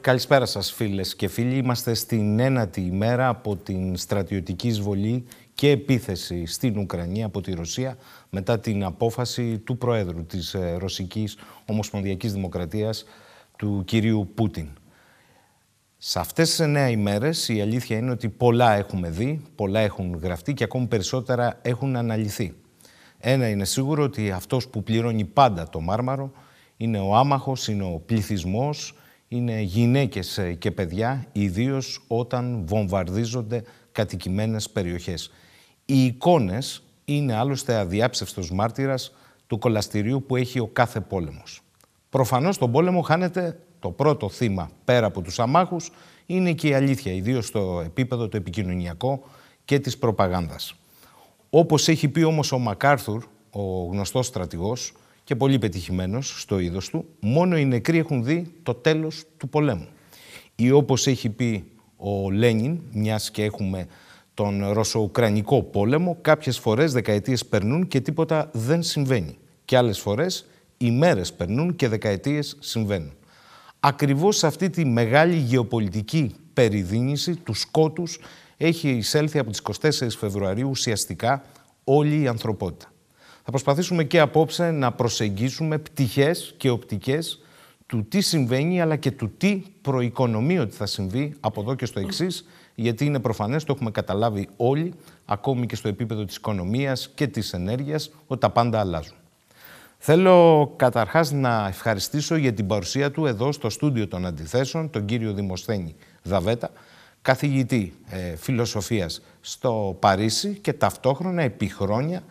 Καλησπέρα σας φίλες και φίλοι. Είμαστε στην ένατη ημέρα από την στρατιωτική εισβολή και επίθεση στην Ουκρανία από τη Ρωσία μετά την απόφαση του Προέδρου της ε, Ρωσικής Ομοσπονδιακής Δημοκρατίας του κυρίου Πούτιν. Σε αυτές τις εννέα ημέρες η αλήθεια είναι ότι πολλά έχουμε δει, πολλά έχουν γραφτεί και ακόμη περισσότερα έχουν αναλυθεί. Ένα είναι σίγουρο ότι αυτός που πληρώνει πάντα το μάρμαρο είναι ο άμαχος, είναι ο πληθυσμός, είναι γυναίκες και παιδιά, ιδίως όταν βομβαρδίζονται κατοικημένες περιοχές. Οι εικόνες είναι άλλωστε αδιάψευστος μάρτυρας του κολαστηρίου που έχει ο κάθε πόλεμος. Προφανώς τον πόλεμο χάνεται το πρώτο θύμα πέρα από τους αμάχους είναι και η αλήθεια, ιδίως στο επίπεδο το επικοινωνιακό και της προπαγάνδας. Όπως έχει πει όμως ο Μακάρθουρ, ο γνωστός στρατηγός και πολύ πετυχημένος στο είδος του, μόνο οι νεκροί έχουν δει το τέλος του πολέμου. Ή όπως έχει πει ο Λένιν, μιας και έχουμε τον Ρωσο-Ουκρανικό πόλεμο, κάποιες φορές δεκαετίες περνούν και τίποτα δεν συμβαίνει. Και άλλες φορές ημέρες περνούν και δεκαετίες συμβαίνουν. Ακριβώς σε αυτή τη μεγάλη γεωπολιτική περιδίνηση του σκότους έχει εισέλθει από τις 24 Φεβρουαρίου ουσιαστικά όλη η ανθρωπότητα. Θα προσπαθήσουμε και απόψε να προσεγγίσουμε πτυχές και οπτικές του τι συμβαίνει αλλά και του τι προοικονομεί ότι θα συμβεί από εδώ και στο εξής, γιατί είναι προφανές, το έχουμε καταλάβει όλοι, ακόμη και στο επίπεδο της οικονομίας και της ενέργειας, ότι τα πάντα αλλάζουν. Θέλω καταρχάς να ευχαριστήσω για την παρουσία του εδώ στο στούντιο των αντιθέσεων, τον κύριο Δημοσθένη Δαβέτα, καθηγητή ε, φιλοσοφίας στο Παρίσι και ταυτόχρονα επί χρόνια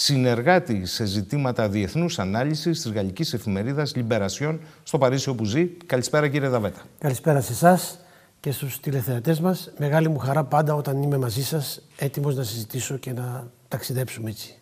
συνεργάτη σε ζητήματα διεθνούς ανάλυσης της γαλλικής εφημερίδας Λιμπερασιών στο Παρίσι όπου ζει. Καλησπέρα κύριε Δαβέτα. Καλησπέρα σε εσάς και στους τηλεθεατές μας. Μεγάλη μου χαρά πάντα όταν είμαι μαζί σας έτοιμος να συζητήσω και να ταξιδέψουμε έτσι.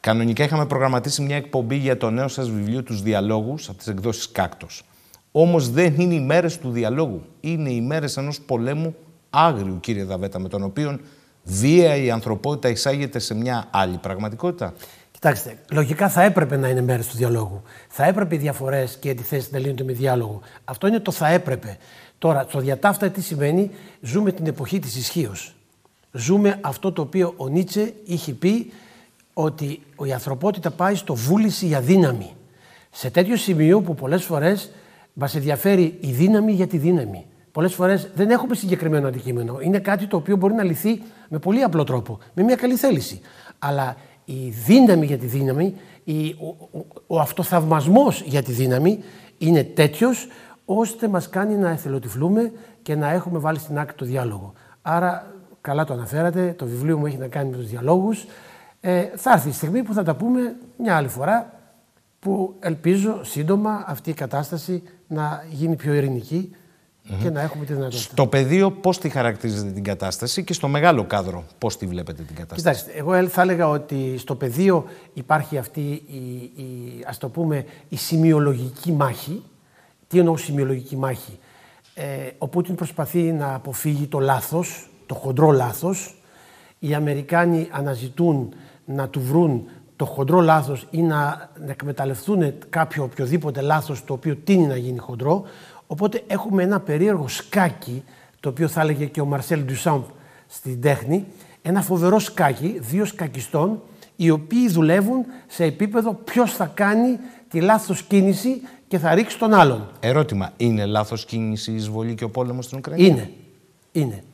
Κανονικά είχαμε προγραμματίσει μια εκπομπή για το νέο σας βιβλίο «Τους διαλόγους» από τις εκδόσεις Κάκτος. Όμως δεν είναι οι μέρες του διαλόγου. Είναι οι μέρες ενός πολέμου άγριου, κύριε Δαβέτα, με τον οποίο βία η ανθρωπότητα εισάγεται σε μια άλλη πραγματικότητα. Κοιτάξτε, λογικά θα έπρεπε να είναι μέρε του διαλόγου. Θα έπρεπε οι διαφορές και οι αντιθέσεις να λύνονται με διάλογο. Αυτό είναι το θα έπρεπε. Τώρα, στο διατάφτα τι σημαίνει, ζούμε την εποχή της ισχύως. Ζούμε αυτό το οποίο ο Νίτσε είχε πει ότι η ανθρωπότητα πάει στο βούληση για δύναμη. Σε τέτοιο σημείο που πολλές φορές μας ενδιαφέρει η δύναμη για τη δύναμη. Πολλές φορές δεν έχουμε συγκεκριμένο αντικείμενο. Είναι κάτι το οποίο μπορεί να λυθεί με πολύ απλό τρόπο, με μια καλή θέληση. Αλλά η δύναμη για τη δύναμη, η, ο, ο, ο αυτοθαυμασμός για τη δύναμη είναι τέτοιος ώστε μας κάνει να εθελοτυφλούμε και να έχουμε βάλει στην άκρη το διάλογο. Άρα, καλά το αναφέρατε, το βιβλίο μου έχει να κάνει με τους διαλόγους. Ε, θα έρθει η στιγμή που θα τα πούμε μια άλλη φορά που ελπίζω σύντομα αυτή η κατάσταση να γίνει πιο ειρηνική και να έχουμε τη δυνατότητα. Στο πεδίο πώς τη χαρακτηρίζετε την κατάσταση και στο μεγάλο κάδρο πώς τη βλέπετε την κατάσταση; Κοιτάξτε, εγώ θα έλεγα ότι στο πεδίο υπάρχει αυτή η, η ας το πούμε, η σημειολογική μάχη. Τι εννοώ σημειολογική μάχη; Ε, ο Πούτιν προσπαθεί να αποφύγει το λάθος, το χοντρό λάθος. Οι Αμερικάνοι αναζητούν να του βρουν το χοντρό λάθος ή να, να εκμεταλλευτούν κάποιο οποιοδήποτε λάθος το οποίο τίνει να γίνει χοντρό. Οπότε έχουμε ένα περίεργο σκάκι, το οποίο θα έλεγε και ο Μαρσέλ Ντουσάμπ στην τέχνη, ένα φοβερό σκάκι δύο σκακιστών, οι οποίοι δουλεύουν σε επίπεδο ποιος θα κάνει τη λάθος κίνηση και θα ρίξει τον άλλον. Ερώτημα, είναι λάθος κίνηση η εισβολή και ο πόλεμος στην Ουκρανία; Είναι. Είναι.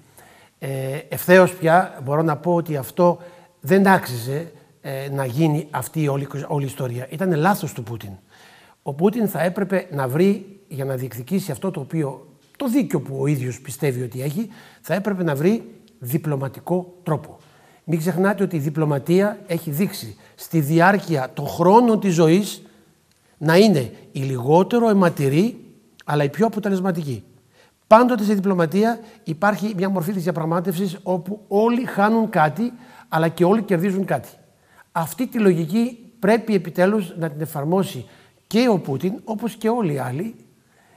Ε, ευθέως πια μπορώ να πω ότι αυτό δεν άξιζε ε, να γίνει αυτή η όλη, όλη η ιστορία. Ήταν λάθος του Πούτιν. Ο Πούτιν θα έπρεπε να βρει για να διεκδικήσει αυτό το οποίο το δίκιο που ο ίδιος πιστεύει ότι έχει, θα έπρεπε να βρει διπλωματικό τρόπο. Μην ξεχνάτε ότι η διπλωματία έχει δείξει στη διάρκεια των χρόνων της ζωής να είναι η λιγότερο αιματηρή αλλά η πιο αποτελεσματική. Πάντοτε σε διπλωματία υπάρχει μια μορφή της διαπραγμάτευσης όπου όλοι χάνουν κάτι αλλά και όλοι κερδίζουν κάτι. Αυτή τη λογική πρέπει επιτέλους να την εφαρμόσει και ο Πούτιν όπως και όλοι οι άλλοι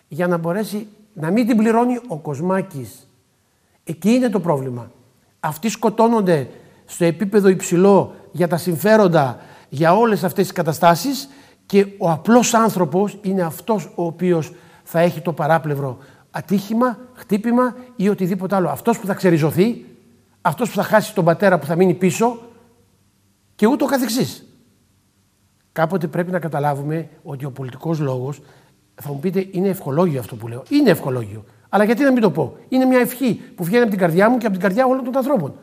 για να μπορέσει να μην την πληρώνει ο Κοσμάκης. Εκεί είναι το πρόβλημα. Αυτοί σκοτώνονται στο επίπεδο υψηλό για τα συμφέροντα, για όλες αυτές τις καταστάσεις και ο απλός άνθρωπος είναι αυτός ο οποίος θα έχει το παράπλευρο ατύχημα, χτύπημα ή οτιδήποτε άλλο. Αυτός που θα ξεριζωθεί, αυτός που θα χάσει τον πατέρα που θα μείνει πίσω και ούτω καθεξής. Κάποτε πρέπει να καταλάβουμε ότι ο πολιτικός λόγος, θα μου πείτε, είναι ευχολόγιο αυτό που λέω. Είναι ευχολόγιο. Αλλά γιατί να μην το πω; Είναι μια ευχή που βγαίνει από την καρδιά μου και από την καρδιά όλων των ανθρώπων.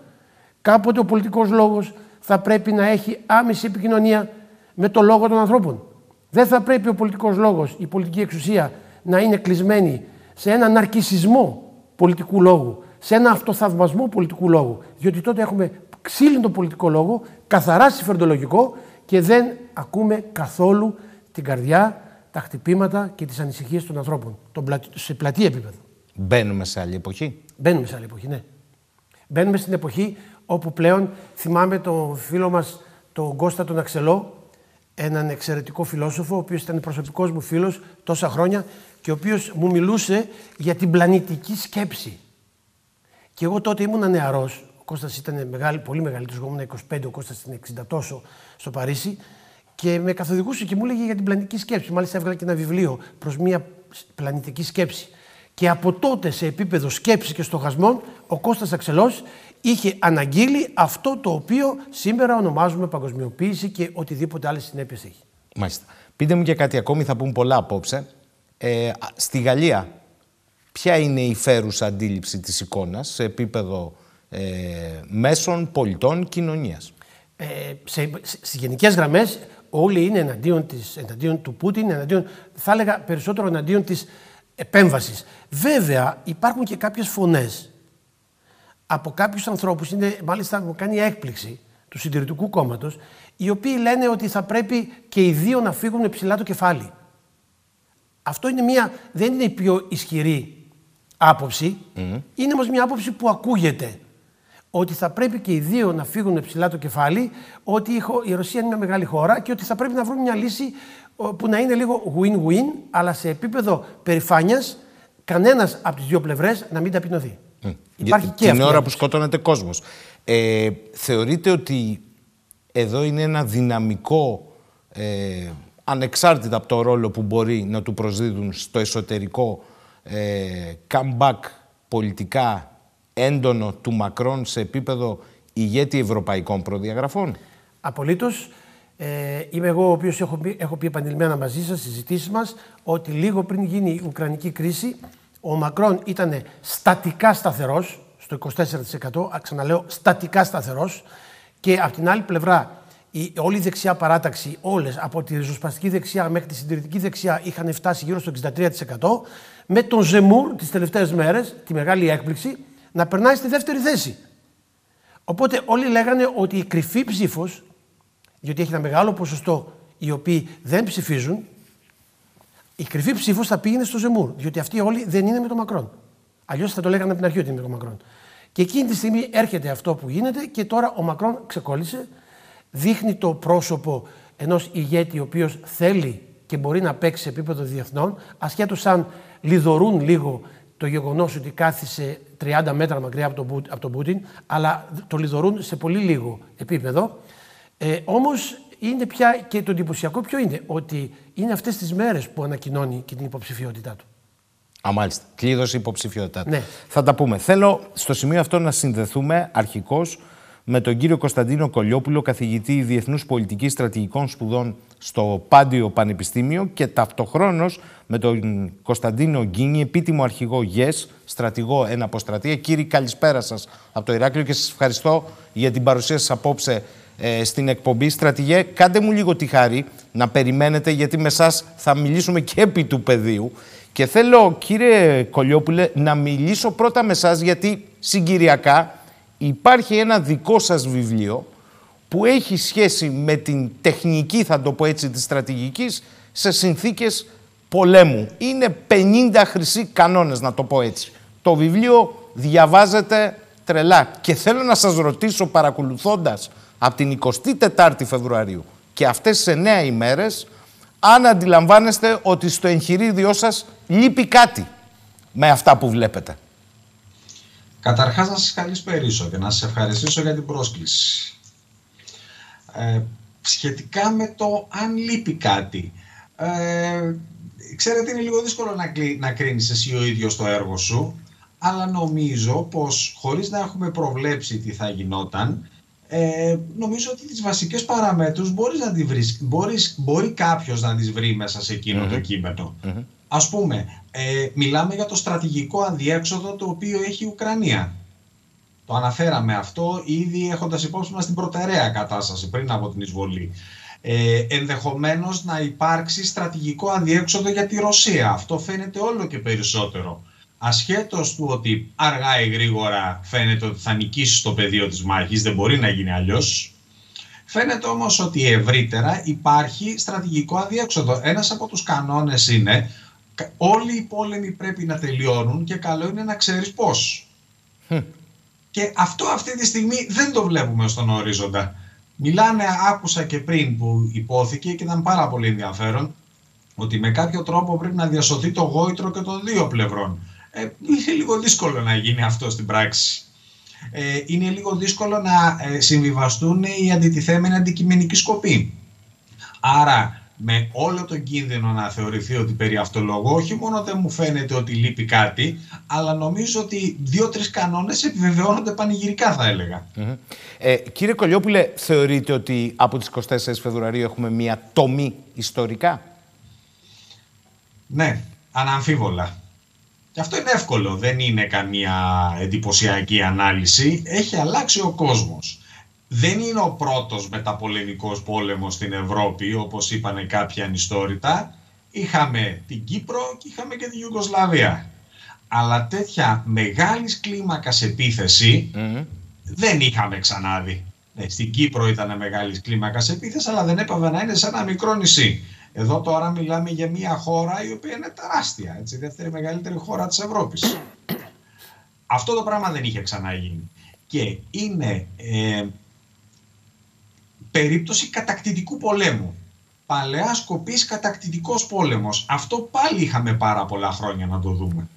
Κάποτε ο πολιτικός λόγος θα πρέπει να έχει άμεση επικοινωνία με το λόγο των ανθρώπων. Δεν θα πρέπει ο πολιτικός λόγος, η πολιτική εξουσία να είναι κλεισμένη σε έναν ναρκισισμό πολιτικού λόγου, σε ένα αυτοθαυμασμό πολιτικού λόγου. Διότι τότε έχουμε ξύλινο πολιτικό λόγο, καθαρά συμφερντολογικό και δεν ακούμε καθόλου την καρδιά, τα χτυπήματα και τις ανησυχίες των ανθρώπων, σε πλατή επίπεδο. Μπαίνουμε σε άλλη εποχή; Μπαίνουμε σε άλλη εποχή, ναι. Μπαίνουμε στην εποχή όπου πλέον θυμάμαι τον φίλο μας τον Κώστα τον Αξελό, έναν εξαιρετικό φιλόσοφο, ο οποίος ήταν προσωπικός μου φίλος τόσα χρόνια και ο οποίος μου μιλούσε για την πλανητική σκέψη. Και εγώ τότε ήμουν νεαρός, ο Κώστας ήταν μεγάλη, πολύ μεγαλύτερος, εγώ ήμουν 25, ο Κώστας ήταν 60 τόσο στο Παρίσι και με καθοδηγούσε και μου έλεγε για την πλανητική σκέψη. Μάλιστα έβγαλε και ένα βιβλίο προς μια πλανητική σκέψη. Και από τότε σε επίπεδο σκέψης και στοχασμών ο Κώστας Αξελός είχε αναγγείλει αυτό το οποίο σήμερα ονομάζουμε παγκοσμιοποίηση και οτιδήποτε άλλες συνέπειες έχει. Μάλιστα. Πείτε μου και κάτι ακόμη, θα πούμε πολλά απόψε. Ε, στη Γαλλία, ποια είναι η φέρουσα αντίληψη της εικόνας σε επίπεδο ε, μέσων πολιτών κοινωνίας; Ε, σε, σε, στις γενικές γραμμές όλοι είναι εναντίον, της, εναντίον του Πούτιν, εναντίον, θα έλεγα περισσότερο εναντίον της επέμβασης. Βέβαια υπάρχουν και κάποιες φωνές από κάποιους ανθρώπους, είναι, μάλιστα μου κάνει έκπληξη του συντηρητικού κόμματος, οι οποίοι λένε ότι θα πρέπει και οι δύο να φύγουν ψηλά το κεφάλι. Αυτό είναι μια, δεν είναι η πιο ισχυρή άποψη, είναι όμως μια άποψη που ακούγεται. Ότι θα πρέπει και οι δύο να φύγουν ψηλά το κεφάλι, ότι η Ρωσία είναι μια μεγάλη χώρα και ότι θα πρέπει να βρουν μια λύση που να είναι λίγο win-win, αλλά σε επίπεδο περηφάνειας κανένας από τις δύο πλευρές να μην ταπεινωθεί. Mm. Υπάρχει και την ώρα που σκοτώνεται κόσμος. Ε, θεωρείτε ότι εδώ είναι ένα δυναμικό, ε, ανεξάρτητα από το ρόλο που μπορεί να του προσδίδουν στο εσωτερικό ε, comeback πολιτικά έντονο του Μακρόν σε επίπεδο ηγέτη ευρωπαϊκών προδιαγραφών; Απολύτως. Ε, είμαι εγώ ο οποίος έχω πει, έχω πει επανειλημμένα μαζί σας, συζητήσεις μας, ότι λίγο πριν γίνει η Ουκρανική κρίση, ο Μακρόν ήταν στατικά σταθερός, στο 24%, ξαναλέω στατικά σταθερός, και από την άλλη πλευρά η, όλη η δεξιά παράταξη, όλες από τη ριζοσπαστική δεξιά μέχρι τη συντηρητική δεξιά είχαν φτάσει γύρω στο 63%, με τον Ζεμούρ τις τελευταίες μέρες, τη μεγάλη έκπληξη, να περνάει στη δεύτερη θέση. Οπότε όλοι λέγανε ότι η κρυφή ψήφος γιατί έχει ένα μεγάλο ποσοστό οι οποίοι δεν ψηφίζουν, η κρυφή ψήφος θα πήγαινε στο Ζεμούρ. Διότι αυτοί όλοι δεν είναι με τον Μακρόν. Αλλιώς θα το λέγανε από την αρχή ότι είναι με τον Μακρόν. Και εκείνη τη στιγμή έρχεται αυτό που γίνεται και τώρα ο Μακρόν ξεκόλλησε, δείχνει το πρόσωπο ενός ηγέτη ο οποίος θέλει και μπορεί να παίξει σε επίπεδο διεθνών, ασχέτως αν λιδωρούν λίγο το γεγονός ότι κάθισε 30 μέτρα μακριά από τον, από τον Πούτιν, αλλά το λιδωρούν σε πολύ λίγο επίπεδο. Ε, Όμως είναι πια και το εντυπωσιακό ποιο είναι, ότι είναι αυτές τις μέρες που ανακοινώνει και την υποψηφιότητά του. Α, μάλιστα. Κλείδωσε υποψηφιότητά του. Ναι. Θα τα πούμε. Θέλω στο σημείο αυτό να συνδεθούμε αρχικώς με τον κύριο Κωνσταντίνο Κολιόπουλο, καθηγητή Διεθνούς Πολιτικής Στρατηγικών Σπουδών στο Πάντιο Πανεπιστήμιο και ταυτοχρόνως με τον Κωνσταντίνο Γκίνη, επίτιμο αρχηγό ΓΕΣ, στρατηγό εν αποστρατεία. Κύριε, καλησπέρα σας από το Ηράκλειο και σας ευχαριστώ για την παρουσία σας απόψε ε, στην εκπομπή. Στρατηγέ, κάντε μου λίγο τη χάρη να περιμένετε, γιατί με εσά θα μιλήσουμε και επί του πεδίου. Και θέλω, κύριε Κολιόπουλε, να μιλήσω πρώτα με εσά, γιατί συγκυριακά υπάρχει ένα δικό σας βιβλίο που έχει σχέση με την τεχνική, θα το πω έτσι, της στρατηγικής σε συνθήκες πολέμου. Είναι 50 χρυσοί κανόνες, να το πω έτσι. Το βιβλίο διαβάζεται τρελά. Και θέλω να σας ρωτήσω, παρακολουθώντας από την 24η Φεβρουαρίου και αυτές τις 9 ημέρες αν αντιλαμβάνεστε ότι στο εγχειρίδιό σας λείπει κάτι με αυτά που βλέπετε. Καταρχάς να σας καλησπερίσω και να σας ευχαριστήσω για την πρόσκληση. Ε, σχετικά με το αν λείπει κάτι. Ε, ξέρετε είναι λίγο δύσκολο να, να κρίνεις εσύ ο ίδιος το έργο σου, αλλά νομίζω πως χωρίς να έχουμε προβλέψει τι θα γινόταν, ε, νομίζω ότι τις βασικές παραμέτρους μπορείς να τις βρεις, μπορείς, μπορεί κάποιος να τις βρει μέσα σε εκεινο το κείμενο. Ας πούμε, ε, μιλάμε για το στρατηγικό αδιέξοδο το οποίο έχει η Ουκρανία. Το αναφέραμε αυτό ήδη έχοντας υπόψη μας την προτεραία κατάσταση πριν από την εισβολή. Ε, ενδεχομένως να υπάρξει στρατηγικό αδιέξοδο για τη Ρωσία. Αυτό φαίνεται όλο και περισσότερο. Ασχέτως του ότι αργά ή γρήγορα φαίνεται ότι θα νικήσει στο πεδίο της μάχης, δεν μπορεί να γίνει αλλιώς. Φαίνεται όμως ότι ευρύτερα υπάρχει στρατηγικό αδιέξοδο. Ένας από τους κανόνες είναι όλοι οι πόλεμοι πρέπει να τελειώνουν και καλό είναι να ξέρεις πώς. Και αυτό αυτή τη στιγμή δεν το βλέπουμε στον ορίζοντα. Μιλάνε, άκουσα και πριν που υπόθηκε και ήταν πάρα πολύ ενδιαφέρον, ότι με κάποιο τρόπο πρέπει να διασωθεί το γόητρο και των δύο πλευρών. Ε, είναι λίγο δύσκολο να γίνει αυτό στην πράξη. Ε, είναι λίγο δύσκολο να ε, συμβιβαστούν οι αντιτιθέμενοι αντικειμενικοί σκοποί. Άρα με όλο τον κίνδυνο να θεωρηθεί ότι περί λόγο, όχι μόνο δεν μου φαίνεται ότι λείπει κάτι, αλλά νομίζω ότι δύο-τρεις κανόνες επιβεβαιώνονται πανηγυρικά θα ελεγα Ε, κύριε Κολιόπουλε, θεωρείτε ότι από τις 24 Φεβρουαρίου έχουμε μία τομή ιστορικά; Ναι, αναμφίβολα. Και αυτό είναι εύκολο, δεν είναι καμία εντυπωσιακή ανάλυση. Έχει αλλάξει ο κόσμος δεν είναι ο πρώτος μεταπολεμικός πόλεμος στην Ευρώπη, όπως είπανε κάποιοι ανιστόρητα. Είχαμε την Κύπρο και είχαμε και την Ιουγκοσλαβία. Αλλά τέτοια μεγάλης κλίμακας δεν είχαμε ξανάδει. Ναι, στην Κύπρο ήταν μεγάλης κλίμακας επίθεση, αλλά δεν έπαβε να είναι σε ένα μικρό νησί. Εδώ τώρα μιλάμε για μια χώρα η οποία είναι τεράστια, έτσι, η δεύτερη μεγαλύτερη χώρα της Ευρώπης. Αυτό το πράγμα δεν είχε ξαναγίνει. Και είναι ε, περίπτωση κατακτητικού πολέμου. Παλαιά σκοπής κατακτητικός πόλεμος. Αυτό πάλι είχαμε πάρα πολλά χρόνια να το δούμε.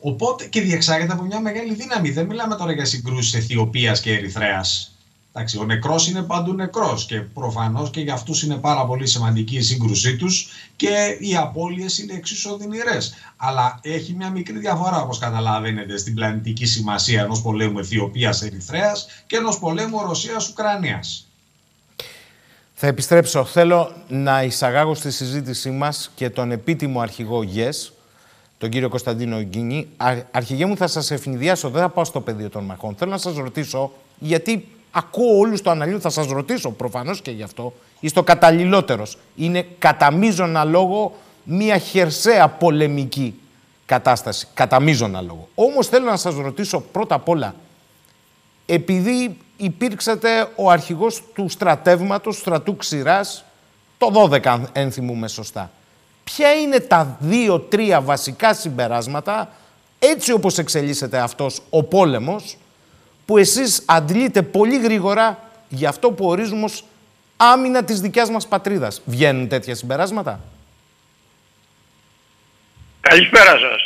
Οπότε και διεξάγεται από μια μεγάλη δύναμη. Δεν μιλάμε τώρα για συγκρούσεις Αιθιοπίας και Ερυθρέας. Εντάξει, ο νεκρός είναι παντού νεκρός και προφανώς και για αυτούς είναι πάρα πολύ σημαντική η σύγκρουσή τους και οι απώλειες είναι εξίσου οδυνηρές. Αλλά έχει μια μικρή διαφορά όπως καταλαβαίνετε στην πλανητική σημασία ενός πολέμου Αιθιοπίας-Ερυθρέας και ενός πολέμου Ρωσίας-Ουκρανίας. Θα επιστρέψω. Θέλω να εισαγάγω στη συζήτησή μας και τον επίτιμο αρχηγό ΓΕΣ, τον κύριο Κωνσταντίνο Γκίνη. Αρχηγέ μου θα σας ευνηδιάσω, δεν θα πάω στο πεδίο των μαχών. Θέλω να σας ρωτήσω, γιατί ακούω όλους το αναλύουν, θα σας ρωτήσω προφανώς και γι' αυτό, είστε ο καταλληλότερος. Είναι κατά μείζωνα λόγο μια χερσαία πολεμική κατάσταση, κατά μείζωνα λόγο. Όμως θέλω να σας ρωτήσω πρώτα απ' όλα, επειδή υπήρξατε ο αρχηγός του στρατεύματος, στρατού Ξηράς, το 12 αν θυμούμε σωστά. Ποια είναι τα δύο-τρία βασικά συμπεράσματα, έτσι όπως εξελίσσεται αυτός ο πόλεμος, που εσείς αντλείτε πολύ γρήγορα για αυτό που ορίζουμε ως άμυνα της δικιάς μας πατρίδας. Βγαίνουν τέτοια συμπεράσματα; Καλησπέρα σας.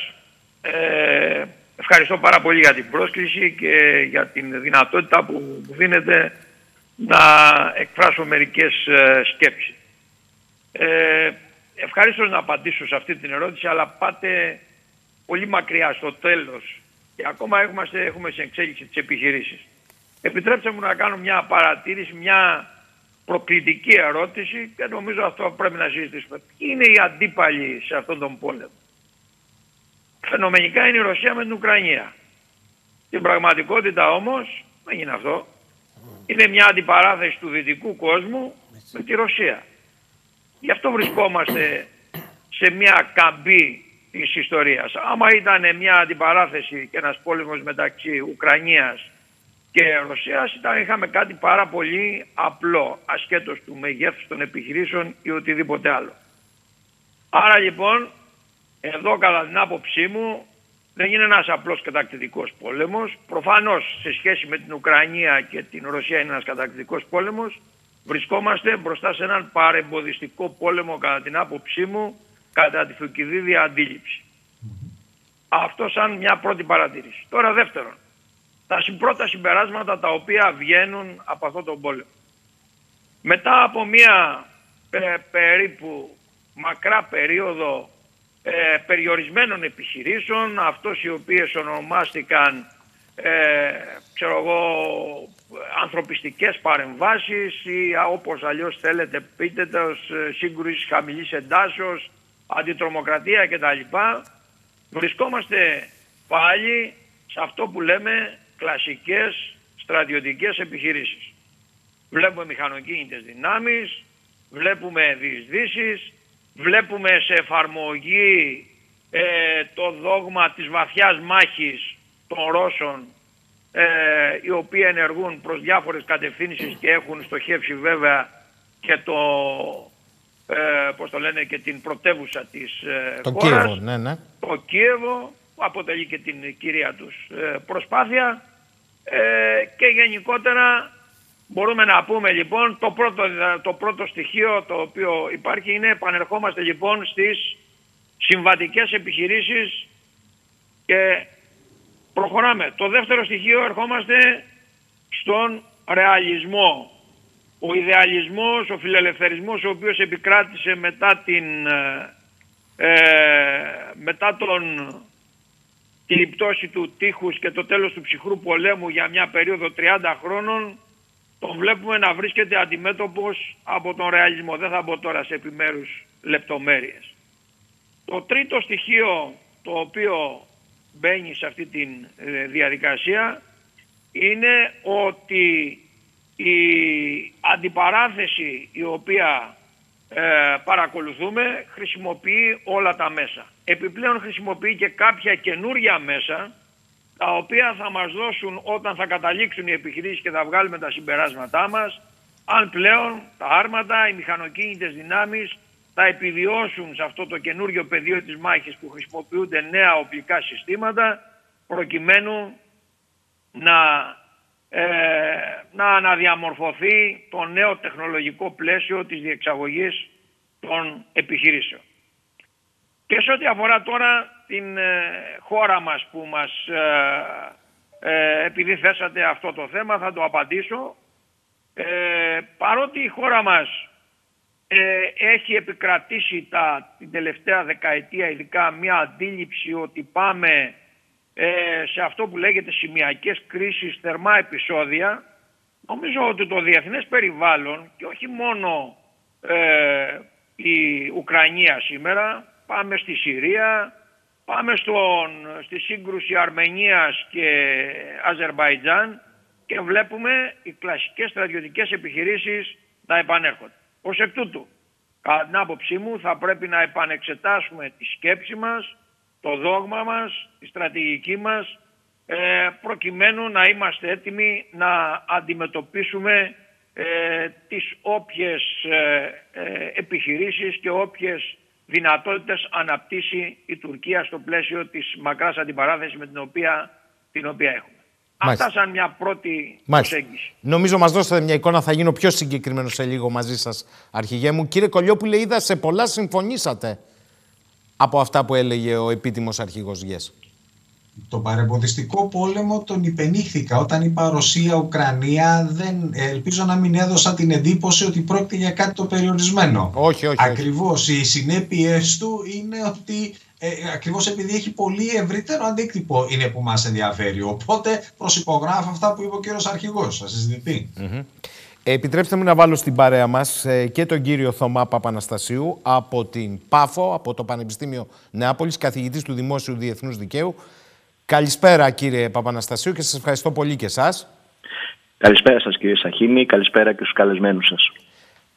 Ε, Ευχαριστώ πάρα πολύ για την πρόσκληση και για την δυνατότητα που μου δίνετε να εκφράσω μερικές ε, σκέψεις. Ε, ευχαριστώ να απαντήσω σε αυτή την ερώτηση, αλλά πάτε πολύ μακριά στο τέλος και ακόμα έχουμε, έχουμε σε εξέλιξη τις επιχειρήσεις. Επιτρέψτε μου να κάνω μια παρατήρηση, μια προκλητική ερώτηση και νομίζω αυτό πρέπει να συζητήσουμε. Ποιοι είναι οι αντίπαλοι σε αυτόν τον πόλεμο; Φαινομενικά είναι η Ρωσία με την Ουκρανία. Στην πραγματικότητα όμως δεν είναι αυτό. Είναι μια αντιπαράθεση του δυτικού κόσμου με τη Ρωσία. Γι' αυτό βρισκόμαστε σε μια καμπή της ιστορίας. Άμα ήταν μια αντιπαράθεση και ένας πόλεμος μεταξύ Ουκρανίας και Ρωσίας ήταν, είχαμε κάτι πάρα πολύ απλό, ασχέτως του μεγέθους των επιχειρήσεων ή οτιδήποτε άλλο. Άρα λοιπόν εδώ κατά την άποψή μου δεν είναι ένας απλός κατακτητικός πόλεμος. Προφανώς σε σχέση με την Ουκρανία και την Ρωσία είναι ένας κατακτητικός πόλεμος. Βρισκόμαστε μπροστά σε έναν παρεμποδιστικό πόλεμο κατά την άποψή μου κατά τη Θουκυδίδια αντίληψη. Αυτό σαν μια πρώτη παρατήρηση. Τώρα δεύτερον, τα πρώτα συμπεράσματα τα οποία βγαίνουν από αυτό τον πόλεμο. Μετά από μια περίπου μακρά περίοδο ε, περιορισμένων επιχειρήσεων, αυτός οι οποίες ονομάστηκαν ε, ξέρω εγώ, ανθρωπιστικές παρεμβάσεις ή όπως αλλιώς θέλετε πείτε το, ε, σύγκρουση χαμηλής εντάσεως, αντιτρομοκρατία κτλ. Βρισκόμαστε πάλι σε αυτό που λέμε κλασικές στρατιωτικές επιχειρήσεις. Βλέπουμε μηχανοκίνητες δυνάμεις, βλέπουμε διεισδύσεις, βλέπουμε σε εφαρμογή ε, το δόγμα της βαθιάς μάχης των Ρώσων ε, οι οποίοι ενεργούν προς διάφορες κατευθύνσεις και έχουν στοχεύσει βέβαια και το, ε, πώς το λένε, και την πρωτεύουσα της ε, το χώρας. Κίεβο, ναι, ναι. Το Κίεβο που αποτελεί και την κυρία τους ε, προσπάθεια ε, και γενικότερα μπορούμε να πούμε λοιπόν το πρώτο, το πρώτο στοιχείο το οποίο υπάρχει είναι επανερχόμαστε λοιπόν στις συμβατικές επιχειρήσεις και προχωράμε. Το δεύτερο στοιχείο ερχόμαστε στον ρεαλισμό. Ο ιδεαλισμός, ο φιλελευθερισμός ο οποίος επικράτησε μετά, την, ε, μετά τον, τη πτώση του τείχους και το τέλος του ψυχρού πολέμου για μια περίοδο 30 χρόνων τον βλέπουμε να βρίσκεται αντιμέτωπος από τον ρεαλισμό. Δεν θα μπω τώρα σε επιμέρους λεπτομέρειες. Το τρίτο στοιχείο το οποίο μπαίνει σε αυτή τη ε, διαδικασία είναι ότι η αντιπαράθεση η οποία ε, παρακολουθούμε χρησιμοποιεί όλα τα μέσα. Επιπλέον χρησιμοποιεί και κάποια καινούρια μέσα τα οποία θα μας δώσουν όταν θα καταλήξουν οι επιχειρήσεις και θα βγάλουμε τα συμπεράσματά μας αν πλέον τα άρματα, οι μηχανοκίνητες δυνάμεις θα επιβιώσουν σε αυτό το καινούριο πεδίο της μάχης που χρησιμοποιούνται νέα οπλικά συστήματα προκειμένου να, ε, να αναδιαμορφωθεί το νέο τεχνολογικό πλαίσιο της διεξαγωγής των επιχειρήσεων. Και σε ό,τι αφορά τώρα την ε, χώρα μας που μας, ε, επειδή θέσατε αυτό το θέμα θα το απαντήσω. παρότι η χώρα μας ε, έχει επικρατήσει τα, την τελευταία δεκαετία ειδικά μια αντίληψη ότι πάμε ε, σε αυτό που λέγεται σημειακές κρίσεις, θερμά επεισόδια. Νομίζω ότι το διεθνές περιβάλλον και όχι μόνο ε, η Ουκρανία σήμερα, πάμε στη Συρία, πάμε στον, στη σύγκρουση Αρμενίας και Αζερβαϊτζάν και βλέπουμε οι κλασικές στρατιωτικές επιχειρήσεις να επανέρχονται. Ως εκ τούτου, κατά την άποψή μου, θα πρέπει να επανεξετάσουμε τη σκέψη μας, το δόγμα μας, τη στρατηγική μας, ε, προκειμένου να είμαστε έτοιμοι να αντιμετωπίσουμε ε, τις όποιες ε, ε, επιχειρήσεις και όποιες δυνατότητες αναπτύσσει η Τουρκία στο πλαίσιο της μακράς αντιπαράθεσης με την οποία, την οποία έχουμε. Μάλιστα. Αυτά σαν μια πρώτη Μάλιστα. προσέγγιση. Νομίζω μας δώσατε μια εικόνα, θα γίνω πιο συγκεκριμένος σε λίγο μαζί σας, αρχηγέ μου. Κύριε Κολιόπουλε, είδα σε πολλά συμφωνήσατε από αυτά που έλεγε ο επίτιμος αρχηγός Γες. Το παρεμποδιστικό πόλεμο τον υπενήχθηκα όταν είπα Ρωσία-Ουκρανία δεν, ελπίζω να μην έδωσα την εντύπωση ότι πρόκειται για κάτι το περιορισμένο. Όχι, όχι. Ακριβώς οι συνέπειες του είναι ότι ε, ακριβώς επειδή έχει πολύ ευρύτερο αντίκτυπο είναι που μας ενδιαφέρει. Οπότε προσυπογράφω αυτά που είπε ο κύριος Αρχηγός, θα συζητηθεί. Επιτρέψτε μου να βάλω στην παρέα μας ε, και τον κύριο Θωμά Παπαναστασίου από την ΠΑΦΟ, από το Πανεπιστήμιο Νεάπολης, καθηγητής του Δημόσιου Διεθνούς Δικαίου. Καλησπέρα κύριε Παπαναστασίου και σας ευχαριστώ πολύ και εσάς. Καλησπέρα σας κύριε Σαχίνη, καλησπέρα και στους καλεσμένους σας.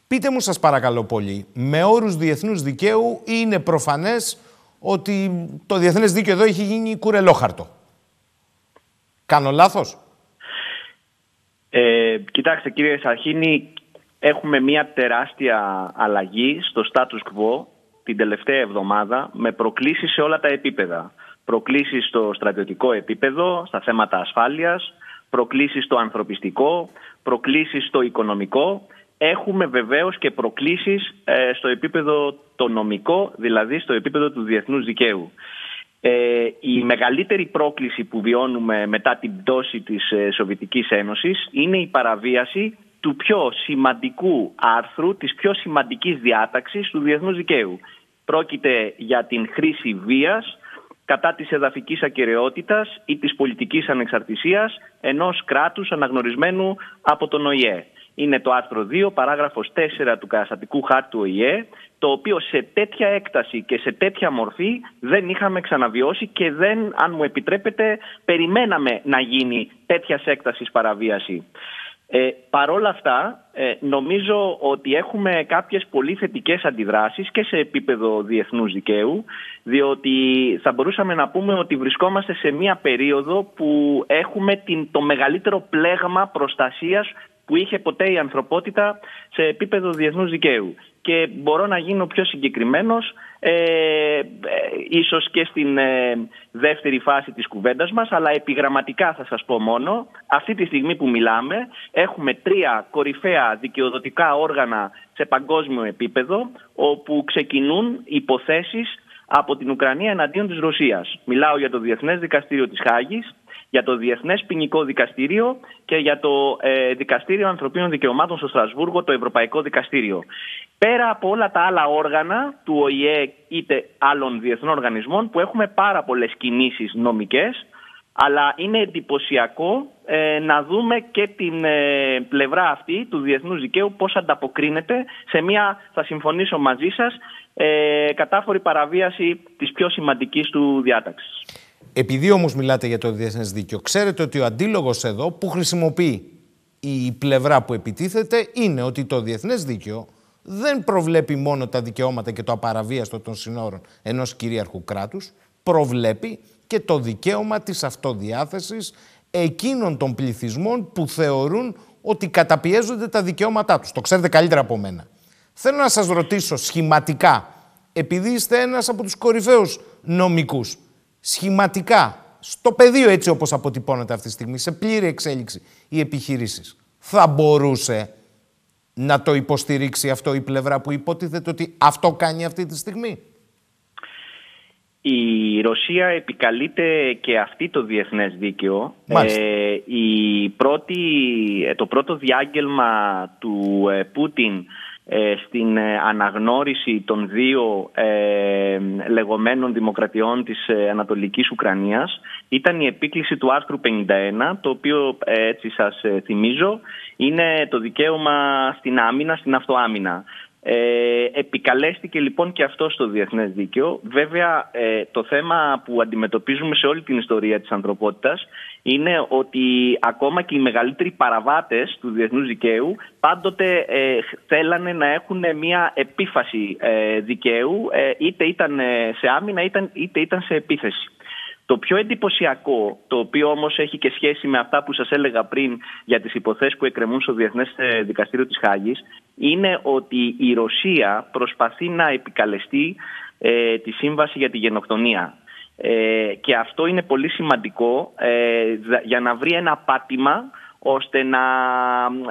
Πείτε μου σας παρακαλώ πολύ, με όρους διεθνούς δικαίου είναι προφανές ότι το διεθνές δίκαιο εδώ έχει γίνει κουρελόχαρτο; Κάνω λάθος; Ε, κοιτάξτε κύριε Σαχίνη, έχουμε μια τεράστια αλλαγή στο status quo την τελευταία εβδομάδα με προκλήσεις σε όλα τα επίπεδα. Προκλήσεις στο στρατιωτικό επίπεδο, στα θέματα ασφάλειας, προκλήσεις στο ανθρωπιστικό, προκλήσεις στο οικονομικό. Έχουμε βεβαίως και προκλήσεις ε, στο επίπεδο το νομικό, δηλαδή στο επίπεδο του διεθνούς δικαίου. Ε, η μεγαλύτερη πρόκληση που βιώνουμε μετά την πτώση της ε, Σοβιετικής Ένωσης είναι η παραβίαση του πιο σημαντικού άρθρου, της πιο σημαντικής διάταξης του διεθνούς δικαίου. Πρόκειται για την χρήση βίας κατά της εδαφικής ακαιρεότητας ή της πολιτικής ανεξαρτησίας ενός κράτους αναγνωρισμένου από τον ΟΗΕ. Είναι το άρθρο 2, παράγραφος 4 του καταστατικού χάρτου ΟΗΕ, το οποίο σε τέτοια έκταση και σε τέτοια μορφή δεν είχαμε ξαναβιώσει και δεν, αν μου επιτρέπετε, περιμέναμε να γίνει τέτοιας έκτασης παραβίαση. Ε, παρόλα αυτά, ε, νομίζω ότι έχουμε κάποιες πολύ θετικές αντιδράσεις και σε επίπεδο διεθνούς δικαίου, διότι θα μπορούσαμε να πούμε ότι βρισκόμαστε σε μια περίοδο που έχουμε την, το μεγαλύτερο πλέγμα προστασίας που είχε ποτέ η ανθρωπότητα σε επίπεδο διεθνούς δικαίου. Και μπορώ να γίνω πιο συγκεκριμένος, ε, ε ίσως και στην ε, δεύτερη φάση της κουβέντας μας, αλλά επιγραμματικά θα σας πω μόνο, αυτή τη στιγμή που μιλάμε έχουμε τρία κορυφαία δικαιοδοτικά όργανα σε παγκόσμιο επίπεδο, όπου ξεκινούν υποθέσεις από την Ουκρανία εναντίον της Ρωσίας. Μιλάω για το Διεθνές Δικαστήριο της Χάγης, για το Διεθνές Ποινικό Δικαστήριο και για το ε, Δικαστήριο Ανθρωπίνων Δικαιωμάτων στο Στρασβούργο, το Ευρωπαϊκό Δικαστήριο. Πέρα από όλα τα άλλα όργανα του ΟΗΕ είτε άλλων διεθνών οργανισμών που έχουμε πάρα πολλές κινήσεις νομικές αλλά είναι εντυπωσιακό ε, να δούμε και την ε, πλευρά αυτή του διεθνούς δικαίου πώς ανταποκρίνεται σε μια, θα συμφωνήσω μαζί σας, ε, κατάφορη παραβίαση της πιο σημαντικής του διάταξης. Επειδή όμως μιλάτε για το διεθνές δίκαιο, ξέρετε ότι ο αντίλογος εδώ που χρησιμοποιεί η πλευρά που επιτίθεται είναι ότι το διεθνές δίκαιο δεν προβλέπει μόνο τα δικαιώματα και το απαραβίαστο των συνόρων ενός κυρίαρχου κράτους, προβλέπει και το δικαίωμα της αυτοδιάθεσης εκείνων των πληθυσμών που θεωρούν ότι καταπιέζονται τα δικαιώματά τους. Το ξέρετε καλύτερα από μένα. Θέλω να σας ρωτήσω σχηματικά, επειδή είστε ένας από τους κορυφαίους νομικούς, σχηματικά, στο πεδίο έτσι όπως αποτυπώνεται αυτή τη στιγμή, σε πλήρη εξέλιξη οι επιχειρήσεις, θα μπορούσε να το υποστηρίξει αυτό η πλευρά που υποτίθεται ότι αυτό κάνει αυτή τη στιγμή; Η Ρωσία επικαλείται και αυτή το διεθνές δίκαιο. Ε, η πρώτη, ε, το πρώτο διάγγελμα του ε, Πούτιν ε, στην ε, αναγνώριση των δύο ε, λεγόμενων δημοκρατιών της Ανατολικής Ουκρανίας ήταν η επίκληση του άρθρου 51, το οποίο έτσι σας θυμίζω είναι το δικαίωμα στην άμυνα, στην αυτοάμυνα. Ε, επικαλέστηκε λοιπόν και αυτό στο διεθνές δίκαιο. Βέβαια το θέμα που αντιμετωπίζουμε σε όλη την ιστορία της ανθρωπότητας είναι ότι ακόμα και οι μεγαλύτεροι παραβάτες του διεθνούς δικαίου πάντοτε ε, θέλανε να έχουν μια επίφαση ε, δικαίου ε, είτε ήταν σε άμυνα είτε, είτε ήταν σε επίθεση. Το πιο εντυπωσιακό, το οποίο όμως έχει και σχέση με αυτά που σας έλεγα πριν για τις υποθέσεις που εκκρεμούν στο Διεθνές Δικαστήριο της Χάγης, είναι ότι η Ρωσία προσπαθεί να επικαλεστεί τη Σύμβαση για τη Γενοκτονία. Ε, και αυτό είναι πολύ σημαντικό ε, για να βρει ένα πάτημα ώστε να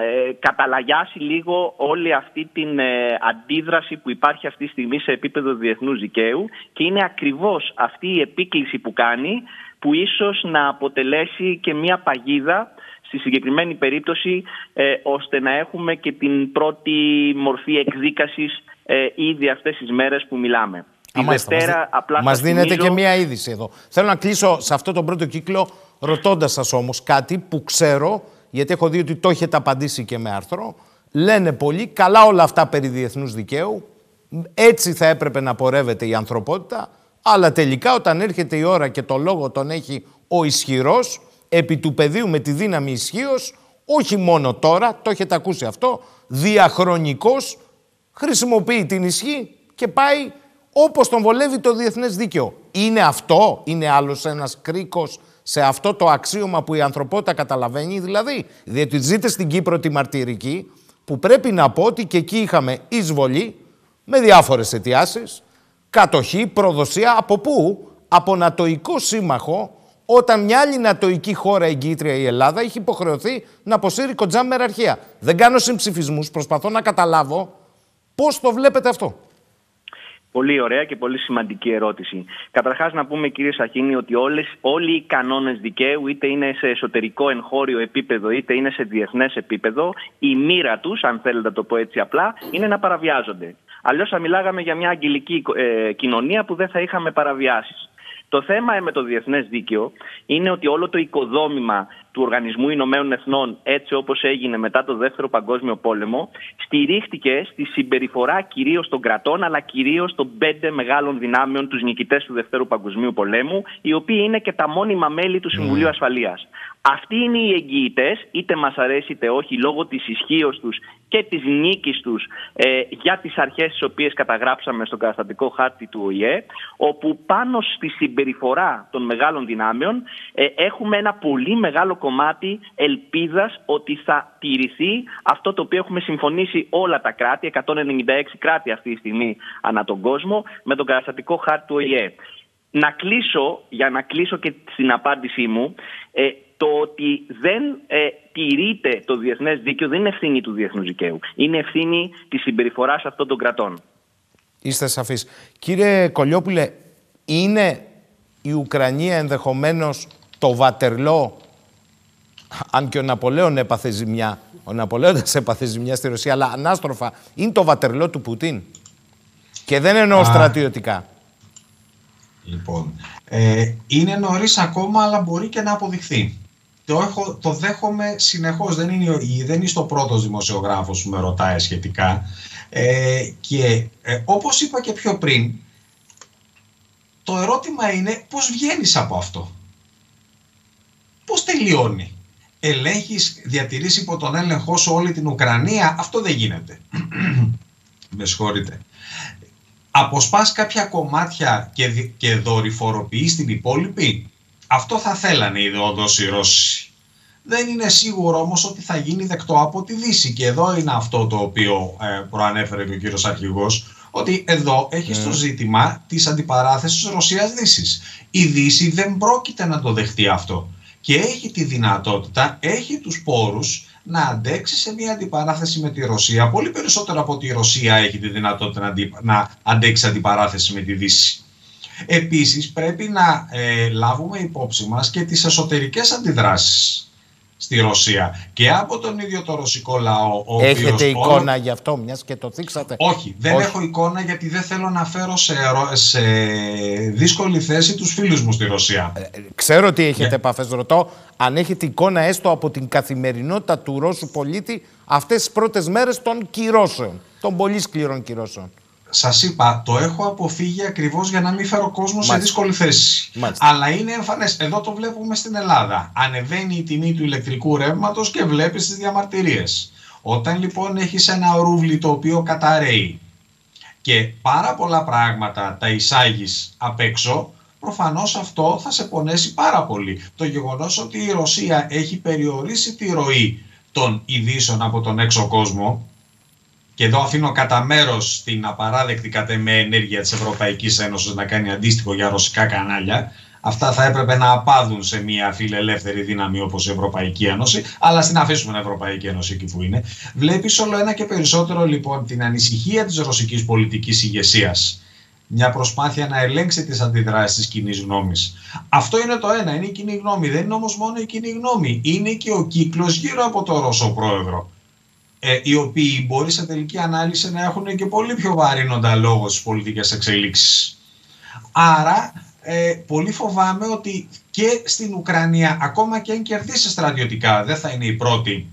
ε, καταλαγιάσει λίγο όλη αυτή την ε, αντίδραση που υπάρχει αυτή τη στιγμή σε επίπεδο διεθνούς δικαίου και είναι ακριβώς αυτή η επίκληση που κάνει που ίσως να αποτελέσει και μια παγίδα στη συγκεκριμένη περίπτωση ώστε να έχουμε και την πρώτη μορφή εκδίκασης ήδη αυτές τις μέρες που μιλάμε. Τη Δευτέρα απλά Μας δίνετε και μία είδηση εδώ. Θέλω να κλείσω σε αυτό τον πρώτο κύκλο ρωτώντας σας όμως κάτι που ξέρω, γιατί έχω δει ότι το έχετε απαντήσει και με άρθρο. Λένε πολλοί, καλά όλα αυτά περί διεθνούς δικαίου, έτσι θα έπρεπε να πορεύεται η ανθρωπότητα, αλλά τελικά όταν έρχεται η ώρα και το λόγο τον έχει ο ισχυρός, επί του πεδίου με τη δύναμη ισχύως, όχι μόνο τώρα, το έχετε ακούσει αυτό, διαχρονικός χρησιμοποιεί την ισχύ και πάει όπως τον βολεύει το διεθνές δίκαιο. Είναι αυτό, είναι άλλος ένας κρίκος σε αυτό το αξίωμα που η ανθρωπότητα καταλαβαίνει, δηλαδή. Διότι ζείτε στην Κύπρο τη μαρτυρική, που πρέπει να πω ότι και εκεί είχαμε εισβολή με διάφορες αιτιάσεις, κατοχή, προδοσία, από πού; Από νατοϊκό σύμμαχο, όταν μια άλλη νατοϊκή χώρα εγκύτρια η Ελλάδα είχε υποχρεωθεί να αποσύρει κοντζά μεραρχία. Δεν κάνω συμψηφισμούς, προσπαθώ να καταλάβω πώς το βλέπετε αυτό. Πολύ ωραία και πολύ σημαντική ερώτηση. Καταρχάς να πούμε κύριε Σαχίνη ότι όλες, όλοι οι κανόνες δικαίου είτε είναι σε εσωτερικό εγχώριο επίπεδο είτε είναι σε διεθνές επίπεδο η μοίρα τους, αν θέλετε να το πω έτσι απλά, είναι να παραβιάζονται. Αλλιώς θα μιλάγαμε για μια αγγελική ε, κοινωνία που δεν θα είχαμε παραβιάσεις. Το θέμα με το διεθνές δίκαιο είναι ότι όλο το οικοδόμημα του Οργανισμού Ηνωμένων Εθνών, έτσι όπως έγινε μετά το Δεύτερο Παγκόσμιο Πόλεμο, στηρίχτηκε στη συμπεριφορά κυρίως των κρατών, αλλά κυρίως των πέντε μεγάλων δυνάμεων, τους νικητές του Δεύτερου Παγκοσμίου Πολέμου, οι οποίοι είναι και τα μόνιμα μέλη του Συμβουλίου mm. Ασφαλείας. Αυτοί είναι οι εγγυητές, είτε μας αρέσει είτε όχι, λόγω της ισχύως τους και της νίκης τους ε, για τις αρχές τις οποίες καταγράψαμε στο καταστατικό χάρτη του ΟΗΕ, όπου πάνω στη συμπεριφορά των μεγάλων δυνάμεων ε, έχουμε ένα πολύ μεγάλο κομμάτι ελπίδας ότι θα τηρηθεί αυτό το οποίο έχουμε συμφωνήσει όλα τα κράτη, 196 κράτη αυτή τη στιγμή ανά τον κόσμο, με τον καταστατικό χάρτη του ΟΗΕ. Να κλείσω, για να κλείσω και στην απάντησή μου, ε, το ότι δεν ε, τηρείται το διεθνές δίκαιο δεν είναι ευθύνη του διεθνούς δικαίου. Είναι ευθύνη της συμπεριφοράς αυτών των κρατών. Είστε σαφείς. Κύριε Κολιόπουλε, είναι η Ουκρανία ενδεχομένως το Βατερλό, αν και ο Ναπολέον έπαθε ζημιά, ο Ναπολέοντας έπαθε ζημιά στη Ρωσία, αλλά ανάστροφα, είναι το Βατερλό του Πουτίν. Και δεν εννοώ στρατιωτικά. Λοιπόν, ε, είναι νωρίς ακόμα, αλλά μπορεί και να αποδειχθεί. Το, έχω, το δέχομαι συνεχώς, δεν είναι, δεν είναι το πρώτος δημοσιογράφος που με ρωτάει σχετικά. Ε, και ε, όπως είπα και πιο πριν, το ερώτημα είναι πώς βγαίνεις από αυτό. Πώς τελειώνει. Ελέγχεις, διατηρείς υπό τον έλεγχό σου όλη την Ουκρανία. Αυτό δεν γίνεται. με συγχωρείτε αποσπάς κάποια κομμάτια και, και δορυφοροποιείς την υπόλοιπη; Αυτό θα θέλανε οι όντως οι Ρώσοι. Δεν είναι σίγουρο όμως ότι θα γίνει δεκτό από τη Δύση και εδώ είναι αυτό το οποίο ε, προανέφερε και ο κύριος Αρχηγός ότι εδώ έχει το ναι. ζήτημα της αντιπαράθεσης Ρωσίας-Δύσης. Η Δύση δεν πρόκειται να το δεχτεί αυτό και έχει τη δυνατότητα, έχει τους πόρους να αντέξει σε μια αντιπαράθεση με τη Ρωσία. Πολύ περισσότερο από ότι η Ρωσία έχει τη δυνατότητα να αντέξει αντιπαράθεση με τη Δύση. Επίσης πρέπει να ε, λάβουμε υπόψη μας και τις εσωτερικές αντιδράσεις στη Ρωσία και από τον ίδιο το ρωσικό λαό. Ο Έχετε εικόνα γι' αυτό, μιας και το θίξατε; Όχι, δεν έχω εικόνα γιατί δεν θέλω να φέρω σε, σε δύσκολη θέση τους φίλους μου στη Ρωσία. Ε, ξέρω ότι έχετε yeah. επαφές, ρωτώ αν έχετε εικόνα έστω από την καθημερινότητα του Ρώσου πολίτη αυτές τις πρώτες μέρες των κυρώσεων, των πολύ σκληρών κυρώσεων σας είπα, το έχω αποφύγει ακριβώς για να μην φέρω κόσμο σε δύσκολη θέση. Αλλά είναι εμφανές. Εδώ το βλέπουμε στην Ελλάδα. Ανεβαίνει η τιμή του ηλεκτρικού ρεύματος και βλέπει τι διαμαρτυρίες. Όταν λοιπόν έχεις ένα ρούβλι το οποίο καταραίει και πάρα πολλά πράγματα τα εισάγεις απ' έξω, προφανώς αυτό θα σε πονέσει πάρα πολύ. Το γεγονός ότι η Ρωσία έχει περιορίσει τη ροή των ειδήσεων από τον έξω κόσμο και εδώ αφήνω κατά μέρος την απαράδεκτη κατ' με ενέργεια της Ευρωπαϊκής Ένωσης να κάνει αντίστοιχο για ρωσικά κανάλια. Αυτά θα έπρεπε να απάδουν σε μια φιλελεύθερη δύναμη όπως η Ευρωπαϊκή Ένωση, αλλά στην αφήσουμε την Ευρωπαϊκή Ένωση εκεί που είναι. Βλέπεις όλο ένα και περισσότερο λοιπόν την ανησυχία της ρωσικής πολιτικής ηγεσίας. Μια προσπάθεια να ελέγξει τις αντιδράσεις της κοινή γνώμης. Αυτό είναι το ένα, είναι η κοινή γνώμη. Δεν είναι όμως μόνο η κοινή γνώμη. Είναι και ο κύκλος γύρω από το Ρώσο πρόεδρο ε, οι οποίοι μπορεί σε τελική ανάλυση να έχουν και πολύ πιο βαρύνοντα λόγο στις πολιτικές εξελίξεις. Άρα, ε, πολύ φοβάμαι ότι και στην Ουκρανία, ακόμα και αν κερδίσει στρατιωτικά, δεν θα είναι η πρώτη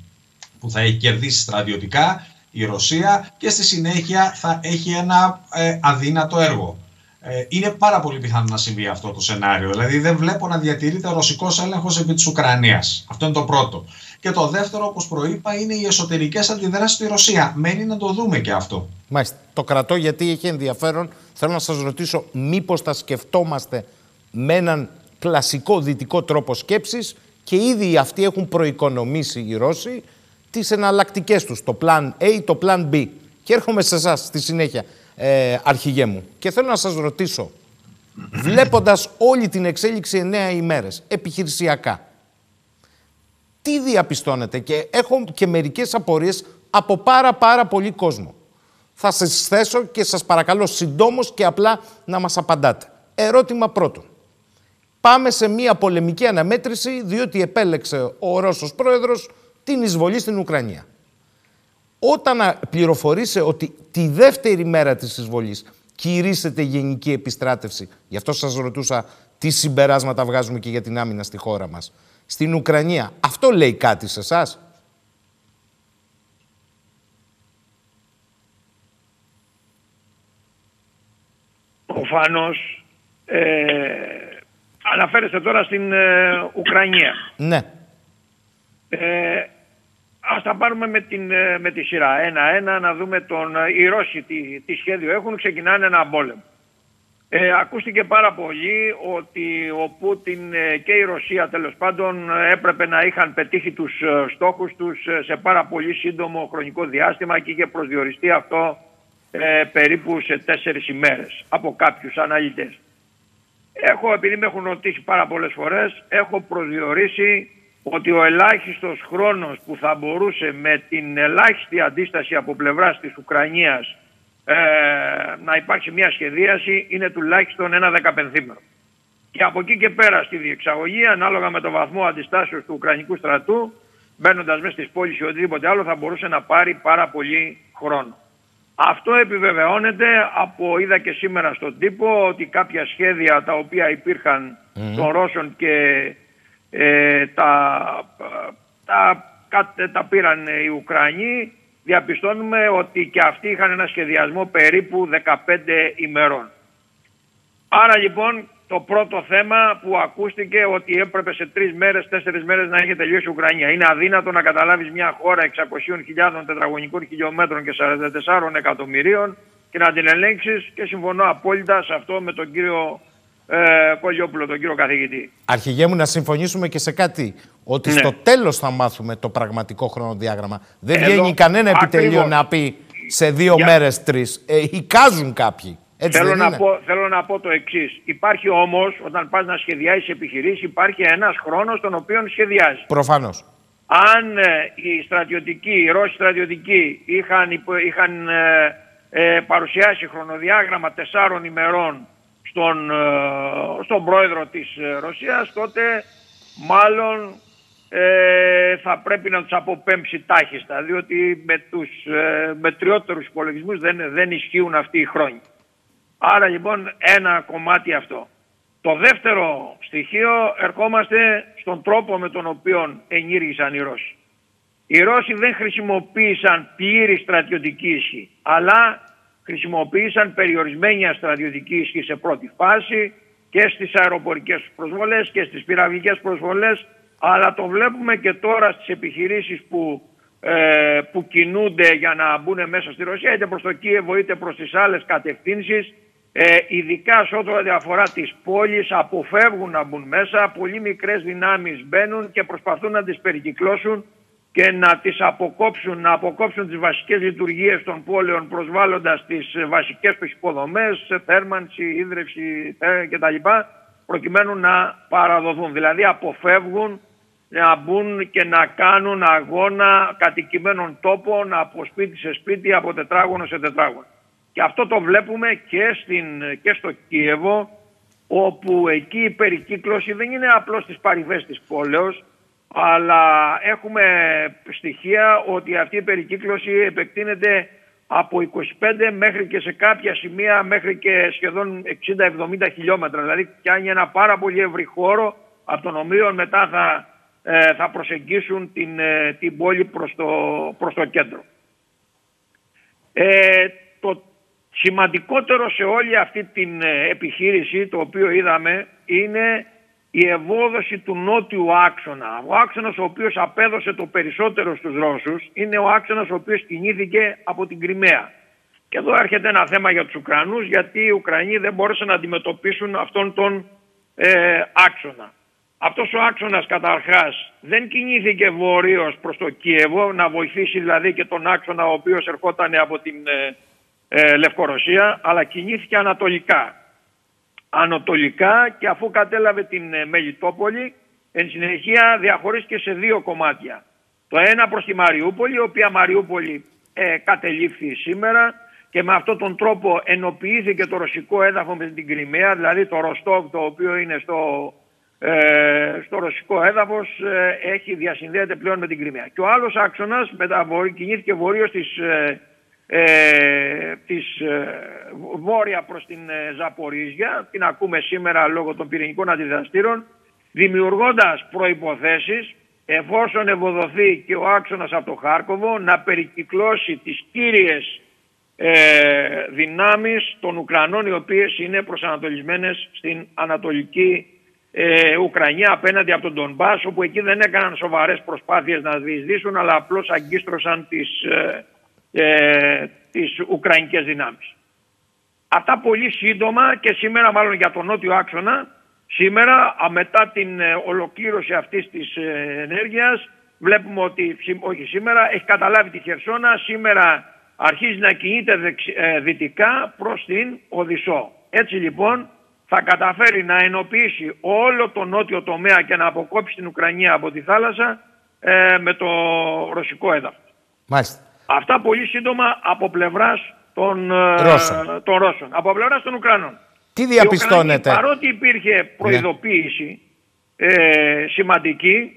που θα έχει κερδίσει στρατιωτικά η Ρωσία και στη συνέχεια θα έχει ένα ε, αδύνατο έργο. Ε, είναι πάρα πολύ πιθανό να συμβεί αυτό το σενάριο. Δηλαδή δεν βλέπω να διατηρείται ρωσικός έλεγχος επί της Ουκρανίας. Αυτό είναι το πρώτο. Και το δεύτερο, όπως προείπα, είναι οι εσωτερικές αντιδράσεις στη Ρωσία. Μένει να το δούμε και αυτό. Μάλιστα. Το κρατώ γιατί έχει ενδιαφέρον. Θέλω να σας ρωτήσω, μήπως θα σκεφτόμαστε με έναν κλασικό δυτικό τρόπο σκέψης και ήδη αυτοί έχουν προοικονομήσει οι Ρώσοι τις εναλλακτικές τους, το plan A, το plan B. Και έρχομαι σε εσάς στη συνέχεια ε, αρχηγέ μου. Και θέλω να σας ρωτήσω, βλέποντας όλη την εξέλιξη εννέα ημέρες, επιχειρησιακά, τι διαπιστώνετε και έχω και μερικές απορίες από πάρα πάρα πολύ κόσμο. Θα σας θέσω και σας παρακαλώ συντόμως και απλά να μας απαντάτε. Ερώτημα πρώτο. Πάμε σε μια πολεμική αναμέτρηση διότι επέλεξε ο Ρώσος πρόεδρος την εισβολή στην Ουκρανία. Όταν πληροφορήσε ότι τη δεύτερη μέρα της εισβολής κηρύσσεται γενική επιστράτευση, γι' αυτό σας ρωτούσα τι συμπεράσματα βγάζουμε και για την άμυνα στη χώρα μας, στην Ουκρανία, αυτό λέει κάτι σε εσάς; Προφανώς ε, αναφέρεστε τώρα στην ε, Ουκρανία. Ναι. Ε, ας τα πάρουμε με, την, ε, με τη σειρά. Ένα-ένα να δούμε τον, ε, οι Ρώσοι τι, τι σχέδιο έχουν. Ξεκινάνε ένα πόλεμο. Ε, ακούστηκε πάρα πολύ ότι ο Πούτιν και η Ρωσία τέλος πάντων έπρεπε να είχαν πετύχει τους στόχους τους σε πάρα πολύ σύντομο χρονικό διάστημα και είχε προσδιοριστεί αυτό περίπου σε τέσσερις ημέρες από κάποιους αναλυτές. Έχω, επειδή με έχουν ρωτήσει πάρα πολλές φορές, έχω προσδιορίσει ότι ο ελάχιστος χρόνος που θα μπορούσε με την ελάχιστη αντίσταση από πλευράς της Ουκρανίας ε, να υπάρξει μια σχεδίαση είναι τουλάχιστον ένα δεκαπενθήμερο. Και από εκεί και πέρα στη διεξαγωγή, ανάλογα με το βαθμό αντιστάσεως του Ουκρανικού στρατού, μπαίνοντας μέσα στις πόλεις ή οτιδήποτε άλλο, θα μπορούσε να πάρει πάρα πολύ χρόνο. Αυτό επιβεβαιώνεται από, είδα και σήμερα στον τύπο, ότι κάποια σχέδια τα οποία υπήρχαν των Ρώσων και ε, τα, τα, τα πήραν οι Ουκρανοί, διαπιστώνουμε ότι και αυτοί είχαν ένα σχεδιασμό περίπου 15 ημερών. Άρα λοιπόν το πρώτο θέμα που ακούστηκε ότι έπρεπε σε τρεις μέρες, τέσσερις μέρες να έχει τελειώσει η Ουκρανία. Είναι αδύνατο να καταλάβεις μια χώρα 600.000 τετραγωνικών χιλιόμετρων και 44 εκατομμυρίων και να την ελέγξεις και συμφωνώ απόλυτα σε αυτό με τον κύριο ε, Κολιόπουλο, τον κύριο καθηγητή. Αρχηγέ μου, να συμφωνήσουμε και σε κάτι. Ότι ναι. στο τέλος θα μάθουμε το πραγματικό χρονοδιάγραμμα. Δεν Εδώ, βγαίνει κανένα επιτελείο να πει σε δύο Για... μέρες τρεις. Ε, εικάζουν κάποιοι. Έτσι θέλω, να πω, θέλω να πω το εξής. Υπάρχει όμως, όταν πας να σχεδιάσεις επιχειρήσεις, υπάρχει ένας χρόνος τον οποίο σχεδιάζεις. Προφανώς. Αν ε, οι στρατιωτικοί, οι Ρώσοι στρατιωτικοί είχαν, είχαν ε, ε, παρουσιάσει χρονοδιάγραμμα τεσσάρων ημερών στον, ε, στον πρόεδρο της ε, Ρωσίας, τότε μάλλον ε, θα πρέπει να τους αποπέμψει τάχιστα, διότι με τους ε, μετριότερους υπολογισμούς δεν, δεν ισχύουν αυτοί οι χρόνοι. Άρα λοιπόν ένα κομμάτι αυτό. Το δεύτερο στοιχείο ερχόμαστε στον τρόπο με τον οποίο ενήργησαν οι Ρώσοι. Οι Ρώσοι δεν χρησιμοποίησαν πλήρη στρατιωτική ισχύ, αλλά χρησιμοποίησαν περιορισμένη στρατιωτική ισχύ σε πρώτη φάση και στις αεροπορικές προσβολές και στις πυραυλικές προσβολές αλλά το βλέπουμε και τώρα στις επιχειρήσεις που, ε, που κινούνται για να μπουν μέσα στη Ρωσία είτε προς το Κίεβο είτε προς τις άλλες κατευθύνσεις. Ε, ειδικά σε ό,τι αφορά τις πόλεις αποφεύγουν να μπουν μέσα πολύ μικρές δυνάμεις μπαίνουν και προσπαθούν να τις περικυκλώσουν και να τις αποκόψουν, να αποκόψουν τις βασικές λειτουργίες των πόλεων προσβάλλοντας τις βασικές τους υποδομές, θέρμανση, ίδρυυση κτλ. προκειμένου να παραδοθούν. Δηλαδή αποφεύγουν να μπουν και να κάνουν αγώνα κατοικημένων τόπων από σπίτι σε σπίτι, από τετράγωνο σε τετράγωνο. Και αυτό το βλέπουμε και, στην, και στο Κίεβο, όπου εκεί η περικύκλωση δεν είναι απλώς στις παρυφές της πόλεως, αλλά έχουμε στοιχεία ότι αυτή η περικύκλωση επεκτείνεται από 25 μέχρι και σε κάποια σημεία μέχρι και σχεδόν 60-70 χιλιόμετρα. Δηλαδή πιάνει ένα πάρα πολύ ευρύ χώρο από τον οποίο μετά θα, ε, θα προσεγγίσουν την, ε, την πόλη προς το, προς το κέντρο. Ε, το σημαντικότερο σε όλη αυτή την ε, επιχείρηση το οποίο είδαμε είναι η ευόδοση του νότιου άξονα. Ο άξονας ο οποίος απέδωσε το περισσότερο στους Ρώσους είναι ο άξονας ο οποίος κινήθηκε από την Κρυμαία. Και εδώ έρχεται ένα θέμα για τους Ουκρανούς γιατί οι Ουκρανοί δεν μπόρεσαν να αντιμετωπίσουν αυτόν τον ε, άξονα. Αυτός ο άξονας καταρχάς δεν κινήθηκε βορείως προς το Κίεβο να βοηθήσει δηλαδή και τον άξονα ο οποίος ερχόταν από την ε, ε Λευκορωσία αλλά κινήθηκε ανατολικά ανατολικά και αφού κατέλαβε την ε, Μελιτόπολη εν συνεχεία διαχωρίστηκε σε δύο κομμάτια. Το ένα προς τη Μαριούπολη, η οποία Μαριούπολη ε, κατελήφθη σήμερα και με αυτόν τον τρόπο ενοποιήθηκε το ρωσικό έδαφος με την Κρυμαία, δηλαδή το Ροστόκ το οποίο είναι στο, ε, στο ρωσικό έδαφος ε, έχει διασυνδέεται πλέον με την Κρυμαία. Και ο άλλος άξονας κινήθηκε βορείως της, ε, ε, της ε, βόρεια προς την ε, Ζαπορίζια, την ακούμε σήμερα λόγω των πυρηνικών αντιδραστήρων, δημιουργώντας προϋποθέσεις εφόσον ευοδοθεί και ο άξονας από το Χάρκοβο να περικυκλώσει τις κύριες ε, δυνάμεις των Ουκρανών οι οποίες είναι προσανατολισμένες στην Ανατολική ε, Ουκρανία απέναντι από τον Ντονμπάς όπου εκεί δεν έκαναν σοβαρές προσπάθειες να διεισδύσουν αλλά απλώς αγκίστρωσαν τις, ε, ε, τις Ουκρανικές δυνάμεις. Αυτά πολύ σύντομα και σήμερα μάλλον για τον νότιο άξονα σήμερα μετά την ε, ολοκλήρωση αυτής της ε, ενέργειας βλέπουμε ότι όχι σήμερα έχει καταλάβει τη Χερσόνα σήμερα αρχίζει να κινείται ε, δυτικά προς την Οδυσσό. Έτσι λοιπόν θα καταφέρει να ενοποιήσει όλο το νότιο τομέα και να αποκόψει την Ουκρανία από τη θάλασσα ε, με το ρωσικό έδαφος. Μάλιστα. Αυτά πολύ σύντομα από πλευράς των, ε, Ρώσων. των Ρώσων. Από πλευράς των Ουκρανών. Τι διαπιστώνετε; παρότι υπήρχε προειδοποίηση ε, σημαντική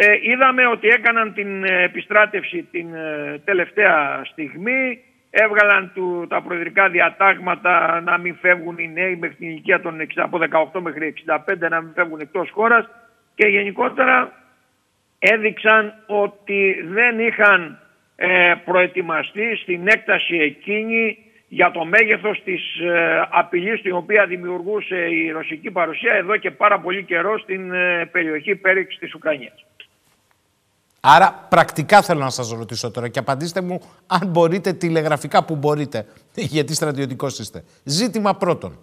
ε, είδαμε ότι έκαναν την ε, επιστράτευση την ε, τελευταία στιγμή, έβγαλαν του, τα προεδρικά διατάγματα να μην φεύγουν οι νέοι μέχρι την ηλικία των 60, από 18 μέχρι 65 να μην φεύγουν εκτός χώρας και γενικότερα έδειξαν ότι δεν είχαν ε, προετοιμαστεί στην έκταση εκείνη για το μέγεθος της ε, απειλής την οποία δημιουργούσε η ρωσική παρουσία εδώ και πάρα πολύ καιρό στην περιοχή πέριξης της Ουκρανίας. Άρα πρακτικά θέλω να σας ρωτήσω τώρα και απαντήστε μου αν μπορείτε τηλεγραφικά που μπορείτε, γιατί στρατιωτικός είστε. Ζήτημα πρώτον.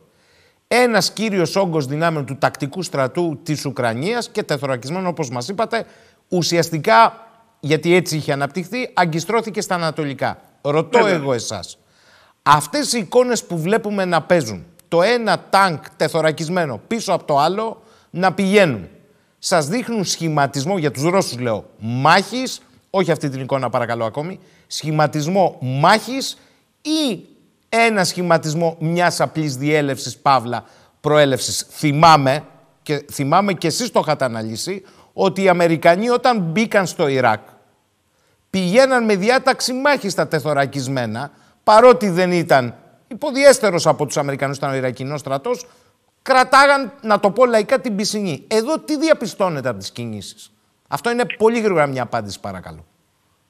Ένας κύριος όγκος δυνάμεων του τακτικού στρατού της Ουκρανίας και τεθωρακισμένο όπως μας είπατε, ουσιαστικά, γιατί έτσι είχε αναπτυχθεί, αγκιστρώθηκε στα ανατολικά. Ρωτώ εγώ εσάς. Αυτές οι εικόνες που βλέπουμε να παίζουν, το ένα τάγκ τεθωρακισμένο πίσω από το άλλο, να πηγαίνουν Σας δείχνουν σχηματισμό, για τους Ρώσους λέω, μάχης, όχι αυτή την εικόνα παρακαλώ ακόμη, σχηματισμό μάχης ή ένα σχηματισμό μιας απλής διέλευσης παύλα προέλευσης. Θυμάμαι, και θυμάμαι και εσείς το είχατε αναλύσει, ότι οι Αμερικανοί όταν μπήκαν στο Ιράκ πηγαίναν με διάταξη μάχης στα τεθωρακισμένα, παρότι δεν ήταν υποδιέστερος από τους Αμερικανούς ήταν ο Ιρακινός στρατός, κρατάγαν, να το πω λαϊκά, την πισινή. Εδώ τι διαπιστώνεται από τις κινήσεις; Αυτό είναι πολύ γρήγορα μια απάντηση, παρακαλώ.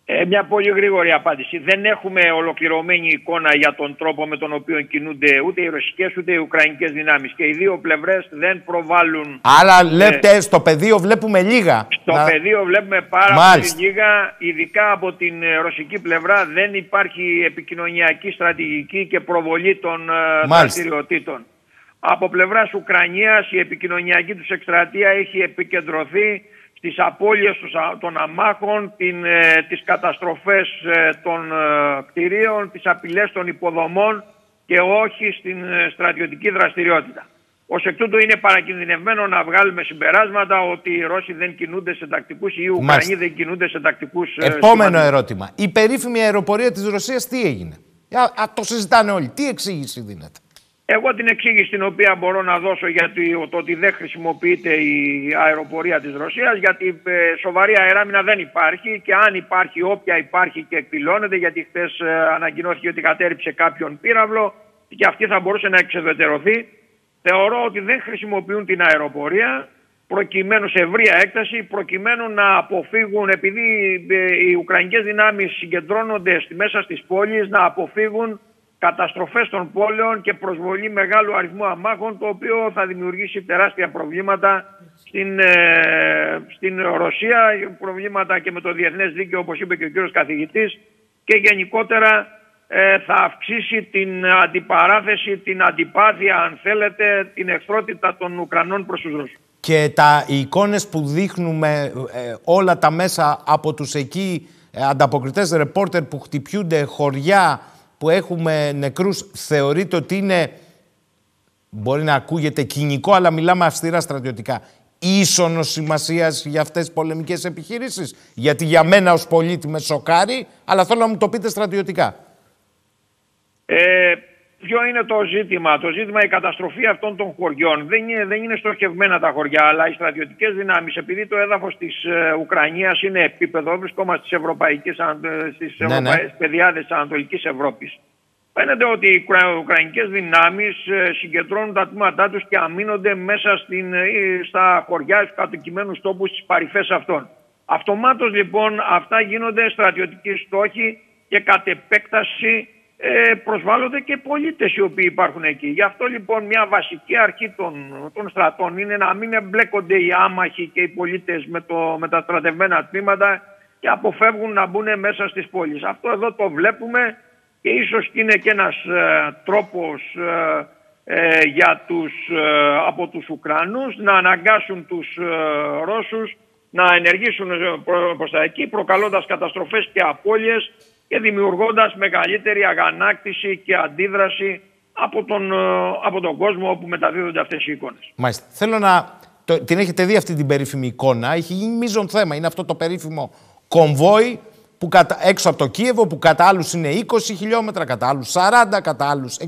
Ε, μια πολύ γρήγορη απάντηση. Δεν έχουμε ολοκληρωμένη εικόνα για τον τρόπο με τον οποίο κινούνται ούτε οι ρωσικές ούτε οι ουκρανικές δυνάμεις. Και οι δύο πλευρές δεν προβάλλουν... Άρα λέτε ε, στο πεδίο βλέπουμε λίγα. Στο να... πεδίο βλέπουμε πάρα Μάλιστα. πολύ λίγα. Ειδικά από την ε, ρωσική πλευρά δεν υπάρχει επικοινωνιακή στρατηγική και προβολή των ε, δραστηριοτήτων. Από πλευράς Ουκρανίας η επικοινωνιακή τους εκστρατεία έχει επικεντρωθεί στις απώλειες των αμάχων, την, ε, τις καταστροφές ε, των ε, κτηρίων, τις απειλές των υποδομών και όχι στην ε, στρατιωτική δραστηριότητα. Ως εκ τούτου είναι παρακινδυνευμένο να βγάλουμε συμπεράσματα ότι οι Ρώσοι δεν κινούνται σε τακτικούς ή οι Ουκρανοί δεν κινούνται σε τακτικούς Επόμενο ερώτημα. Η περίφημη αεροπορία της Ρωσίας τι έγινε; Α, το συζητάνε όλοι. Τι εξήγηση δίνεται; Εγώ την εξήγηση την οποία μπορώ να δώσω για το ότι δεν χρησιμοποιείται η αεροπορία της Ρωσίας γιατί ε, σοβαρή αεράμινα δεν υπάρχει και αν υπάρχει όποια υπάρχει και εκπλώνεται γιατί χθες ε, ανακοινώθηκε ότι κατέριψε κάποιον πύραυλο και αυτή θα μπορούσε να εξεδετερωθεί. Θεωρώ ότι δεν χρησιμοποιούν την αεροπορία προκειμένου σε ευρία έκταση, προκειμένου να αποφύγουν, επειδή ε, οι Ουκρανικές δυνάμεις συγκεντρώνονται στη μέσα στις πόλεις, να αποφύγουν καταστροφές των πόλεων και προσβολή μεγάλου αριθμού αμάχων το οποίο θα δημιουργήσει τεράστια προβλήματα στην, ε, στην Ρωσία, προβλήματα και με το διεθνές δίκαιο όπως είπε και ο κύριος καθηγητής και γενικότερα ε, θα αυξήσει την αντιπαράθεση, την αντιπάθεια αν θέλετε, την εχθρότητα των Ουκρανών προς τους Ρώσους. Και τα οι εικόνες που δείχνουμε ε, όλα τα μέσα από τους εκεί ανταποκριτές ρεπόρτερ που χτυπιούνται χωριά που έχουμε νεκρούς θεωρείτε ότι είναι, μπορεί να ακούγεται κοινικό, αλλά μιλάμε αυστηρά στρατιωτικά, ίσονος σημασίας για αυτές τις πολεμικές επιχειρήσεις; Γιατί για μένα ως πολίτη με σοκάρει, αλλά θέλω να μου το πείτε στρατιωτικά. Ε, ποιο είναι το ζήτημα; Το ζήτημα η καταστροφή αυτών των χωριών. Δεν είναι, δεν είναι στοχευμένα τα χωριά, αλλά οι στρατιωτικές δυνάμεις, επειδή το έδαφος της ε, Ουκρανίας είναι επίπεδο, βρισκόμαστε στις, ευρωπαϊκές, στις ναι, ναι. παιδιάδες της Ανατολικής Ευρώπης. Φαίνεται ότι οι Ουκρανικές δυνάμεις ε, συγκεντρώνουν τα τμήματά τους και αμήνονται μέσα στην, ε, στα χωριά, στους κατοικημένους τόπους, στις παρυφές αυτών. Αυτομάτως λοιπόν αυτά γίνονται στρατιωτικοί στόχοι και κατ' επέκταση ε, προσβάλλονται και πολίτες οι οποίοι υπάρχουν εκεί. Γι' αυτό λοιπόν μια βασική αρχή των, των στρατών είναι να μην εμπλέκονται οι άμαχοι και οι πολίτες με, το, με τα στρατευμένα τμήματα και αποφεύγουν να μπουν μέσα στις πόλεις. Αυτό εδώ το βλέπουμε και ίσως είναι και ένας ε, τρόπος ε, για τους, από τους Ουκρανούς να αναγκάσουν τους Ρώσους να ενεργήσουν προς τα εκεί προκαλώντας καταστροφές και απώλειες και δημιουργώντας μεγαλύτερη αγανάκτηση και αντίδραση από τον, ε, από τον κόσμο όπου μεταδίδονται αυτές οι εικόνες. Μάλιστα. Θέλω να... Το, την έχετε δει αυτή την περίφημη εικόνα. Έχει γίνει μείζον θέμα. Είναι αυτό το περίφημο κομβόι που κατα... έξω από το Κίεβο που κατά άλλους είναι 20 χιλιόμετρα, κατά άλλους 40, κατά άλλους 60.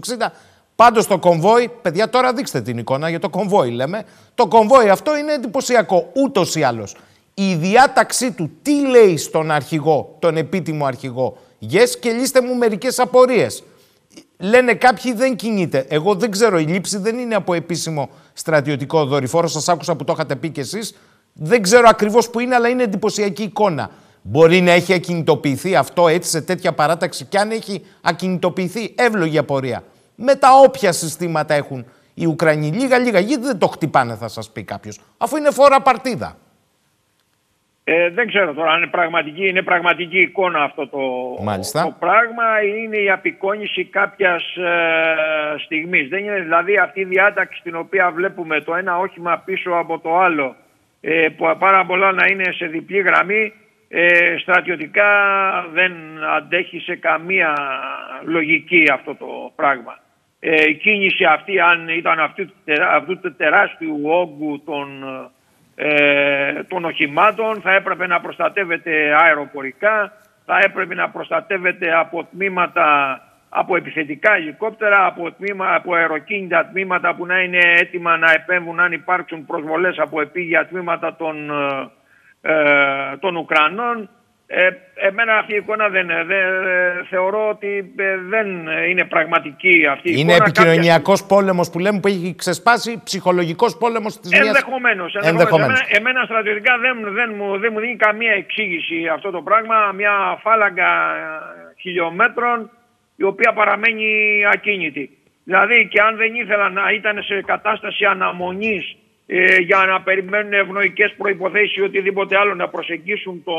Πάντως το κομβόι, παιδιά τώρα δείξτε την εικόνα για το κομβόι λέμε. Το κομβόι αυτό είναι εντυπωσιακό ούτως ή άλλως. Η διάταξή του τι λέει στον αρχηγό, τον επίτιμο αρχηγό yes και λύστε μου μερικές απορίες. Λένε κάποιοι δεν κινείται. Εγώ δεν ξέρω, η λήψη δεν είναι από επίσημο στρατιωτικό δορυφόρο. Σας άκουσα που το είχατε πει κι εσείς. Δεν ξέρω ακριβώς που είναι, αλλά είναι εντυπωσιακή εικόνα. Μπορεί να έχει ακινητοποιηθεί αυτό έτσι σε τέτοια παράταξη και αν έχει ακινητοποιηθεί, εύλογη απορία. Με τα όποια συστήματα έχουν οι Ουκρανοί. Λίγα, λίγα, γιατί δεν το χτυπάνε, θα σας πει κάποιος, αφού είναι φόρα παρτίδα. Ε, δεν ξέρω τώρα αν είναι πραγματική, είναι πραγματική εικόνα αυτό το, το πράγμα ή είναι η απεικόνηση κάποιας ε, στιγμής. Δεν είναι δηλαδή αυτή η διάταξη την οποία βλέπουμε το ένα όχημα πίσω από το άλλο ε, που πάρα πολλά να είναι σε διπλή γραμμή ε, στρατιωτικά δεν αντέχει σε καμία λογική αυτό το πράγμα. Ε, η κίνηση αυτή αν ήταν αυτού, αυτού του τεράστιου όγκου των ε, των οχημάτων, θα έπρεπε να προστατεύεται αεροπορικά, θα έπρεπε να προστατεύεται από τμήματα, από επιθετικά ελικόπτερα, από, τμήμα, από αεροκίνητα τμήματα που να είναι έτοιμα να επέμβουν αν υπάρξουν προσβολές από επίγεια τμήματα των, ε, ε των Ουκρανών. Ε, εμένα αυτή η εικόνα δεν, δεν θεωρώ ότι ε, δεν είναι πραγματική αυτή η είναι εικόνα. Είναι επικοινωνιακός κάποια... πόλεμος που λέμε που έχει ξεσπάσει, ψυχολογικός πόλεμος της μία. Ενδεχομένως. Εμένα, εμένα στρατιωτικά δεν, δεν, μου, δεν μου δίνει καμία εξήγηση αυτό το πράγμα. Μια φάλαγγα χιλιόμετρων η οποία παραμένει ακίνητη. Δηλαδή και αν δεν ήθελαν να ήταν σε κατάσταση αναμονής ε, για να περιμένουν ευνοϊκές προϋποθέσεις ή οτιδήποτε άλλο να προσεγγίσουν το,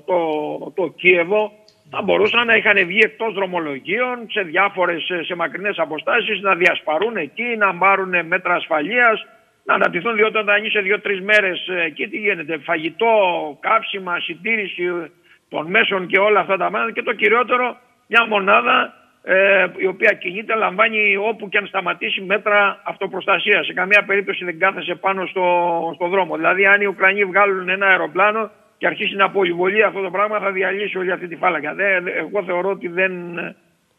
το, το Κίεβο θα μπορούσαν να είχαν βγει εκτός δρομολογίων σε διάφορες σε μακρινές αποστάσεις να διασπαρούν εκεί, να πάρουν μέτρα ασφαλείας να αναπτυχθούν διότι όταν είσαι δύο-τρεις μέρες εκεί τι γίνεται, φαγητό, καύσιμα, συντήρηση των μέσων και όλα αυτά τα μέτρα και το κυριότερο μια μονάδα ε, η οποία κινείται, λαμβάνει όπου και αν σταματήσει μέτρα αυτοπροστασίας. Σε καμία περίπτωση δεν κάθεσε πάνω στο, στο δρόμο. Δηλαδή, αν οι Ουκρανοί βγάλουν ένα αεροπλάνο και αρχίσει να πολυβολεί αυτό το πράγμα, θα διαλύσει όλη αυτή τη φάλαγγα. εγώ θεωρώ ότι δεν,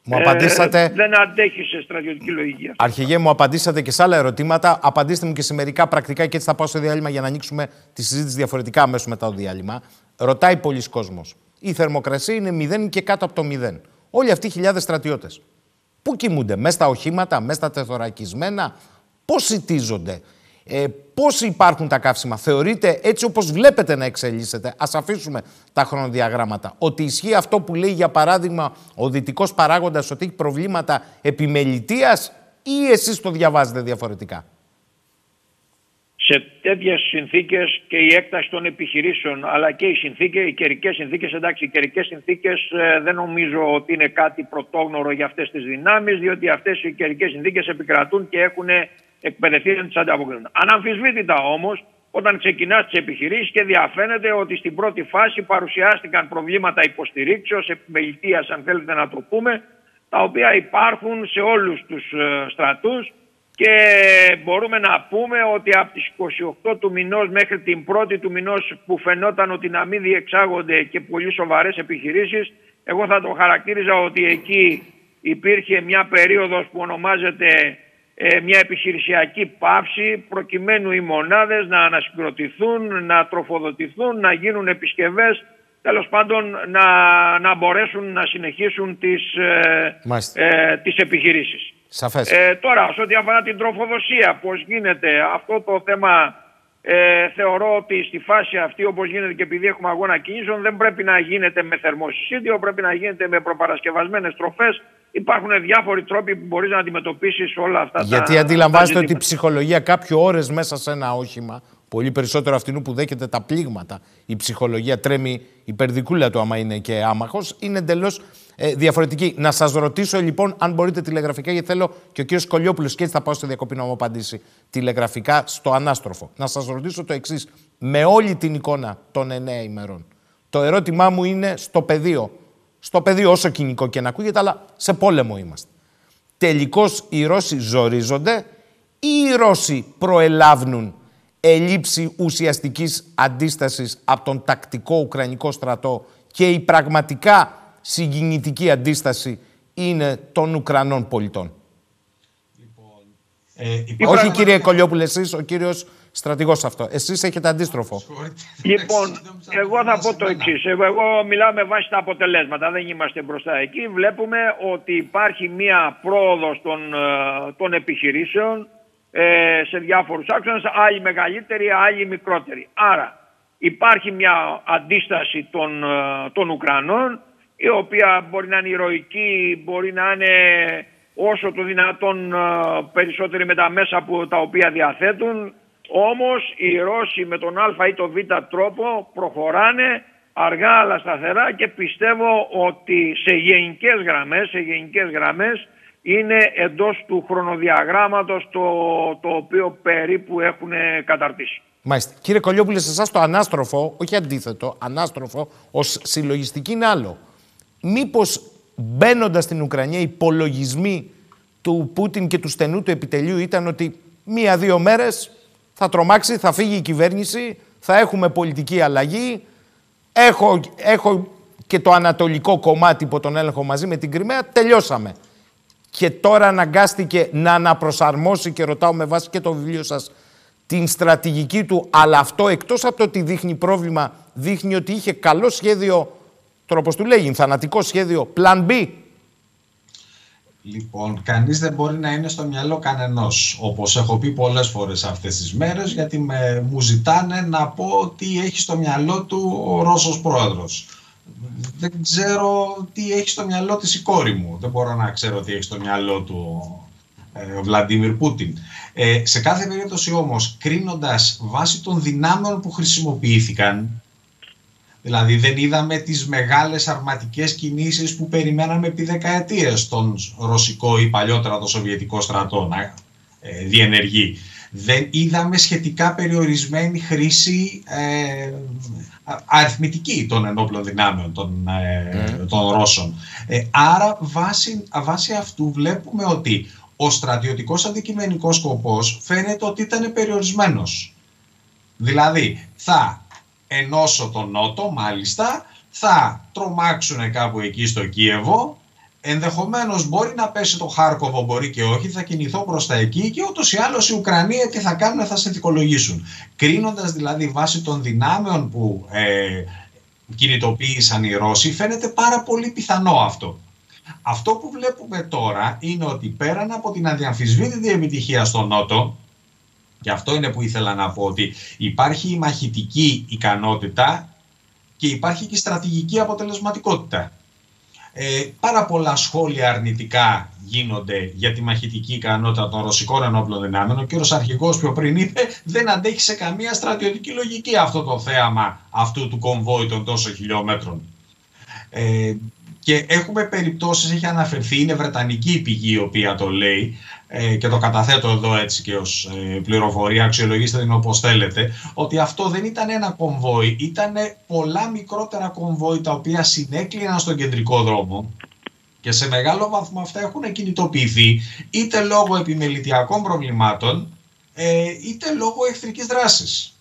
μου απαντήσατε... Ε, δεν αντέχει σε στρατιωτική λογική. Αρχηγέ, μου απαντήσατε και σε άλλα ερωτήματα. Απαντήστε μου και σε μερικά πρακτικά και έτσι θα πάω στο διάλειμμα για να ανοίξουμε τη συζήτηση διαφορετικά αμέσως μετά το διάλειμμα. Ρωτάει πολλοί κόσμος. Η θερμοκρασία είναι 0 και κάτω από το 0. Όλοι αυτοί οι χιλιάδες στρατιώτες. Πού κοιμούνται, μέσα στα οχήματα, μέσα στα τεθωρακισμένα, πώς σητίζονται, ε, πώς υπάρχουν τα καύσιμα. Θεωρείτε έτσι όπως βλέπετε να εξελίσσεται, ας αφήσουμε τα χρονοδιαγράμματα, ότι ισχύει αυτό που λέει για παράδειγμα ο δυτικός παράγοντας ότι έχει προβλήματα επιμελητίας ή εσείς το διαβάζετε διαφορετικά; Σε τέτοιες συνθήκες και η έκταση των επιχειρήσεων, αλλά και οι συνθήκες, οι καιρικές συνθήκες, εντάξει, οι καιρικές συνθήκες ε, δεν νομίζω ότι είναι κάτι πρωτόγνωρο για αυτές τις δυνάμεις, διότι αυτές οι καιρικές συνθήκες επικρατούν και έχουν εκπαιδευτεί να τις ανταποκρίνουν. Αναμφισβήτητα όμως, όταν ξεκινάς τις επιχειρήσεις και διαφαίνεται ότι στην πρώτη φάση παρουσιάστηκαν προβλήματα υποστηρίξεως, επιμελητίας, αν θέλετε να το πούμε, τα οποία υπάρχουν σε όλους τους ε, στρατούς και μπορούμε να πούμε ότι από τις 28 του μηνός μέχρι την 1η του μηνός που φαινόταν ότι να μην διεξάγονται και πολύ σοβαρές επιχειρήσεις, εγώ θα το χαρακτήριζα ότι εκεί υπήρχε μια περίοδος που ονομάζεται ε, μια επιχειρησιακή πάυση προκειμένου οι μονάδες να ανασυγκροτηθούν, να τροφοδοτηθούν, να γίνουν επισκευές τέλος πάντων να, να μπορέσουν να συνεχίσουν τις, ε, ε, τις επιχειρήσεις. Σαφές. Ε, τώρα, σε ό,τι αφορά την τροφοδοσία, πώς γίνεται αυτό το θέμα ε, θεωρώ ότι στη φάση αυτή όπως γίνεται και επειδή έχουμε αγώνα κινήσεων δεν πρέπει να γίνεται με θερμοσυσίδιο, πρέπει να γίνεται με προπαρασκευασμένες τροφές. Υπάρχουν διάφοροι τρόποι που μπορείς να αντιμετωπίσεις όλα αυτά Γιατί τα Γιατί αντιλαμβάνεστε ότι η ψυχολογία κάποιου ώρες μέσα σε ένα όχημα πολύ περισσότερο αυτού που δέχεται τα πλήγματα. Η ψυχολογία τρέμει υπερδικούλα του άμα είναι και άμαχος. Είναι εντελώς ε, διαφορετική. Να σας ρωτήσω λοιπόν αν μπορείτε τηλεγραφικά, γιατί θέλω και ο κύριος Κολιόπουλος και έτσι θα πάω στη διακοπή να μου απαντήσει τηλεγραφικά στο ανάστροφο. Να σας ρωτήσω το εξής με όλη την εικόνα των εννέα ημερών. Το ερώτημά μου είναι στο πεδίο. Στο πεδίο όσο κοινικό και να ακούγεται, αλλά σε πόλεμο είμαστε. Τελικώς οι Ρώσοι ζορίζονται ή οι Ρώσοι προελάβνουν ελλείψη ουσιαστικής αντίστασης από τον τακτικό Ουκρανικό στρατό και η πραγματικά συγκινητική αντίσταση είναι των Ουκρανών πολιτών. Λοιπόν, ε, Όχι κύριε Κολιόπουλε, εσείς, ο κύριος στρατηγός αυτό. Εσείς έχετε αντίστροφο. Λοιπόν, εγώ θα πω το εξής. Εγώ μιλάω με βάση τα αποτελέσματα. Δεν είμαστε μπροστά εκεί. Βλέπουμε ότι υπάρχει μία πρόοδος των, ε, των επιχειρήσεων ε, σε διάφορους άξονες, άλλοι μεγαλύτεροι, άλλοι μικρότεροι. Άρα υπάρχει μια αντίσταση των, ε, των Ουκρανών, η οποία μπορεί να είναι ηρωική, μπορεί να είναι όσο το δυνατόν ε, περισσότεροι με τα μέσα που, τα οποία διαθέτουν. Όμως οι Ρώσοι με τον Α ή τον Β τρόπο προχωράνε αργά αλλά σταθερά και πιστεύω ότι σε γενικές γραμμές, σε γενικές γραμμές είναι εντός του χρονοδιαγράμματος το, το οποίο περίπου έχουν καταρτήσει. Μάλιστα. Κύριε Κολιόπουλε, σε εσάς το ανάστροφο, όχι αντίθετο, ανάστροφο, ως συλλογιστική είναι άλλο. Μήπως μπαίνοντας στην Ουκρανία, οι υπολογισμοί του Πούτιν και του στενού του επιτελείου ήταν ότι μία-δύο μέρες θα τρομάξει, θα φύγει η κυβέρνηση, θα έχουμε πολιτική αλλαγή. Έχω, έχω και το ανατολικό κομμάτι που τον έλεγχο μαζί με την Κρυμαία. Τελειώσαμε και τώρα αναγκάστηκε να αναπροσαρμόσει και ρωτάω με βάση και το βιβλίο σας την στρατηγική του, αλλά αυτό εκτός από το ότι δείχνει πρόβλημα, δείχνει ότι είχε καλό σχέδιο, τρόπος του λέγει, θανατικό σχέδιο, plan B. Λοιπόν, κανείς δεν μπορεί να είναι στο μυαλό κανενός, όπως έχω πει πολλές φορές αυτές τις μέρες, γιατί με, μου ζητάνε να πω τι έχει στο μυαλό του ο Ρώσος πρόεδρος δεν ξέρω τι έχει στο μυαλό της η κόρη μου. Δεν μπορώ να ξέρω τι έχει στο μυαλό του ε, ο Βλαντίμιρ Πούτιν. Ε, σε κάθε περίπτωση όμως, κρίνοντας βάσει των δυνάμεων που χρησιμοποιήθηκαν, δηλαδή δεν είδαμε τις μεγάλες αρματικές κινήσεις που περιμέναμε επί δεκαετίες στον ρωσικό ή παλιότερα το σοβιετικό στρατό να ε, διενεργεί. Δεν είδαμε σχετικά περιορισμένη χρήση ε, αριθμητική των ενόπλων δυνάμεων των, ε, ναι. των Ρώσων. Ε, άρα βάσει, βάσει αυτού βλέπουμε ότι ο στρατιωτικός αντικειμενικός σκοπός φαίνεται ότι ήταν περιορισμένος. Δηλαδή θα ενώσω τον Νότο μάλιστα, θα τρομάξουν κάπου εκεί στο Κίεβο, Ενδεχομένως μπορεί να πέσει το Χάρκοβο, μπορεί και όχι, θα κινηθώ προς τα εκεί και ούτως ή άλλως οι Ουκρανοί τι θα κάνουν, θα συνθηκολογήσουν. Κρίνοντας δηλαδή βάσει των δυνάμεων που ε, κινητοποίησαν οι Ρώσοι, φαίνεται πάρα πολύ πιθανό αυτό. Αυτό που βλέπουμε τώρα είναι ότι πέραν από την αδιαμφισβήτητη επιτυχία στον Νότο, και αυτό είναι που ήθελα να πω, ότι υπάρχει η μαχητική ικανότητα και υπάρχει και η στρατηγική αποτελεσματικότητα. Ε, πάρα πολλά σχόλια αρνητικά γίνονται για τη μαχητική ικανότητα των ρωσικών ενόπλων δυνάμεων. Ο κύριος Αρχηγός πιο πριν είπε δεν αντέχει σε καμία στρατιωτική λογική αυτό το θέαμα αυτού του κομβόη των τόσο χιλιόμετρων. Ε, και έχουμε περιπτώσεις, έχει αναφερθεί, είναι βρετανική η πηγή η οποία το λέει ε, και το καταθέτω εδώ έτσι και ως ε, πληροφορία, αξιολογήστε την όπως θέλετε, ότι αυτό δεν ήταν ένα κομβόι, ήταν πολλά μικρότερα κομβόι τα οποία συνέκλειναν στον κεντρικό δρόμο και σε μεγάλο βαθμό αυτά έχουν κινητοποιηθεί είτε λόγω επιμελητιακών προβλημάτων ε, είτε λόγω εχθρικής δράσης.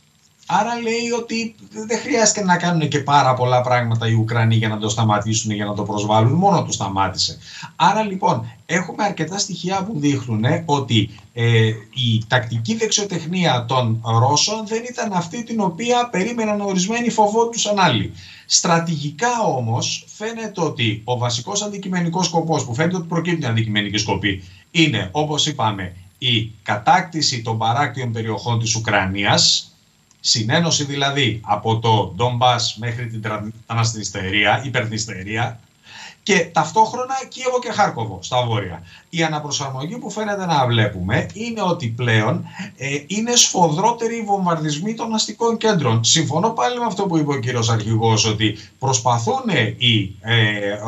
Άρα λέει ότι δεν χρειάζεται να κάνουν και πάρα πολλά πράγματα οι Ουκρανοί για να το σταματήσουν, για να το προσβάλλουν. Μόνο το σταμάτησε. Άρα λοιπόν έχουμε αρκετά στοιχεία που δείχνουν ότι ε, η τακτική δεξιοτεχνία των Ρώσων δεν ήταν αυτή την οποία περίμεναν ορισμένοι φοβόντουσαν άλλοι. Στρατηγικά όμως φαίνεται ότι ο βασικός αντικειμενικός σκοπός που φαίνεται ότι προκύπτει αντικειμενική σκοπή είναι όπως είπαμε η κατάκτηση των παράκτιων περιοχών της Ουκρανίας Συνένωση δηλαδή από το Ντομπάς μέχρι την Τραναστινιστερία, υπερνηστερία και ταυτόχρονα Κίεβο και Χάρκοβο στα βόρεια. Η αναπροσαρμογή που φαίνεται να βλέπουμε είναι ότι πλέον ε, είναι σφοδρότεροι οι βομβαρδισμοί των αστικών κέντρων. Συμφωνώ πάλι με αυτό που είπε ο κύριος Αρχηγός ότι προσπαθούν οι ε,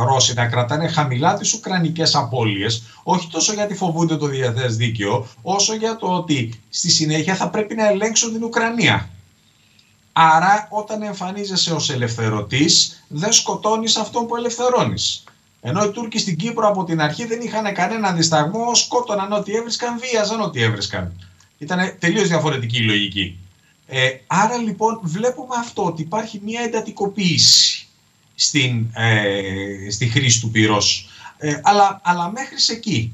Ρώσοι να κρατάνε χαμηλά τις ουκρανικές απώλειες όχι τόσο γιατί φοβούνται το διαθές δίκαιο όσο για το ότι στη συνέχεια θα πρέπει να ελέγξουν την Ουκρανία. Άρα όταν εμφανίζεσαι ως ελευθερωτής δεν σκοτώνεις αυτόν που ελευθερώνεις. Ενώ οι Τούρκοι στην Κύπρο από την αρχή δεν είχαν κανένα δισταγμό, σκότωναν ό,τι έβρισκαν, βίαζαν ό,τι έβρισκαν. Ήταν τελείως διαφορετική η λογική. Ε, άρα λοιπόν βλέπουμε αυτό ότι υπάρχει μια εντατικοποίηση στην, ε, στη χρήση του πυρός. Ε, αλλά, αλλά μέχρι σε εκεί.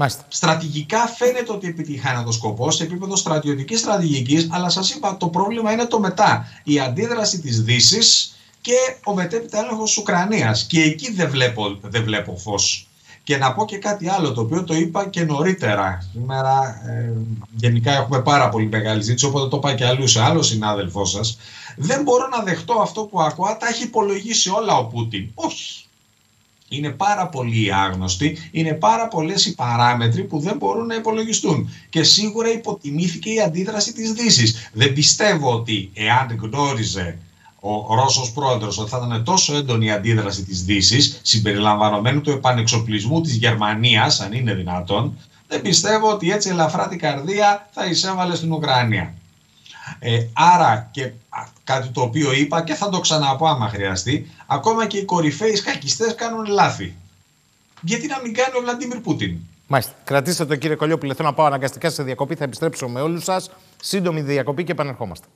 Μάλιστα. Στρατηγικά φαίνεται ότι επιτυχάνει το σκοπός σε επίπεδο στρατιωτικής στρατηγικής, αλλά σας είπα το πρόβλημα είναι το μετά. Η αντίδραση της Δύσης και ο μετέπειτα έλεγχος της Ουκρανίας. Και εκεί δεν βλέπω, δεν βλέπω φως. Και να πω και κάτι άλλο το οποίο το είπα και νωρίτερα. Σήμερα ε, γενικά έχουμε πάρα πολύ μεγάλη ζήτηση, οπότε το είπα και αλλού σε άλλο συνάδελφό σας. Δεν μπορώ να δεχτώ αυτό που ακούω. Τα έχει υπολογίσει όλα ο Πούτιν. Όχι είναι πάρα πολύ άγνωστοι, είναι πάρα πολλές οι παράμετροι που δεν μπορούν να υπολογιστούν. Και σίγουρα υποτιμήθηκε η αντίδραση της Δύσης. Δεν πιστεύω ότι εάν γνώριζε ο Ρώσος πρόεδρος ότι θα ήταν τόσο έντονη η αντίδραση της Δύσης, συμπεριλαμβανομένου του επανεξοπλισμού της Γερμανίας, αν είναι δυνατόν, δεν πιστεύω ότι έτσι ελαφρά την καρδία θα εισέβαλε στην Ουκρανία. Ε, άρα και κάτι το οποίο είπα και θα το ξαναπώ άμα χρειαστεί, ακόμα και οι κορυφαίοι σκακιστές κάνουν λάθη. Γιατί να μην κάνει ο Βλαντίμιρ Πούτιν; Μάλιστα. Κρατήστε το κύριε Κολιόπουλε. Θέλω να πάω αναγκαστικά σε διακοπή. Θα επιστρέψω με όλους σας. Σύντομη διακοπή και επανερχόμαστε.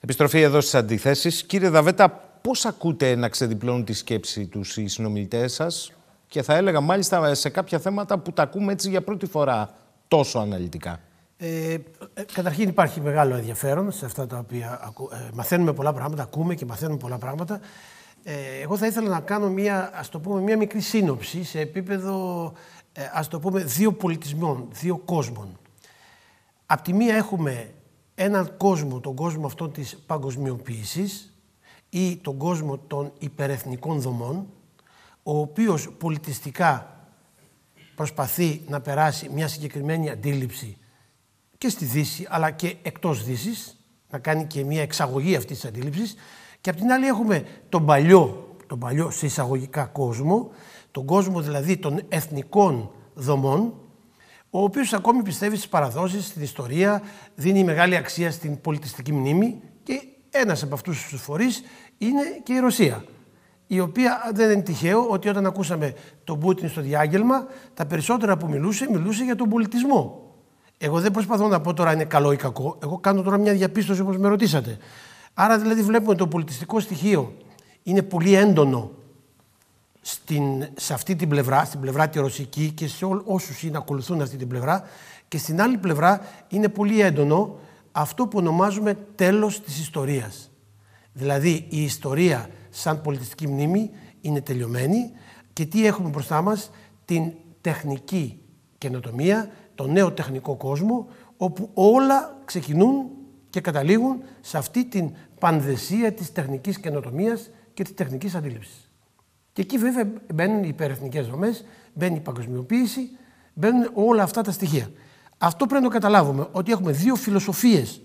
Επιστροφή εδώ στις αντιθέσεις. Κύριε Δαβέτα, πώς ακούτε να ξεδιπλώνουν τη σκέψη τους οι συνομιλητές σας; Και θα έλεγα μάλιστα σε κάποια θέματα που τα ακούμε έτσι για πρώτη φορά τόσο αναλυτικά. Ε, ε, καταρχήν υπάρχει μεγάλο ενδιαφέρον σε αυτά τα οποία ε, μαθαίνουμε πολλά πράγματα, ακούμε και μαθαίνουμε πολλά πράγματα. Ε, εγώ θα ήθελα να κάνω μια, ας το πούμε, μια μικρή σύνοψη σε επίπεδο ε, ας το πούμε, δύο πολιτισμών, δύο κόσμων. Απ' τη μία έχουμε έναν κόσμο, τον κόσμο αυτό της παγκοσμιοποίησης ή τον κόσμο των υπερεθνικών δομών, ο οποίος πολιτιστικά προσπαθεί να περάσει μια συγκεκριμένη αντίληψη και στη Δύση αλλά και εκτός Δύσης, να κάνει και μια εξαγωγή αυτής της αντίληψης και απ' την άλλη έχουμε τον παλιό, τον παλιό σε εισαγωγικά κόσμο, τον κόσμο δηλαδή των εθνικών δομών, ο οποίος ακόμη πιστεύει στις παραδόσεις, στην ιστορία, δίνει μεγάλη αξία στην πολιτιστική μνήμη και ένας από αυτούς τους φορείς είναι και η Ρωσία η οποία δεν είναι τυχαίο ότι όταν ακούσαμε τον Πούτιν στο διάγγελμα, τα περισσότερα που μιλούσε, μιλούσε για τον πολιτισμό. Εγώ δεν προσπαθώ να πω τώρα είναι καλό ή κακό. Εγώ κάνω τώρα μια διαπίστωση όπως με ρωτήσατε. Άρα δηλαδή βλέπουμε ότι το πολιτιστικό στοιχείο είναι πολύ έντονο στην, σε αυτή την πλευρά, στην πλευρά τη ρωσική και σε ό, όσους είναι ακολουθούν αυτή την πλευρά και στην άλλη πλευρά είναι πολύ έντονο αυτό που ονομάζουμε τέλος της ιστορίας. Δηλαδή η ιστορία σαν πολιτιστική μνήμη είναι τελειωμένη και τι έχουμε μπροστά μας; Την τεχνική καινοτομία, το νέο τεχνικό κόσμο, όπου όλα ξεκινούν και καταλήγουν σε αυτή την πανδεσία της τεχνικής καινοτομίας και της τεχνικής αντίληψης. Και εκεί βέβαια μπαίνουν οι υπερεθνικές δομές, μπαίνει η παγκοσμιοποίηση, μπαίνουν όλα αυτά τα στοιχεία. Αυτό πρέπει να το καταλάβουμε, ότι έχουμε δύο φιλοσοφίες.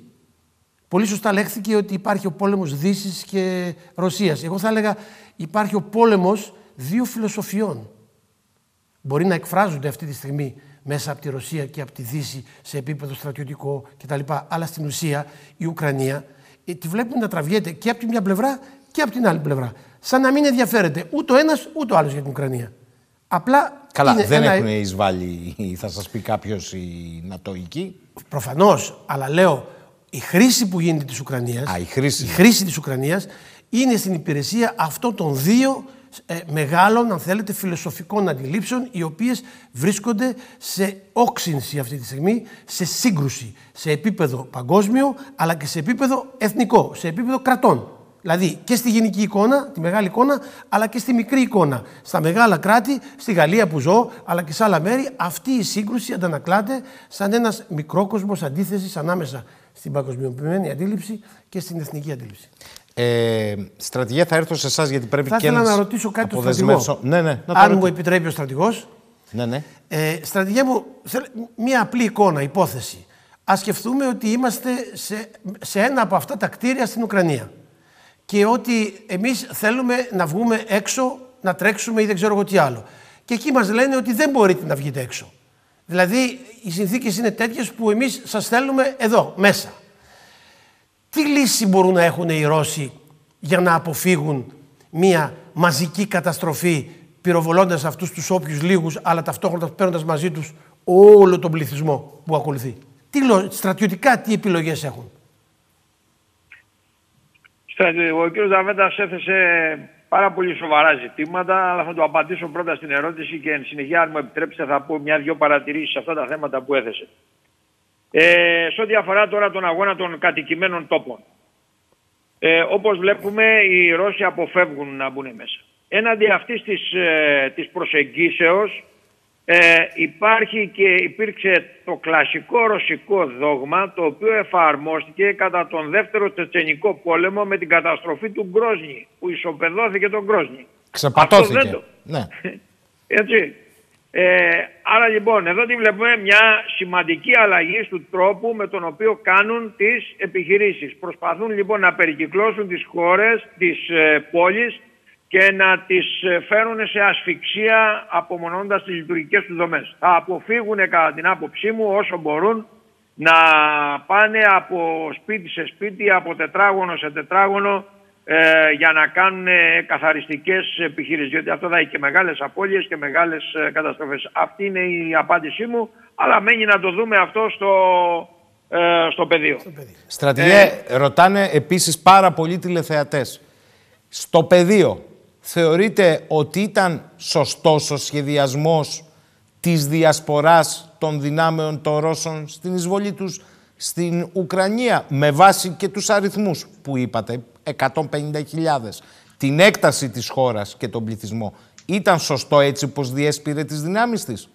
Πολύ σωστά λέχθηκε ότι υπάρχει ο πόλεμος Δύσης και Ρωσίας. Εγώ θα έλεγα υπάρχει ο πόλεμος δύο φιλοσοφιών. Μπορεί να εκφράζονται αυτή τη στιγμή μέσα από τη Ρωσία και από τη Δύση σε επίπεδο στρατιωτικό κτλ. Αλλά στην ουσία η Ουκρανία ε, τη βλέπουμε να τραβιέται και από τη μια πλευρά και από την άλλη πλευρά. Σαν να μην ενδιαφέρεται ούτε ο ένας ούτε ο άλλος για την Ουκρανία. Απλά Καλά, είναι δεν ένα... έχουν εισβάλει, θα σας πει κάποιος, οι Νατοικοί. Προφανώς, αλλά λέω, η χρήση που γίνεται της Ουκρανίας, Α, η χρήση. η χρήση της Ουκρανίας είναι στην υπηρεσία αυτών των δύο ε, μεγάλων, αν θέλετε, φιλοσοφικών αντιλήψεων, οι οποίες βρίσκονται σε όξυνση αυτή τη στιγμή, σε σύγκρουση, σε επίπεδο παγκόσμιο, αλλά και σε επίπεδο εθνικό, σε επίπεδο κρατών. Δηλαδή και στη γενική εικόνα, τη μεγάλη εικόνα, αλλά και στη μικρή εικόνα. Στα μεγάλα κράτη, στη Γαλλία που ζω, αλλά και σε άλλα μέρη, αυτή η σύγκρουση αντανακλάται σαν ένας μικρόκοσμος αντίθεσης ανάμεσα στην παγκοσμιοποιημένη αντίληψη και στην εθνική αντίληψη. Ε, στρατηγέ, θα έρθω σε εσάς γιατί πρέπει Θα και ήθελα να να ρωτήσω κάτι τον αποδεσμεύσω. στρατηγό. Ναι, ναι, να το Αν ρωτήσω. μου επιτρέπει ο στρατηγός, Ναι, ναι. Ε, στρατηγέ μου, θέλ- μία απλή εικόνα, υπόθεση. Ας σκεφτούμε ότι είμαστε σε, σε ένα από αυτά τα κτίρια στην Ουκρανία και ότι εμείς θέλουμε να βγούμε έξω, να τρέξουμε ή δεν ξέρω εγώ τι άλλο. Και εκεί μας λένε ότι δεν μπορείτε να βγείτε έξω. Δηλαδή, οι συνθήκες είναι τέτοιες που εμείς σας θέλουμε εδώ, μέσα. Τι λύση μπορούν να έχουν οι Ρώσοι για να αποφύγουν μια μαζική καταστροφή πυροβολώντας αυτούς τους όποιους λίγους αλλά ταυτόχρονα παίρνοντας μαζί τους όλο τον πληθυσμό που ακολουθεί; Τι λο- στρατιωτικά τι επιλογές έχουν; Στρατιω- Ο κ. Δαβέντα έθεσε πάρα πολύ σοβαρά ζητήματα, αλλά θα του απαντήσω πρώτα στην ερώτηση και εν συνεχεία, αν μου επιτρέψετε, θα πω μια-δυο παρατηρήσεις σε αυτά τα θέματα που έθεσε. Ε, σε ό,τι αφορά τώρα τον αγώνα των κατοικημένων τόπων. Ε, όπως βλέπουμε, οι Ρώσοι αποφεύγουν να μπουν μέσα. Έναντι αυτής της, ε, της προσεγγίσεως ε, υπάρχει και υπήρξε το κλασικό ρωσικό δόγμα το οποίο εφαρμόστηκε κατά τον δεύτερο Τσετσενικό πόλεμο με την καταστροφή του Γκρόσνη που ισοπεδώθηκε τον Γκρόσνη. Ξεπατώθηκε. Αυτό δεν το- Ναι. Έτσι. Ε, άρα λοιπόν εδώ τη βλέπουμε μια σημαντική αλλαγή του τρόπου με τον οποίο κάνουν τις επιχειρήσεις. Προσπαθούν λοιπόν να περικυκλώσουν τις χώρες, τις ε, πόλεις και να τις ε, φέρουν σε ασφυξία απομονώντας τις λειτουργικές τους δομές. Θα αποφύγουν κατά την άποψή μου όσο μπορούν να πάνε από σπίτι σε σπίτι, από τετράγωνο σε τετράγωνο ε, για να κάνουν ε, καθαριστικές επιχειρήσεις. Διότι αυτό θα έχει και μεγάλες απώλειες και μεγάλες ε, καταστροφές. Αυτή είναι η απάντησή μου, αλλά μένει να το δούμε αυτό στο, ε, στο πεδίο. Στρατηγέ, ρωτάνε επίσης πάρα πολλοί τηλεθεατές. Στο πεδίο, θεωρείτε ότι ήταν σωστός ο σχεδιασμός της διασποράς των δυνάμεων των Ρώσων στην εισβολή τους; Στην Ουκρανία με βάση και τους αριθμούς που είπατε, 150.000, την έκταση της χώρας και τον πληθυσμό. Ήταν σωστό έτσι πως διέσπηρε τις δυνάμεις της;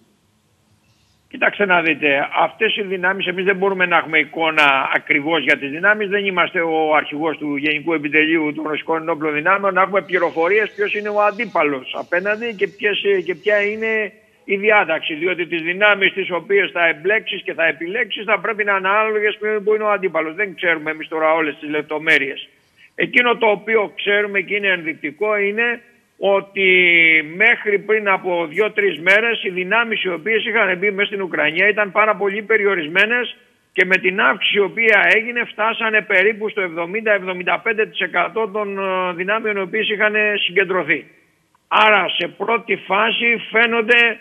Κοιτάξτε να δείτε, αυτές οι δυνάμεις, εμείς δεν μπορούμε να έχουμε εικόνα ακριβώς για τις δυνάμεις, δεν είμαστε ο αρχηγός του Γενικού Επιτελείου των Ρωσικών Ενόπλων Δυνάμεων, να έχουμε πληροφορίες ποιος είναι ο αντίπαλος απέναντι και, ποιες, και ποια είναι η διάταξη, διότι τις δυνάμεις τις οποίες θα εμπλέξεις και θα επιλέξεις θα πρέπει να είναι ανάλογες με που είναι ο αντίπαλος. Δεν ξέρουμε εμείς τώρα όλες τις λεπτομέρειες. Εκείνο το οποίο ξέρουμε και είναι ενδεικτικό είναι ότι μέχρι πριν από δύο-τρεις μέρες οι δυνάμεις οι οποίες είχαν μπει μέσα στην Ουκρανία ήταν πάρα πολύ περιορισμένες και με την αύξηση η οποία έγινε φτάσανε περίπου στο 70-75% των ε, δυνάμεων οι οποίες είχαν συγκεντρωθεί. Άρα σε πρώτη φάση φαίνονται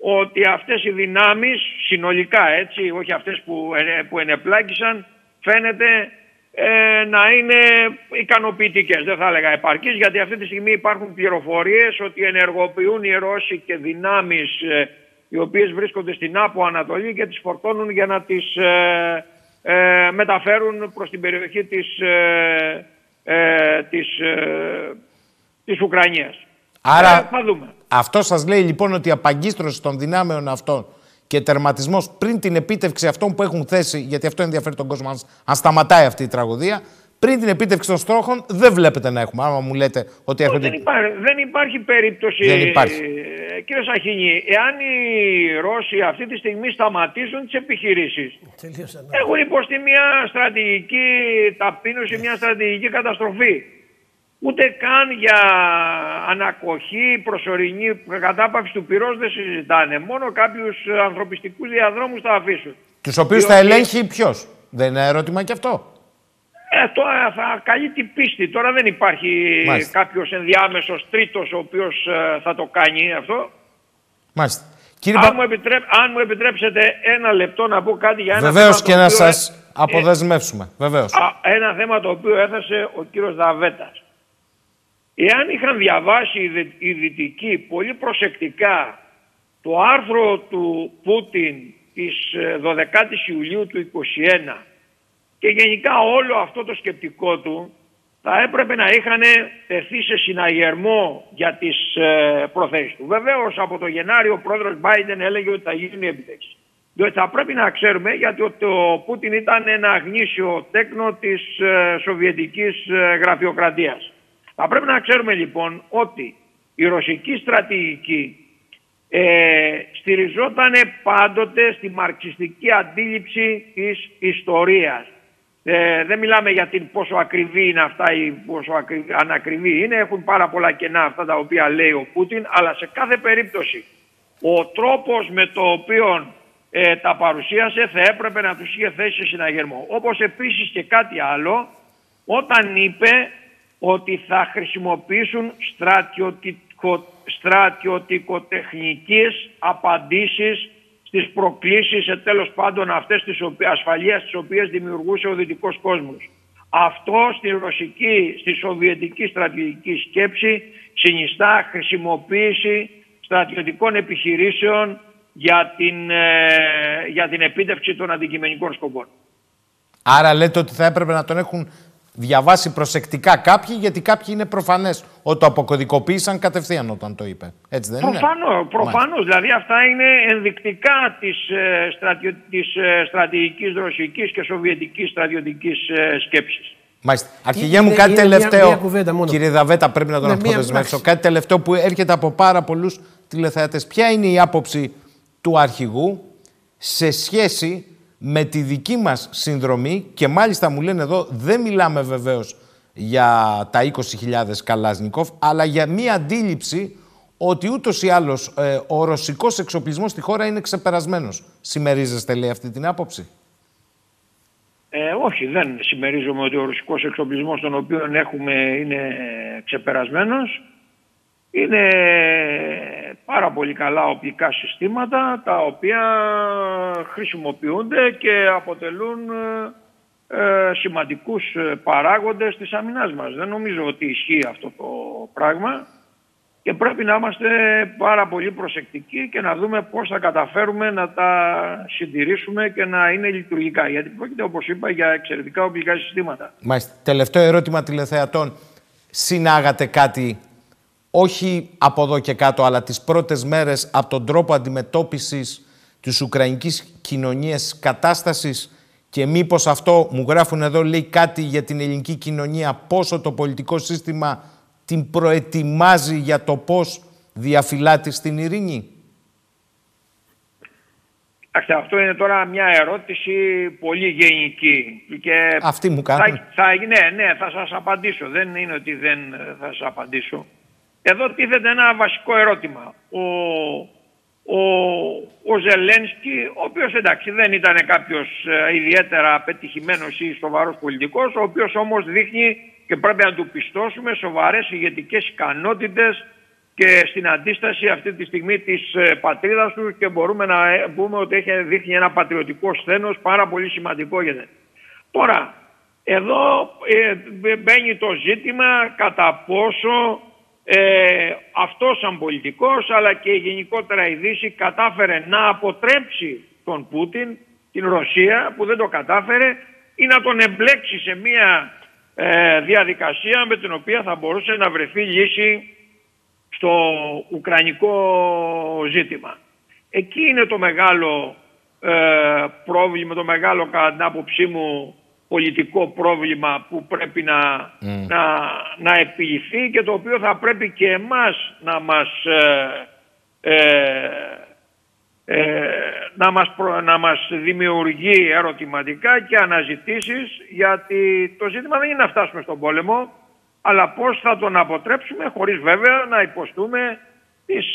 ότι αυτές οι δυνάμεις συνολικά έτσι, όχι αυτές που, ε, που ενεπλάκησαν, φαίνεται ε, να είναι ικανοποιητικές, δεν θα έλεγα επαρκείς, γιατί αυτή τη στιγμή υπάρχουν πληροφορίες ότι ενεργοποιούν οι Ρώσοι και δυνάμεις ε, οι οποίες βρίσκονται στην Άπο Ανατολή και τις φορτώνουν για να τις ε, ε, μεταφέρουν προς την περιοχή της, ε, ε, της, ε, της Ουκρανίας. Άρα, Ε, θα δούμε. Αυτό σας λέει λοιπόν ότι η απαγκίστρωση των δυνάμεων αυτών και τερματισμός πριν την επίτευξη αυτών που έχουν θέσει, γιατί αυτό ενδιαφέρει τον κόσμο, αν- αν σταματάει αυτή η τραγωδία, πριν την επίτευξη των στόχων δεν βλέπετε να έχουμε. Άμα μου λέτε ότι έρχονται... Δεν υπάρχει, δεν υπάρχει περίπτωση, Δεν υπάρχει. ε, κύριε Σαχίνη, εάν οι Ρώσοι αυτή τη στιγμή σταματήσουν τις επιχειρήσεις, Τελείωσαν. έχουν υποστεί μια στρατηγική ταπείνωση, μια στρατηγική καταστροφή. Ούτε καν για ανακοχή, προσωρινή κατάπαυση του πυρός δεν συζητάνε. Μόνο κάποιους ανθρωπιστικούς διαδρόμους θα αφήσουν. Τους οποίους θα Διότι- ελέγχει ποιος; Δεν είναι ερώτημα και αυτό. Ε, τώρα θα καλεί την πίστη. Τώρα δεν υπάρχει Μάλιστα. κάποιος ενδιάμεσος τρίτος ο οποίος ε, θα το κάνει αυτό. Μάλιστα. Κύριε αν, μου επιτρέπ, αν μου επιτρέψετε ένα λεπτό να πω κάτι για ένα Βεβαίως και να σας αποδεσμεύσουμε. Βεβαίως. ένα θέμα το οποίο έθεσε ο κύριος Δαβέτας. Εάν είχαν διαβάσει οι δυτικοί πολύ προσεκτικά το άρθρο του Πούτιν της 12ης ε, Ιουλίου του 2021 και γενικά όλο αυτό το σκεπτικό του θα έπρεπε να είχαν τεθεί σε συναγερμό για τις ε, προθέσεις του. Βεβαίως από το Γενάριο ο πρόεδρος Biden έλεγε ότι θα γίνει επίθεση. Διότι θα πρέπει να ξέρουμε γιατί ο Πούτιν ήταν ένα γνήσιο τέκνο της ε, σοβιετικής ε, γραφειοκρατίας. Θα πρέπει να ξέρουμε λοιπόν ότι η ρωσική στρατηγική ε, στηριζόταν πάντοτε στη μαρξιστική αντίληψη της ιστορίας. Ε, δεν μιλάμε για την πόσο ακριβή είναι αυτά ή πόσο ανακριβή είναι. Έχουν πάρα πολλά κενά αυτά τα οποία λέει ο Πούτιν, αλλά σε κάθε περίπτωση ο τρόπος με το οποίο ε, τα παρουσίασε θα έπρεπε να τους είχε θέσει σε συναγερμό. Όπως επίσης και κάτι άλλο, όταν είπε ότι θα χρησιμοποιήσουν στρατιωτικο, στρατιωτικοτεχνικές απαντήσεις στις προκλήσεις σε τέλος πάντων αυτές τις ασφαλείας τις οποίες δημιουργούσε ο δυτικός κόσμος. Αυτό στη ρωσική, στη σοβιετική στρατιωτική σκέψη συνιστά χρησιμοποίηση στρατιωτικών επιχειρήσεων για την, ε, για την επίτευξη των αντικειμενικών σκοπών. Άρα λέτε ότι θα έπρεπε να τον έχουν διαβάσει προσεκτικά κάποιοι, γιατί κάποιοι είναι προφανές ότι το αποκωδικοποίησαν κατευθείαν όταν το είπε. Έτσι δεν προφανώς, είναι. Προφανώς. Δηλαδή αυτά είναι ενδεικτικά της ε, στρατιο, της, ε, στρατηγικής ρωσικής και σοβιετικής στρατιωτικής ε, σκέψης. Μάλιστα. Αρχηγέ μου, κάτι τελευταίο. κύριε Δαβέτα, πρέπει να τον ναι, αποδεσμεύσω. Κάτι τελευταίο που έρχεται από πάρα πολλούς τηλεθεατές. Ποια είναι η άποψη του αρχηγού σε σχέση με τη δική μας συνδρομή και μάλιστα μου λένε εδώ δεν μιλάμε βεβαίως για τα 20.000 Καλάζνικοφ αλλά για μία αντίληψη ότι ούτως ή άλλως ε, ο ρωσικός εξοπλισμός στη χώρα είναι ξεπερασμένος. Συμμερίζεστε λέει αυτή την άποψη; Ε, όχι, δεν συμμερίζομαι ότι ο ρωσικός εξοπλισμός τον οποίο έχουμε είναι ξεπερασμένος. Είναι πάρα πολύ καλά οπλικά συστήματα τα οποία χρησιμοποιούνται και αποτελούν ε, ε σημαντικούς ε, παράγοντες της αμυνάς μας. Δεν νομίζω ότι ισχύει αυτό το πράγμα και πρέπει να είμαστε πάρα πολύ προσεκτικοί και να δούμε πώς θα καταφέρουμε να τα συντηρήσουμε και να είναι λειτουργικά. Γιατί πρόκειται, όπως είπα, για εξαιρετικά οπλικά συστήματα. Μάλιστα. Τελευταίο ερώτημα τηλεθεατών. Συνάγατε κάτι όχι από εδώ και κάτω, αλλά τις πρώτες μέρες από τον τρόπο αντιμετώπισης της Ουκρανικής κοινωνίας κατάστασης και μήπως αυτό, μου γράφουν εδώ, λέει κάτι για την ελληνική κοινωνία, πόσο το πολιτικό σύστημα την προετοιμάζει για το πώς διαφυλάται στην ειρήνη; αυτό είναι τώρα μια ερώτηση πολύ γενική. Και Αυτή μου κάνει. Θα, θα, ναι, ναι, θα σας απαντήσω. Δεν είναι ότι δεν θα σας απαντήσω. Εδώ τίθεται ένα βασικό ερώτημα. Ο, ο, ο Ζελένσκι, ο οποίος εντάξει δεν ήταν κάποιος ε, ιδιαίτερα πετυχημένος ή σοβαρός πολιτικός, ο οποίος όμως δείχνει και πρέπει να του πιστώσουμε σοβαρές ηγετικές ικανότητες και στην αντίσταση αυτή τη στιγμή της ε, πατρίδας του και μπορούμε να ε, πούμε ότι έχει δείχνει ένα πατριωτικό σθένος πάρα πολύ σημαντικό για Τώρα, εδώ μπαίνει το ζήτημα κατά πόσο ε, αυτός σαν πολιτικός αλλά και γενικότερα η Δύση κατάφερε να αποτρέψει τον Πούτιν, την Ρωσία που δεν το κατάφερε ή να τον εμπλέξει σε μια ε, διαδικασία με την οποία θα μπορούσε να βρεθεί λύση στο ουκρανικό ζήτημα. Εκεί είναι το μεγάλο ε, πρόβλημα, το μεγάλο κατά την άποψή μου πολιτικό πρόβλημα που πρέπει να, να, να επιληθεί και το οποίο θα πρέπει και εμάς να μας, ε, ε, ε, να μας, να μας δημιουργεί ερωτηματικά και αναζητήσεις γιατί το ζήτημα δεν είναι να φτάσουμε στον πόλεμο αλλά πώς θα τον αποτρέψουμε χωρίς βέβαια να υποστούμε τις,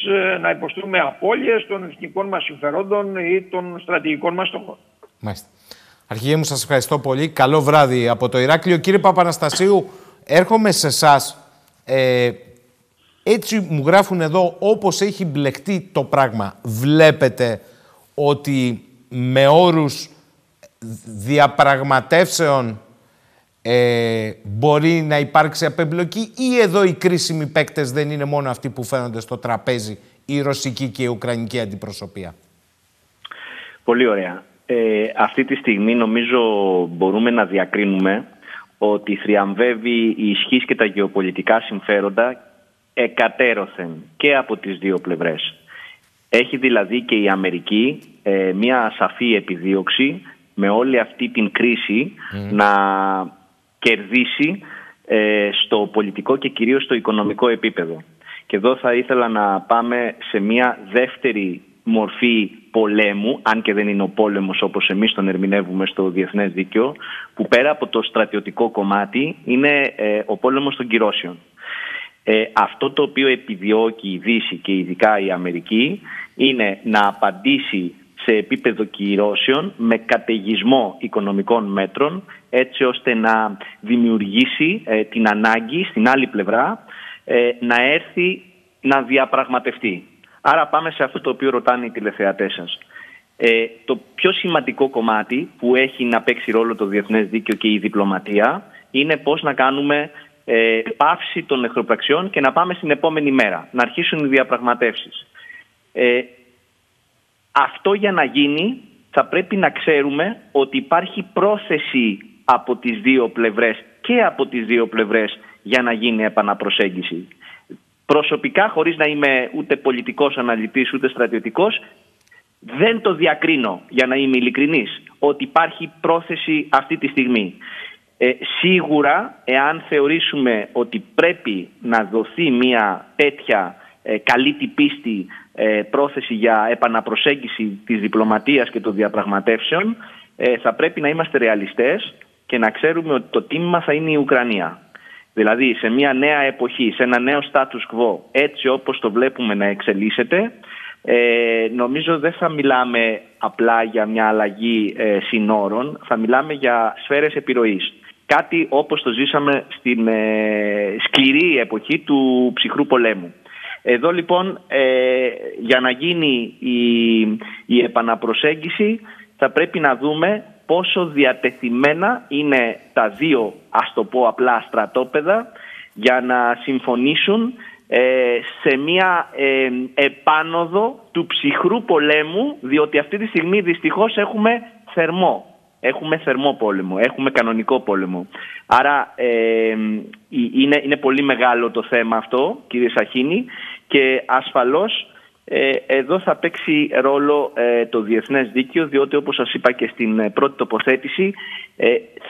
να υποστούμε απώλειες των εθνικών μας συμφερόντων ή των στρατηγικών μας στόχων. Μάλιστα. Αρχηγέ μου, σας ευχαριστώ πολύ. Καλό βράδυ από το Ηράκλειο. Κύριε Παπαναστασίου, έρχομαι σε εσάς. Ε, Έτσι μου γράφουν εδώ, όπως έχει μπλεχτεί το πράγμα, βλέπετε ότι με όρους διαπραγματεύσεων ε, μπορεί να υπάρξει απεμπλοκή ή εδώ οι κρίσιμοι παίκτες δεν είναι μόνο αυτοί που φαίνονται στο τραπέζι, η ρωσική και η ουκρανική αντιπροσωπεία; Πολύ ωραία. Ε, αυτή τη στιγμή νομίζω μπορούμε να διακρίνουμε ότι θριαμβεύει η ισχύς και τα γεωπολιτικά συμφέροντα εκατέρωθεν και από τις δύο πλευρές. Έχει δηλαδή και η Αμερική ε, μια σαφή επιδίωξη με όλη αυτή την κρίση να κερδίσει ε, στο πολιτικό και κυρίως στο οικονομικό επίπεδο. Και εδώ θα ήθελα να πάμε σε μια δεύτερη μορφή πολέμου, αν και δεν είναι ο πόλεμος όπως εμείς τον ερμηνεύουμε στο διεθνές δίκαιο, που πέρα από το στρατιωτικό κομμάτι είναι ε, ο πόλεμος των κυρώσεων. Ε, αυτό το οποίο επιδιώκει η Δύση και ειδικά η Αμερική είναι να απαντήσει σε επίπεδο κυρώσεων με καταιγισμό οικονομικών μέτρων έτσι ώστε να δημιουργήσει ε, την ανάγκη στην άλλη πλευρά ε, να έρθει να διαπραγματευτεί. Άρα πάμε σε αυτό το οποίο ρωτάνε οι τηλεθεατές σας. Ε, το πιο σημαντικό κομμάτι που έχει να παίξει ρόλο το διεθνές δίκαιο και η διπλωματία είναι πώς να κάνουμε ε, πάυση των εχθροπραξιών και να πάμε στην επόμενη μέρα, να αρχίσουν οι διαπραγματεύσεις. Ε, αυτό για να γίνει θα πρέπει να ξέρουμε ότι υπάρχει πρόθεση από τις δύο πλευρές και από τις δύο πλευρές για να γίνει επαναπροσέγγιση. Προσωπικά, χωρίς να είμαι ούτε πολιτικός αναλυτής ούτε στρατιωτικός, δεν το διακρίνω, για να είμαι ειλικρινής, ότι υπάρχει πρόθεση αυτή τη στιγμή. Ε, σίγουρα, εάν θεωρήσουμε ότι πρέπει να δοθεί μια τέτοια ε, καλή την πίστη ε, πρόθεση για επαναπροσέγγιση της διπλωματίας και των διαπραγματεύσεων, ε, θα πρέπει να είμαστε ρεαλιστές και να ξέρουμε ότι το τίμημα θα είναι η Ουκρανία. Δηλαδή σε μια νέα εποχή, σε ένα νέο status quo, έτσι όπως το βλέπουμε να εξελίσσεται, ε, νομίζω δεν θα μιλάμε απλά για μια αλλαγή ε, συνόρων, θα μιλάμε για σφαίρες επιρροής. Κάτι όπως το ζήσαμε στην ε, σκληρή εποχή του ψυχρού πολέμου. Εδώ λοιπόν ε, για να γίνει η, η επαναπροσέγγιση θα πρέπει να δούμε πόσο διατεθειμένα είναι τα δύο, ας το πω απλά, στρατόπεδα για να συμφωνήσουν ε, σε μια ε, επάνωδο του ψυχρού πολέμου διότι αυτή τη στιγμή δυστυχώς έχουμε θερμό. Έχουμε θερμό πόλεμο, έχουμε κανονικό πόλεμο. Άρα ε, είναι, είναι πολύ μεγάλο το θέμα αυτό κύριε Σαχίνη και ασφαλώς ε, εδώ θα παίξει ρόλο ε, το διεθνές δίκαιο διότι όπως σας είπα και στην ε, πρώτη τοποθέτηση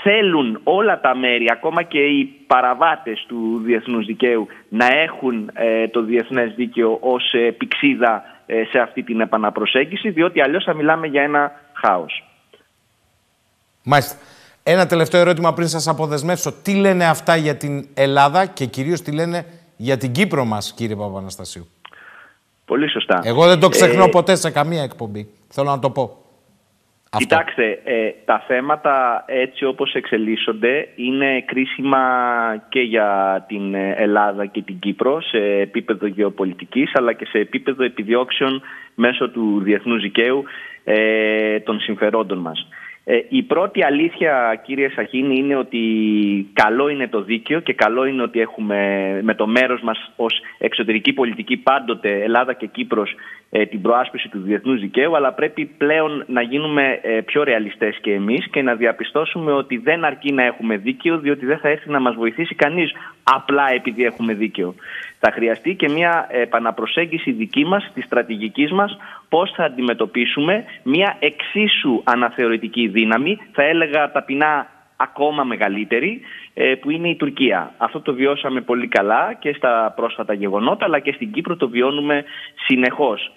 θέλουν όλα τα μέρη ακόμα και οι παραβάτες του διεθνούς δικαίου να έχουν το διεθνές δίκαιο ως πηξίδα σε αυτή την επαναπροσέγγιση διότι αλλιώς θα μιλάμε για ένα χάος. Μάλιστα. Ένα τελευταίο ερώτημα πριν σας αποδεσμεύσω. Τι λένε αυτά για την Ελλάδα και κυρίως τι λένε για την Κύπρο μας, κύριε Παπαναστασίου; Πολύ σωστά. Εγώ δεν το ξεχνώ ε, ποτέ σε καμία εκπομπή. Θέλω να το πω. Κοιτάξτε, ε, τα θέματα έτσι όπως εξελίσσονται είναι κρίσιμα και για την Ελλάδα και την Κύπρο σε επίπεδο γεωπολιτικής αλλά και σε επίπεδο επιδιώξεων μέσω του διεθνούς δικαίου ε, των συμφερόντων μας. Ε, η πρώτη αλήθεια, κύριε Σαχίνη, είναι ότι καλό είναι το δίκαιο και καλό είναι ότι έχουμε με το μέρος μας ως εξωτερική πολιτική πάντοτε Ελλάδα και Κύπρος ε, την προάσπιση του διεθνούς δικαίου, αλλά πρέπει πλέον να γίνουμε ε, πιο ρεαλιστές και εμείς και να διαπιστώσουμε ότι δεν αρκεί να έχουμε δίκαιο, διότι δεν θα έρθει να μας βοηθήσει κανείς απλά επειδή έχουμε δίκαιο. Θα χρειαστεί και μια επαναπροσέγγιση δική μας, της στρατηγικής μας, πώς θα αντιμετωπίσουμε μια εξίσου αναθεωρητική δύναμη, θα έλεγα ταπεινά ακόμα μεγαλύτερη, ε, που είναι η Τουρκία. Αυτό το βιώσαμε πολύ καλά και στα πρόσφατα γεγονότα, αλλά και στην Κύπρο το βιώνουμε συνεχώς.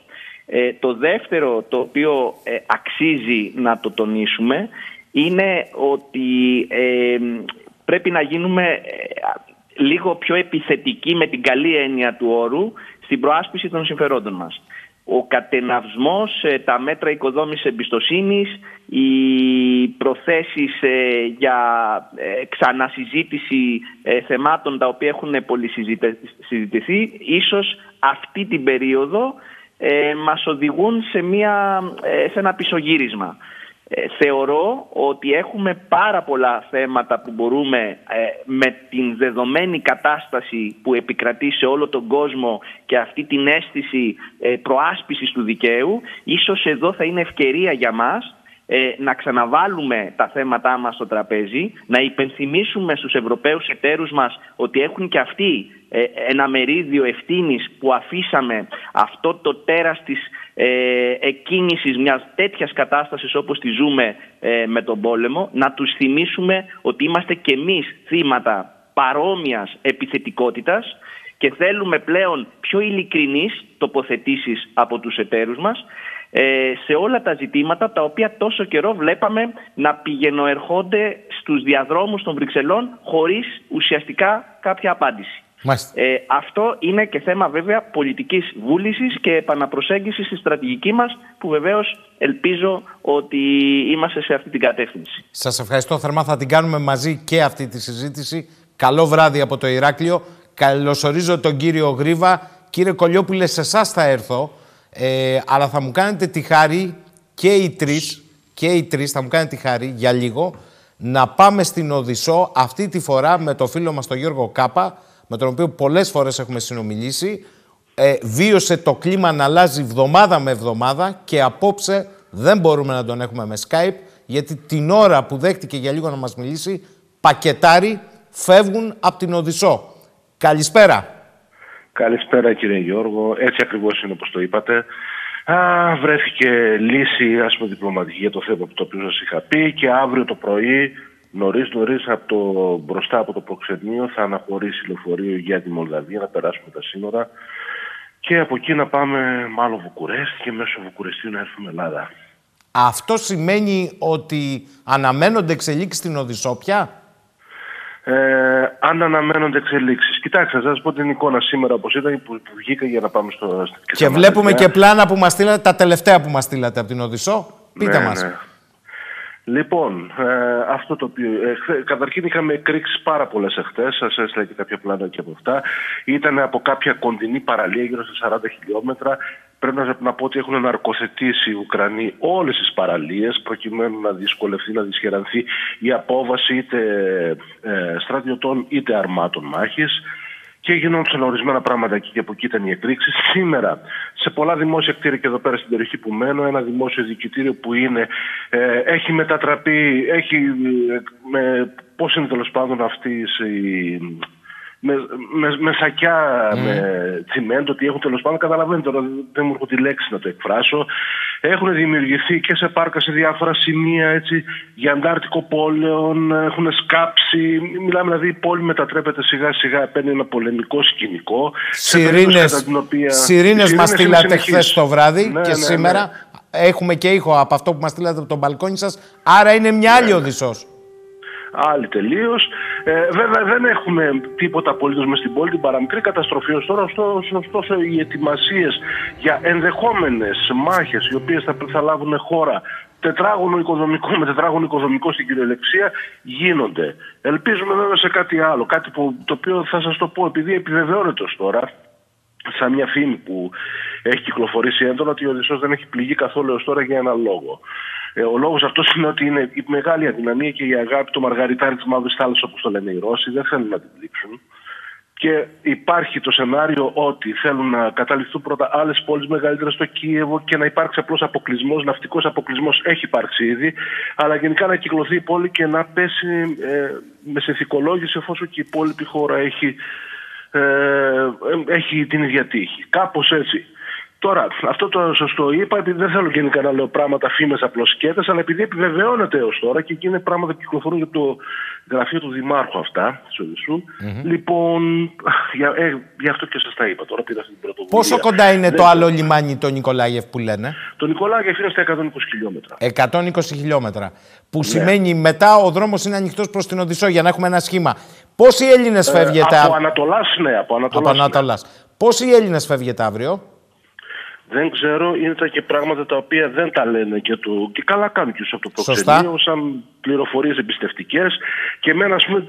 Ε, το δεύτερο το οποίο ε, αξίζει να το τονίσουμε είναι ότι πρέπει να γίνουμε λίγο πιο επιθετικοί με την καλή έννοια του όρου στην προάσπιση των συμφερόντων μας. ο κατεναυσμός, ε, τα μέτρα οικοδόμησης εμπιστοσύνης, οι προθέσεις ε, για ε, ξανασυζήτηση θεμάτων τα οποία έχουν συζητηθεί, ίσως αυτή την περίοδο μας οδηγούν σε, μια, σε ένα πισωγύρισμα. Ε, θεωρώ ότι έχουμε πάρα πολλά θέματα που μπορούμε ε, με την δεδομένη κατάσταση που επικρατεί σε όλο τον κόσμο και αυτή την αίσθηση ε, προάσπισης του δικαίου ίσως εδώ θα είναι ευκαιρία για μας ε, να ξαναβάλουμε τα θέματά μας στο τραπέζι, να υπενθυμίσουμε στους Ευρωπαίους εταίρους μας ότι έχουν και αυτοί ε, ένα μερίδιο ευθύνης που αφήσαμε αυτό το τέρας της ε, εκκίνησης μιας τέτοιας κατάστασης όπως τη ζούμε ε, με τον πόλεμο, να τους θυμίσουμε ότι είμαστε και εμείς θύματα παρόμοιας επιθετικότητας και θέλουμε πλέον πιο ειλικρινείς τοποθετήσεις από τους εταίρους μας. ε, σε όλα τα ζητήματα τα οποία τόσο καιρό βλέπαμε να πηγαινοερχόνται στους διαδρόμους των Βρυξελών χωρίς ουσιαστικά κάποια απάντηση. Ε, αυτό είναι και θέμα βέβαια πολιτικής βούλησης και επαναπροσέγγισης στη στρατηγική μας που βεβαίως ελπίζω ότι είμαστε σε αυτή την κατεύθυνση. Σας ευχαριστώ θερμά. Θα την κάνουμε μαζί και αυτή τη συζήτηση. Καλό βράδυ από το Ηράκλειο. Καλωσορίζω τον κύριο Γρίβα. Κύριε Κολιόπουλε, σε εσάς θα έρθω. Ε, αλλά θα μου κάνετε τη χάρη και οι τρεις, και οι τρεις θα μου κάνετε τη χάρη για λίγο να πάμε στην Οδυσσό αυτή τη φορά με το φίλο μας τον Γιώργο Κάπα με τον οποίο πολλές φορές έχουμε συνομιλήσει ε, βίωσε το κλίμα να αλλάζει εβδομάδα με εβδομάδα και απόψε δεν μπορούμε να τον έχουμε με Skype γιατί την ώρα που δέχτηκε για λίγο να μας μιλήσει πακετάρι φεύγουν από την Οδυσσό. Καλησπέρα. Καλησπέρα κύριε Γιώργο. Έτσι ακριβώς είναι όπως το είπατε. Α, βρέθηκε λύση ας πούμε διπλωματική για το θέμα που το οποίο σας είχα πει και αύριο το πρωί νωρίς νωρίς από το, μπροστά από το προξενείο θα αναχωρήσει λεωφορείο για τη Μολδαβία να περάσουμε τα σύνορα και από εκεί να πάμε μάλλον Βουκουρέστι και μέσω Βουκουρεστίου να έρθουμε Ελλάδα. Αυτό σημαίνει ότι αναμένονται εξελίξεις στην Οδυσσόπια; Ε, αν αναμένονται εξελίξεις. Κοιτάξτε, θα σας πω την εικόνα σήμερα όπως ήταν που, που βγήκα για να πάμε στο. Και, και βλέπουμε και πλάνα που μας στείλατε, τα τελευταία που μας στείλατε από την Οδυσσό. Πείτε ναι, μας. Ναι. Λοιπόν, ε, αυτό το οποίο. Ε, καταρχήν είχαμε εκρήξεις πάρα πολλές εχθές. Σας έστειλα και κάποια πλάνα και από αυτά. Ήταν από κάποια κοντινή παραλία, γύρω στα 40 χιλιόμετρα. Πρέπει να, πω ότι έχουν ναρκοθετήσει οι Ουκρανοί όλες τις παραλίες προκειμένου να δυσκολευτεί, να δυσχερανθεί η απόβαση είτε ε, στρατιωτών είτε αρμάτων μάχης και γινόντουσαν ορισμένα πράγματα εκεί και από εκεί ήταν οι εκρήξεις. Σήμερα, σε πολλά δημόσια κτίρια και εδώ πέρα στην περιοχή που μένω, ένα δημόσιο διοικητήριο που είναι, ε, έχει μετατραπεί, έχει. Ε, με, πώς είναι τέλος πάντων αυτής η, με, με, με σακιά, mm. με τσιμέντο, ότι έχουν τέλος πάντων. Καταλαβαίνετε τώρα, δεν μου έρχονται τη λέξη να το εκφράσω. Έχουν δημιουργηθεί και σε πάρκα σε διάφορα σημεία έτσι, για αντάρτικο πόλεων, έχουν σκάψει. Μιλάμε δηλαδή, η πόλη μετατρέπεται σιγά σιγά, παίρνει ένα πολεμικό σκηνικό. Σιρήνε μας στείλατε χθες το βράδυ ναι, και ναι, σήμερα. Ναι. Έχουμε και ήχο από αυτό που μας στείλατε από τον μπαλκόνι σας. Άρα είναι μια άλλη ναι, ναι. οδυσσός άλλη τελείως. Ε, βέβαια δεν έχουμε τίποτα απολύτως μες στην πόλη, την παραμικρή καταστροφή. Ωστόσο, ωστόσο οι ετοιμασίες για ενδεχόμενες μάχες οι οποίες θα, θα λάβουν χώρα τετράγωνο οικοδομικό με τετράγωνο οικοδομικό στην κυριολεξία γίνονται. Ελπίζουμε βέβαια σε κάτι άλλο, κάτι που, το οποίο θα σας το πω επειδή επιβεβαιώνεται ως τώρα σαν μια φήμη που έχει κυκλοφορήσει έντονα ότι ο Οδυσσός δεν έχει πληγεί καθόλου έως τώρα για ένα λόγο. Ε, ο λόγος αυτός είναι ότι είναι η μεγάλη αδυναμία και η αγάπη του Μαργαριτάρη της Μαύρης Θάλασσας, όπως το λένε οι Ρώσοι, δεν θέλουν να την πλήξουν. Και υπάρχει το σενάριο ότι θέλουν να καταληφθούν πρώτα άλλες πόλεις μεγαλύτερες στο Κίεβο και να υπάρξει απλώς αποκλεισμός, ναυτικός αποκλεισμός έχει υπάρξει ήδη, αλλά γενικά να κυκλωθεί η πόλη και να πέσει ε, με συνθηκολόγηση εφόσον και η υπόλοιπη χώρα έχει, ε, έχει την ίδια τύχη. Κάπως έτσι. Τώρα, αυτό το σωστό είπα, επειδή δεν θέλω γενικά να λέω πράγματα φήμες απλοσκέτε, αλλά επειδή επιβεβαιώνεται έως τώρα και εκεί είναι πράγματα που κυκλοφορούν για το γραφείο του Δημάρχου αυτά, της οδυσσου Λοιπόν, για, ε, γι' αυτό και σας τα είπα τώρα, πήρα αυτή την πρωτοβουλία. Πόσο κοντά είναι το άλλο λιμάνι, το Νικολάγεφ που λένε; Το Νικολάγεφ είναι στα 120 χιλιόμετρα. 120 χιλιόμετρα. Που ναι. σημαίνει μετά ο δρόμος είναι ανοιχτός προς την Οδυσσό για να έχουμε ένα σχήμα. Πόσοι Έλληνες ε, φεύγετε Από Ανατολάς, ναι, από Ανατολάς. Από Ανατολάς. Πόσοι Έλληνες φεύγετε αύριο; Δεν ξέρω, είναι τα και πράγματα τα οποία δεν τα λένε και, το, και καλά κάνουν και από το προξενείο, σαν πληροφορίες εμπιστευτικές. Και εμένα, ας πούμε,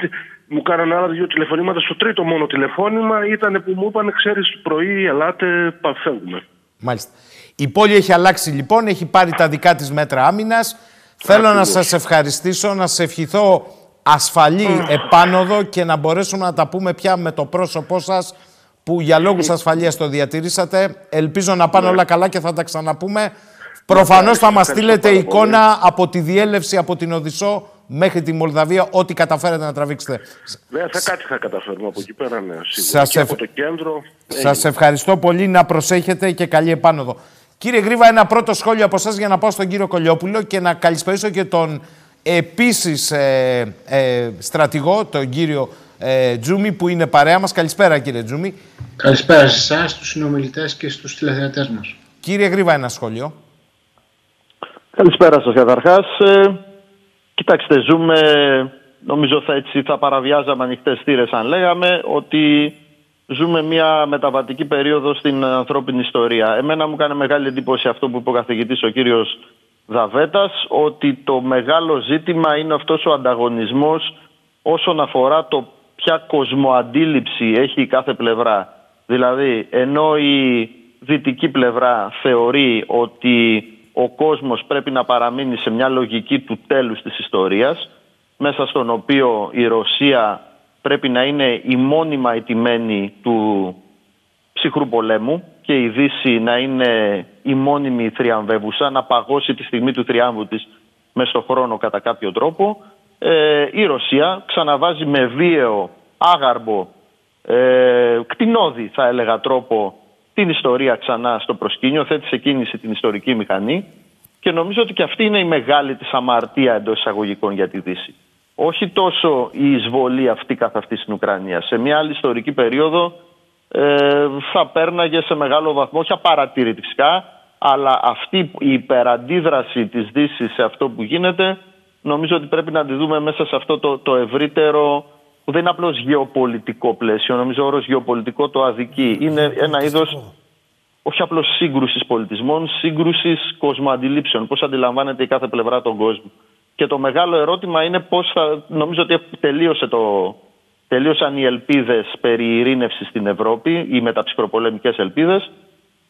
μου κάνανε άλλα δύο τηλεφωνήματα. Στο τρίτο μόνο τηλεφώνημα ήταν που μου είπαν: Ξέρεις, πρωί, ελάτε, φεύγουμε. Μάλιστα. Η πόλη έχει αλλάξει λοιπόν, έχει πάρει τα δικά της μέτρα άμυνας. Θέλω να σας ευχαριστήσω, να σα ευχηθώ ασφαλή επάνωδο και να μπορέσουμε να τα πούμε πια με το πρόσωπό σας που για λόγους ασφαλείας το διατηρήσατε. Ελπίζω να πάνε ναι. όλα καλά και θα τα ξαναπούμε. Προφανώς θα μας στείλετε εικόνα από τη διέλευση από την Οδυσσό μέχρι τη Μολδαβία, ό,τι καταφέρετε να τραβήξετε. Ναι, θα κάτι θα καταφέρουμε από εκεί πέρα, ναι, Σας, από το κέντρο, σας ευχαριστώ πολύ, να προσέχετε και καλή επάνωδο. Κύριε Γρήβα, ένα πρώτο σχόλιο από εσά για να πάω στον κύριο Κολιόπουλο και να καλησπέρισω και τον επίσης ε, ε, στρατηγό, τον κύριο ε, Τζούμι που είναι παρέα μας. Καλησπέρα κύριε Τζούμι. Καλησπέρα σε εσάς, στους συνομιλητές και στους τηλεθεατές μας. Κύριε Γρήβα, ένα σχόλιο. Καλησπέρα σας καταρχάς. Ε, κοιτάξτε, ζούμε, νομίζω θα, έτσι, θα παραβιάζαμε ανοιχτές θύρες αν λέγαμε, ότι ζούμε μια μεταβατική περίοδο στην ανθρώπινη ιστορία. Εμένα μου κάνει μεγάλη εντύπωση αυτό που είπε ο καθηγητής ο κύριος Δαβέτας, ότι το μεγάλο ζήτημα είναι αυτός ο ανταγωνισμός όσον αφορά το ποια κοσμοαντίληψη έχει η κάθε πλευρά. Δηλαδή, ενώ η δυτική πλευρά θεωρεί ότι ο κόσμος πρέπει να παραμείνει σε μια λογική του τέλους της ιστορίας, μέσα στον οποίο η Ρωσία πρέπει να είναι η μόνιμα ετημένη του ψυχρού πολέμου και η Δύση να είναι η μόνιμη θριαμβεύουσα, να παγώσει τη στιγμή του θριάμβου της μέσα στον χρόνο κατά κάποιο τρόπο, ε, η Ρωσία ξαναβάζει με βίαιο, άγαρμπο, ε, κτηνόδη θα έλεγα τρόπο την ιστορία ξανά στο προσκήνιο, θέτει σε κίνηση την ιστορική μηχανή και νομίζω ότι και αυτή είναι η μεγάλη της αμαρτία εντός εισαγωγικών για τη Δύση. Όχι τόσο η εισβολή αυτή καθ' αυτή στην Ουκρανία. Σε μια άλλη ιστορική περίοδο ε, θα πέρναγε σε μεγάλο βαθμό, όχι απαρατήρητη φυσικά, αλλά αυτή η υπεραντίδραση της δύσης σε αυτό που γίνεται νομίζω ότι πρέπει να τη δούμε μέσα σε αυτό το, το ευρύτερο που δεν είναι απλώς γεωπολιτικό πλαίσιο, νομίζω ο όρος γεωπολιτικό το αδικεί. Είναι ένα είδος όχι απλώς σύγκρουσης πολιτισμών, σύγκρουσης κοσμοαντιλήψεων, πώς αντιλαμβάνεται η κάθε πλευρά τον κόσμο. Και το μεγάλο ερώτημα είναι πώς θα, νομίζω ότι τελείωσε το, τελείωσαν οι ελπίδες περί ειρήνευσης στην Ευρώπη, οι μεταψυχροπολεμικές ελπίδες.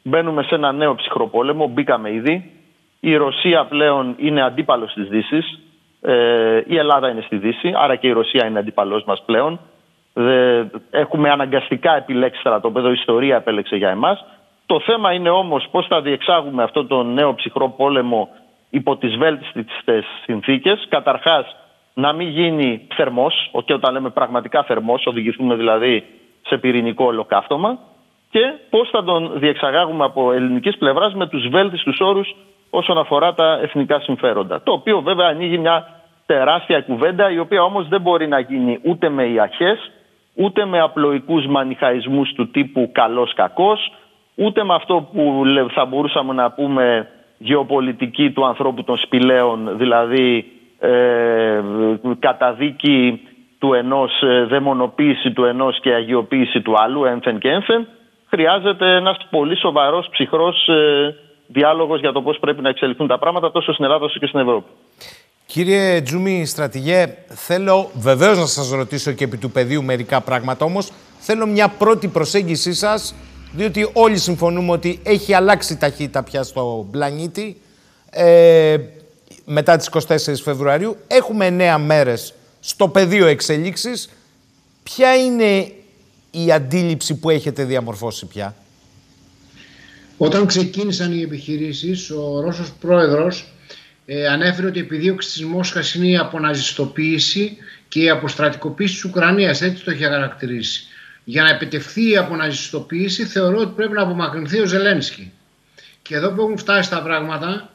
Μπαίνουμε σε ένα νέο ψυχροπόλεμο, μπήκαμε ήδη. Η Ρωσία πλέον είναι αντίπαλος της Δύσης. Ε, η Ελλάδα είναι στη Δύση, άρα και η Ρωσία είναι αντίπαλός μας πλέον. έχουμε αναγκαστικά επιλέξει στρατόπεδο, η ιστορία επέλεξε για εμάς. Το θέμα είναι όμως πώς θα διεξάγουμε αυτό το νέο ψυχρό πόλεμο υπό τις βέλτιστες συνθήκες. Καταρχάς, να μην γίνει θερμός, και όταν λέμε πραγματικά θερμός, οδηγηθούμε δηλαδή σε πυρηνικό ολοκαύτωμα και πώς θα τον διεξαγάγουμε από ελληνικής πλευράς με τους βέλτιστους όρους όσον αφορά τα εθνικά συμφέροντα. Το οποίο βέβαια ανοίγει μια τεράστια κουβέντα η οποία όμως δεν μπορεί να γίνει ούτε με ιαχές, ούτε με απλοϊκούς μανιχαϊσμούς του τύπου καλός-κακός, ούτε με αυτό που θα μπορούσαμε να πούμε γεωπολιτική του ανθρώπου των σπηλαίων, δηλαδή ε, καταδίκη του ενός, ε, δαιμονοποίηση του ενός και αγιοποίηση του άλλου, ένθεν και ένθεν, χρειάζεται ένας πολύ σοβαρός ψυχρός ε, διάλογος για το πώς πρέπει να εξελιχθούν τα πράγματα τόσο στην Ελλάδα όσο και στην Ευρώπη. Κύριε Τζούμι, στρατηγέ, θέλω βεβαίως να σας ρωτήσω και επί του πεδίου μερικά πράγματα, όμως θέλω μια πρώτη προσέγγιση σας, διότι όλοι συμφωνούμε ότι έχει αλλάξει ταχύτητα πια στο πλανήτη. Ε, μετά τις 24 Φεβρουαρίου. Έχουμε 9 μέρες στο πεδίο εξελίξεις. Ποια είναι η αντίληψη που έχετε διαμορφώσει πια; Όταν ξεκίνησαν οι επιχειρήσεις, ο Ρώσος πρόεδρος ε, ανέφερε ότι η επιδίωξη της Μόσχας είναι η αποναζιστοποίηση και η αποστρατικοποίηση της Ουκρανίας. Έτσι το είχε χαρακτηρίσει. Για να επιτευχθεί η αποναζιστοποίηση θεωρώ ότι πρέπει να απομακρυνθεί ο Ζελένσκι. Και εδώ που έχουν φτάσει τα πράγματα,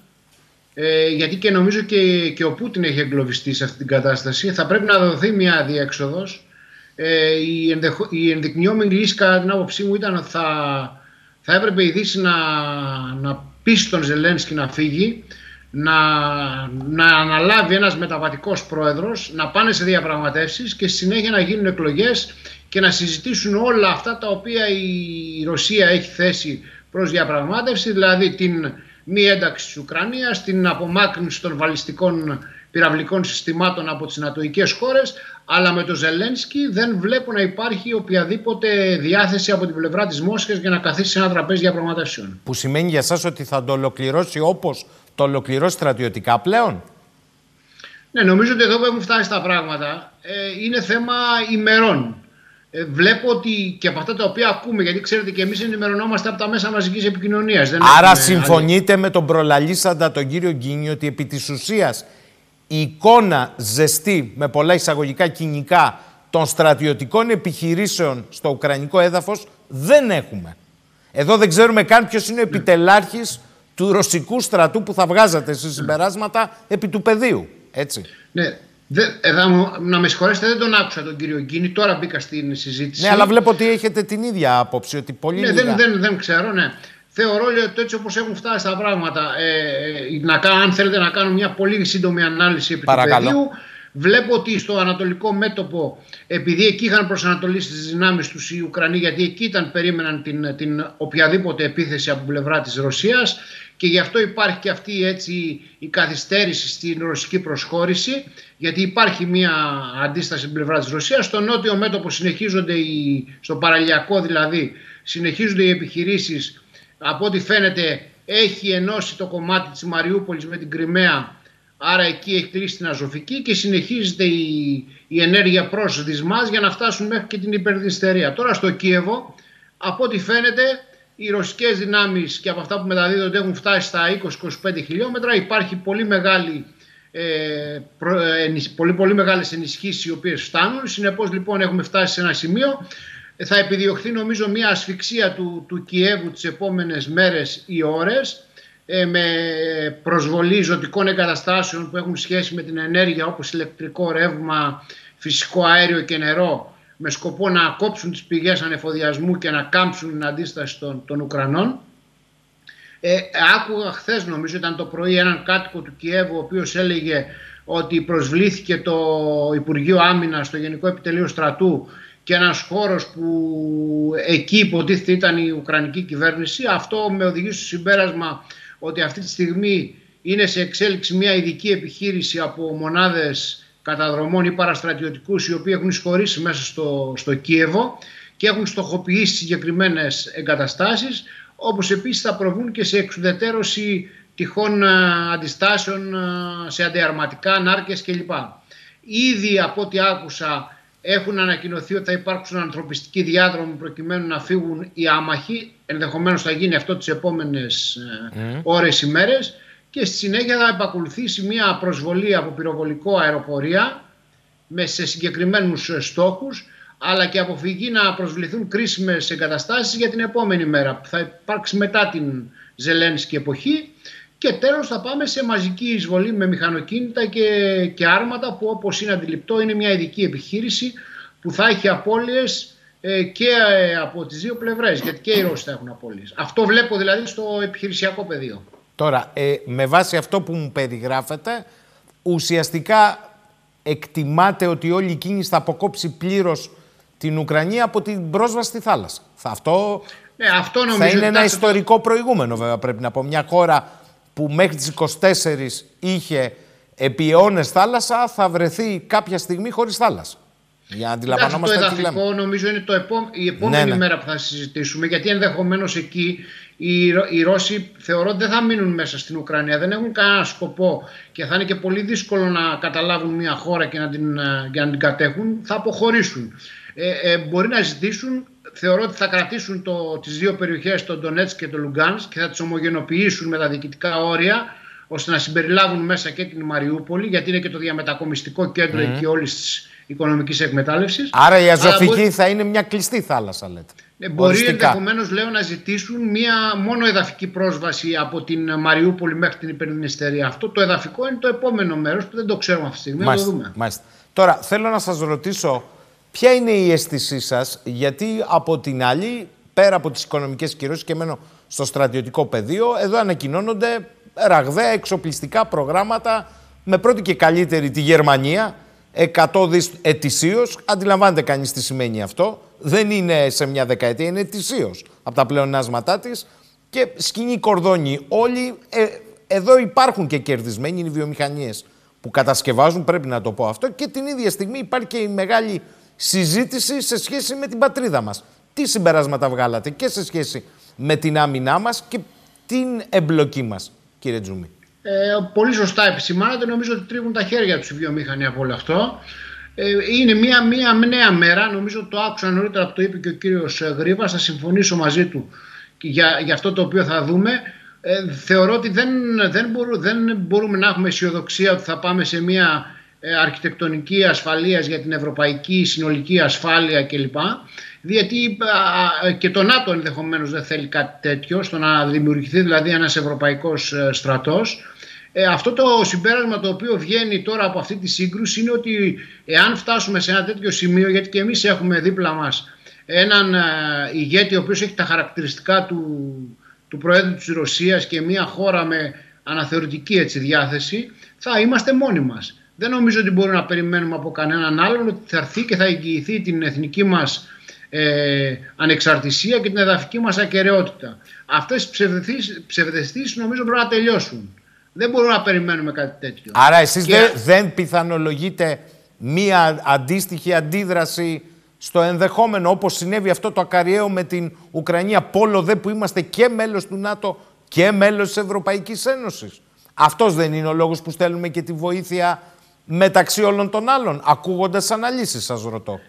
ε, γιατί και νομίζω και, και ο Πούτιν έχει εγκλωβιστεί σε αυτή την κατάσταση, θα πρέπει να δοθεί μια διέξοδος. Ε, η, ενδεχο, η ενδεικνυόμενη λύση κατά την άποψή μου ήταν ότι θα, θα έπρεπε η Δύση να, να πείσει τον Ζελένσκι να φύγει, να, να αναλάβει ένας μεταβατικός πρόεδρος, να πάνε σε διαπραγματεύσεις και στη συνέχεια να γίνουν εκλογές και να συζητήσουν όλα αυτά τα οποία η Ρωσία έχει θέσει προς διαπραγμάτευση, δηλαδή την μη ένταξη της Ουκρανίας, την απομάκρυνση των βαλιστικών πυραυλικών συστημάτων από τις ανατοικές χώρες, αλλά με τον Ζελένσκι δεν βλέπω να υπάρχει οποιαδήποτε διάθεση από την πλευρά της Μόσχας για να καθίσει σε ένα τραπέζι διαπραγματεύσεων. Που σημαίνει για σας ότι θα το ολοκληρώσει όπως το ολοκληρώσει στρατιωτικά πλέον; Ναι, νομίζω ότι εδώ που έχουν φτάσει τα πράγματα ε, είναι θέμα ημερών. Ε, βλέπω ότι και από αυτά τα οποία ακούμε, γιατί ξέρετε και εμείς ενημερωνόμαστε από τα μέσα μαζικής επικοινωνίας. Δεν Άρα συμφωνείτε με τον προλαλήσαντα τον κύριο Γκίνη ότι επί της ουσίας η εικόνα ζεστή με πολλά εισαγωγικά κοινικά των στρατιωτικών επιχειρήσεων στο ουκρανικό έδαφος δεν έχουμε. Εδώ δεν ξέρουμε καν ποιος είναι ο επιτελάρχης του ρωσικού στρατού που θα βγάζατε σε συμπεράσματα επί του πεδίου. Έτσι. Ναι. Δε, ε, να με συγχωρέσετε, δεν τον άκουσα τον κύριο Γκίνη. Τώρα μπήκα στην συζήτηση. Ναι, αλλά βλέπω ότι έχετε την ίδια άποψη. Ότι πολύ ναι, δεν, δεν, δεν ξέρω, ναι. Θεωρώ ότι έτσι όπως έχουν φτάσει τα πράγματα, ε, ε, να, αν θέλετε να κάνω μια πολύ σύντομη ανάλυση επί του πεδίου, Βλέπω ότι στο ανατολικό μέτωπο, επειδή εκεί είχαν προσανατολίσει τις δυνάμεις τους οι Ουκρανοί, γιατί εκεί ήταν, περίμεναν την, την οποιαδήποτε επίθεση από πλευρά της Ρωσίας και γι' αυτό υπάρχει και αυτή έτσι η καθυστέρηση στην ρωσική προσχώρηση, γιατί υπάρχει μια αντίσταση στην πλευρά της Ρωσίας. Στο νότιο μέτωπο συνεχίζονται, οι, στο παραλιακό δηλαδή, συνεχίζονται οι επιχειρήσεις. Από ό,τι φαίνεται, έχει ενώσει το κομμάτι της Μαριούπολης με την Κρυμαία Άρα εκεί έχει κλείσει την Αζωφική και συνεχίζεται η, η ενέργεια προς Δυσμάς για να φτάσουν μέχρι και την υπερδυστερία. Τώρα στο Κίεβο, από ό,τι φαίνεται, οι ρωσικές δυνάμεις και από αυτά που μεταδίδονται έχουν φτάσει στα 20-25 χιλιόμετρα. Υπάρχει πολύ μεγάλη ε, πολύ, πολύ μεγάλες ενισχύσεις οι οποίες φτάνουν. Συνεπώς λοιπόν έχουμε φτάσει σε ένα σημείο. Θα επιδιωχθεί νομίζω μια ασφυξία του, του Κιέβου τις επόμενες μέρες ή ώρες ε, με προσβολή ζωτικών εγκαταστάσεων που έχουν σχέση με την ενέργεια όπως ηλεκτρικό ρεύμα, φυσικό αέριο και νερό με σκοπό να κόψουν τις πηγές ανεφοδιασμού και να κάμψουν την αντίσταση των, των Ουκρανών. Ε, άκουγα χθες νομίζω ήταν το πρωί έναν κάτοικο του Κιέβου ο οποίος έλεγε ότι προσβλήθηκε το Υπουργείο Άμυνας στο Γενικό Επιτελείο Στρατού και ένας χώρος που εκεί υποτίθεται ήταν η Ουκρανική κυβέρνηση. Αυτό με οδηγεί στο συμπέρασμα ότι αυτή τη στιγμή είναι σε εξέλιξη μια ειδική επιχείρηση από μονάδες καταδρομών ή παραστρατιωτικούς οι οποίοι έχουν εισχωρήσει μέσα στο, στο Κίεβο και έχουν στοχοποιήσει συγκεκριμένες εγκαταστάσεις όπως επίσης θα προβούν και σε εξουδετέρωση τυχών ε, αντιστάσεων ε, σε αντιαρματικά, νάρκες κλπ. Ήδη από ό,τι άκουσα έχουν ανακοινωθεί ότι θα υπάρξουν ανθρωπιστικοί διάδρομοι προκειμένου να φύγουν οι άμαχοι. Ενδεχομένως θα γίνει αυτό τις επόμενες mm. ώρες ή μέρες. Και στη συνέχεια θα επακολουθήσει μια προσβολή από πυροβολικό αεροπορία με σε συγκεκριμένους στόχους αλλά και αποφυγή να προσβληθούν κρίσιμες εγκαταστάσεις για την επόμενη μέρα που θα υπάρξει μετά την Ζελένσκη εποχή και τέλος θα πάμε σε μαζική εισβολή με μηχανοκίνητα και, και άρματα που όπως είναι αντιληπτό είναι μια ειδική επιχείρηση που θα έχει απώλειες ε, και ε, από τις δύο πλευρές γιατί και οι Ρώσοι θα έχουν απώλειες. Αυτό βλέπω δηλαδή στο επιχειρησιακό πεδίο. Τώρα, ε, με βάση αυτό που μου περιγράφετε, ουσιαστικά εκτιμάτε ότι όλη η κίνηση θα αποκόψει πλήρως την Ουκρανία από την πρόσβαση στη θάλασσα. Θα αυτό, ναι, αυτό θα είναι ένα ιστορικό προηγούμενο βέβαια πρέπει να πω. Μια χώρα που μέχρι τις 24 είχε επί αιώνες θάλασσα θα βρεθεί κάποια στιγμή χωρίς θάλασσα. Για να αντιλαμβανόμαστε το εδαφικό νομίζω είναι το η επόμενη ναι, ναι. μέρα που θα συζητήσουμε γιατί ενδεχομένως εκεί οι, οι Ρώσοι θεωρώ ότι δεν θα μείνουν μέσα στην Ουκρανία, δεν έχουν κανένα σκοπό και θα είναι και πολύ δύσκολο να καταλάβουν μια χώρα και να την, για να την κατέχουν, θα αποχωρήσουν. Ε, ε, μπορεί να ζητήσουν θεωρώ ότι θα κρατήσουν το, τις δύο περιοχές, το Ντονέτς και το Λουγκάνς και θα τις ομογενοποιήσουν με τα διοικητικά όρια ώστε να συμπεριλάβουν μέσα και την Μαριούπολη γιατί είναι και το διαμετακομιστικό κέντρο mm. εκεί όλης της οικονομικής εκμετάλλευσης. Άρα η Αζωφική θα είναι μια κλειστή θάλασσα λέτε. Ε, μπορεί ενδεχομένως λέω να ζητήσουν μια μόνο εδαφική πρόσβαση από την Μαριούπολη μέχρι την Υπερδινιστερία. Αυτό το εδαφικό είναι το επόμενο μέρος που δεν το ξέρουμε αυτή τη στιγμή. Μάλιστα, το δούμε. Μάλιστα. Τώρα θέλω να σας ρωτήσω Ποια είναι η αίσθησή σας, γιατί από την άλλη, πέρα από τις οικονομικές κυρώσεις και μένω στο στρατιωτικό πεδίο, εδώ ανακοινώνονται ραγδαία εξοπλιστικά προγράμματα με πρώτη και καλύτερη τη Γερμανία, 100 δις ετησίως. Αντιλαμβάνεται κανείς τι σημαίνει αυτό. Δεν είναι σε μια δεκαετία, είναι ετησίως από τα πλεονάσματά της. και σκηνή κορδόνι. Όλοι ε, εδώ υπάρχουν και κερδισμένοι, είναι οι βιομηχανίες που κατασκευάζουν, πρέπει να το πω αυτό, και την ίδια στιγμή υπάρχει και η μεγάλη συζήτηση σε σχέση με την πατρίδα μας. Τι συμπεράσματα βγάλατε και σε σχέση με την άμυνά μας και την εμπλοκή μας, κύριε Τζούμι. Ε, πολύ σωστά επισημάνατε. Νομίζω ότι τρίβουν τα χέρια τους οι βιομηχανοί από όλο αυτό. Ε, είναι μια, μια νέα μέρα. Νομίζω το άκουσα νωρίτερα που το είπε και ο κύριος Γρήβας. Θα συμφωνήσω μαζί του για, για αυτό το οποίο θα δούμε. Ε, θεωρώ ότι δεν, δεν, δεν μπορούμε να έχουμε αισιοδοξία ότι θα πάμε σε μια ε, αρχιτεκτονική ασφαλείας για την ευρωπαϊκή συνολική ασφάλεια κλπ. Γιατί και το ΝΑΤΟ ενδεχομένως δεν θέλει κάτι τέτοιο, στο να δημιουργηθεί δηλαδή ένας ευρωπαϊκός ε, στρατός. Ε, αυτό το συμπέρασμα το οποίο βγαίνει τώρα από αυτή τη σύγκρουση είναι ότι εάν φτάσουμε σε ένα τέτοιο σημείο, γιατί και εμείς έχουμε δίπλα μας έναν ηγέτη ο οποίος έχει τα χαρακτηριστικά του, του Προέδρου της Ρωσίας και μια χώρα με αναθεωρητική έτσι, διάθεση, θα είμαστε μόνοι μας. Δεν νομίζω ότι μπορούμε να περιμένουμε από κανέναν άλλον ότι θα έρθει και θα εγγυηθεί την εθνική μας ε, ανεξαρτησία και την εδαφική μας ακαιρεότητα. Αυτές οι ψευδεστήσεις νομίζω πρέπει να τελειώσουν. Δεν μπορούμε να περιμένουμε κάτι τέτοιο. Άρα εσείς δεν, δεν πιθανολογείτε μία αντίστοιχη αντίδραση στο ενδεχόμενο όπως συνέβη αυτό το ακαριαίο με την Ουκρανία πόλο δε που είμαστε και μέλος του ΝΑΤΟ και μέλος της Ευρωπαϊκής Ένωσης. Αυτός δεν είναι ο λόγος που στέλνουμε και τη βοήθεια μεταξύ όλων των άλλων, ακούγοντα αναλύσει, σας ρωτώ.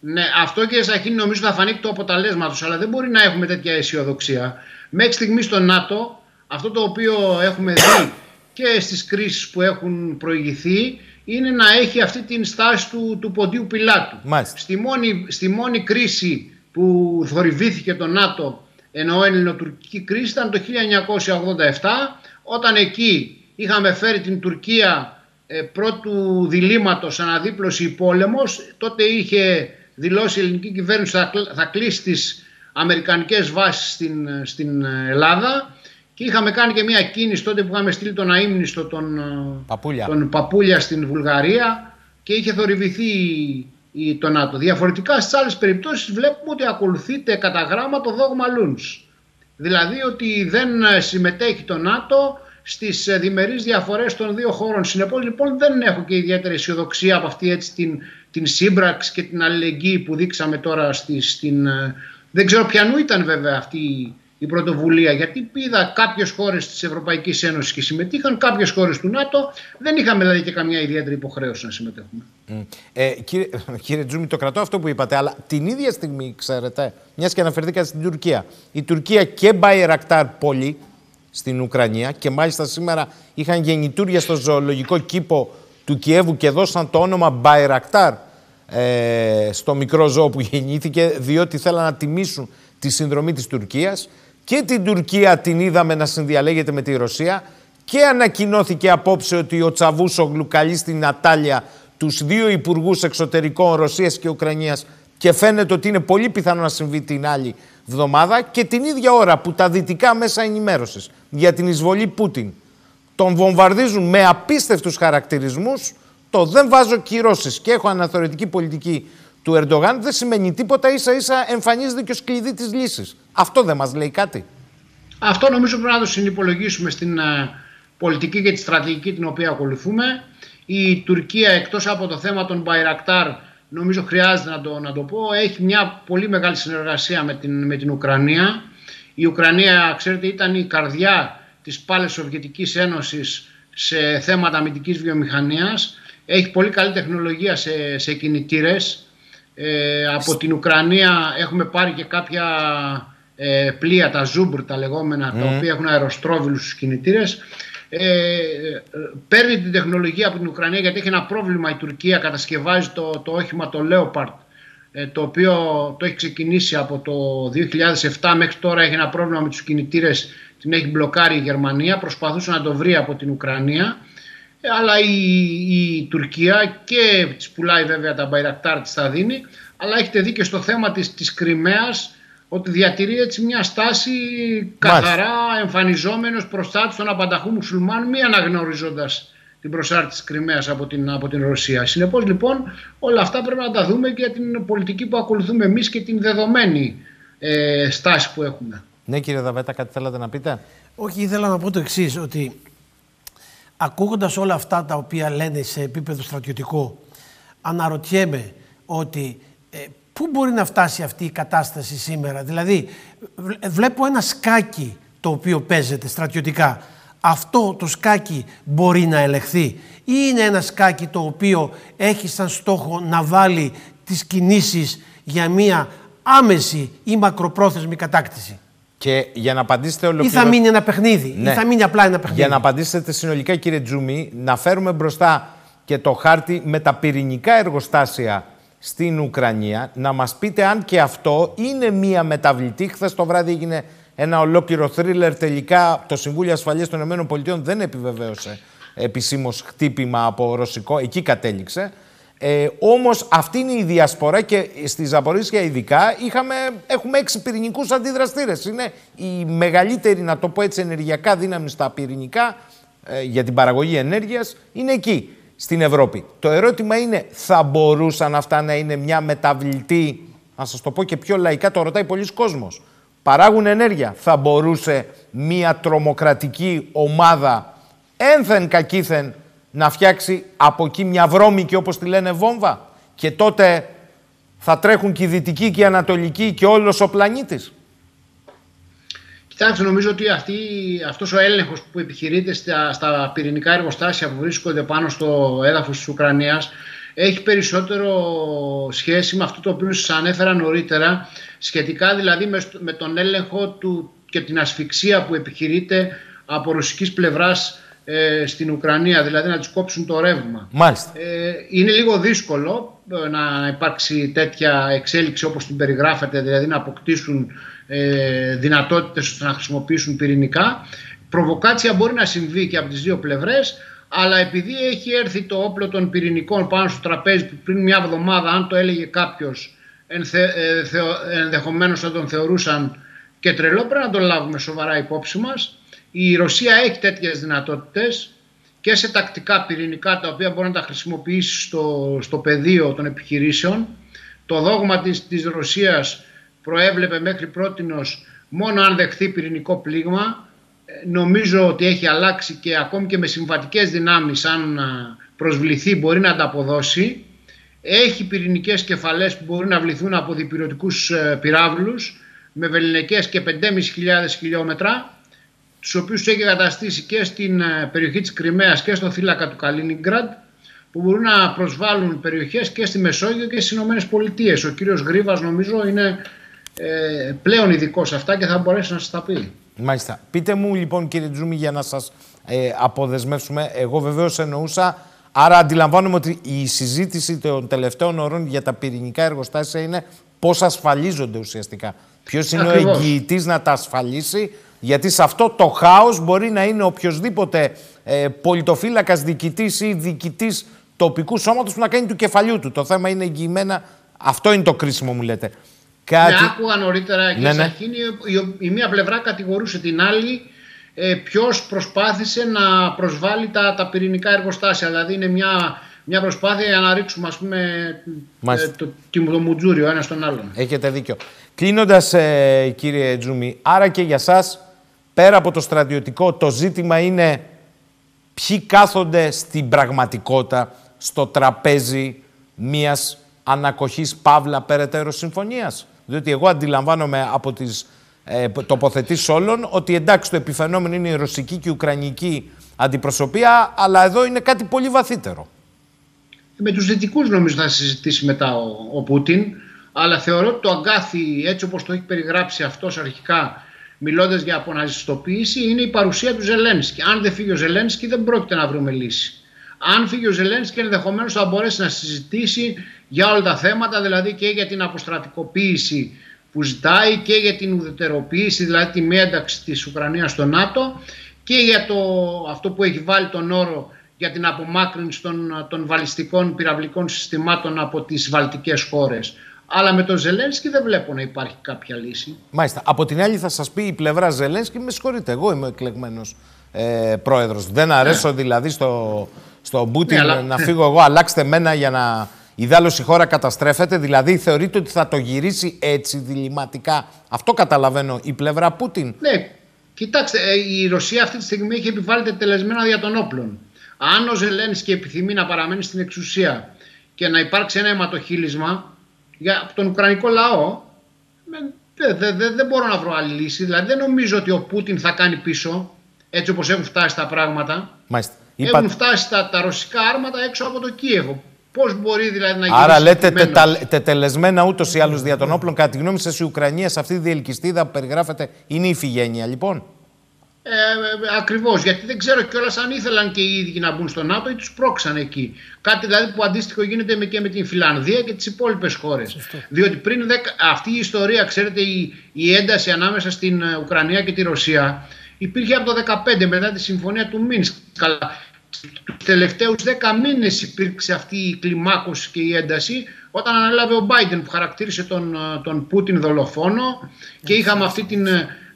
Ναι, αυτό κύριε Σαχίνη νομίζω θα φανεί το αποτελέσματο, αλλά δεν μπορεί να έχουμε τέτοια αισιοδοξία. Μέχρι στιγμής στο ΝΑΤΟ, αυτό το οποίο έχουμε δει και στις κρίσεις που έχουν προηγηθεί είναι να έχει αυτή την στάση του, του ποντίου πιλάτου. Στη μόνη, στη μόνη κρίση που θορυβήθηκε το ΝΑΤΟ ενώ ελληνοτουρκική κρίση ήταν το 1987 όταν εκεί είχαμε φέρει την Τουρκία ε, πρώτου διλήμματος αναδίπλωση πόλεμος τότε είχε δηλώσει η ελληνική κυβέρνηση θα, θα κλείσει τις αμερικανικές βάσεις στην, στην Ελλάδα και είχαμε κάνει και μια κίνηση τότε που είχαμε στείλει τον αείμνηστο τον Παπούλια, τον Παπούλια στην Βουλγαρία και είχε θορυβηθεί η, το ΝΑΤΟ. Διαφορετικά στις άλλες περιπτώσεις βλέπουμε ότι ακολουθείται κατά γράμμα το δόγμα Λούνς. Δηλαδή ότι δεν συμμετέχει το ΝΑΤΟ στις ε, διμερείς διαφορές των δύο χώρων. Συνεπώς λοιπόν δεν έχω και ιδιαίτερη αισιοδοξία από αυτή έτσι, την, την σύμπραξη και την αλληλεγγύη που δείξαμε τώρα στη, στην... Ε, δεν ξέρω ποιανού ήταν βέβαια αυτή η πρωτοβουλία. Γιατί είδα κάποιες χώρες της Ευρωπαϊκής Ένωσης και συμμετείχαν, κάποιες χώρες του ΝΑΤΟ. Δεν είχαμε δηλαδή και καμιά ιδιαίτερη υποχρέωση να συμμετέχουμε. Ε, κύριε, κύριε Τζούμι, το κρατώ αυτό που είπατε, αλλά την ίδια στιγμή, ξέρετε, μιας και αναφερθήκατε στην Τουρκία. Η Τουρκία και Μπαϊρακτάρ πολύ στην Ουκρανία και μάλιστα σήμερα είχαν γεννητούρια στο ζωολογικό κήπο του Κιέβου και δώσαν το όνομα Μπαϊρακτάρ ε, στο μικρό ζώο που γεννήθηκε διότι θέλαν να τιμήσουν τη συνδρομή της Τουρκίας. Και την Τουρκία την είδαμε να συνδιαλέγεται με τη Ρωσία και ανακοινώθηκε απόψε ότι ο Τσαβούσογλου καλεί στην Νατάλια τους δύο υπουργούς εξωτερικών Ρωσίας και Ουκρανίας και φαίνεται ότι είναι πολύ πιθανό να συμβεί την άλλη εβδομάδα και την ίδια ώρα που τα δυτικά μέσα ενημέρωσης για την εισβολή Πούτιν τον βομβαρδίζουν με απίστευτους χαρακτηρισμούς το δεν βάζω κυρώσεις και έχω αναθεωρητική πολιτική του Ερντογάν δεν σημαίνει τίποτα, ίσα ίσα εμφανίζεται και ω κλειδί της λύσης. Αυτό δεν μας λέει κάτι. Αυτό νομίζω πρέπει να το συνυπολογίσουμε στην uh, πολιτική και τη στρατηγική την οποία ακολουθούμε. Η Τουρκία εκτός από το θέμα των Μπαϊρακτάρ νομίζω χρειάζεται να το, να το πω έχει μια πολύ μεγάλη συνεργασία με την, με την Ουκρανία. Η Ουκρανία ξέρετε ήταν η καρδιά της πάλαι Σοβιετικής Ένωσης σε θέματα αμυντικής βιομηχανίας. Έχει πολύ καλή τεχνολογία σε, σε κινητήρες ε, από την Ουκρανία έχουμε πάρει και κάποια ε, πλοία, τα Ζούμπρ τα λεγόμενα, τα οποία έχουν αεροστρόβιλους στους κινητήρες. Ε, παίρνει την τεχνολογία από την Ουκρανία γιατί έχει ένα πρόβλημα η Τουρκία, κατασκευάζει το, το όχημα το Leopard ε, το οποίο το έχει ξεκινήσει από το 2007 μέχρι τώρα έχει ένα πρόβλημα με τους κινητήρες την έχει μπλοκάρει η Γερμανία. Προσπαθούσε να το βρει από την Ουκρανία. Αλλά η, η Τουρκία και της πουλάει βέβαια τα Μπαϊρακτάρ της θα δίνει. Αλλά έχετε δει και στο θέμα της, της Κρυμαίας ότι διατηρεί έτσι μια στάση καθαρά εμφανιζόμενος προστάτης των απανταχού μουσουλμάνων μη αναγνωρίζοντας την προσάρτηση της Κρυμαίας από την, από την Ρωσία. Συνεπώς λοιπόν όλα αυτά πρέπει να τα δούμε και την πολιτική που ακολουθούμε εμείς και την δεδομένη ε, στάση που έχουμε. Ναι, κύριε Δαβέτα, κάτι θέλατε να πείτε; Όχι, ήθελα να πω το εξής, ότι ακούγοντας όλα αυτά τα οποία λένε σε επίπεδο στρατιωτικό, αναρωτιέμαι ότι ε, πού μπορεί να φτάσει αυτή η κατάσταση σήμερα; Δηλαδή, βλέπω ένα σκάκι το οποίο παίζεται στρατιωτικά. Αυτό το σκάκι μπορεί να ελεχθεί ή είναι ένα σκάκι το οποίο έχει σαν στόχο να βάλει τις κινήσεις για μία άμεση ή μακροπρόθεσμη κατάκτηση; Και για να απαντήσετε ολοκληρώ... Ή θα μείνει ένα παιχνίδι, ναι. ή θα μείνει απλά ένα παιχνίδι. Για να απαντήσετε συνολικά κύριε Τζούμι, να φέρουμε μπροστά και το χάρτη με τα πυρηνικά εργοστάσια στην Ουκρανία, να μας πείτε αν και αυτό είναι μία μεταβλητή. Χθες το βράδυ έγινε ένα ολόκληρο θρίλερ. Τελικά το Συμβούλιο Ασφαλείας των ΗΠΑ δεν επιβεβαίωσε επισήμως χτύπημα από ρωσικό. Εκεί κατέληξε. Ε, Όμως αυτή είναι η διασπορά και στη Ζαπορίσια ειδικά είχαμε, έχουμε έξι πυρηνικούς αντιδραστήρες. Είναι η μεγαλύτερη, να το πω έτσι, ενεργειακά δύναμη στα πυρηνικά ε, για την παραγωγή ενέργειας είναι εκεί, στην Ευρώπη. Το ερώτημα είναι, θα μπορούσαν αυτά να είναι μια μεταβλητή, να σας το πω και πιο λαϊκά, το ρωτάει πολλοί κόσμος. Παράγουν ενέργεια. Θα μπορούσε μια τρομοκρατική ομάδα ένθεν κακήθεν να φτιάξει από εκεί μια βρώμικη όπως τη λένε βόμβα; Και τότε θα τρέχουν και οι δυτικοί και οι ανατολικοί και όλος ο πλανήτης. Κοιτάξτε, νομίζω ότι αυτή, αυτός ο έλεγχος που επιχειρείται στα, στα πυρηνικά εργοστάσια που βρίσκονται πάνω στο έδαφος της Ουκρανίας έχει περισσότερο σχέση με αυτό το οποίο σας ανέφερα νωρίτερα σχετικά δηλαδή με, με τον έλεγχο του και την ασφυξία που επιχειρείται από ρωσικής πλευράς ε, στην Ουκρανία, δηλαδή να τους κόψουν το ρεύμα. Μάλιστα. Ε, είναι λίγο δύσκολο ε, να υπάρξει τέτοια εξέλιξη όπως την περιγράφεται, δηλαδή να αποκτήσουν ε, δυνατότητες ώστε να χρησιμοποιήσουν πυρηνικά. Προβοκάτσια μπορεί να συμβεί και από τις δύο πλευρές, αλλά επειδή έχει έρθει το όπλο των πυρηνικών πάνω στο τραπέζι που πριν μια εβδομάδα, αν το έλεγε κάποιος, ενθε, ε, ενδεχομένως θα τον θεωρούσαν και τρελό, πρέπει να τον λάβουμε σοβαρά υπόψη μας η Ρωσία έχει τέτοιες δυνατότητες και σε τακτικά πυρηνικά τα οποία μπορεί να τα χρησιμοποιήσει στο, στο πεδίο των επιχειρήσεων. Το δόγμα της, της Ρωσίας προέβλεπε μέχρι πρότινος μόνο αν δεχθεί πυρηνικό πλήγμα. Ε, νομίζω ότι έχει αλλάξει και ακόμη και με συμβατικές δυνάμεις αν προσβληθεί μπορεί να ανταποδώσει. Έχει πυρηνικές κεφαλές που μπορεί να βληθούν από διπυρωτικούς ε, πυράβλους με βεληνικές και 5.500 χιλιόμετρα τους οποίους έχει εγκαταστήσει και στην ε, περιοχή της Κρυμαίας και στο θύλακα του Καλίνιγκραντ που μπορούν να προσβάλλουν περιοχές και στη Μεσόγειο και στις Ηνωμένες Πολιτείες. Ο κύριος Γρίβας νομίζω είναι ε, πλέον ειδικό σε αυτά και θα μπορέσει να σας τα πει. Μάλιστα. Πείτε μου λοιπόν κύριε Τζούμι για να σας ε, αποδεσμεύσουμε. Εγώ βεβαίως εννοούσα, άρα αντιλαμβάνομαι ότι η συζήτηση των τελευταίων ωρών για τα πυρηνικά εργοστάσια είναι πώς ασφαλίζονται ουσιαστικά. Ποιος είναι Ακριβώς. ο εγγυητής να τα ασφαλίσει γιατί σε αυτό το χάος μπορεί να είναι οποιοδήποτε ε, πολιτοφύλακας διοικητής ή διοικητής τοπικού σώματος που να κάνει του κεφαλιού του. Το θέμα είναι εγγυημένα. Αυτό είναι το κρίσιμο μου λέτε. Κάτι... Ναι, άκουγα νωρίτερα και ναι, ναι. η, η μία πλευρά κατηγορούσε την άλλη ε, ποιος προσπάθησε να προσβάλλει τα, τα πυρηνικά εργοστάσια. Δηλαδή είναι μια, μια προσπάθεια για να ρίξουμε ας πούμε, ε, το, το, μουτζούριο ένας στον άλλον. Έχετε δίκιο. Κλείνοντας, ε, κύριε Τζούμι, άρα και για σας πέρα από το στρατιωτικό, το ζήτημα είναι ποιοι κάθονται στην πραγματικότητα στο τραπέζι μιας ανακοχής παύλα περαιτέρω συμφωνίας; Διότι εγώ αντιλαμβάνομαι από τις ε, τοποθετήσεις όλων ότι εντάξει το επιφαινόμενο είναι η ρωσική και η ουκρανική αντιπροσωπεία, αλλά εδώ είναι κάτι πολύ βαθύτερο. Με τους δυτικούς νομίζω θα συζητήσει μετά ο, ο Πούτιν, αλλά θεωρώ ότι το αγκάθι έτσι όπως το έχει περιγράψει αυτός αρχικά μιλώντας για αποναζιστοποίηση, είναι η παρουσία του Ζελένσκι. Αν δεν φύγει ο Ζελένσκι, δεν πρόκειται να βρούμε λύση. Αν φύγει ο Ζελένσκι, ενδεχομένως θα μπορέσει να συζητήσει για όλα τα θέματα, δηλαδή και για την αποστρατικοποίηση που ζητάει και για την ουδετεροποίηση, δηλαδή τη μη ένταξη της Ουκρανίας στο ΝΑΤΟ και για το, αυτό που έχει βάλει τον όρο για την απομάκρυνση των, των βαλιστικών πυραυλικών συστημάτων από τις βαλτικές χώρες. Αλλά με τον Ζελένσκι δεν βλέπω να υπάρχει κάποια λύση. Μάλιστα. Από την άλλη, θα σας πει η πλευρά Ζελένσκι, με συγχωρείτε, εγώ είμαι εκλεγμένος ε, πρόεδρος. Δεν αρέσω ναι. δηλαδή στο, στο Πούτιν ναι, να φύγω εγώ, αλλάξτε μένα για να, Ιδάλω η χώρα καταστρέφεται, δηλαδή θεωρείτε ότι θα το γυρίσει έτσι διληματικά. Αυτό καταλαβαίνω η πλευρά Πούτιν. Ναι, κοιτάξτε, ε, η Ρωσία αυτή τη στιγμή έχει επιβάλει τελεσμένα δια των όπλων. Αν ο Ζελένσκι επιθυμεί να παραμένει στην εξουσία και να υπάρξει ένα αιματοχύλισμα για τον Ουκρανικό λαό, δεν δε, δε, δε μπορώ να βρω άλλη λύση. Δηλαδή δεν νομίζω ότι ο Πούτιν θα κάνει πίσω έτσι όπως έχουν φτάσει τα πράγματα. Μάλιστα. Έχουν φτάσει τα, τα ρωσικά άρματα έξω από το Κίεβο. Πώς μπορεί δηλαδή να γίνει. Άρα λέτε τετα, τετελεσμένα ούτως ή άλλως δια των όπλων, κατά τη γνώμη σας, η Ουκρανία σε αυτή τη διελκυστίδα που περιγράφεται είναι η φυγένεια, λοιπόν; Ε, ε, Ακριβώς, γιατί δεν ξέρω κιόλας αν ήθελαν και οι ίδιοι να μπουν στο ΝΑΤΟ ή τους πρόξαν εκεί. Κάτι δηλαδή που αντίστοιχο γίνεται με, και με την Φιλανδία και τις υπόλοιπες χώρες. Διότι πριν δεκα, αυτή η ιστορία, ξέρετε, η, η ένταση ανάμεσα στην ε, Ουκρανία και τη Ρωσία υπήρχε από το 2015 μετά τη συμφωνία του Μίνσκ. Του τελευταίους 10 μήνες υπήρξε αυτή η κλιμάκωση και η ένταση όταν ανέλαβε ο Biden που χαρακτήρισε τον, ε, τον Πούτιν δολοφόνο και είχαμε αυτή την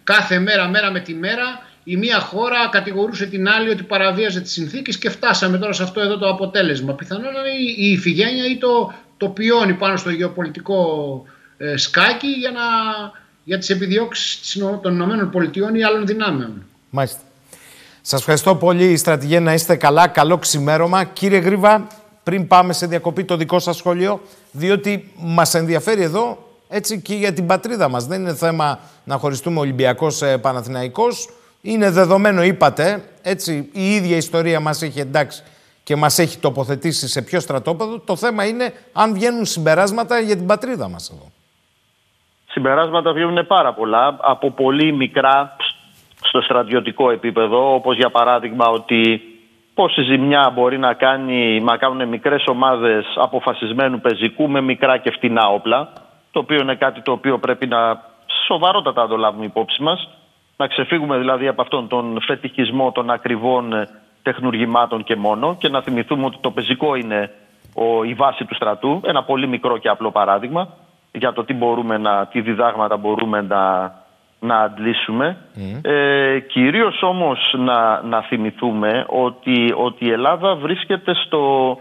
κάθε μέρα, μέρα με τη μέρα η μία χώρα κατηγορούσε την άλλη ότι παραβίαζε τις συνθήκες και φτάσαμε τώρα σε αυτό εδώ το αποτέλεσμα. Πιθανόν είναι η ηφηγένεια ή το, το πιόνι πάνω στο γεωπολιτικό ε, σκάκι για, να, για τις επιδιώξεις των Ηνωμένων Πολιτειών ή άλλων δυνάμεων. Μάλιστα. Σας ευχαριστώ πολύ, στρατηγέ, να είστε καλά. Καλό ξημέρωμα. Κύριε Γρήβα, πριν πάμε σε διακοπή το δικό σας σχόλιο, διότι μας ενδιαφέρει εδώ έτσι και για την πατρίδα μας. Δεν είναι θέμα να χωριστούμε Ολυμπιακός ε, Παναθηναϊκός. Είναι δεδομένο, είπατε, έτσι, η ίδια ιστορία μας έχει εντάξει και μας έχει τοποθετήσει σε ποιο στρατόπεδο. Το θέμα είναι αν βγαίνουν συμπεράσματα για την πατρίδα μας εδώ. Συμπεράσματα βγαίνουν πάρα πολλά, από πολύ μικρά στο στρατιωτικό επίπεδο, όπως για παράδειγμα ότι πόση ζημιά μπορεί να, κάνει, να κάνουν μικρές ομάδες αποφασισμένου πεζικού με μικρά και φτηνά όπλα, το οποίο είναι κάτι το οποίο πρέπει να σοβαρότατα το λάβουμε υπόψη μας να ξεφύγουμε δηλαδή από αυτόν τον φετιχισμό των ακριβών ε, τεχνουργημάτων και μόνο και να θυμηθούμε ότι το πεζικό είναι ο, η βάση του στρατού. Ένα πολύ μικρό και απλό παράδειγμα για το τι, μπορούμε να, τι διδάγματα μπορούμε να, να αντλήσουμε. Mm. Ε, κυρίως όμως να, να θυμηθούμε ότι, ότι η Ελλάδα βρίσκεται στο,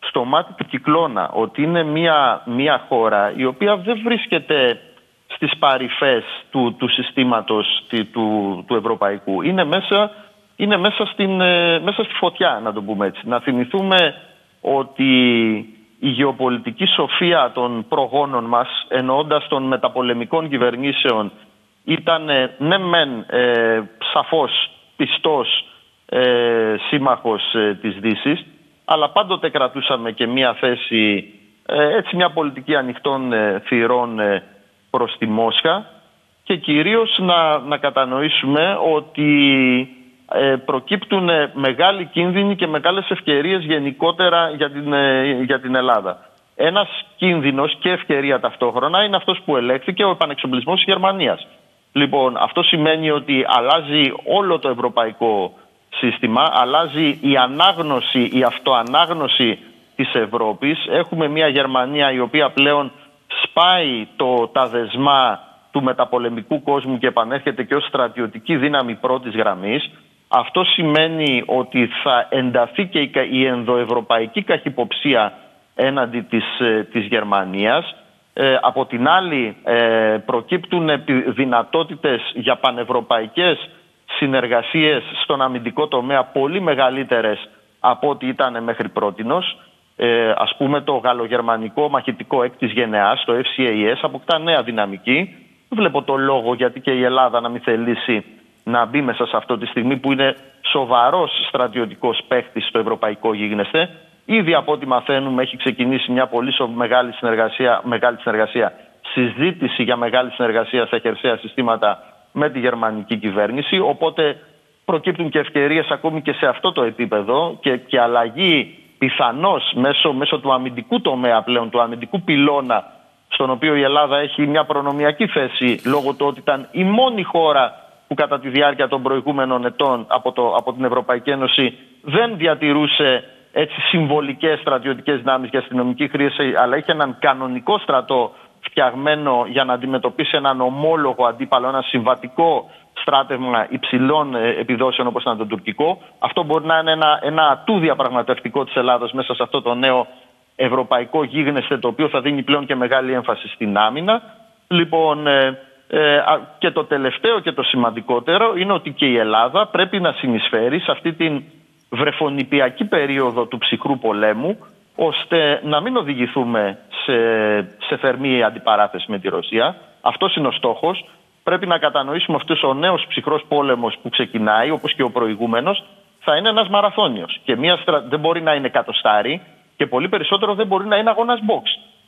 στο μάτι του κυκλώνα. Ότι είναι μια, μια χώρα η οποία δεν βρίσκεται στις παρυφές του, του συστήματος του, του ευρωπαϊκού. Είναι μέσα, είναι μέσα, στην, ε, μέσα στη φωτιά, να το πούμε έτσι. Να θυμηθούμε ότι η γεωπολιτική σοφία των προγόνων μας, εννοώντας των μεταπολεμικών κυβερνήσεων, ήταν ε, ναι μεν ε, σαφώς πιστός ε, σύμμαχος ε, της Δύσης, αλλά πάντοτε κρατούσαμε και μια θέση, έτσι μια πολιτική ανοιχτών θυρών προς τη Μόσχα και κυρίως να, να κατανοήσουμε ότι ε, προκύπτουν μεγάλοι κίνδυνοι και μεγάλες ευκαιρίες γενικότερα για την, ε, για την Ελλάδα. Ένας κίνδυνος και ευκαιρία ταυτόχρονα είναι αυτός που ελέγχθηκε ο επανεξοπλισμός της Γερμανίας. Λοιπόν, αυτό σημαίνει ότι αλλάζει όλο το ευρωπαϊκό σύστημα, αλλάζει η ανάγνωση, η αυτοανάγνωση της Ευρώπης. Έχουμε μια Γερμανία η οποία πλέον σπάει το, τα δεσμά του μεταπολεμικού κόσμου και επανέρχεται και ως στρατιωτική δύναμη πρώτης γραμμής. Αυτό σημαίνει ότι θα ενταθεί και η ενδοευρωπαϊκή καχυποψία έναντι της, ε, της Γερμανίας. Ε, από την άλλη ε, προκύπτουν δυνατότητες για πανευρωπαϊκές συνεργασίες στον αμυντικό τομέα πολύ μεγαλύτερες από ό,τι ήταν μέχρι πρότινος ε, ας πούμε το γαλλογερμανικό μαχητικό έκτης γενεάς, το FCAS, αποκτά νέα δυναμική. Δεν βλέπω το λόγο γιατί και η Ελλάδα να μην θελήσει να μπει μέσα σε αυτό τη στιγμή που είναι σοβαρός στρατιωτικός παίχτης στο ευρωπαϊκό γίγνεσθε. Ήδη από ό,τι μαθαίνουμε έχει ξεκινήσει μια πολύ μεγάλη συνεργασία, μεγάλη συνεργασία, συζήτηση για μεγάλη συνεργασία στα χερσαία συστήματα με τη γερμανική κυβέρνηση. Οπότε προκύπτουν και ευκαιρίες ακόμη και σε αυτό το επίπεδο και, και αλλαγή πιθανώς μέσω, μέσω του αμυντικού τομέα πλέον, του αμυντικού πυλώνα, στον οποίο η Ελλάδα έχει μια προνομιακή θέση λόγω του ότι ήταν η μόνη χώρα που κατά τη διάρκεια των προηγούμενων ετών από, το, από την Ευρωπαϊκή Ένωση δεν διατηρούσε έτσι συμβολικές στρατιωτικές δυνάμεις για αστυνομική χρήση, αλλά είχε έναν κανονικό στρατό φτιαγμένο για να αντιμετωπίσει έναν ομόλογο αντίπαλο, ένα συμβατικό στράτευμα υψηλών ε, επιδόσεων όπως ήταν το τουρκικό. Αυτό μπορεί να είναι ένα, ένα ατού διαπραγματευτικό της Ελλάδας μέσα σε αυτό το νέο ευρωπαϊκό γίγνεσθε το οποίο θα δίνει πλέον και μεγάλη έμφαση στην άμυνα. Λοιπόν, ε, ε, και το τελευταίο και το σημαντικότερο είναι ότι και η Ελλάδα πρέπει να συνεισφέρει σε αυτή την βρεφονιπιακή περίοδο του ψυχρού πολέμου ώστε να μην οδηγηθούμε σε, σε θερμή αντιπαράθεση με τη Ρωσία. Αυτός είναι ο στόχος. Πρέπει να κατανοήσουμε αυτός ο νέος ψυχρός πόλεμος που ξεκινάει, όπως και ο προηγούμενος, θα είναι ένας μαραθώνιος. Και μια δεν μπορεί να είναι κατοστάρι και πολύ περισσότερο δεν μπορεί να είναι αγώνας box.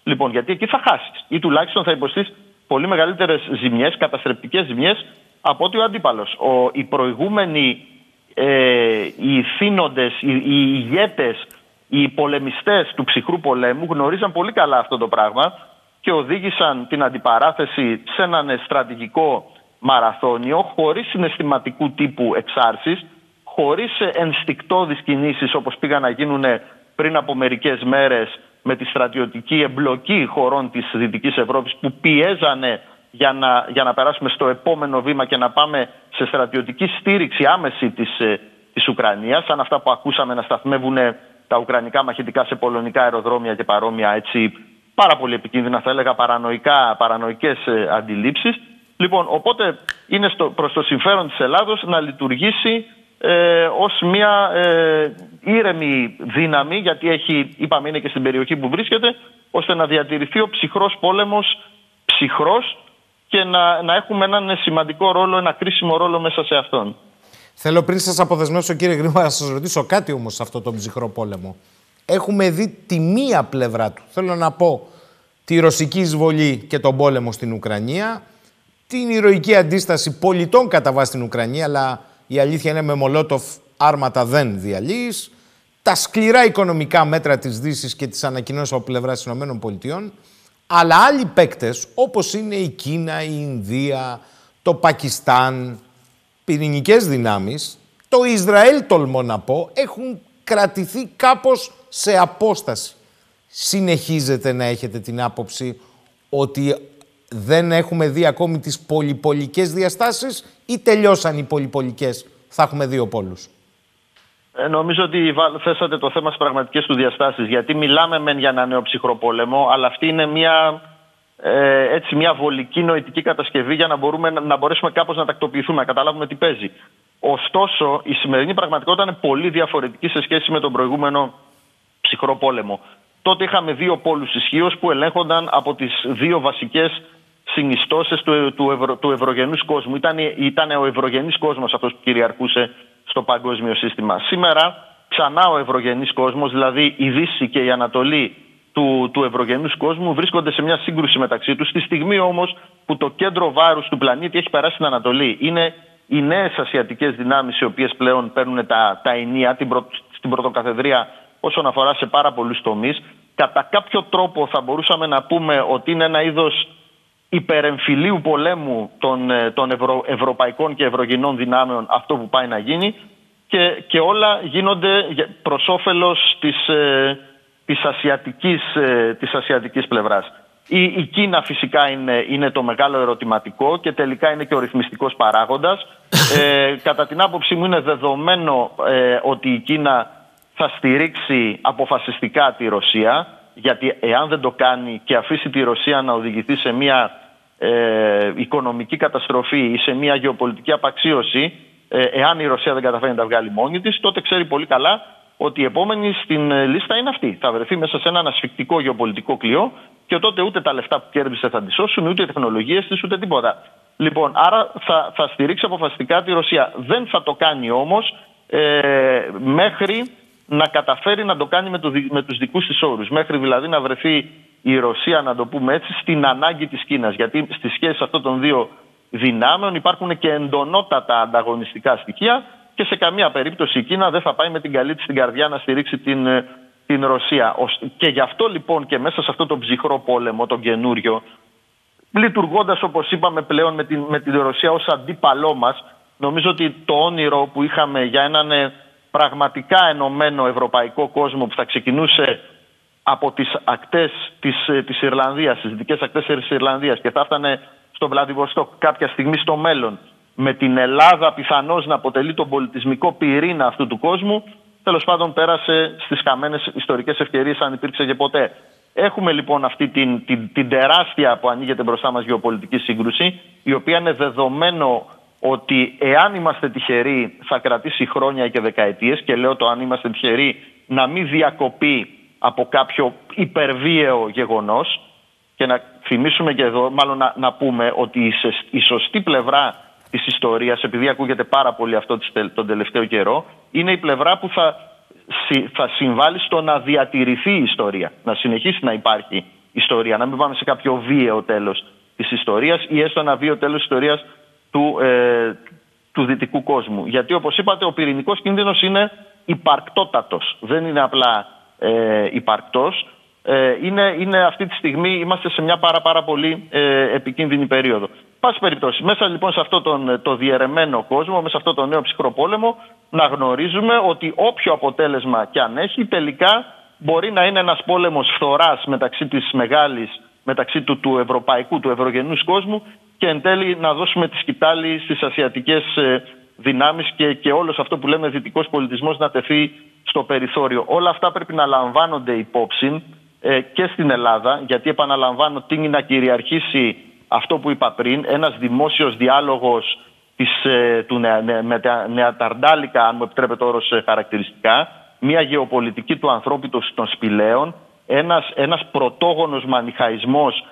Λοιπόν, γιατί εκεί θα χάσεις ή τουλάχιστον θα υποστείς πολύ μεγαλύτερες ζημιές, καταστρεπτικές ζημιές από ότι ο αντίπαλος. Ο, οι προηγούμενοι ε, οι θύνοντες, οι, οι ηγέτες, οι πολεμιστές του ψυχρού πολέμου γνωρίζαν πολύ καλά αυτό το πράγμα και οδήγησαν την αντιπαράθεση σε έναν στρατηγικό μαραθώνιο χωρίς συναισθηματικού τύπου εξάρσεις, χωρίς ενστικτόδεις κινήσεις όπως πήγαν να γίνουν πριν από μερικές μέρες με τη στρατιωτική εμπλοκή χωρών της Δυτικής Ευρώπης που πιέζανε για να, για να περάσουμε στο επόμενο βήμα και να πάμε σε στρατιωτική στήριξη άμεση της, ε, της Ουκρανίας, σαν αυτά που ακούσαμε να σταθμεύουν τα ουκρανικά μαχητικά σε πολωνικά αεροδρόμια και παρόμοια έτσι πάρα πολύ επικίνδυνα, θα έλεγα παρανοϊκά, παρανοϊκές ε, αντιλήψεις. Λοιπόν, οπότε είναι στο, προς το συμφέρον της Ελλάδος να λειτουργήσει ε, ως μια ε, ήρεμη δύναμη, γιατί έχει, είπαμε είναι και στην περιοχή που βρίσκεται, ώστε να διατηρηθεί ο ψυχρός πόλεμος ψυχρός και να, να έχουμε έναν σημαντικό ρόλο, ένα κρίσιμο ρόλο μέσα σε αυτόν. Θέλω πριν σας αποδεσμεύσω κύριε Γρήγορα να σας ρωτήσω κάτι όμως σε αυτό το ψυχρό πόλεμο. Έχουμε δει τη μία πλευρά του. Θέλω να πω τη ρωσική εισβολή και τον πόλεμο στην Ουκρανία, την ηρωική αντίσταση πολιτών κατά βάση στην Ουκρανία, αλλά η αλήθεια είναι με Μολότοφ άρματα δεν διαλύεις, τα σκληρά οικονομικά μέτρα της Δύσης και της ανακοινώσεως από πλευράς της ΗΠΑ, αλλά άλλοι παίκτες όπως είναι η Κίνα, η Ινδία, το Πακιστάν, πυρηνικές δυνάμεις, το Ισραήλ τολμώ να πω, έχουν κρατηθεί κάπως σε απόσταση. Συνεχίζετε να έχετε την άποψη ότι δεν έχουμε δει ακόμη τις πολυπολικές διαστάσεις ή τελειώσαν οι πολυπολικές, θα έχουμε δύο πόλους. Ε, νομίζω ότι θέσατε το θέμα στις πραγματικές του διαστάσεις. Γιατί μιλάμε μεν για ένα νέο ψυχροπόλεμο, αλλά αυτή είναι μια, ε, έτσι, μια βολική νοητική κατασκευή για να, μπορούμε, να μπορέσουμε κάπως να τακτοποιηθούμε, να καταλάβουμε τι παίζει. Ωστόσο, η σημερινή πραγματικότητα είναι πολύ διαφορετική σε σχέση με τον προηγούμενο ψυχρό πόλεμο. Τότε είχαμε δύο πόλους ισχύως που ελέγχονταν από τις δύο βασικές συνιστώσεις του, του, ευρω, του ευρωγενού κόσμου. Ήταν, ήταν ο ευρωγενή κόσμος αυτός που κυριαρχούσε στο παγκόσμιο σύστημα. Σήμερα ξανά ο ευρωγενής κόσμος, δηλαδή η Δύση και η Ανατολή του, του ευρωγενούς κόσμου βρίσκονται σε μια σύγκρουση μεταξύ τους. Στη στιγμή όμως που το κέντρο βάρους του πλανήτη έχει περάσει στην Ανατολή. Είναι οι νέες ασιατικές δυνάμεις οι οποίες πλέον παίρνουν τα, τα ενία την στην πρωτοκαθεδρία όσον αφορά σε πάρα πολλούς τομείς. Κατά κάποιο τρόπο θα μπορούσαμε να πούμε ότι είναι ένα είδος υπερεμφυλίου πολέμου των, ε, των ευρωπαϊκών και ευρωγενών δυνάμεων αυτό που πάει να γίνει και, και όλα γίνονται προς όφελος της, ε, της, ασιατικής, ε, της ασιατικής πλευράς. Η, η Κίνα φυσικά είναι, είναι το μεγάλο ερωτηματικό και τελικά είναι και ο ρυθμιστικός παράγοντας. Ε, κατά την άποψή μου είναι δεδομένο ότι η Κίνα θα στηρίξει αποφασιστικά τη Ρωσία γιατί εάν δεν το κάνει και αφήσει τη Ρωσία να οδηγηθεί σε μια ε, οικονομική καταστροφή ή σε μια γεωπολιτική απαξίωση, ε, εάν η Ρωσία δεν καταφέρει να τα βγάλει μόνη της, τότε ξέρει πολύ καλά ότι η επόμενη στην ε, λίστα είναι αυτή. Θα βρεθεί μέσα σε ένα ασφικτικό γεωπολιτικό κλειό και τότε ούτε τα λεφτά που κέρδισε θα τη σώσουν, ούτε οι τεχνολογίες της, ούτε τίποτα. Λοιπόν, άρα θα, θα στηρίξει αποφασιστικά τη Ρωσία. Δεν θα το κάνει όμως ε, μέχρι να καταφέρει να το κάνει με, το, με τους δικούς της όρους. Μέχρι δηλαδή να βρεθεί η Ρωσία, να το πούμε έτσι, στην ανάγκη της Κίνας. Γιατί στη σχέση αυτών των δύο δυνάμεων υπάρχουν και εντονότατα ανταγωνιστικά στοιχεία και σε καμία περίπτωση η Κίνα δεν θα πάει με την καλή της την καρδιά να στηρίξει την, ε, την Ρωσία. Και γι' αυτό λοιπόν και μέσα σε αυτό το ψυχρό πόλεμο, τον καινούριο, λειτουργώντας όπως είπαμε πλέον με την, με την Ρωσία ως αντίπαλό μας, νομίζω ότι το όνειρο που είχαμε για έναν ε, πραγματικά ενωμένο ευρωπαϊκό κόσμο που θα ξεκινούσε από τις ακτές της, ε, της Ιρλανδίας, τις δυτικές ακτές της Ιρλανδίας και θα έφτανε στο Βλαδιβοστόκ κάποια στιγμή στο μέλλον με την Ελλάδα πιθανώς να αποτελεί τον πολιτισμικό πυρήνα αυτού του κόσμου τέλος πάντων πέρασε στις χαμένε ιστορικές ευκαιρίες, αν υπήρξε και ποτέ. Έχουμε λοιπόν αυτή την, την, την τεράστια που ανοίγεται μπροστά μας γεωπολιτική σύγκρουση, η οποία είναι δεδομένο ότι εάν είμαστε τυχεροί θα κρατήσει χρόνια και δεκαετίες και λέω το αν είμαστε τυχεροί να μην διακοπεί από κάποιο υπερβίαιο γεγονός και να θυμίσουμε και εδώ, μάλλον να, να πούμε ότι η, σωστή πλευρά της ιστορίας, επειδή ακούγεται πάρα πολύ αυτό τον τελευταίο καιρό, είναι η πλευρά που θα, θα συμβάλλει στο να διατηρηθεί η ιστορία, να συνεχίσει να υπάρχει ιστορία, να μην πάμε σε κάποιο βίαιο τέλος της ιστορίας ή έστω ένα βίαιο τέλος της ιστορίας του, ε, του δυτικού κόσμου. Γιατί όπως είπατε ο πυρηνικός κίνδυνος είναι υπαρκτότατος. Δεν είναι απλά ε, υπαρκτός. Ε, είναι, είναι αυτή τη στιγμή είμαστε σε μια πάρα, πάρα πολύ ε, επικίνδυνη περίοδο. Πάση περιπτώσει, μέσα λοιπόν σε αυτό τον το διαιρεμένο κόσμο, μέσα σε αυτό το νέο ψυχρό πόλεμο, να γνωρίζουμε ότι όποιο αποτέλεσμα και αν έχει, τελικά μπορεί να είναι ένας πόλεμος φθοράς μεταξύ της μεγάλης, μεταξύ του, του ευρωπαϊκού, του ευρωγενούς κόσμου και εν τέλει να δώσουμε τη σκητάλη στις ασιατικές ε, δυνάμεις και, και όλος αυτό που λέμε δυτικός πολιτισμός να τεθεί στο περιθώριο. Όλα αυτά πρέπει να λαμβάνονται υπόψη ε, και στην Ελλάδα, γιατί επαναλαμβάνω τι είναι να κυριαρχήσει αυτό που είπα πριν, ένας δημόσιος διάλογος της, ε, του με τα νεαταρντάλικα, αν μου επιτρέπετε όρος χαρακτηριστικά, μια γεωπολιτική του ανθρώπου των σπηλαίων, ένας, ένας πρωτόγονος μανιχαϊσμός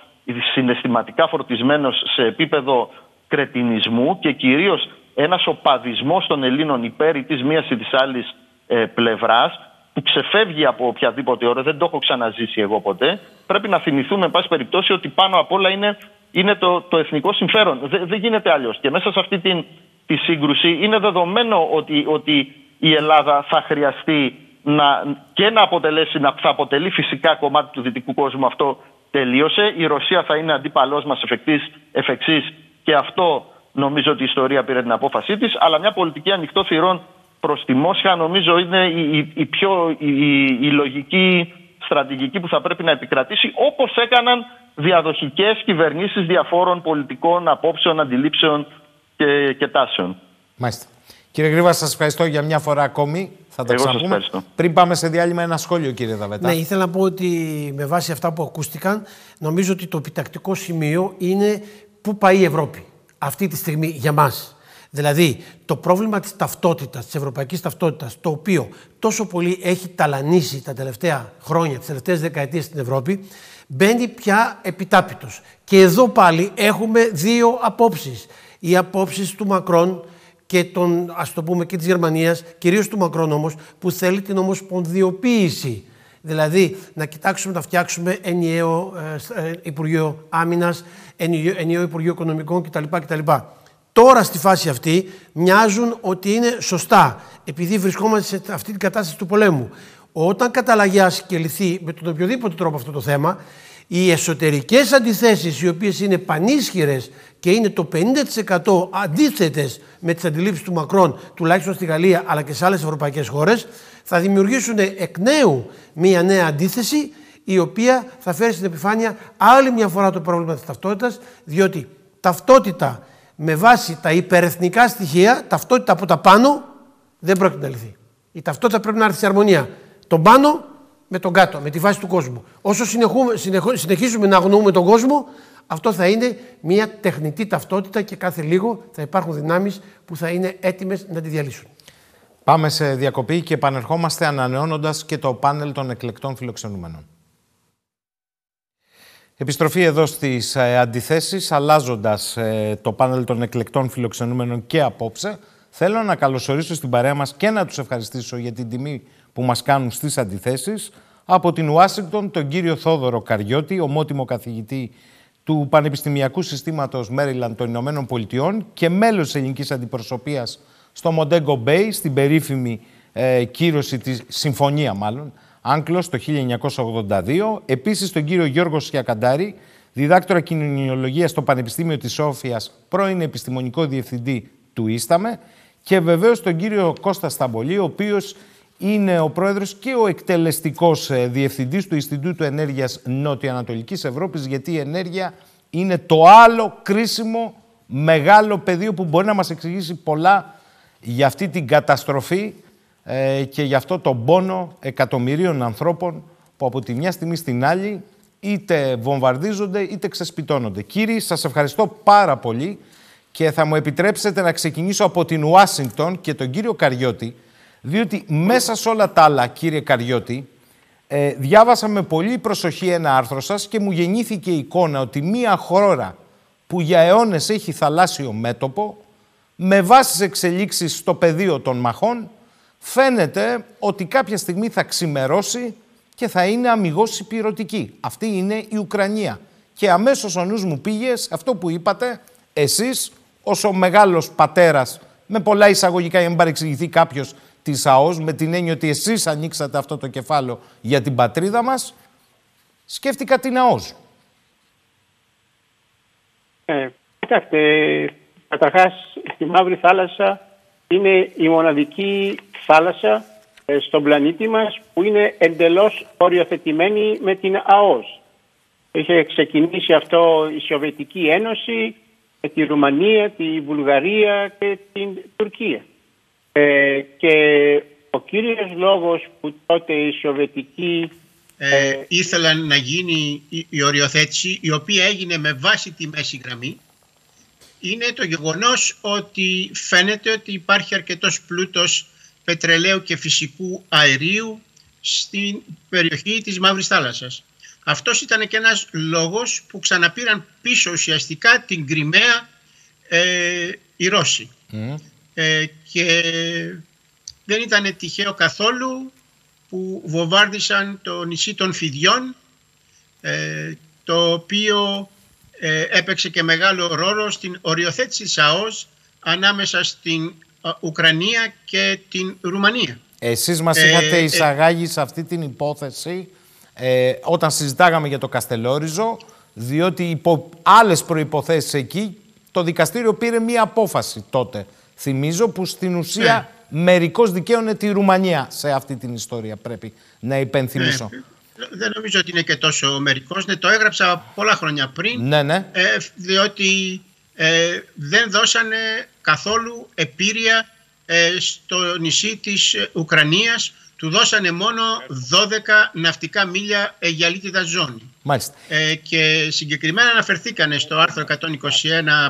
συναισθηματικά φορτισμένος σε επίπεδο κρετινισμού και κυρίως ένας οπαδισμός των Ελλήνων υπέρ ή της μίας ή της άλλης ε, πλευράς που ξεφεύγει από οποιαδήποτε ώρα, δεν το έχω ξαναζήσει εγώ ποτέ. Πρέπει να θυμηθούμε, εν πάση περιπτώσει, ότι πάνω απ' όλα είναι, είναι το, το εθνικό συμφέρον. Δεν, γίνεται αλλιώς. Και μέσα σε αυτή την, τη σύγκρουση είναι δεδομένο ότι, ότι η Ελλάδα θα χρειαστεί να, και να αποτελέσει, να θα αποτελεί φυσικά κομμάτι του δυτικού κόσμου αυτό τελείωσε. Η Ρωσία θα είναι αντίπαλός μας εφ' εξής και αυτό νομίζω ότι η ιστορία πήρε την απόφασή της. Αλλά μια πολιτική ανοιχτό θυρών προς τη Μόσχα νομίζω είναι η, η πιο η, η, λογική στρατηγική που θα πρέπει να επικρατήσει όπως έκαναν διαδοχικές κυβερνήσεις διαφόρων πολιτικών απόψεων, αντιλήψεων και, και τάσεων. Μάλιστα. Κύριε Γρήβα, σας ευχαριστώ για μια φορά ακόμη. Θα τα ξαναπούμε. Πριν πάμε σε διάλειμμα, ένα σχόλιο, κύριε Δαβετά. Ναι, ήθελα να πω ότι με βάση αυτά που ακούστηκαν, νομίζω ότι το επιτακτικό σημείο είναι πού πάει η Ευρώπη αυτή τη στιγμή για μας. Δηλαδή, το πρόβλημα της ταυτότητας, της ευρωπαϊκής ταυτότητας, το οποίο τόσο πολύ έχει ταλανίσει τα τελευταία χρόνια, τις τελευταίες δεκαετίες στην Ευρώπη, μπαίνει πια επιτάπητος. Και εδώ πάλι έχουμε δύο απόψεις. Οι απόψεις του Μακρόν, και των, ας το πούμε, και της Γερμανίας, κυρίως του Μακρόν όμως, που θέλει την ομοσπονδιοποίηση. Δηλαδή, να κοιτάξουμε να φτιάξουμε ενιαίο ε, ε Υπουργείο Άμυνας, ενιαίο, ενιαίο Υπουργείο Οικονομικών κτλ. κτλ. Τώρα στη φάση αυτή μοιάζουν ότι είναι σωστά, επειδή βρισκόμαστε σε αυτή την κατάσταση του πολέμου. Όταν καταλαγιάσει και λυθεί με τον οποιοδήποτε τρόπο αυτό το θέμα, οι εσωτερικές αντιθέσεις οι οποίες είναι πανίσχυρες και είναι το 50% αντίθετες με τις αντιλήψεις του Μακρόν, τουλάχιστον στη Γαλλία αλλά και σε άλλες ευρωπαϊκές χώρες, θα δημιουργήσουν εκ νέου μία νέα αντίθεση η οποία θα φέρει στην επιφάνεια άλλη μια φορά το πρόβλημα της ταυτότητας, διότι ταυτότητα με βάση τα υπερεθνικά στοιχεία, ταυτότητα από τα πάνω, δεν πρόκειται να λυθεί. Η ταυτότητα πρέπει να έρθει σε αρμονία. Τον πάνω με τον κάτω, με τη βάση του κόσμου. Όσο συνεχίζουμε να αγνοούμε τον κόσμο, αυτό θα είναι μια τεχνητή ταυτότητα και κάθε λίγο θα υπάρχουν δυνάμεις που θα είναι έτοιμες να τη διαλύσουν. Πάμε σε διακοπή και επανερχόμαστε ανανεώνοντας και το πάνελ των εκλεκτών φιλοξενούμενων. Επιστροφή εδώ στις ε, αντιθέσεις, αλλάζοντας ε, το πάνελ των εκλεκτών φιλοξενούμενων και απόψε. Θέλω να καλωσορίσω στην παρέα μας και να τους ευχαριστήσω για την τιμή που μας κάνουν στις αντιθέσεις. Από την Ουάσιγκτον τον κύριο Θόδωρο Καριώτη, ομότιμο καθηγητή του Πανεπιστημιακού Συστήματος Μέριλαν των Ηνωμένων Πολιτειών και μέλος της ελληνικής αντιπροσωπείας στο Μοντέγκο Μπέι, στην περίφημη ε, κύρωση της συμφωνία μάλλον, UNCLOS το 1982. Επίσης τον κύριο Γιώργος Σιακαντάρη, διδάκτορα κοινωνιολογίας στο Πανεπιστήμιο της Σόφιας, πρώην επιστημονικό διευθυντή του ΙΣΤΑΜΕ και βεβαίως τον κύριο Κώστας Σταμπολή, ο οποίος είναι ο πρόεδρος και ο εκτελεστικός ε, διευθυντής του Ινστιτούτου Ενέργειας Νοτιοανατολικής Ευρώπης, γιατί η ενέργεια είναι το άλλο κρίσιμο μεγάλο πεδίο που μπορεί να μας εξηγήσει πολλά για αυτή την καταστροφή ε, και γι' αυτό τον πόνο εκατομμυρίων ανθρώπων που από τη μια στιγμή στην άλλη είτε βομβαρδίζονται είτε ξεσπιτώνονται. Κύριοι, σας ευχαριστώ πάρα πολύ και θα μου επιτρέψετε να ξεκινήσω από την Ουάσιγκτον και τον κύριο Καριώτη, διότι μέσα σε όλα τα άλλα, κύριε Καριώτη, ε, διάβασα με πολύ προσοχή ένα άρθρο σας και μου γεννήθηκε η εικόνα ότι μία χώρα που για αιώνες έχει θαλάσσιο μέτωπο, με βάσης τις εξελίξεις στο πεδίο των μαχών, φαίνεται ότι κάποια στιγμή θα ξημερώσει και θα είναι αμυγός υπηρετική. Αυτή είναι η Ουκρανία. Και αμέσως ο νους μου πήγε σε αυτό που είπατε, εσείς ως ο μεγάλος πατέρας, με πολλά εισαγωγικά για να μην παρεξηγηθεί κάποιος της ΑΟΣ, με την έννοια ότι εσείς ανοίξατε αυτό το κεφάλαιο για την πατρίδα μας, σκέφτηκα την ΑΟΣ. Ε, κοιτάξτε, καταρχάς η Μαύρη Θάλασσα είναι η μοναδική θάλασσα ε, στον πλανήτη μας που είναι εντελώς οριοθετημένη με την ΑΟΣ. Είχε ξεκινήσει αυτό η Σοβιετική Ένωση με τη Ρουμανία, τη Βουλγαρία και την Τουρκία. Ε, και ο κύριος λόγος που τότε η Σοβιετική ε, ε ήθελαν να γίνει η, η οριοθέτηση η οποία έγινε με βάση τη μέση γραμμή είναι το γεγονός ότι φαίνεται ότι υπάρχει αρκετός πλούτος πετρελαίου και φυσικού αερίου στην περιοχή της Μαύρης Θάλασσας. Αυτός ήταν και ένας λόγος που ξαναπήραν πίσω ουσιαστικά την Κρυμαία ε, οι Ρώσοι. Ε, και δεν ήταν τυχαίο καθόλου που βομβάρδισαν το νησί των Φιδιών ε, το οποίο ε, έπαιξε και μεγάλο ρόλο στην οριοθέτηση της ΑΟΣ ανάμεσα στην Ουκρανία και την Ρουμανία. Εσείς μας ε, είχατε ε, εισαγάγει σε αυτή την υπόθεση ε, όταν συζητάγαμε για το Καστελόριζο, διότι υπό άλλες προϋποθέσεις εκεί το δικαστήριο πήρε μία απόφαση τότε. Θυμίζω που στην ουσία ναι. μερικώς δικαίωνε τη Ρουμανία σε αυτή την ιστορία, πρέπει να υπενθυμίσω. Ναι. Δεν νομίζω ότι είναι και τόσο μερικός. Ναι, το έγραψα πολλά χρόνια πριν, ναι, ναι. Ε, διότι ε, δεν δώσανε καθόλου επίρρεια ε, στο νησί της Ουκρανίας του δώσανε μόνο 12 ναυτικά μίλια αιγιαλίτιδα ζώνη. Μάλιστα. Ε, και συγκεκριμένα αναφερθήκανε στο άρθρο 121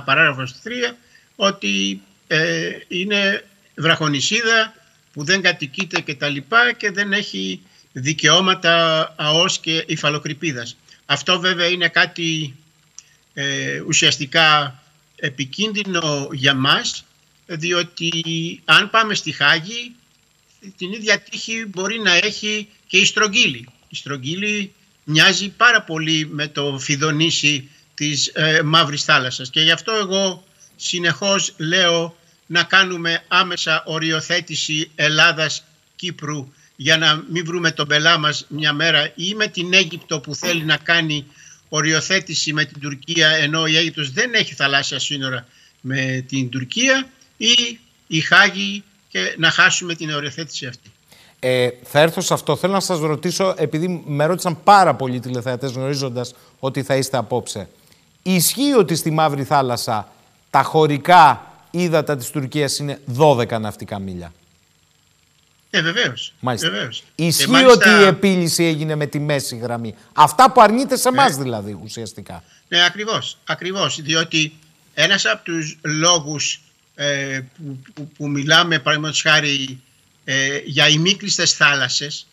παράγραφος 3 ότι ε, είναι βραχονισίδα που δεν κατοικείται και τα λοιπά και δεν έχει δικαιώματα ΑΟΣ και υφαλοκρηπίδας. Αυτό βέβαια είναι κάτι ε, ουσιαστικά επικίνδυνο για μας διότι αν πάμε στη Χάγη την ίδια τύχη μπορεί να έχει και η στρογγύλη. Η στρογγύλη μοιάζει πάρα πολύ με το φιδονήσι της ε, Μαύρης Θάλασσας και γι' αυτό εγώ συνεχώς λέω να κάνουμε άμεσα οριοθέτηση Ελλάδας-Κύπρου για να μην βρούμε τον πελά μας μια μέρα ή με την Αίγυπτο που θέλει να κάνει οριοθέτηση με την Τουρκία ενώ η Αίγυπτος δεν έχει θαλάσσια σύνορα με την Τουρκία ή η Χάγη και να χάσουμε την οριοθέτηση αυτή. Ε, θα έρθω σε αυτό. Θέλω να σας ρωτήσω, επειδή με ρώτησαν πάρα πολλοί τηλεθεατές γνωρίζοντας ότι θα είστε απόψε. Ισχύει ότι στη Μαύρη Θάλασσα τα χωρικά ύδατα της Τουρκίας είναι 12 ναυτικά μίλια; Ε, βεβαίως. Μάλιστα. Βεβαίως. Ισχύει ε, ότι η επίλυση έγινε με τη μέση γραμμή. Αυτά που αρνείται σε εμά ναι. δηλαδή ουσιαστικά. Ναι, ακριβώς. Ακριβώς. Διότι ένας από τους λόγους ε, που, που, που, μιλάμε παραδείγματος χάρη ε, για ημίκλειστες θάλασσες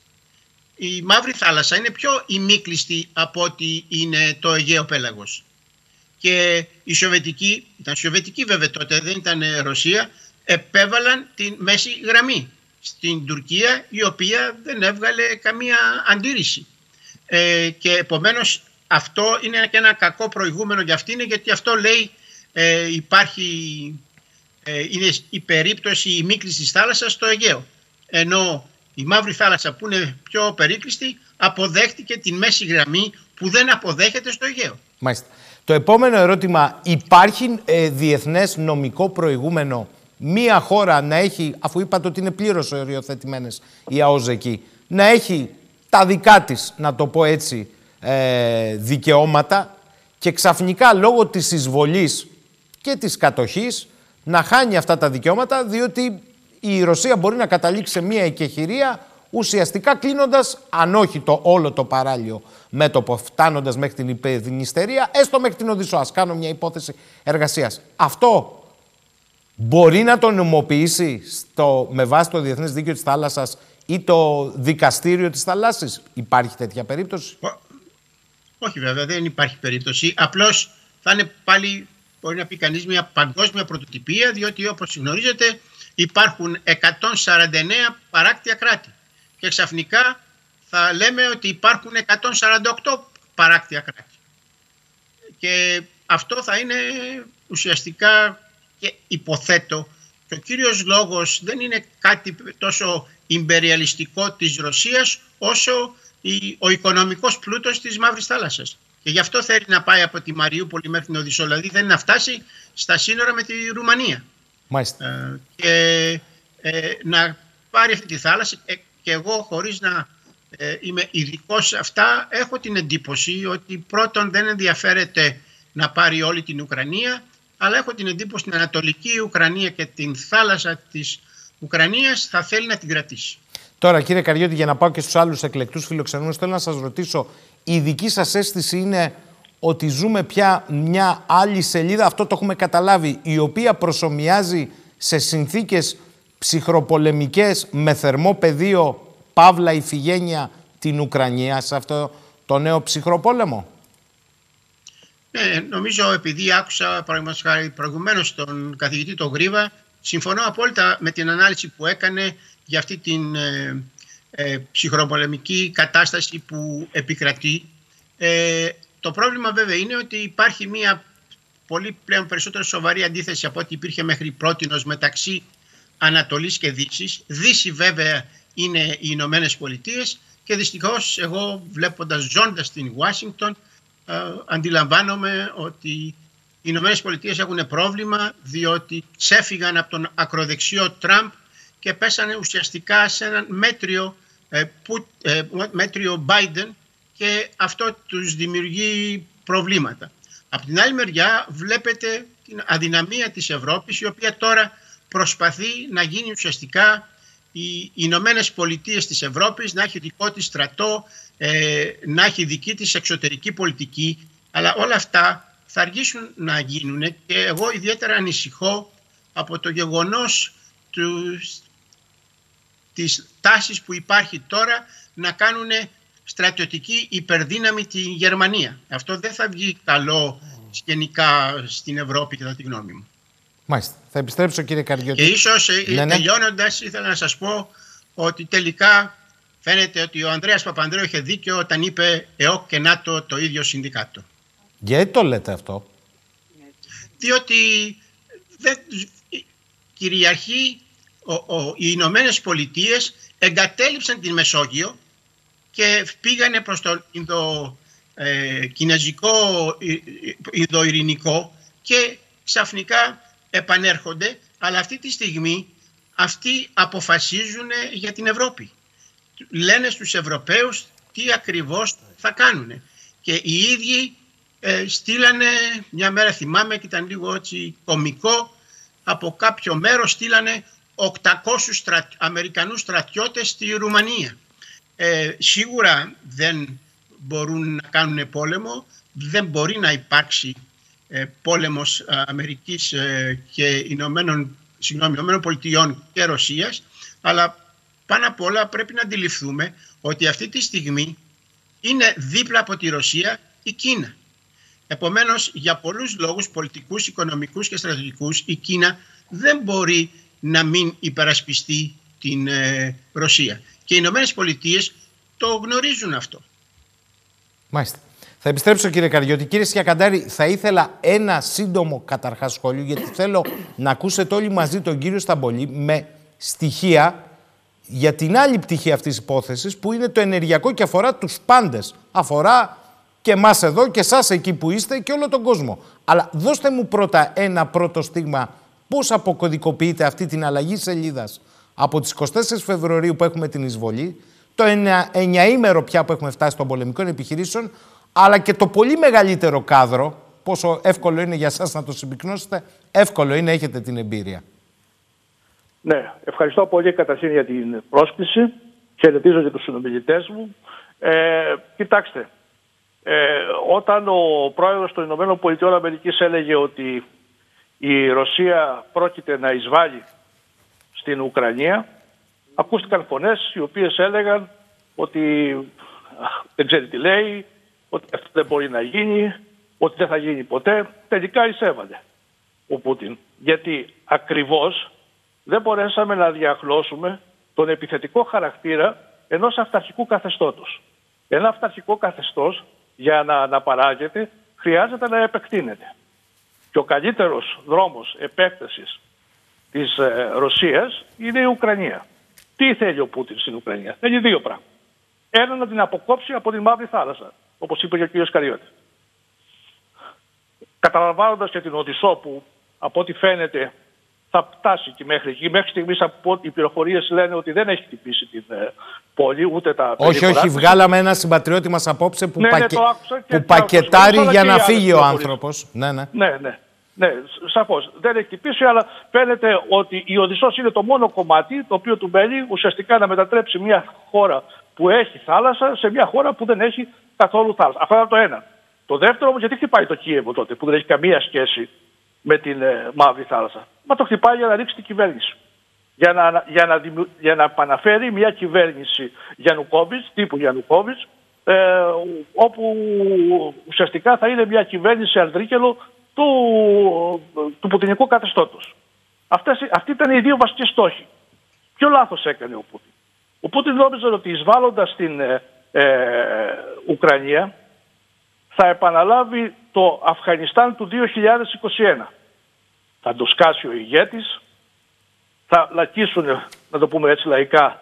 η Μαύρη Θάλασσα είναι πιο ημίκλειστη από ότι είναι το Αιγαίο Πέλαγος και η Σοβιετική, ήταν Σοβιετική βέβαια τότε δεν ήταν Ρωσία επέβαλαν την μέση γραμμή στην Τουρκία η οποία δεν έβγαλε καμία αντίρρηση ε, και επομένως αυτό είναι και ένα κακό προηγούμενο για αυτήν γιατί αυτό λέει ε, υπάρχει ε, είναι η περίπτωση η μίκληση της θάλασσας στο Αιγαίο. Ενώ η Μαύρη Θάλασσα που είναι πιο περίκλειστη αποδέχτηκε την μέση γραμμή που δεν αποδέχεται στο Αιγαίο. Μάλιστα. Το επόμενο ερώτημα, υπάρχει ε, διεθνές νομικό προηγούμενο μία χώρα να έχει, αφού είπατε ότι είναι πλήρως οριοθετημένες οι ΑΟΖ εκεί, να έχει τα δικά της, να το πω έτσι, ε, δικαιώματα και ξαφνικά λόγω της εισβολής και της κατοχής να χάνει αυτά τα δικαιώματα διότι η Ρωσία μπορεί να καταλήξει σε μια εκεχηρία ουσιαστικά κλείνοντας, αν όχι το όλο το παράλιο μέτωπο, φτάνοντας μέχρι την υπεδινιστερία, έστω μέχρι την Οδυσσό. Α κάνω μια υπόθεση εργασίας. Αυτό μπορεί να το νομοποιήσει στο, με βάση το Διεθνές Δίκαιο της Θάλασσας ή το Δικαστήριο της Θαλάσσης. Υπάρχει τέτοια περίπτωση; όχι βέβαια, δεν υπάρχει περίπτωση. Απλώς θα είναι πάλι, μπορεί να πει κανείς, μια παγκόσμια πρωτοτυπία, διότι όπως γνωρίζετε υπάρχουν 149 παράκτια κράτη. Και ξαφνικά θα λέμε ότι υπάρχουν 148 παράκτια κράτη. Και αυτό θα είναι ουσιαστικά και υποθέτω και ο κύριος λόγος δεν είναι κάτι τόσο ιμπεριαλιστικό της Ρωσίας όσο ο οικονομικός πλούτος της Μαύρης Θάλασσας. Και γι' αυτό θέλει να πάει από τη Μαριούπολη μέχρι την Οδυσσό, δηλαδή θέλει να φτάσει στα σύνορα με τη Ρουμανία. Μάλιστα. Ε, και ε, να πάρει αυτή τη θάλασσα ε, και εγώ χωρίς να ε, είμαι ειδικό σε αυτά έχω την εντύπωση ότι πρώτον δεν ενδιαφέρεται να πάρει όλη την Ουκρανία αλλά έχω την εντύπωση στην Ανατολική Ουκρανία και την θάλασσα της Ουκρανίας θα θέλει να την κρατήσει. Τώρα κύριε Καριώτη για να πάω και στους άλλους εκλεκτούς φιλοξενούμενους θέλω να σας ρωτήσω η δική σας αίσθηση είναι ότι ζούμε πια μια άλλη σελίδα, αυτό το έχουμε καταλάβει, η οποία προσωμιάζει σε συνθήκες ψυχροπολεμικές με θερμό πεδίο Παύλα Ιφηγένεια την Ουκρανία σε αυτό το νέο ψυχροπόλεμο; Ναι, νομίζω επειδή άκουσα προηγουμένως τον καθηγητή τον Γρίβα, συμφωνώ απόλυτα με την ανάλυση που έκανε για αυτή την ε, ε ψυχροπολεμική κατάσταση που επικρατεί. Ε, το πρόβλημα βέβαια είναι ότι υπάρχει μια πολύ πλέον περισσότερο σοβαρή αντίθεση από ό,τι υπήρχε μέχρι πρότινος μεταξύ Ανατολής και Δύσης. Δύση βέβαια είναι οι Ηνωμένες Πολιτείες και δυστυχώς εγώ βλέποντας ζώντας στην Ουάσιγκτον ε, αντιλαμβάνομαι ότι οι Ηνωμένες Πολιτείες έχουν πρόβλημα διότι ξέφυγαν από τον ακροδεξιό Τραμπ και πέσανε ουσιαστικά σε έναν μέτριο, ε, που, ε, μέτριο Biden και αυτό τους δημιουργεί προβλήματα. Από την άλλη μεριά βλέπετε την αδυναμία της Ευρώπης η οποία τώρα προσπαθεί να γίνει ουσιαστικά οι Ηνωμένες Πολιτείες της Ευρώπης να έχει δικό της στρατό, ε, να έχει δική της εξωτερική πολιτική, αλλά όλα αυτά θα αργήσουν να γίνουν και εγώ ιδιαίτερα ανησυχώ από το γεγονός τους, της τάσης που υπάρχει τώρα να κάνουν στρατιωτική υπερδύναμη τη Γερμανία. Αυτό δεν θα βγει καλό γενικά στην Ευρώπη κατά τη γνώμη μου. Μάλιστα. Θα επιστρέψω κύριε Καριώτη. Και ίσως ε, ναι, ναι. τελειώνοντας ήθελα να σας πω ότι τελικά φαίνεται ότι ο Ανδρέας Παπανδρέου είχε δίκιο όταν είπε ΕΟΚ και ΝΑΤΟ το ίδιο συνδικάτο. Γιατί το λέτε αυτό; Διότι δεν, κυριαρχεί ο, ο, οι Ηνωμένες Πολιτείες εγκατέλειψαν την Μεσόγειο και πήγανε προς το Ινδο, ε, κινέζικο Ινδοειρηνικό και ξαφνικά επανέρχονται αλλά αυτή τη στιγμή αυτοί αποφασίζουν για την Ευρώπη. Λένε στους Ευρωπαίους τι ακριβώς θα κάνουν. Και οι ίδιοι ε, στείλανε, μια μέρα θυμάμαι και ήταν λίγο έτσι κομικό, από κάποιο μέρος στείλανε 800 στρα... Αμερικανούς στρατιώτες στη Ρουμανία. Ε, σίγουρα δεν μπορούν να κάνουν πόλεμο, δεν μπορεί να υπάρξει ε, πόλεμος ε, Αμερικής ε, και Ηνωμένων, συγγνώμη, Ηνωμένων Πολιτειών και Ρωσίας, αλλά πάνω απ' όλα πρέπει να αντιληφθούμε ότι αυτή τη στιγμή είναι δίπλα από τη Ρωσία η Κίνα. Επομένως, για πολλούς λόγους πολιτικούς, οικονομικούς και στρατιωτικούς, η Κίνα δεν μπορεί να μην υπερασπιστεί την Ρωσία. Και οι Ηνωμένες Πολιτείες το γνωρίζουν αυτό. Μάλιστα. Θα επιστρέψω κύριε Καριώτη. Κύριε Σιακαντάρη, θα ήθελα ένα σύντομο καταρχάς σχόλιο, γιατί θέλω να ακούσετε όλοι μαζί τον κύριο Σταμπολή με στοιχεία για την άλλη πτυχή αυτής της υπόθεσης, που είναι το ενεργειακό και αφορά τους πάντες. Αφορά και εμάς εδώ και εσάς εκεί που είστε και όλο τον κόσμο. Αλλά δώστε μου πρώτα ένα πρώτο στίγμα πώς αποκωδικοποιείτε αυτή την αλλαγή σελίδας από τις 24 Φεβρουαρίου που έχουμε την εισβολή, το 9 ήμερο πια που έχουμε φτάσει των πολεμικών επιχειρήσεων, αλλά και το πολύ μεγαλύτερο κάδρο, πόσο εύκολο είναι για σας να το συμπυκνώσετε, εύκολο είναι, έχετε την εμπειρία. Ναι, ευχαριστώ πολύ καταρχήν για την πρόσκληση. Χαιρετίζω και τους συνομιλητές μου. Ε, κοιτάξτε, ε, όταν ο πρόεδρος των Ηνωμένων Πολιτειών Αμερικής έλεγε ότι η Ρωσία πρόκειται να εισβάλλει στην Ουκρανία, ακούστηκαν φωνές οι οποίες έλεγαν ότι δεν ξέρει τι λέει, ότι αυτό δεν μπορεί να γίνει, ότι δεν θα γίνει ποτέ. Τελικά εισέβαλε ο Πούτιν. Γιατί ακριβώς δεν μπορέσαμε να διαχλώσουμε τον επιθετικό χαρακτήρα ενός αυταρχικού καθεστώτος. Ένα αυταρχικό καθεστώς για να αναπαράγεται χρειάζεται να επεκτείνεται. Και ο καλύτερος δρόμος επέκτασης της ε, Ρωσίας είναι η Ουκρανία. Τι θέλει ο Πούτιν στην Ουκρανία; Θέλει δύο πράγματα. Ένα να την αποκόψει από τη Μαύρη Θάλασσα, όπως είπε και ο κ. Καριώτη. Καταλαμβάνοντας και την Οδυσσό που από ό,τι φαίνεται θα φτάσει και μέχρι εκεί. Μέχρι στιγμής από οι πληροφορίες λένε ότι δεν έχει χτυπήσει την ε, πόλη, ούτε τα Όχι, όχι, βγάλαμε ένα συμπατριώτη μας απόψε που, ναι, ναι πακε... ναι, που πακετάρει για να φύγει ο άνθρωπος. Ναι, ναι. ναι, ναι. Ναι, σαφώς. Δεν έχει χτυπήσει, αλλά φαίνεται ότι η Οδυσσός είναι το μόνο κομμάτι το οποίο του μένει ουσιαστικά να μετατρέψει μια χώρα που έχει θάλασσα σε μια χώρα που δεν έχει καθόλου θάλασσα. Αυτό είναι το ένα. Το δεύτερο όμως, γιατί χτυπάει το Κίεβο τότε, που δεν έχει καμία σχέση με την ε, Μαύρη Θάλασσα; Μα το χτυπάει για να ρίξει την κυβέρνηση. Για να, για να, για να επαναφέρει μια κυβέρνηση Γιαννουκόβιτς, τύπου Γιαννουκόβιτς, ε, όπου ουσιαστικά θα είναι μια κυβέρνηση αντρίκελο του, του πουτινικού καθεστώτος. Αυτές, αυτοί ήταν οι δύο βασικοί στόχοι. Ποιο λάθος έκανε ο Πούτιν. Ο Πούτιν νόμιζε ότι εισβάλλοντας στην ε, ε Ουκρανία θα επαναλάβει το Αφγανιστάν του 2021. Θα το σκάσει ο ηγέτης, θα λακίσουν, να το πούμε έτσι λαϊκά,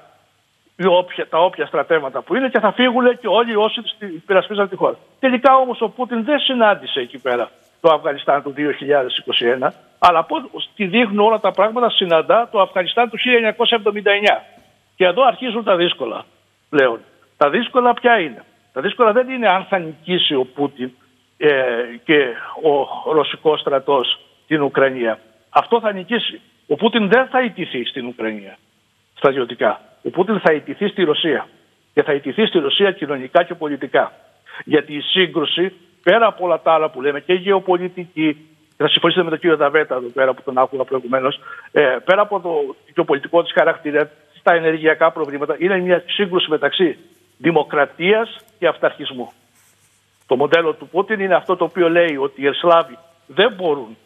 όποια, τα όποια στρατεύματα που είναι και θα φύγουν και όλοι όσοι υπερασπίζαν τη χώρα. Τελικά όμως ο Πούτιν δεν συνάντησε εκεί πέρα το Αφγανιστάν του 2021, αλλά από ό,τι δείχνουν όλα τα πράγματα συναντά το Αφγανιστάν του 1979. Και εδώ αρχίζουν τα δύσκολα πλέον. Τα δύσκολα ποια είναι; Τα δύσκολα δεν είναι αν θα νικήσει ο Πούτιν ε, και ο ρωσικός στρατός την Ουκρανία. Αυτό θα νικήσει. Ο Πούτιν δεν θα ιτηθεί στην Ουκρανία στρατιωτικά. Ο Πούτιν θα ιτηθεί στη Ρωσία. Και θα ιτηθεί στη Ρωσία κοινωνικά και πολιτικά. Γιατί η σύγκρουση, πέρα από όλα τα άλλα που λέμε, και γεωπολιτική, θα συμφωνήσετε με τον κύριο Δαβέτα εδώ πέρα που τον άκουγα προηγουμένως, ε, πέρα από το γεωπολιτικό της χαρακτήρας, στα ενεργειακά προβλήματα, είναι μια σύγκρουση μεταξύ δημοκρατίας και αυταρχισμού. Το μοντέλο του Πούτιν είναι αυτό το οποίο λέει ότι οι Εσλάβοι δεν μπορούν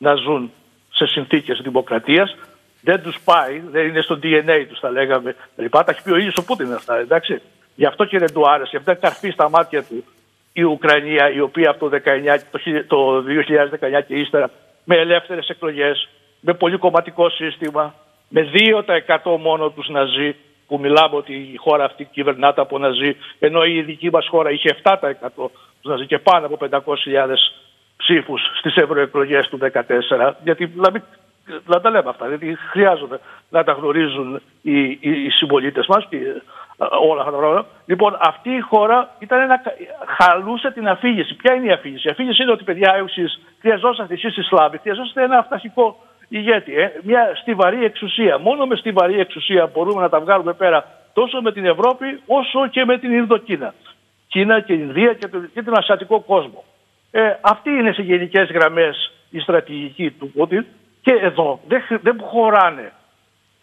να ζουν σε συνθήκες δημοκρατίας, δεν τους πάει, δεν είναι στο DNA τους θα λέγαμε. Λοιπόν, τα έχει πει ο ίδιος ο Πούτιν αυτά, εντάξει. Γι' αυτό και δεν του άρεσε, γι' αυτό καρφί στα μάτια του η Ουκρανία, η οποία από το, 19, το 2019 και ύστερα με ελεύθερες εκλογές, με πολύ κομματικό σύστημα, με 2% μόνο τους να ζει, που μιλάμε ότι η χώρα αυτή κυβερνάται από Ναζί, ενώ η δική μας χώρα είχε 7% τους Ναζί και πάνω από 500.000 ψήφους στις ευρωεκλογές του 2014, γιατί να, να τα λέμε αυτά, γιατί χρειάζονται να τα γνωρίζουν οι, οι, οι συμπολίτες μας και όλα αυτά τα πράγματα. Λοιπόν, αυτή η χώρα ήταν ένα, χαλούσε την αφήγηση. Ποια είναι η αφήγηση; Η αφήγηση είναι ότι παιδιά, εσείς χρειαζόσαστε εσείς οι Σλάβοι, χρειαζόσαστε ένα αυταρχικό ηγέτη, ε, μια στιβαρή εξουσία. Μόνο με στιβαρή εξουσία μπορούμε να τα βγάλουμε πέρα τόσο με την Ευρώπη όσο και με την Ινδοκίνα. Κίνα και Ινδία και, και τον Ασιατικό κόσμο. Ε, αυτή είναι σε γενικές γραμμές η στρατηγική του Πούτιν και εδώ δεν, δεν χωράνε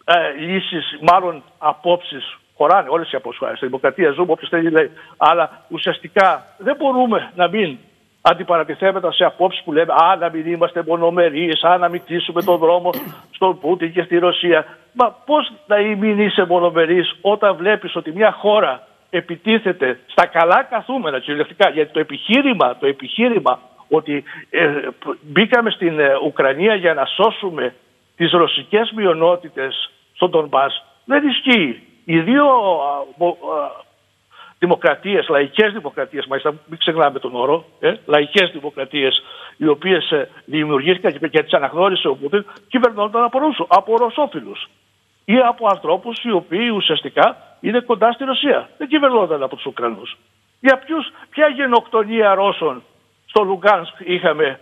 ε, λύσεις, μάλλον απόψεις. Χωράνε όλες οι απόψεις. Στη δημοκρατία ζούμε, όποιος θέλει λέει. Αλλά ουσιαστικά δεν μπορούμε να μην αντιπαρατηθέμετα σε απόψεις που λέμε Α, να μην είμαστε μονομερείς, Α, να μην κλείσουμε τον δρόμο στον Πούτιν και στη Ρωσία. Μα πώς να μην είσαι μονομερή όταν βλέπεις ότι μια χώρα επιτίθεται στα καλά καθούμενα κυριολεκτικά. Γιατί το επιχείρημα, το επιχείρημα ότι ε, μπήκαμε στην ε, Ουκρανία για να σώσουμε τις ρωσικές μειονότητες στον Τον δεν ισχύει. Οι δύο δημοκρατίες, λαϊκές δημοκρατίες, μάλιστα μην ξεχνάμε τον όρο, ε, λαϊκές δημοκρατίες, οι οποίες ε, δημιουργήθηκαν και, και τις αναγνώρισε ο Πούτιν, κυβερνώνταν από, Ρούσο, από Ρωσόφιλους ή από ανθρώπους οι οποίοι ουσιαστικά είναι κοντά στη Ρωσία. Δεν κυβερνώνταν από τους Ουκρανούς. Για ποιους, ποια γενοκτονία Ρώσων στο Λουγκάνσκ είχαμε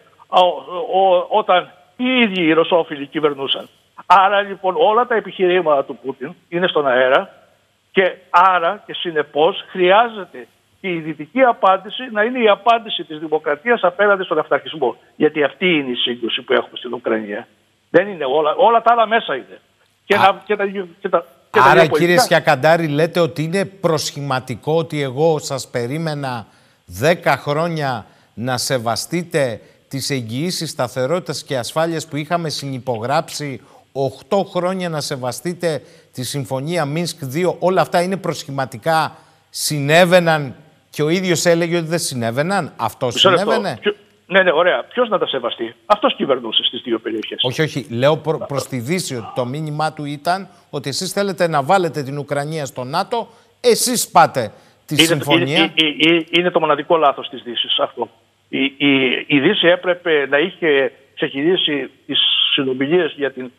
όταν οι ίδιοι οι Ρωσόφιλοι κυβερνούσαν. Άρα λοιπόν όλα τα επιχειρήματα του Πούτιν είναι στον αέρα και άρα και συνεπώς χρειάζεται και η δυτική απάντηση να είναι η απάντηση της δημοκρατίας απέναντι στον αυταρχισμό. Γιατί αυτή είναι η σύγκρουση που έχουμε στην Ουκρανία. Δεν είναι όλα, όλα τα άλλα μέσα είναι. Και, να, και, τα, και, τα, και Άρα τα κύριε Σιακαντάρη λέτε ότι είναι προσχηματικό ότι εγώ σας περίμενα 10 χρόνια να σεβαστείτε τις εγγυήσεις σταθερότητας και ασφάλειας που είχαμε συνυπογράψει 8 χρόνια να σεβαστείτε τη Συμφωνία Μίνσκ 2. Όλα αυτά είναι προσχηματικά, συνέβαιναν και ο ίδιος έλεγε ότι δεν συνέβαιναν. Αυτό Μισό λεπτό. συνέβαινε; Ποιο- Ναι, ναι, ωραία. Ποιος να τα σεβαστεί; Αυτός κυβερνούσε στις δύο περιοχές. Όχι, όχι. Λέω προ, προς τη Δύση ότι το μήνυμά του ήταν ότι εσείς θέλετε να βάλετε την Ουκρανία στο ΝΑΤΟ, εσείς πάτε τη συμφωνία. Είναι, είναι, είναι το μοναδικό λάθος της Δύσης αυτό. Η, η, η Δύση έπρεπε να είχε ξεκινήσει τις συνομιλίες για την,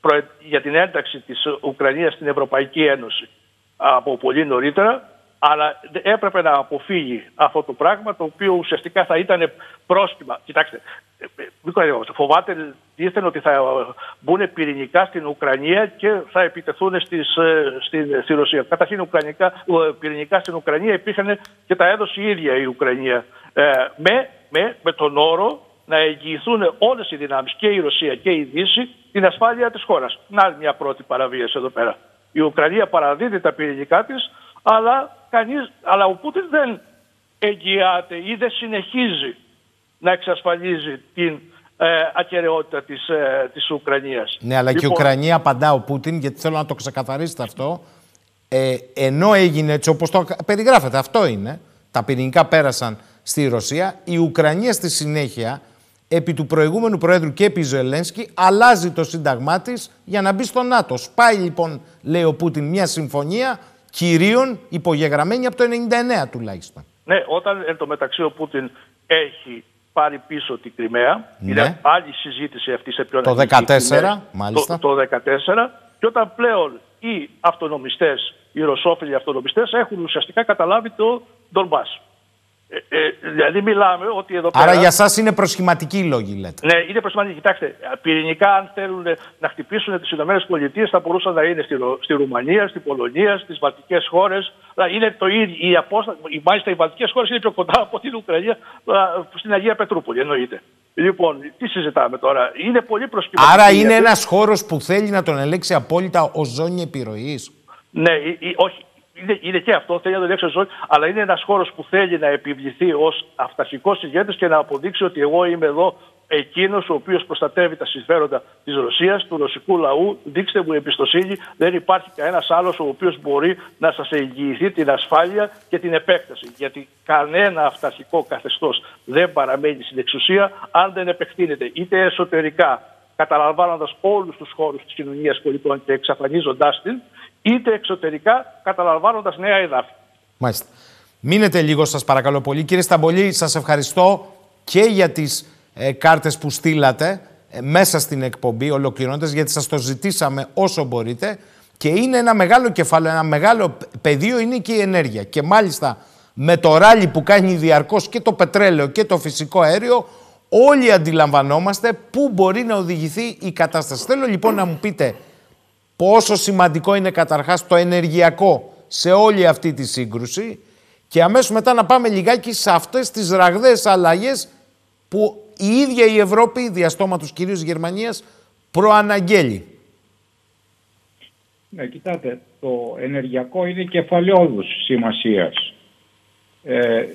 προε- για την ένταξη της Ουκρανίας στην Ευρωπαϊκή Ένωση από πολύ νωρίτερα, αλλά έπρεπε να αποφύγει αυτό το πράγμα το οποίο ουσιαστικά θα ήταν πρόσκυμα. Κοιτάξτε, ε, ε, μην κοροϊδευόμαστε. φοβάται δίθεν ότι θα μπουν πυρηνικά στην Ουκρανία και θα επιτεθούν στις, ε, στην, στη Ρωσία. Καταρχήν ουκρανικά, ε, πυρηνικά στην Ουκρανία υπήρχαν και τα έδωσε η ίδια η Ουκρανία ε, με, με, με τον όρο να εγγυηθούν όλες οι δυνάμεις και η Ρωσία και η Δύση την ασφάλεια της χώρας. Να άλλη μια πρώτη παραβίαση εδώ πέρα. Η Ουκρανία παραδίδει τα πυρηνικά της, αλλά, κανείς, αλλά ο Πούτιν δεν εγγυάται ή δεν συνεχίζει να εξασφαλίζει την ε, ακαιρεότητα της, ε, της Ουκρανίας. Ναι, αλλά και η Λοιπόν, Ουκρανία απαντά ο Πούτιν, γιατί θέλω να το ξεκαθαρίσετε αυτό. Ε, ενώ έγινε έτσι όπως το περιγράφεται, αυτό είναι. Τα πυρηνικά πέρασαν στη Ρωσία. Η Ουκρανία στη συνέχεια, επί του προηγούμενου Προέδρου και επί Ζελένσκι, αλλάζει το σύνταγμά της για να μπει στο ΝΑΤΟ. Σπάει λοιπόν, λέει ο Πούτιν, μια συμφωνία κυρίων υπογεγραμμένη από το 99 τουλάχιστον. Ναι, όταν εν τω μεταξύ ο Πούτιν έχει πάρει πίσω την Κρυμαία, Ναι. είναι άλλη συζήτηση αυτή σε ποιον Το έχει η 14, Κρυμαία. μάλιστα. Το, το 14, και όταν πλέον οι αυτονομιστές, οι ρωσόφιλοι αυτονομιστές έχουν ουσιαστικά καταλάβει το Ντονμπάς. Ε, ε, δηλαδή μιλάμε ότι εδώ Άρα πέρα... για σας είναι προσχηματικοί οι λόγοι, λέτε. Ναι, είναι προσημαντική. Κοιτάξτε, πυρηνικά, αν θέλουν να χτυπήσουν τις ΗΠΑ, θα μπορούσαν να είναι στη, Ρο- στη Ρουμανία, στην Πολωνία, στις βαλτικές χώρες. Είναι το ίδιο. Η απόσταση, μάλιστα, οι βαλτικές χώρες είναι πιο κοντά από την Ουκρανία α, στην Αγία Πετρούπολη, εννοείται. Λοιπόν, τι συζητάμε τώρα; Είναι πολύ προσχηματική. Άρα είναι γιατί- ένας χώρος που θέλει να τον ελέξει απόλυτα ως ζώνη επιρροής. Ναι, ή- ή- όχι. Είναι, είναι και αυτό, θέλει να το ελέγξει ζωή, αλλά είναι ένας χώρος που θέλει να επιβληθεί ως αυταρχικός ηγέτης και να αποδείξει ότι εγώ είμαι εδώ εκείνος ο οποίος προστατεύει τα συμφέροντα της Ρωσίας, του ρωσικού λαού. Δείξτε μου εμπιστοσύνη. Δεν υπάρχει κανένας άλλος ο οποίος μπορεί να σας εγγυηθεί την ασφάλεια και την επέκταση. Γιατί κανένα αυταρχικό καθεστώς δεν παραμένει στην εξουσία αν δεν επεκτείνεται είτε εσωτερικά καταλαμβάνοντας όλους τους χώρους της κοινωνίας πολιτών και εξαφανίζοντάς την, είτε εξωτερικά καταλαμβάνοντας νέα εδάφη. Μάλιστα. Μείνετε λίγο σας παρακαλώ πολύ. Κύριε Σταμπολή, σας ευχαριστώ και για τις ε, κάρτες που στείλατε ε, μέσα στην εκπομπή ολοκληρώνοντας γιατί σας το ζητήσαμε όσο μπορείτε και είναι ένα μεγάλο κεφάλαιο, ένα μεγάλο πεδίο είναι και η ενέργεια και μάλιστα με το ράλι που κάνει διαρκώς και το πετρέλαιο και το φυσικό αέριο όλοι αντιλαμβανόμαστε πού μπορεί να οδηγηθεί η κατάσταση. Θέλω λοιπόν να μου πείτε πόσο σημαντικό είναι καταρχάς το ενεργειακό σε όλη αυτή τη σύγκρουση και αμέσως μετά να πάμε λιγάκι σε αυτές τις ραγδαίες αλλαγές που η ίδια η Ευρώπη, διαστόματος κυρίως Γερμανίας, προαναγγέλει. Ναι, κοιτάτε, το ενεργειακό είναι κεφαλαιόδους σημασίας. Ε,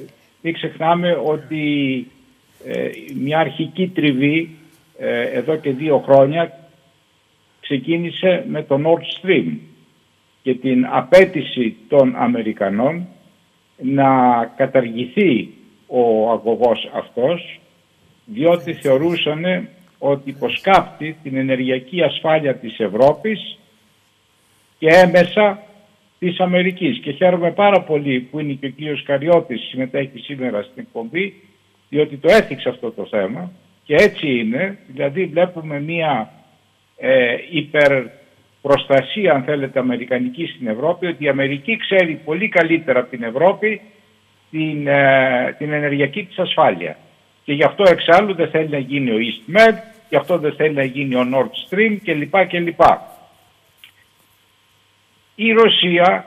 μην ξεχνάμε ότι ε, μια αρχική τριβή ε, εδώ και δύο χρόνια ξεκίνησε με το Nord Stream και την απέτηση των Αμερικανών να καταργηθεί ο αγωγός αυτός διότι θεωρούσαν ότι υποσκάπτει την ενεργειακή ασφάλεια της Ευρώπης και έμεσα της Αμερικής. Και χαίρομαι πάρα πολύ που είναι και ο κύριος Καριώτης συμμετέχει σήμερα στην εκπομπή, διότι το έθιξε αυτό το θέμα και έτσι είναι, δηλαδή βλέπουμε μία ε, υπερπροστασία αν θέλετε αμερικανική στην Ευρώπη, ότι η Αμερική ξέρει πολύ καλύτερα από την Ευρώπη την, ε, την ενεργειακή της ασφάλεια. Και γι' αυτό εξάλλου δεν θέλει να γίνει ο EastMed, γι' αυτό δεν θέλει να γίνει ο Nord Stream κλπ. κλπ. Η Ρωσία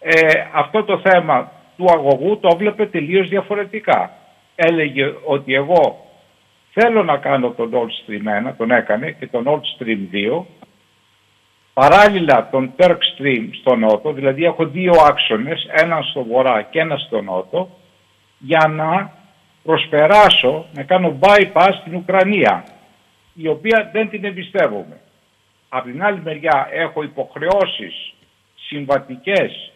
ε, αυτό το θέμα του αγωγού το βλέπε τελείως διαφορετικά. Έλεγε ότι εγώ θέλω να κάνω τον Nord Stream 1, τον έκανε και τον Nord Stream 2, παράλληλα τον Turk Stream στο νότο, δηλαδή έχω δύο άξονες, έναν στο βορρά και ένα στο νότο, για να προσπεράσω, να κάνω bypass στην Ουκρανία, η οποία δεν την εμπιστεύομαι. Από την άλλη μεριά έχω υποχρεώσεις συμβατικές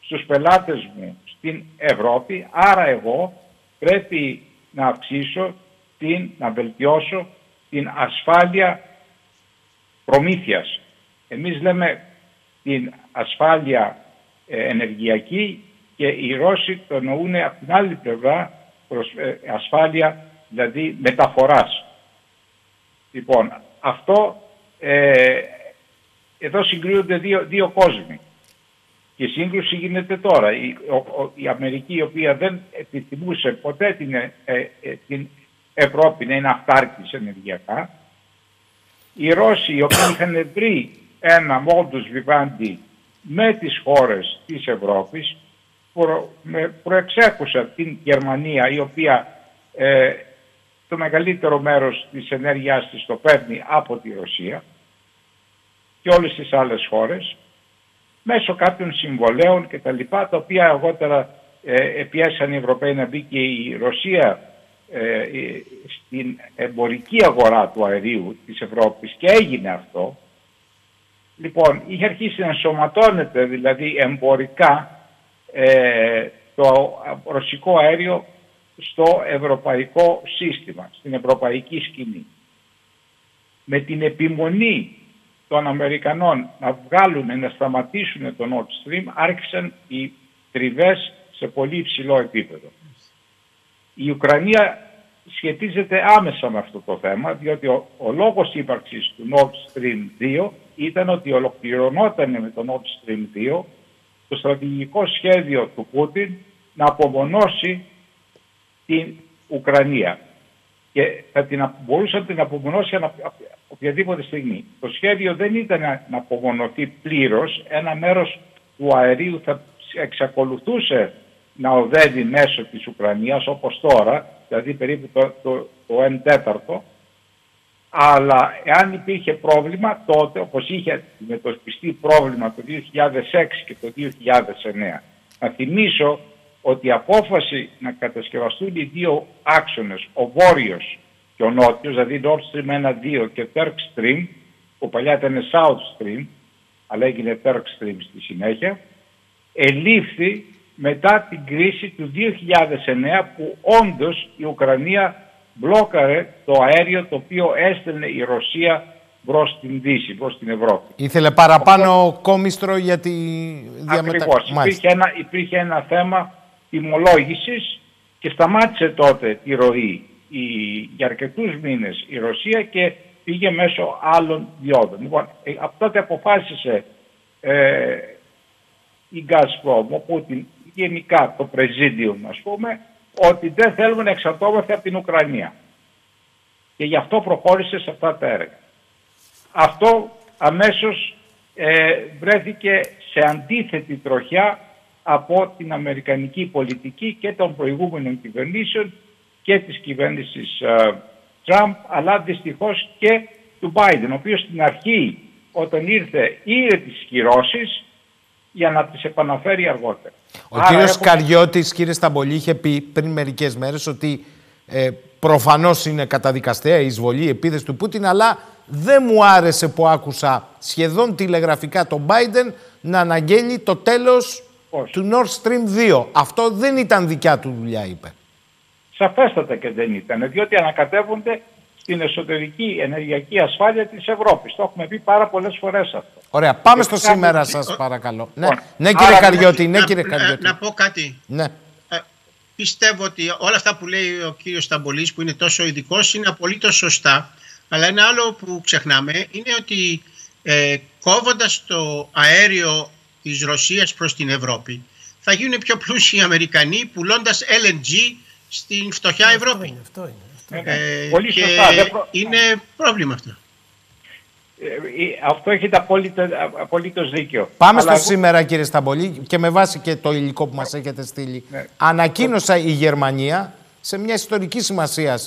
στους πελάτες μου στην Ευρώπη, άρα εγώ πρέπει να αυξήσω, την, να βελτιώσω την ασφάλεια προμήθειας. Εμείς λέμε την ασφάλεια ε, ενεργειακή και οι Ρώσοι το εννοούν από την άλλη πλευρά ε, ασφάλεια δηλαδή μεταφοράς. Λοιπόν, αυτό ε, εδώ συγκρίνονται δύο, δύο κόσμοι. Και η σύγκρουση γίνεται τώρα. Η, η Αμερική η οποία δεν επιθυμούσε ποτέ την, ε, ε, την Ευρώπη να είναι αυτάρκης ενεργειακά. Οι Ρώσοι οι οποίοι είχαν βρει ένα μόντους βιβάντι με τις χώρες της Ευρώπης προ, με, προεξέχουσα την Γερμανία η οποία ε, το μεγαλύτερο μέρος της ενέργειάς της το παίρνει από τη Ρωσία και όλες τις άλλες χώρες μέσω κάποιων συμβολέων και τα λοιπά, τα οποία αργότερα ε, πιέσαν οι Ευρωπαίοι να μπει και η Ρωσία ε, στην εμπορική αγορά του αερίου της Ευρώπης και έγινε αυτό. Λοιπόν, είχε αρχίσει να ενσωματώνεται δηλαδή εμπορικά ε, το ρωσικό αέριο στο ευρωπαϊκό σύστημα, στην ευρωπαϊκή σκηνή. Με την επιμονή των Αμερικανών να βγάλουν, να σταματήσουν το Nord Stream, άρχισαν οι τριβές σε πολύ υψηλό επίπεδο. Η Ουκρανία σχετίζεται άμεσα με αυτό το θέμα, διότι ο, ο λόγος ύπαρξης του Nord Stream 2 ήταν ότι ολοκληρωνόταν με το Nord Stream 2 το στρατηγικό σχέδιο του Πούτιν να απομονώσει την Ουκρανία. Και θα την, μπορούσε να την απομονώσει οποιαδήποτε στιγμή. Το σχέδιο δεν ήταν να απομονωθεί πλήρως. Ένα μέρος του αερίου θα εξακολουθούσε να οδεύει μέσω της Ουκρανίας όπως τώρα, δηλαδή περίπου το, το, το 1 τέταρτο, αλλά εάν υπήρχε πρόβλημα τότε, όπως είχε με το σπιστή πρόβλημα το 2006 και το 2009, να θυμίσω ότι η απόφαση να κατασκευαστούν οι δύο άξονες, ο βόρειος και ο νότιος, δηλαδή Nord Stream 1-2 και Turk Stream, που παλιά ήταν South Stream, αλλά έγινε Turk Stream στη συνέχεια, ελήφθη μετά την κρίση του 2009 που όντως η Ουκρανία μπλόκαρε το αέριο το οποίο έστελνε η Ρωσία προς την Δύση, προς την Ευρώπη. Ήθελε παραπάνω κόμιστρο για τη διαμετακόμιση. Ακριβώς. Υπήρχε ένα, υπήρχε ένα θέμα τιμολόγησης και σταμάτησε τότε τη ροή η, για αρκετούς μήνες η Ρωσία και πήγε μέσω άλλων διόδων. Λοιπόν, ε, από τότε αποφάσισε ε, η Gazprom, ο Πούτιν, γενικά το Presidium ας πούμε, ότι δεν θέλουμε να εξαρτώμαστε από την Ουκρανία. Και γι' αυτό προχώρησε σε αυτά τα έργα. Αυτό αμέσως ε, βρέθηκε σε αντίθετη τροχιά από την Αμερικανική πολιτική και των προηγούμενων κυβερνήσεων και της κυβέρνησης ε, Τραμπ, αλλά δυστυχώς και του Biden, ο οποίος στην αρχή όταν ήρθε ήρε τις κυρώσεις για να τις επαναφέρει αργότερα. Ο Άρα κύριος έχουμε... Καριώτης, κύριε Σταμπολή, είχε πει πριν μερικές μέρες ότι ε, προφανώς είναι καταδικαστέα η εισβολή, η επίθεση του Πούτιν, αλλά δεν μου άρεσε που άκουσα σχεδόν τηλεγραφικά τον Biden να αναγγέλει το τέλος του Nord Stream 2. Αυτό δεν ήταν δικιά του δουλειά, είπε. Σαφέστατα και δεν ήταν, διότι ανακατεύονται στην εσωτερική ενεργειακή ασφάλεια της Ευρώπης. Το έχουμε πει πάρα πολλές φορές αυτό. Ωραία, πάμε στο σήμερα σας παρακαλώ. Ναι, ναι κύριε Καριώτη, ναι κύριε Καριώτη. Να, πω κάτι. Ναι. Ε, πιστεύω ότι όλα αυτά που λέει ο κύριος Σταμπολής που είναι τόσο ειδικός είναι απολύτως σωστά. Αλλά ένα άλλο που ξεχνάμε είναι ότι ε, κόβοντας το αέριο της Ρωσίας προς την Ευρώπη θα γίνουν πιο πλούσιοι οι Αμερικανοί πουλώντας LNG στην φτωχιά Ευρώπη. Αυτό είναι, Ε, Πολύ και σωστά. Δεν προ- είναι πρόβλημα αυτό. Ε, ε, Αυτό έχετε απόλυτο, απολύτως δίκιο. Πάμε Αλλά στο εγώ- σήμερα, κύριε Σταμπολή, και με βάση και το υλικό που μας έχετε στείλει. Ναι. Ανακοίνωσα η Γερμανία σε μια ιστορική σημασία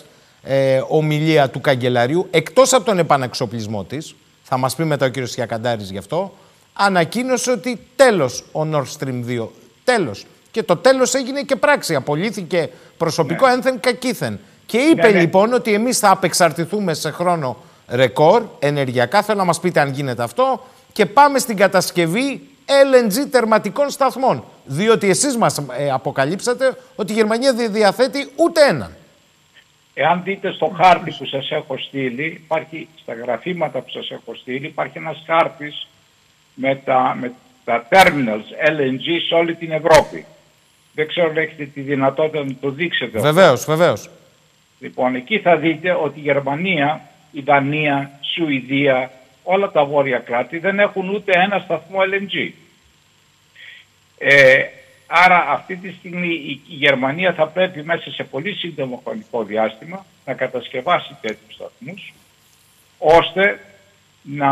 ε, ομιλία του καγκελαρίου, εκτός από τον επαναξοπλισμό της, θα μας πει μετά ο κύριος Σιακαντάρης γι' αυτό, ανακοίνωσε ότι τέλος ο Nord Stream 2. Τέλος. Και το τέλος έγινε και πράξη. Απολύθηκε προσωπικό ένθεν κακήθεν. Και είπε Ναι, ναι. λοιπόν ότι εμείς θα απεξαρτηθούμε σε χρόνο ρεκόρ ενεργειακά. Θέλω να μας πείτε αν γίνεται αυτό. Και πάμε στην κατασκευή LNG τερματικών σταθμών. Διότι εσείς μας ε, αποκαλύψατε ότι η Γερμανία δεν διαθέτει ούτε έναν. Εάν δείτε στο χάρτη που σας έχω στείλει, υπάρχει, στα γραφήματα που σας έχω στείλει, υπάρχει ένας χάρτης με τα, με τα terminals LNG σε όλη την Ευρώπη. Δεν ξέρω αν έχετε τη δυνατότητα να το δείξετε. Βεβαίως, βεβαίως. Λοιπόν, εκεί θα δείτε ότι η Γερμανία, η Δανία, η Σουηδία, όλα τα βόρεια κράτη δεν έχουν ούτε ένα σταθμό LNG. Ε, άρα αυτή τη στιγμή η, η Γερμανία θα πρέπει μέσα σε πολύ σύντομο χρονικό διάστημα να κατασκευάσει τέτοιους σταθμούς ώστε να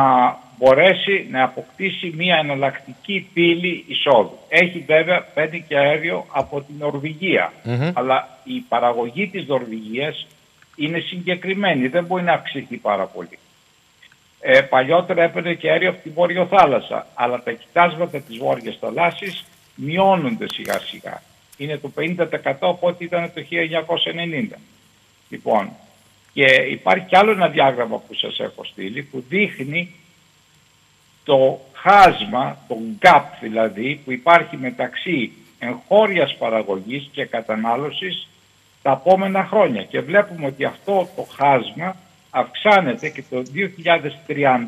μπορέσει να αποκτήσει μια εναλλακτική πύλη εισόδου. Έχει βέβαια παίρνει και αέριο από την Νορβηγία, Μμμ. αλλά η παραγωγή της Νορβηγίας είναι συγκεκριμένη, δεν μπορεί να αυξηθεί πάρα πολύ. Ε, παλιότερα έπαιρνε και αέριο από τη Βόρειο Θάλασσα, αλλά τα κοιτάσματα της Βόρειας Θαλάσσης μειώνονται σιγά σιγά. Είναι το 50% από ό,τι ήταν το 1990. Λοιπόν, και υπάρχει κι άλλο ένα διάγραμμα που σας έχω στείλει που δείχνει το χάσμα, το gap δηλαδή, που υπάρχει μεταξύ εγχώριας παραγωγής και κατανάλωσης τα επόμενα χρόνια. Και βλέπουμε ότι αυτό το χάσμα αυξάνεται και το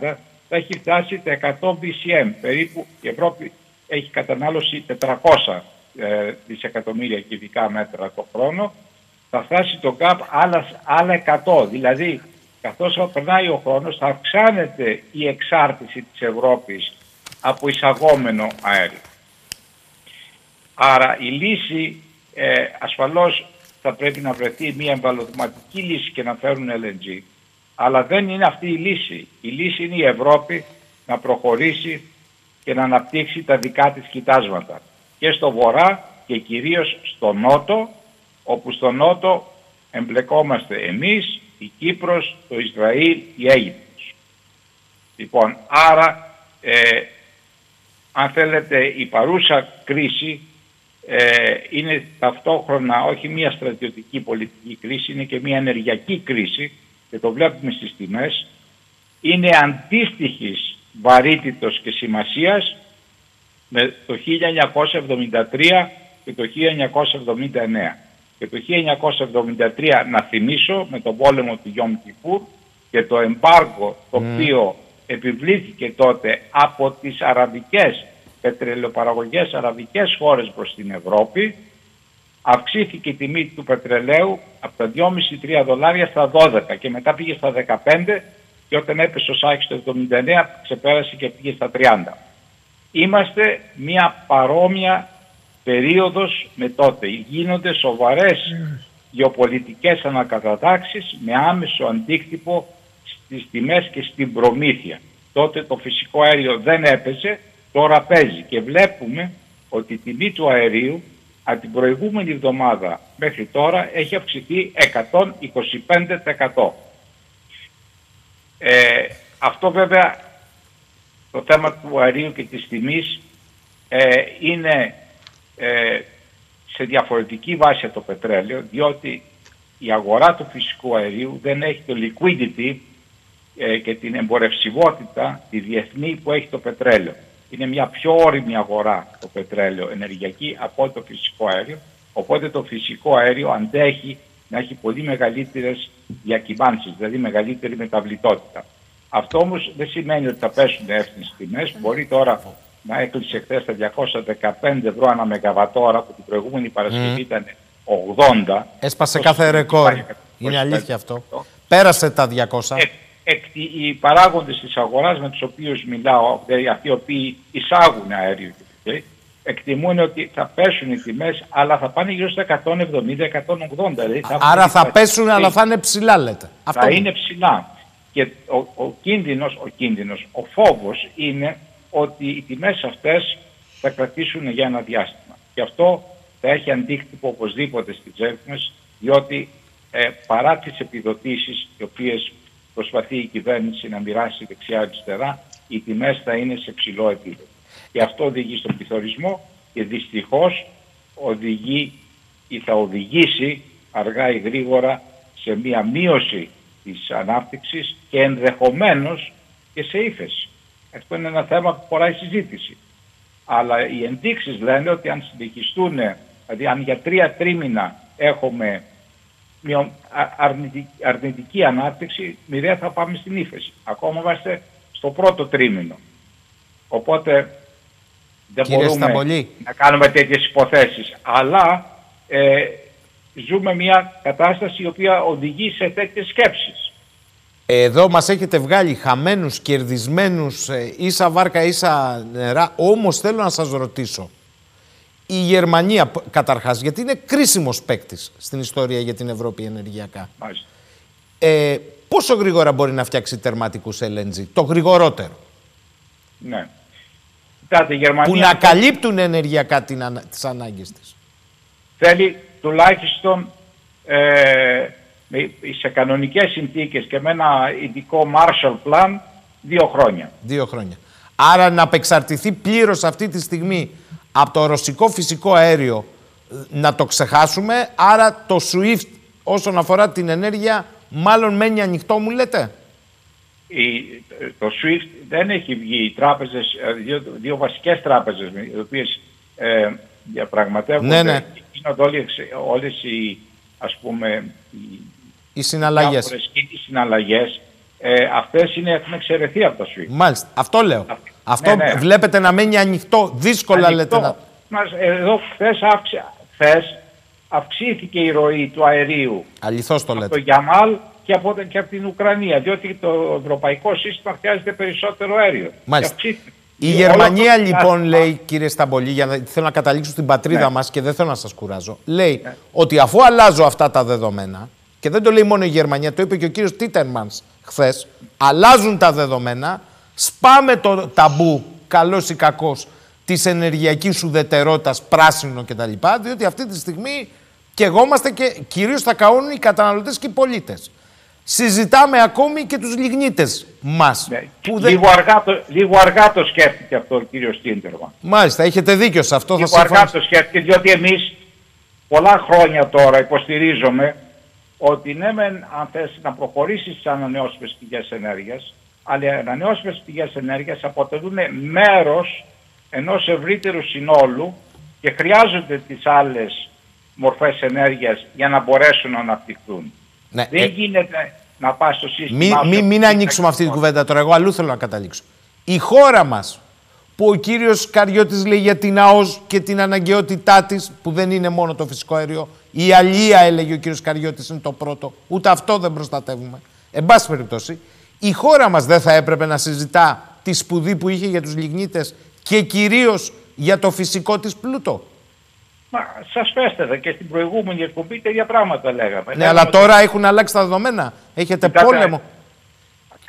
2030 θα έχει φτάσει τα 100 BCM. Περίπου η Ευρώπη έχει κατανάλωση 400 ε, δισεκατομμύρια κυβικά μέτρα το χρόνο. Θα φτάσει το gap άλλα, άλλα 100. Δηλαδή, καθώς περνάει ο χρόνος, θα αυξάνεται η εξάρτηση της Ευρώπης από εισαγόμενο αέριο. Άρα η λύση ε, ασφαλώς θα πρέπει να βρεθεί μια εμβαλωματική λύση και να φέρουν LNG. Αλλά δεν είναι αυτή η λύση. Η λύση είναι η Ευρώπη να προχωρήσει και να αναπτύξει τα δικά της κοιτάσματα. Και στο βορρά και κυρίως στο νότο, όπου στο νότο εμπλεκόμαστε εμείς, η Κύπρος, το Ισραήλ, η Αίγυπτος. Λοιπόν, άρα, ε, αν θέλετε, η παρούσα κρίση ε, είναι ταυτόχρονα όχι μια στρατιωτική πολιτική κρίση, είναι και μια ενεργειακή κρίση και το βλέπουμε στις τιμές, είναι αντίστοιχης βαρύτητος και σημασίας με το 1973 και το 1979. Και το 1973, να θυμίσω, με τον πόλεμο του Γιόμ Κιπούρ και το εμπάργο το Μμ. οποίο επιβλήθηκε τότε από τις αραβικές πετρελαιοπαραγωγές αραβικές χώρες προς την Ευρώπη, αυξήθηκε η τιμή του πετρελαίου από τα 2,5-3 δολάρια στα 12 και μετά πήγε στα 15 και όταν έπεσε ο Σάκης το 79 ξεπέρασε και πήγε στα 30. Είμαστε μια παρόμοια περίοδος με τότε. Γίνονται σοβαρές γεωπολιτικές ανακατατάξεις με άμεσο αντίκτυπο στις τιμές και στην προμήθεια. Τότε το φυσικό αέριο δεν έπεσε, τώρα παίζει και βλέπουμε ότι η τιμή του αερίου από την προηγούμενη εβδομάδα μέχρι τώρα έχει αυξηθεί 125%. Ε, αυτό βέβαια το θέμα του αερίου και της τιμής ε, είναι ε, σε διαφορετική βάση από το πετρέλαιο διότι η αγορά του φυσικού αερίου δεν έχει το liquidity ε, και την εμπορευσιμότητα τη διεθνή που έχει το πετρέλαιο. Είναι μια πιο όρημη αγορά το πετρέλαιο ενεργειακή από το φυσικό αέριο οπότε το φυσικό αέριο αντέχει να έχει πολύ μεγαλύτερες διακυμάνσεις, δηλαδή μεγαλύτερη μεταβλητότητα. Αυτό όμως δεν σημαίνει ότι θα πέσουν εύθυνες τιμές. Μπορεί τώρα να έκλεισε χθες τα 215 ευρώ ανά μεγαβατόρα που την προηγούμενη Παρασκευή Μμμ. ήταν 80. Έσπασε Αυτό κάθε σημαίνει ρεκόρ. υπάρχει Είναι 25%. αλήθεια αυτό. Πέρασε τα 200. Ε, εκ- οι παράγοντες της αγοράς με τους οποίους μιλάω, δηλαδή αυτοί οι οποίοι εισάγουν αέριο και εκτιμούν ότι θα πέσουν οι τιμές, αλλά θα πάνε γύρω στα 170-180. Δηλαδή θα Άρα έχουν θα δει- πέσουν, αλλά θα είναι ψηλά, λέτε. θα είναι ψηλά. Και ο, ο, κίνδυνος, ο κίνδυνος, ο φόβος είναι ότι οι τιμές αυτές θα κρατήσουν για ένα διάστημα. Και αυτό θα έχει αντίκτυπο οπωσδήποτε στις τσέπη μας, διότι ε, παρά τις επιδοτήσεις οι οποίες προσπαθεί η κυβέρνηση να μοιράσει δεξιά-αριστερά, οι τιμές θα είναι σε ψηλό επίπεδο. Και αυτό οδηγεί στον πληθωρισμό και δυστυχώς οδηγεί ή θα οδηγήσει αργά ή γρήγορα σε μία μείωση της ανάπτυξης και ενδεχομένως και σε ύφεση. Αυτό είναι ένα θέμα που χωράει συζήτηση. Αλλά οι ενδείξεις λένε ότι αν συνεχιστούν, δηλαδή αν για τρία τρίμηνα έχουμε μειω- α- αρνητική, αρνητική ανάπτυξη, μοιραία θα πάμε στην ύφεση. Ακόμα είμαστε στο πρώτο τρίμηνο. Οπότε δεν Κύριε μπορούμε Σταμπολή. να κάνουμε τέτοιες υποθέσεις. Αλλά ε, ζούμε μια κατάσταση η οποία οδηγεί σε τέτοιες σκέψεις. Εδώ μας έχετε βγάλει χαμένους, κερδισμένους, ε, ίσα βάρκα, ίσα νερά. Όμως θέλω να σας ρωτήσω. Η Γερμανία, π- καταρχάς, γιατί είναι κρίσιμος παίκτης στην ιστορία για την Ευρώπη ενεργειακά. Μάλιστα. Ε, πόσο γρήγορα μπορεί να φτιάξει τερματικούς LNG, το γρηγορότερο, Ναι. Κοιτάτε, η Γερμανία που να καλύπτουν ενεργειακά την, ανα- τις ανάγκες της. θέλει τουλάχιστον ε, με- σε κανονικές συνθήκες και με ένα ειδικό Marshall Plan δύο χρόνια. Δύο χρόνια. Άρα να απεξαρτηθεί πλήρως αυτή τη στιγμή από το ρωσικό φυσικό αέριο ε, να το ξεχάσουμε. Άρα το SWIFT όσον αφορά την ενέργεια μάλλον μένει ανοιχτό μου λέτε; Η, το SWIFT δεν έχει βγει. Οι τράπεζες, ε, δύο, δύο βασικές τράπεζες με- οι οποίες ε, διαπραγματεύονται Ναι, ναι. και γίνονται όλες, όλες οι, ας πούμε, οι Οι συναλλαγές. διάφορες οι συναλλαγές ε, αυτές είναι, έχουν εξαιρεθεί από το SWIFT. Μάλιστα. Αυτό λέω. Αυτό ναι, ναι. βλέπετε να μένει ανοιχτό. Δύσκολα Ανοιχτό. λέτε να... Μας, εδώ χθες, αύξη- χθες αυξήθηκε η ροή του αερίου Αληθώς το από λέτε. το Γιαμάλ και από, και από την Ουκρανία, διότι το ευρωπαϊκό σύστημα χρειάζεται περισσότερο αέριο. Μάλιστα. Και αυξήθηκε. Η Όλο Γερμανία αυτό το λοιπόν διάστημα- λέει, κύριε Σταμπολή, για να θέλω να καταλήξω στην πατρίδα Ναι. μας και δεν θέλω να σας κουράζω, λέει ότι αφού αλλάζω αυτά τα δεδομένα, και δεν το λέει μόνο η Γερμανία, το είπε και ο κύριος Τίτερμανς χθες, αλλάζουν τα δεδομένα, σπάμε το ταμπού, καλός ή κακός, της ενεργειακής ουδετερότητας, πράσινο κτλ. Διότι αυτή τη στιγμή και εγώ είμαστε και κυρίως θα καούν οι καταναλωτές και οι πολίτες. Συζητάμε ακόμη και τους λιγνίτες μας. που δεν- Ναι. Λίγο, αργά το, λίγο αργά το σκέφτηκε αυτό ο κύριος Τίντερμαν. Μάλιστα, έχετε δίκιο σε αυτό. Θα Λίγο αργά συμφωνήσω. το σκέφτηκε, διότι εμείς πολλά χρόνια τώρα υποστηρίζουμε ότι ναι μεν αν θες να προχωρήσεις στις ανανεώσιμες πηγές ενέργειας, αλλά οι ανανεώσιμες πηγές ενέργειας αποτελούν μέρος ενός ευρύτερου συνόλου και χρειάζονται τις άλλες μορφές ενέργειας για να μπορέσουν να αναπτυχθούν. Ναι, Δεν ε, γίνεται να πας στο σύστημα... Μην μη, αυτό μην που ανοίξουμε αυτή την κουβέντα τώρα. Εγώ αλλού θέλω να καταλήξω. Η χώρα μας, που ο κύριος Καριώτης λέει για την ΑΟΣ και την αναγκαιότητά της, που δεν είναι μόνο το φυσικό αέριο, η αλία έλεγε ο κύριος Καριώτης είναι το πρώτο, ούτε αυτό δεν προστατεύουμε. Εν πάση περιπτώσει, η χώρα μας δεν θα έπρεπε να συζητά τη σπουδή που είχε για τους λιγνίτες και κυρίως για το φυσικό της πλούτο. Μα σας πέστερα και στην προηγούμενη εκπομπή τέτοια πράγματα λέγαμε. Ναι, Λέγαμε αλλά ότι- τώρα έχουν αλλάξει τα δεδομένα. Έχετε Κοιτάτε, πόλεμο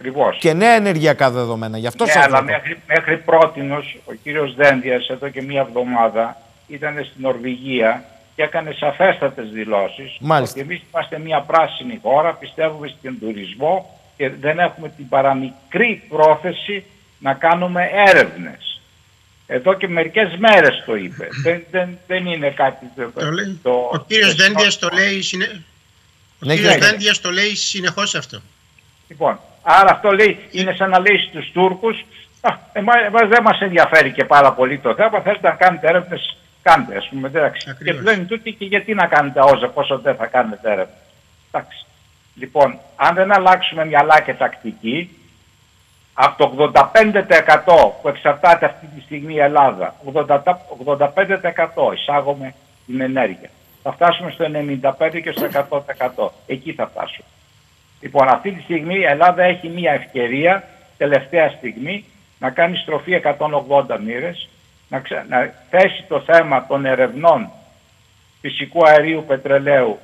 Ακριβώς. και νέα ενεργειακά δεδομένα. Γι' αυτό ναι, σας αλλά ρωτώ. μέχρι, μέχρι πρότινος ο κύριος Δένδιας εδώ και μία εβδομάδα ήταν στην Νορβηγία και έκανε σαφέστατες δηλώσεις Μάλιστα. ότι εμείς είμαστε μια πράσινη χώρα, πιστεύουμε στον τουρισμό και δεν έχουμε την παραμικρή πρόθεση να κάνουμε έρευνες. Εδώ και μερικές μέρες το είπε. δεν, δεν, δεν είναι κάτι το... Το λέει. το- Ο κύριος το- Δένδιας το λέει, συνε... ο Ναι, κύριος κύριε. Δένδιας το λέει συνεχώς αυτό. Λοιπόν, άρα αυτό λέει, είναι σαν να λέει στους Τούρκους, «Α, εμά, εμάς δεν μας ενδιαφέρει και πάρα πολύ το θέμα, θέλετε να κάνετε έρευνες, κάντε ας πούμε, εντάξει. Και Ακριβώς. του λένε τούτοι και γιατί να κάνετε όζα, πόσο δεν θα κάνετε έρευνα. Εντάξει. Λοιπόν, αν δεν αλλάξουμε μυαλά και τακτική, από το 85% που εξαρτάται αυτή τη στιγμή η Ελλάδα, 80 85% εισάγουμε την ενέργεια. Θα φτάσουμε στο 95% και στο 100%. Εκεί θα φτάσουμε. Λοιπόν, αυτή τη στιγμή η Ελλάδα έχει μια ευκαιρία, τελευταία στιγμή, να κάνει στροφή 180 μοίρες να, ξε- να θέσει το θέμα των ερευνών φυσικού αερίου πετρελαίου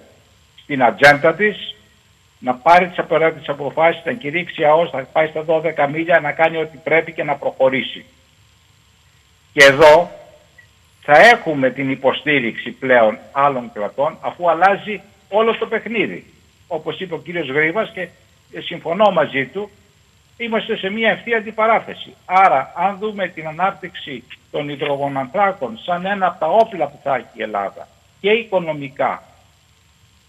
στην ατζέντα της, να πάρει τις απαραίτητες αποφάσεις, να κηρύξει ΑΟΣ, να πάει στα 12 μίλια, να κάνει ό,τι πρέπει και να προχωρήσει. Και εδώ θα έχουμε την υποστήριξη πλέον άλλων κρατών αφού αλλάζει όλο το παιχνίδι. Όπως είπε ο κύριος Γρήβας και συμφωνώ μαζί του, είμαστε σε μια ευθεία αντιπαράθεση. Άρα αν δούμε την ανάπτυξη των υδρογονανθράκων σαν ένα από τα όπλα που θα έχει η Ελλάδα και οικονομικά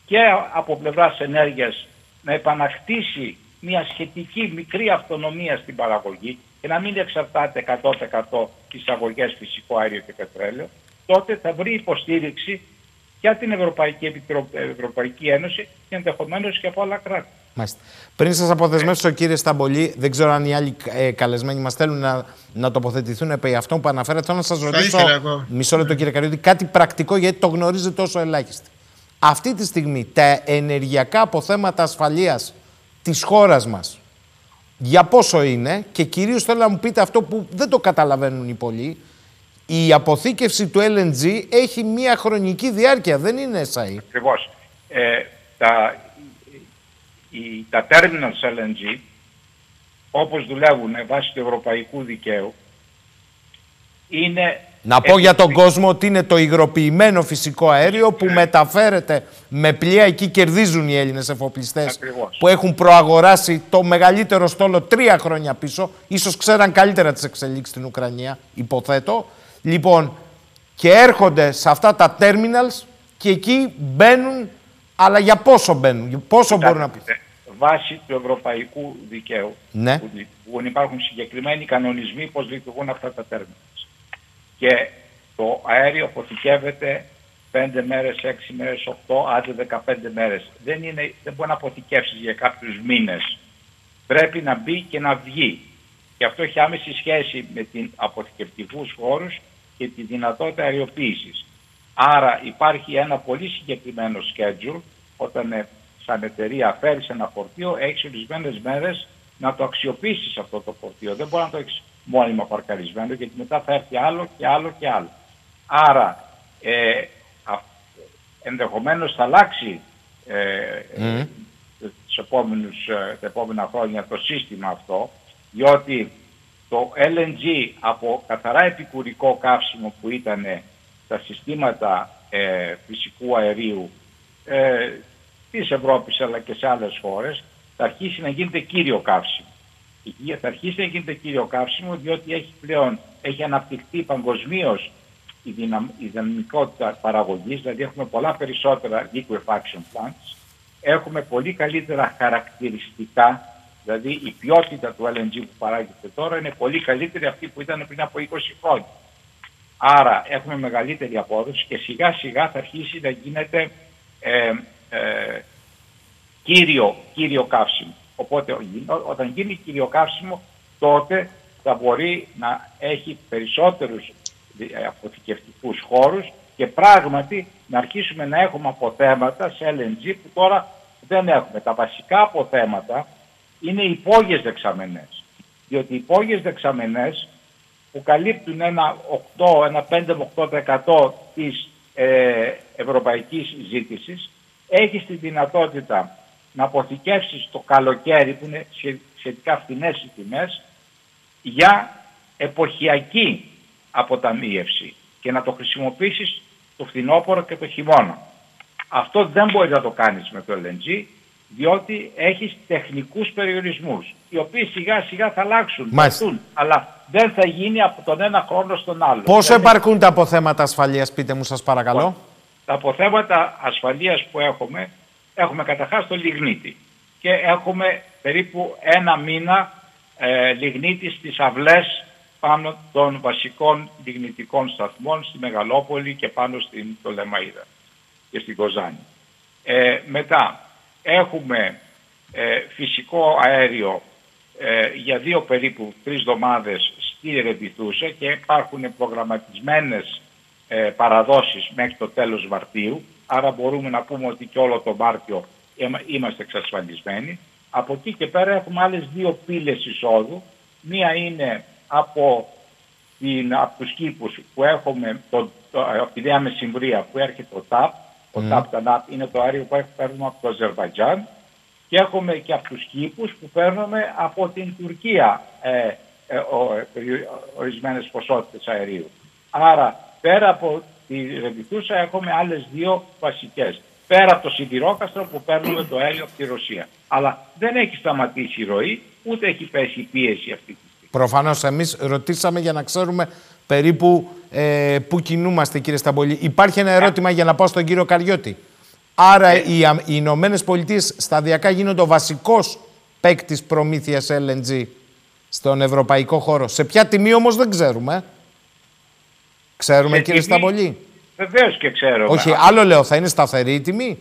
και από πλευράς ενέργειας να επανακτήσει μια σχετική μικρή αυτονομία στην παραγωγή και να μην εξαρτάται 100% τις αγωγές φυσικό αέριο και πετρέλαιο, τότε θα βρει υποστήριξη για την Ευρωπαϊκή, Επιτρο... Ευρωπαϊκή Ένωση και ενδεχομένως και από άλλα κράτη. Μάλιστα. Πριν σας αποδεσμεύσω, κύριε Σταμπολή, δεν ξέρω αν οι άλλοι ε, καλεσμένοι μας θέλουν να, να τοποθετηθούν επί αυτό που αναφέρατε. Θέλω να σας ρωτήσω. ήθελα εγώ. Μισό λεπτό, κύριε Καριώτη, κάτι πρακτικό γιατί το γνωρίζετε τόσο ελάχιστη. Αυτή τη στιγμή τα ενεργειακά αποθέματα ασφαλείας της χώρας μας για πόσο είναι και κυρίως θέλω να μου πείτε αυτό που δεν το καταλαβαίνουν οι πολλοί. Η αποθήκευση του LNG έχει μία χρονική διάρκεια, δεν είναι SAE. Ακριβώς. Ε, τα, οι, τα terminals LNG, όπως δουλεύουν βάσει του ευρωπαϊκού δικαίου, είναι... Να πω για τον κόσμο ότι είναι το υγροποιημένο φυσικό αέριο που μεταφέρεται με πλοία. Εκεί κερδίζουν οι Έλληνες εφοπλιστές Ακριβώς. που έχουν προαγοράσει το μεγαλύτερο στόλο τρία χρόνια πίσω. Ίσως ξέραν καλύτερα τις εξελίξεις στην Ουκρανία, υποθέτω. Λοιπόν, και έρχονται σε αυτά τα terminals και εκεί μπαίνουν, αλλά για πόσο μπαίνουν, πόσο μπορούν να... Κοιτάξτε, Βάσει του ευρωπαϊκού δικαίου, Ναι. που, δι- που υπάρχουν συγκεκριμένοι κανονισμοί πώς λειτουργούν αυτά τα terminals. Και το αέριο αποθηκεύεται 5 μέρες, 6 μέρες, 8, άντε 15 μέρες. Δεν, είναι, δεν μπορεί να αποθηκεύσεις για κάποιους μήνες. Πρέπει να μπει και να βγει. Και αυτό έχει άμεση σχέση με την αποθηκευτικούς χώρους και τη δυνατότητα αεριοποίησης. Άρα υπάρχει ένα πολύ συγκεκριμένο schedule όταν ε, σαν εταιρεία φέρεις ένα φορτίο, έχεις ορισμένες μέρες να το αξιοποιήσεις αυτό το φορτίο. Δεν μπορεί να το έχεις μόνιμα παρκαρισμένο γιατί μετά θα έρθει άλλο και άλλο και άλλο. Άρα ε, α, ενδεχομένως θα αλλάξει ε, Μμμ. τους επόμενους, ε, τα επόμενα χρόνια το σύστημα αυτό, διότι το LNG από καθαρά επικουρικό καύσιμο που ήταν τα συστήματα ε, φυσικού αερίου ε, της Ευρώπης αλλά και σε άλλες χώρες θα αρχίσει να γίνεται κύριο καύσιμο. Η- Θα αρχίσει να γίνεται κύριο καύσιμο διότι έχει πλέον έχει αναπτυχθεί παγκοσμίως η, δυναμ, η δυναμικότητα παραγωγής, δηλαδή έχουμε πολλά περισσότερα liquefaction plants, έχουμε πολύ καλύτερα χαρακτηριστικά, δηλαδή η ποιότητα του LNG που παράγεται τώρα είναι πολύ καλύτερη αυτή που ήταν πριν από 20 χρόνια. Άρα έχουμε μεγαλύτερη απόδοση και σιγά σιγά θα αρχίσει να γίνεται ε, ε, κύριο, κύριο καύσιμο. Οπότε ό- όταν γίνει κύριο καύσιμο τότε θα μπορεί να έχει περισσότερους δι- ε, αποθηκευτικούς χώρους και πράγματι να αρχίσουμε να έχουμε αποθέματα σε LNG που τώρα δεν έχουμε. Τα βασικά αποθέματα είναι οι υπόγειες δεξαμενές. Διότι οι υπόγειες δεξαμενές που καλύπτουν ένα 8, ένα 5 με 8% της ε, ευρωπαϊκής ζήτησης έχεις τη δυνατότητα να αποθηκεύσεις το καλοκαίρι που είναι σχε- σχετικά φθηνές οι τιμές για εποχιακή αποταμίευση και να το χρησιμοποιήσεις το φθινόπωρο και το χειμώνα. Αυτό δεν μπορείς να το κάνεις με το LNG διότι έχεις τεχνικούς περιορισμούς οι οποίοι σιγά σιγά θα αλλάξουν, θα Μάλιστα. έρθουν, αλλά δεν θα γίνει από τον ένα χρόνο στον άλλο. Πόσο Δηλαδή, επαρκούν τα αποθέματα ασφαλείας, πείτε μου σας παρακαλώ; τα αποθέματα ασφαλείας που έχουμε, έχουμε καταρχάς το λιγνίτη και έχουμε περίπου ένα μήνα ε, λιγνίτη στις αυλές πάνω των βασικών λιγνητικών σταθμών στη Μεγαλόπολη και πάνω στην Τολεμαΐδα και στην Κοζάνη. Ε, μετά έχουμε ε, φυσικό αέριο ε, για δύο περίπου τρεις εβδομάδες στη Ρεμπιθούσα και υπάρχουν προγραμματισμένες ε, παραδόσεις μέχρι το τέλος Μαρτίου. Άρα μπορούμε να πούμε ότι και όλο το Μάρτιο είμα- είμαστε εξασφαλισμένοι. Από εκεί και πέρα έχουμε άλλες δύο πύλες εισόδου. Μία είναι από την, από τους κήπους που έχουμε το, το, από τη Νέα Μεσημβρία που έρχεται το ΤΑΠ, το Μμμ. ΤΑΠ ΤΑΝΑΠ είναι το αέριο που παίρνουμε από το Αζερβαϊτζάν και έχουμε και από τους κήπους που παίρνουμε από την Τουρκία ε, ε, ο, ε, περι- ορισμένες ποσότητες αερίου. Άρα πέρα από τη Ρεβιτούσα έχουμε άλλες δύο βασικές. Πέρα από το σιδηρόκαστρο που παίρνουμε το αέριο από τη Ρωσία. Αλλά δεν έχει σταματήσει η ροή, ούτε έχει πέσει η πίεση αυτή τη στιγμή. Προφανώς, εμείς ρωτήσαμε για να ξέρουμε περίπου ε, πού κινούμαστε, κύριε Σταμπολή. Υπάρχει ένα ερώτημα για να πάω στον κύριο Καριώτη. Άρα, οι, Α- οι Ηνωμένες Πολιτείες σταδιακά γίνονται ο βασικός παίκτης προμήθειας LNG στον ευρωπαϊκό χώρο. Σε ποια τιμή όμως δεν ξέρουμε. ε. Ξέρουμε, Σε κύριε τιμή- Σταμπολή. Βεβαίως και ξέρω. Όχι, άλλο λέω, θα είναι σταθερή η τιμή.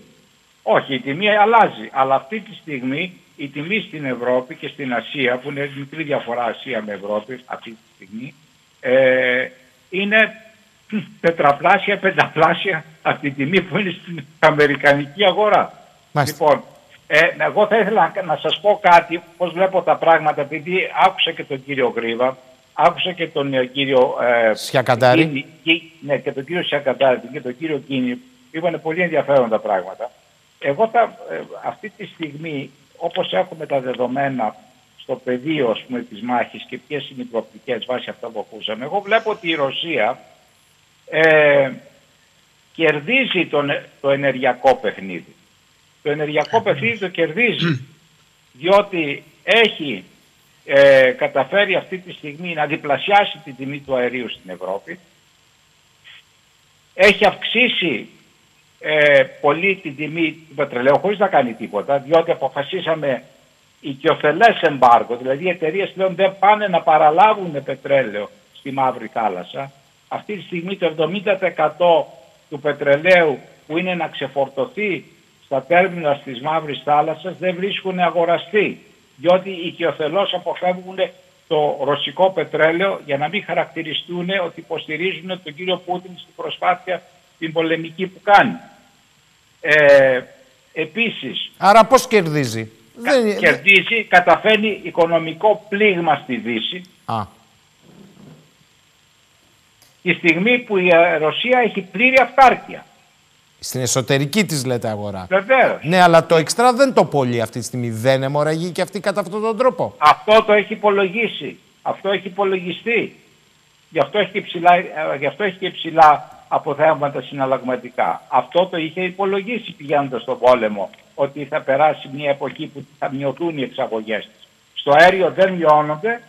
Όχι, η τιμή αλλάζει. Αλλά αυτή τη στιγμή η τιμή στην Ευρώπη και στην Ασία, που είναι μικρή διαφορά Ασία με Ευρώπη αυτή τη στιγμή, ε, είναι τετραπλάσια, πενταπλάσια από τη τιμή που είναι στην Αμερικανική αγορά. Μάλιστα. Λοιπόν, ε, εγώ θα ήθελα να- να σας πω κάτι, πώς βλέπω τα πράγματα, επειδή άκουσα και τον κύριο Γρήβα, άκουσα και τον ε, κύριο... Ε, Σιακαντάρη. Κίνη, Κι- ναι, και τον κύριο Σιακαντάρη και τον κύριο Κίνη, είπαν πολύ ενδιαφέρον τα πράγματα. Εγώ θα, ε, αυτή τη στιγμή, όπως έχουμε τα δεδομένα στο πεδίο ας πούμε, της μάχης και ποιες είναι οι προοπτικές βάσει αυτά που ακούσαμε, εγώ βλέπω ότι η Ρωσία ε, κερδίζει τον, το ενεργειακό παιχνίδι. Το ενεργειακό παιχνίδι το κερδίζει διότι έχει ε, καταφέρει αυτή τη στιγμή να διπλασιάσει την τιμή του αερίου στην Ευρώπη. Έχει αυξήσει ε, πολύ την τιμή του πετρελαίου χωρίς να κάνει τίποτα, διότι αποφασίσαμε οικειοθελές εμπάργο, δηλαδή οι εταιρείες πλέον δεν πάνε να παραλάβουν πετρέλαιο στη Μαύρη Θάλασσα. Αυτή τη στιγμή το 70% του πετρελαίου που είναι να ξεφορτωθεί στα τέρμινα της Μαύρης Θάλασσας δεν βρίσκουν αγοραστή, διότι οικειοθελώς αποφεύγουν το ρωσικό πετρέλαιο για να μην χαρακτηριστούν ότι υποστηρίζουν τον κύριο Πούτιν στην προσπάθεια την πολεμική που κάνει. Ε, επίσης, Άρα πώς κερδίζει; Δεν... κερδίζει, καταφέρνει οικονομικό πλήγμα στη Δύση Α, τη στιγμή που η ε, Ρωσία έχει πλήρη αυτάρκεια. στην εσωτερική της λέτε αγορά. Βεβαίως. Ναι, αλλά το εξτρά δεν το πολύ αυτή τη στιγμή. Δεν αιμορραγεί και αυτή κατά αυτόν τον τρόπο. Αυτό το έχει υπολογίσει. Αυτό έχει υπολογιστεί. Γι' αυτό έχει και ψηλά, ε, γι' αυτό έχει και ψηλά αποθέματα συναλλαγματικά. Αυτό το είχε υπολογίσει πηγαίνοντας στον πόλεμο ότι θα περάσει μια εποχή που θα μειωθούν οι εξαγωγές της. Στο αέριο δεν μειώνονται,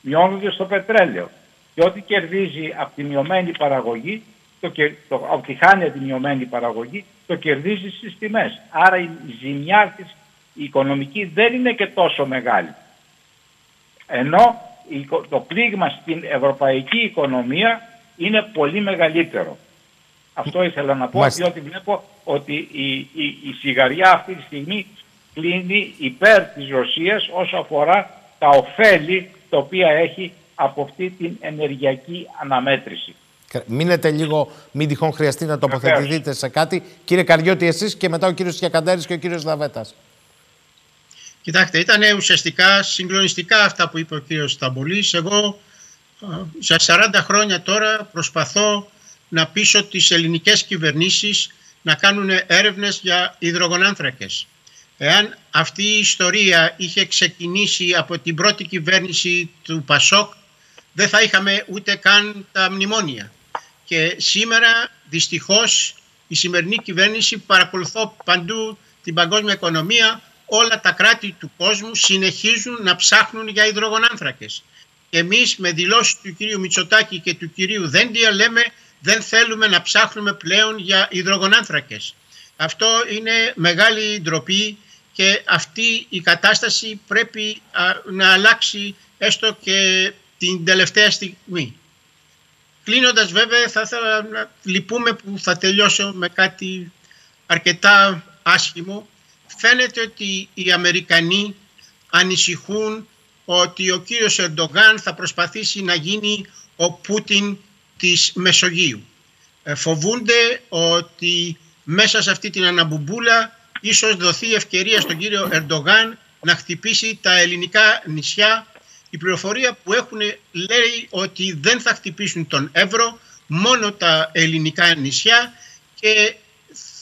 μειώνονται στο πετρέλαιο. Και ό,τι κερδίζει από τη μειωμένη παραγωγή, το, κε- το, από τη χάνει από τη μειωμένη παραγωγή, το κερδίζει στις τιμές. Άρα η ζημιά της η οικονομική δεν είναι και τόσο μεγάλη. Ενώ η οικο- το πλήγμα στην ευρωπαϊκή οικονομία είναι πολύ μεγαλύτερο. Αυτό ήθελα να πω, Μάλιστα. διότι βλέπω ότι η, η, η σιγαριά αυτή τη στιγμή κλείνει υπέρ της Ρωσίας όσο αφορά τα ωφέλη τα οποία έχει από αυτή την ενεργειακή αναμέτρηση. Μείνετε λίγο, μην τυχόν χρειαστεί να τοποθετηθείτε σε κάτι. Κύριε Καριώτη, εσείς και μετά ο κύριος Κιακαντέρης και ο κύριος Δαβέτας. Κοιτάξτε, ήταν ουσιαστικά συγκλονιστικά αυτά που είπε ο κύριος Σταμπολής. Εγώ ε, για 40 χρόνια τώρα προσπαθώ να πείσω τις ελληνικές κυβερνήσεις να κάνουν έρευνες για υδρογονάνθρακες. Εάν αυτή η ιστορία είχε ξεκινήσει από την πρώτη κυβέρνηση του Πασόκ, δεν θα είχαμε ούτε καν τα μνημόνια. Και σήμερα δυστυχώς η σημερινή κυβέρνηση παρακολουθώ παντού την παγκόσμια οικονομία όλα τα κράτη του κόσμου συνεχίζουν να ψάχνουν για υδρογονάνθρακες. Εμείς με δηλώσεις του κυρίου Μητσοτάκη και του κυρίου Δέντια λέμε δεν θέλουμε να ψάχνουμε πλέον για υδρογονάνθρακες. Αυτό είναι μεγάλη ντροπή και αυτή η κατάσταση πρέπει α, να αλλάξει έστω και την τελευταία στιγμή. Κλείνοντας βέβαια θα ήθελα να λυπούμε που θα τελειώσω με κάτι αρκετά άσχημο. Φαίνεται ότι οι Αμερικανοί ανησυχούν ότι ο κύριος Ερντογάν θα προσπαθήσει να γίνει ο Πούτιν της Μεσογείου. Ε, φοβούνται ότι μέσα σε αυτή την αναμπουμπούλα ίσως δοθεί ευκαιρία στον κύριο Ερντογάν να χτυπήσει τα ελληνικά νησιά η πληροφορία που έχουν λέει ότι δεν θα χτυπήσουν τον Εύρο, μόνο τα ελληνικά νησιά και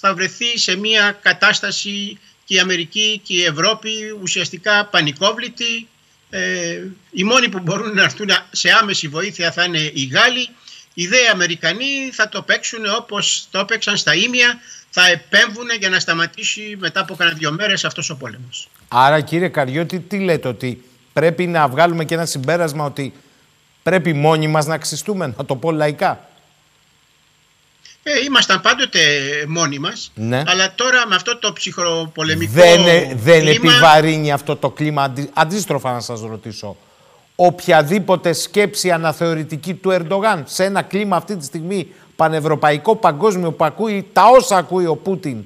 θα βρεθεί σε μια κατάσταση και η Αμερική και η Ευρώπη ουσιαστικά πανικόβλητη. Ε, οι μόνοι που μπορούν να έρθουν σε άμεση βοήθεια θα είναι οι Γάλλοι. Οι δε Αμερικανοί θα το παίξουν όπως το έπαιξαν στα Ήμια, θα επέμβουν για να σταματήσει μετά από κανένα δύο μέρες αυτός ο πόλεμος. Άρα κύριε Καριώτη, τι λέτε ότι πρέπει να βγάλουμε και ένα συμπέρασμα ότι πρέπει μόνοι μας να ξυστούμε, να το πω λαϊκά; Ε, ήμασταν πάντοτε μόνοι μας, Ναι. αλλά τώρα με αυτό το ψυχροπολεμικό Δεν, ε- δεν κλίμα, επιβαρύνει αυτό το κλίμα. Αντί- Αντίστροφα να σας ρωτήσω. Οποιαδήποτε σκέψη αναθεωρητική του Ερντογάν σε ένα κλίμα αυτή τη στιγμή πανευρωπαϊκό, παγκόσμιο που ακούει τα όσα ακούει ο Πούτιν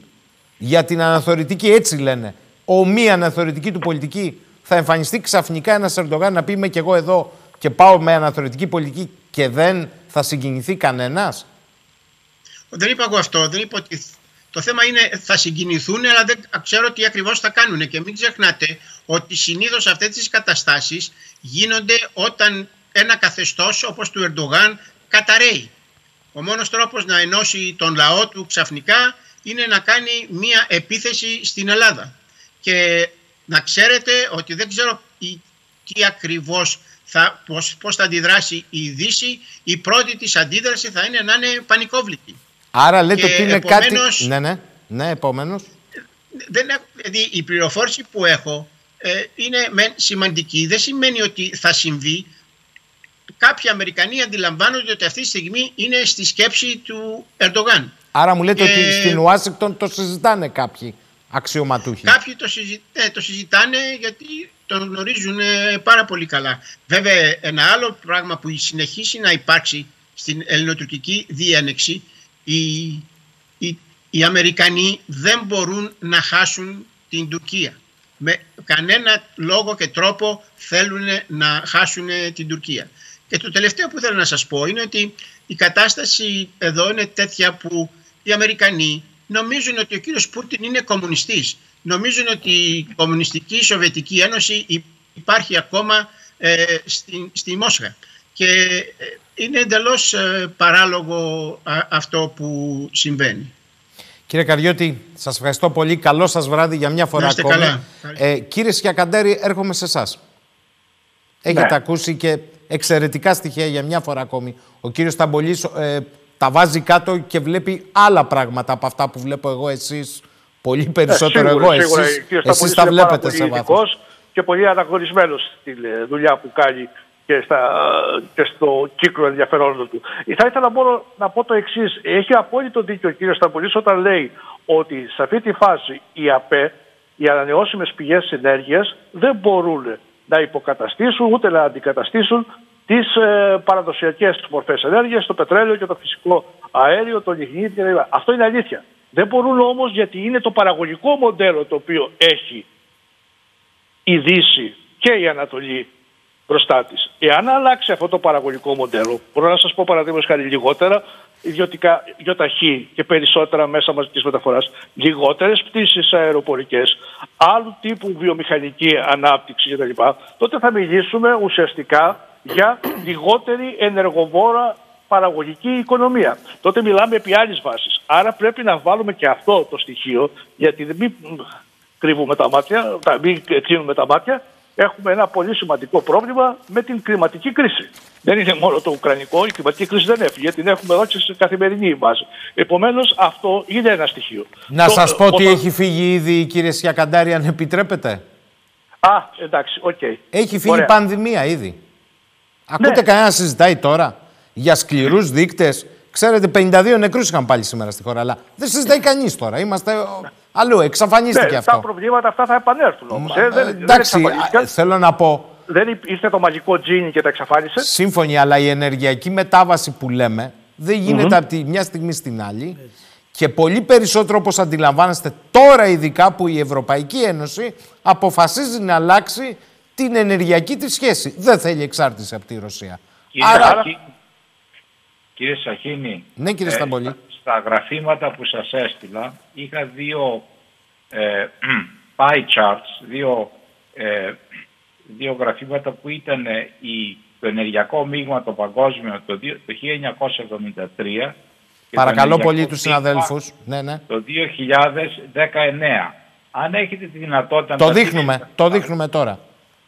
για την αναθεωρητική, έτσι λένε, ομοία αναθεωρητική του πολιτική, θα εμφανιστεί ξαφνικά ένας Ερντογάν να πει είμαι και εγώ εδώ και πάω με αναθεωρητική πολιτική και δεν θα συγκινηθεί κανένας. Δεν είπα εγώ αυτό. Δεν είπα ότι το θέμα είναι θα συγκινηθούν, αλλά δεν ξέρω τι ακριβώς θα κάνουν. Και μην ξεχνάτε ότι συνήθως αυτές τις καταστάσεις γίνονται όταν ένα καθεστώς όπως του Ερντογάν καταραίει. Ο μόνος τρόπος να ενώσει τον λαό του ξαφνικά είναι να κάνει μία επίθεση στην Ελλάδα. Και να ξέρετε ότι δεν ξέρω η- τι ακριβώς θα, πώς, πώς θα αντιδράσει η Δύση. Η πρώτη της αντίδραση θα είναι να είναι πανικόβλητη. Άρα λέτε Και ότι είναι επομένως- κάτι... Ναι, ναι, ναι, επόμενος. δεν έχω, δηλαδή η πληροφόρηση που έχω ε, είναι μεν σημαντική. Δεν σημαίνει ότι θα συμβεί. Κάποιοι Αμερικανοί αντιλαμβάνονται ότι αυτή τη στιγμή είναι στη σκέψη του Ερντογάν. Άρα μου λέτε Και- ότι στην Ουάσιγκτον το συζητάνε κάποιοι αξιωματούχοι. Κάποιοι το, συζη- ε, το συζητάνε γιατί το γνωρίζουν ε, πάρα πολύ καλά. Βέβαια ένα άλλο πράγμα που συνεχίσει να υπάρξει στην ελληνοτουρκική διένεξη οι, οι, οι Αμερικανοί δεν μπορούν να χάσουν την Τουρκία. Με κανένα λόγο και τρόπο θέλουν να χάσουν την Τουρκία. Και το τελευταίο που θέλω να σας πω είναι ότι η κατάσταση εδώ είναι τέτοια που οι Αμερικανοί νομίζουν ότι ο κύριος Πούτιν είναι κομμουνιστής. Νομίζουν ότι η κομμουνιστική Σοβιετική Ένωση υ- υπάρχει ακόμα ε, στη, στη Μόσχα. Και ε, είναι εντελώς ε, παράλογο α- αυτό που συμβαίνει. Κύριε Καριώτη, σας ευχαριστώ πολύ. Καλό σας βράδυ για μια φορά Να είστε ακόμη. καλά. Ε, κύριε Σκιακαντέρη, έρχομαι σε εσάς. Έχετε Ναι. ακούσει και εξαιρετικά στοιχεία για μια φορά ακόμη. Ο κύριος Ταμπολής ε, τα βάζει κάτω και βλέπει άλλα πράγματα από αυτά που βλέπω εγώ εσείς. Πολύ περισσότερο Ε, σίγουρα, εγώ, σίγουρα. εσείς, Ο κύριος εσείς Σταυρίδης τα είναι πάρα βλέπετε πολύ σε βάθος. ειδικός και πολύ αναγνωρισμένος στην ε, δουλειά που κάνει και, στα, και στο κύκλο ενδιαφερόντων του. Ε, Θα ήθελα μόνο να πω το εξής. Έχει απόλυτο δίκιο ο κύριος Σταμπολής όταν λέει ότι σε αυτή τη φάση οι ΑΠΕ, οι ανανεώσιμες πηγές ενέργειας, δεν μπορούν να υποκαταστήσουν ούτε να αντικαταστήσουν τις ε, παραδοσιακές μορφές ενέργειας, το πετρέλαιο και το φυσικό αέριο, το λιγνίτη κλπ. Αυτό είναι αλήθεια. Δεν μπορούν όμως γιατί είναι το παραγωγικό μοντέλο το οποίο έχει η Δύση και η Ανατολή μπροστά της. Εάν αλλάξει αυτό το παραγωγικό μοντέλο, μπορώ να σας πω παραδείγματος χάρη λιγότερα ιδιωτικά γιοταχή και περισσότερα μέσα μαζικής μεταφοράς, λιγότερες πτήσεις αεροπορικές, άλλου τύπου βιομηχανική ανάπτυξη κτλ., τότε θα μιλήσουμε ουσιαστικά για λιγότερη ενεργοβόρα παραγωγική οικονομία. Τότε μιλάμε επί άλλης βάσης. Άρα πρέπει να βάλουμε και αυτό το στοιχείο, γιατί δεν μην κρύβουμε τα μάτια, τα- μην κλείνουμε τα μάτια, έχουμε ένα πολύ σημαντικό πρόβλημα με την κλιματική κρίση. Δεν είναι μόνο το Ουκρανικό, η κλιματική κρίση δεν έφυγε, την έχουμε εδώ και σε καθημερινή βάση. Επομένως, αυτό είναι ένα στοιχείο. Να Το- σας πω ότι όταν- έχει φύγει ήδη κύριε Σιακαντάρη, αν επιτρέπετε. Α, εντάξει, οκ. Έχει φύγει Ωραία. πανδημία ήδη. Ακούτε Ναι. κανένα να συζητάει τώρα για σκληρούς δείκτες; Ξέρετε, 52 νεκρούς είχαν πάλι σήμερα στη χώρα, αλλά δεν συζητάει κανείς τώρα. Είμαστε ο, αλλού, εξαφανίστηκε Ναι, αυτό. τα προβλήματα αυτά θα επανέλθουν όμως. ε, Ε, δεν, δεν εντάξει, εξαφανίστηκαν. α, θέλω να πω, Δεν ήρθε- ήρθε το μαγικό τζίνι και τα εξαφάνισες; σύμφωνοι, αλλά η ενεργειακή μετάβαση που λέμε δεν γίνεται από τη μια στιγμή στην άλλη. Και πολύ περισσότερο όπως αντιλαμβάνεστε τώρα ειδικά που η Ευρωπαϊκή Ένωση αποφασίζει να αλλάξει την ενεργειακή της σχέση. Δεν θέλει εξάρτηση από τη Ρωσία. Κύριε, Άρα, Σαχίνη, κύριε Σαχίνη, Ναι, κύριε ε, Σταμπολή. Στα, στα γραφήματα που σας έστειλα είχα δύο ε, pie charts, δύο ε, δύο γραφήματα που ήταν η, το ενεργειακό μείγμα το παγκόσμιο το, δύο- το 1973 και το Παρακαλώ ενεργειακό πολύ τους μείγμα συναδέλφους. Ναι, ναι. Το 2019. Αν έχετε τη δυνατότητα... να Το τα δείχνουμε, δείτε- το δείχνουμε τώρα.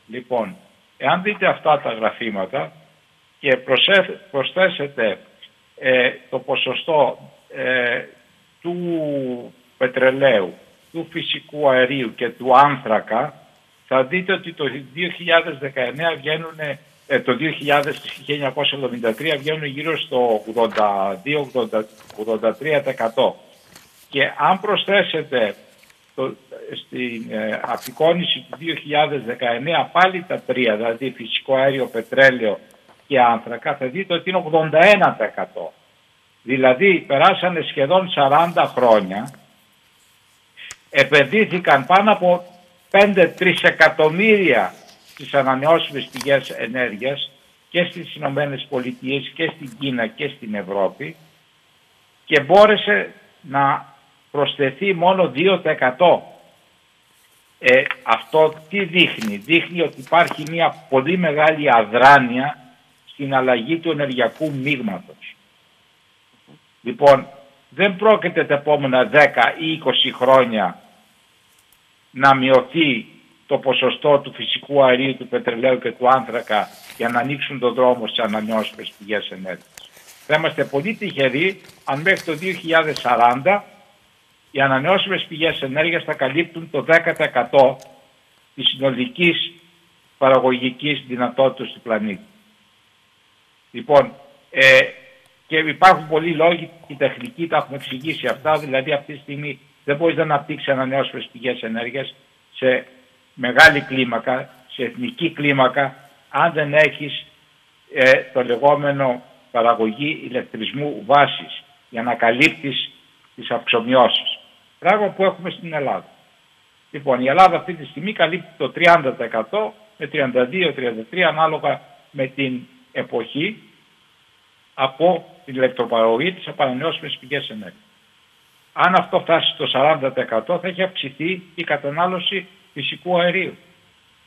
Λοιπόν, εάν δείτε αυτά τα γραφήματα και προσέ- προσθέσετε ε, το ποσοστό ε, του πετρελαίου, του φυσικού αερίου και του άνθρακα, θα δείτε ότι το 2019 βγαίνουν, ε, το 2000, 1973 βγαίνουν γύρω στο 82-83%. Και αν προσθέσετε το, στην ε, απεικόνηση του 2019 πάλι τα τρία, δηλαδή φυσικό αέριο, πετρέλαιο και άνθρακα, θα δείτε ότι είναι 81%. Δηλαδή περάσανε σχεδόν 40 χρόνια, επενδύθηκαν πάνω από 5 τρισεκατομμύρια στις ανανεώσιμες πηγές ενέργειας και στις Ηνωμένες Πολιτείες και στην Κίνα και στην Ευρώπη και μπόρεσε να προσθεθεί μόνο 2%. Ε, αυτό τι δείχνει; Δείχνει ότι υπάρχει μια πολύ μεγάλη αδράνεια στην αλλαγή του ενεργειακού μείγματος. Λοιπόν, δεν πρόκειται τα επόμενα 10 ή 20 χρόνια να μειωθεί το ποσοστό του φυσικού αερίου, του πετρελαίου και του άνθρακα για να ανοίξουν τον δρόμο στις ανανεώσιμες πηγές ενέργειας. Θα είμαστε πολύ τυχεροί αν μέχρι το 2040 οι ανανεώσιμες πηγές ενέργειας θα καλύπτουν το 10% της συνολικής παραγωγικής δυνατότητας του πλανήτη. Λοιπόν, ε, και υπάρχουν πολλοί λόγοι, η τεχνική τα έχουμε εξηγήσει αυτά, δηλαδή αυτή τη στιγμή δεν μπορείς να αναπτύξεις ανανεώσιμες πηγές ενέργειας σε μεγάλη κλίμακα, σε εθνική κλίμακα, αν δεν έχεις ε, το λεγόμενο παραγωγή ηλεκτρισμού βάσης για να καλύπτεις τις αυξομοιώσεις. Πράγμα που έχουμε στην Ελλάδα. Λοιπόν, η Ελλάδα αυτή τη στιγμή καλύπτει το 30% με 32-33 ανάλογα με την εποχή από την ηλεκτροπαραγωγή της από ανανεώσιμες πηγές ενέργειας. Αν αυτό φτάσει στο 40% θα έχει αυξηθεί η κατανάλωση φυσικού αερίου.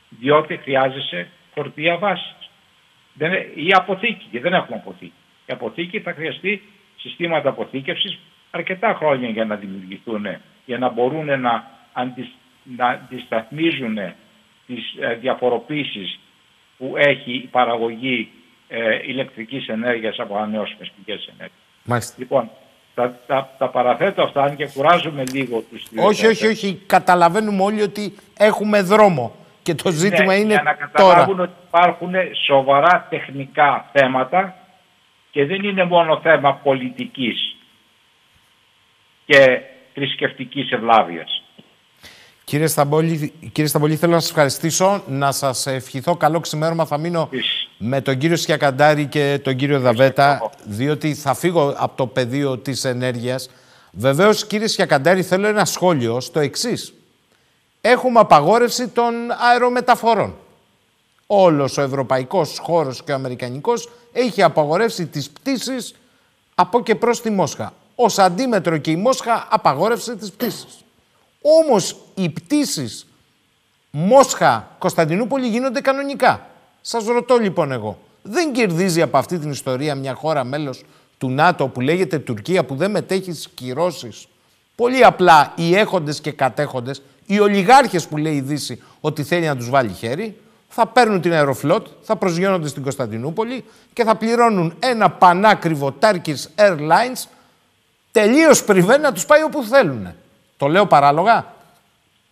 Διότι χρειάζεσαι φορτία βάσης. Δεν, ή αποθήκη, και δεν έχουμε αποθήκη. Η αποθήκη θα χρειαστεί συστήματα αποθήκευσης αρκετά χρόνια για να δημιουργηθούν, για να μπορούν να, αντι, να αντισταθμίζουν τις ε, διαφοροποίησεις που έχει η παραγωγή ε, ηλεκτρικής ενέργειας από ανανεώσιμες πηγές ενέργειας. Μάλιστα. Λοιπόν, τα, τα, τα παραθέτω αυτά, αν και κουράζουμε λίγο τους Όχι, όχι, όχι. Καταλαβαίνουμε όλοι ότι έχουμε δρόμο. Και το ζήτημα ναι, είναι για να τώρα. καταλάβουν ότι υπάρχουν σοβαρά τεχνικά θέματα και δεν είναι μόνο θέμα πολιτικής και θρησκευτικής ευλάβειας. Κύριε Σταμπολή, κύριε Σταμπολή, θέλω να σας ευχαριστήσω, να σας ευχηθώ καλό ξημέρωμα. Θα μείνω με τον κύριο Σκιακαντάρη και τον κύριο Δαβέτα, διότι θα φύγω από το πεδίο της ενέργειας. Βεβαίως, κύριε Σκιακαντάρη, θέλω ένα σχόλιο στο εξής. Έχουμε απαγόρευση των αερομεταφορών. Όλος ο ευρωπαϊκός χώρος και ο αμερικανικός έχει απαγορεύσει τις πτήσεις από και προς τη Μόσχα. Ως αντίμετρο και η Μόσχα απαγόρευσε τις πτήσεις. Όμως οι πτήσεις Μόσχα-Κωνσταντινούπολη γίνονται κανονικά. Σας ρωτώ λοιπόν εγώ, δεν κερδίζει από αυτή την ιστορία μια χώρα μέλος του ΝΑΤΟ που λέγεται Τουρκία που δεν μετέχει στις κυρώσεις; Πολύ απλά οι έχοντες και κατέχοντες, οι ολιγάρχες που λέει η Δύση ότι θέλει να τους βάλει χέρι, θα παίρνουν την αεροφλότ, θα προσγειώνονται στην Κωνσταντινούπολη και θα πληρώνουν ένα πανάκριβο Turkish Airlines τελείως πριβέ να τους πάει όπου θέλουν. Το λέω παράλογα;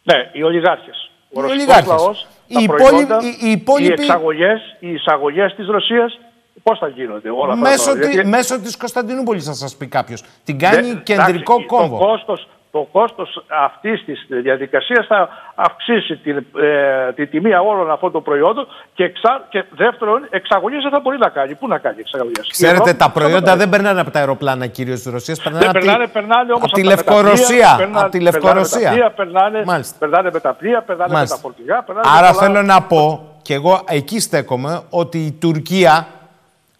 Ναι, οι ολιγάρχες. Ο Οι ρωσικός ολιγάρχες. λαός, τα Οι προϊόντα, υπόλοι- οι- οι υπόλοιποι- οι εξαγωγές, οι εισαγωγές της Ρωσίας, πώς θα γίνονται όλα αυτά. Μέσω, τώρα, τη, γιατί- μέσω της Κωνσταντινούπολης θα σας πει κάποιος. Την κάνει Δεν- κεντρικό εντάξει, κόμβο. Το κόστος, το κόστος αυτής της διαδικασίας θα αυξήσει την, ε, τη τιμή όλων αυτών των προϊόντων και, εξα, και δεύτερον, εξαγωγές δεν θα μπορεί να κάνει. Πού να κάνει εξαγωγές; Η Ξέρετε, Ευρώπη τα θα προϊόντα μεταφέρει. δεν περνάνε από τα αεροπλάνα κυρίως της Ρωσίας, περνάνε, Δεν από, περνάνε, τη, περνάνε όμως από τη από τα Λευκορωσία. μεταπλοία, περνάνε- από τη περνάνε Λευκορωσία. μεταπλοία, Περνάνε, Μάλιστα. περνάνε με τα πλοία, περνάνε Μάλιστα. με τα φορτηγά. Περνάνε Άρα με πολλά- θέλω να πω, και εγώ εκεί στέκομαι, ότι η Τουρκία,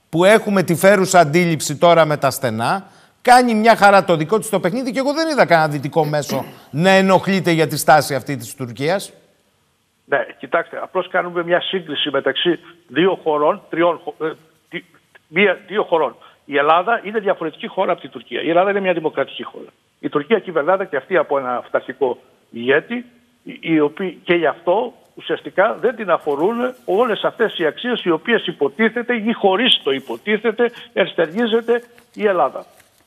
που έχουμε τη φέρουσα αντίληψη τώρα με τα στενά, κάνει μια χαρά το δικό της το παιχνίδι και εγώ δεν είδα κανένα δυτικό μέσο να ενοχλείται για τη στάση αυτή της Τουρκίας. Ναι, κοιτάξτε, απλώς κάνουμε μια σύγκριση μεταξύ δύο χωρών, τριών, χω- ε, τι- μία, δύο χωρών. Η Ελλάδα είναι διαφορετική χώρα από την Τουρκία. Η Ελλάδα είναι μια δημοκρατική χώρα. Η Τουρκία κυβερνάται και αυτή από ένα αυταρχικό ηγέτη, οι- οι οποίοι και γι' αυτό ουσιαστικά δεν την αφορούν όλες αυτές οι αξίες οι οποίες υποτίθεται ή χωρίς το υποτίθεται ενστερνίζεται η Ελλάδα.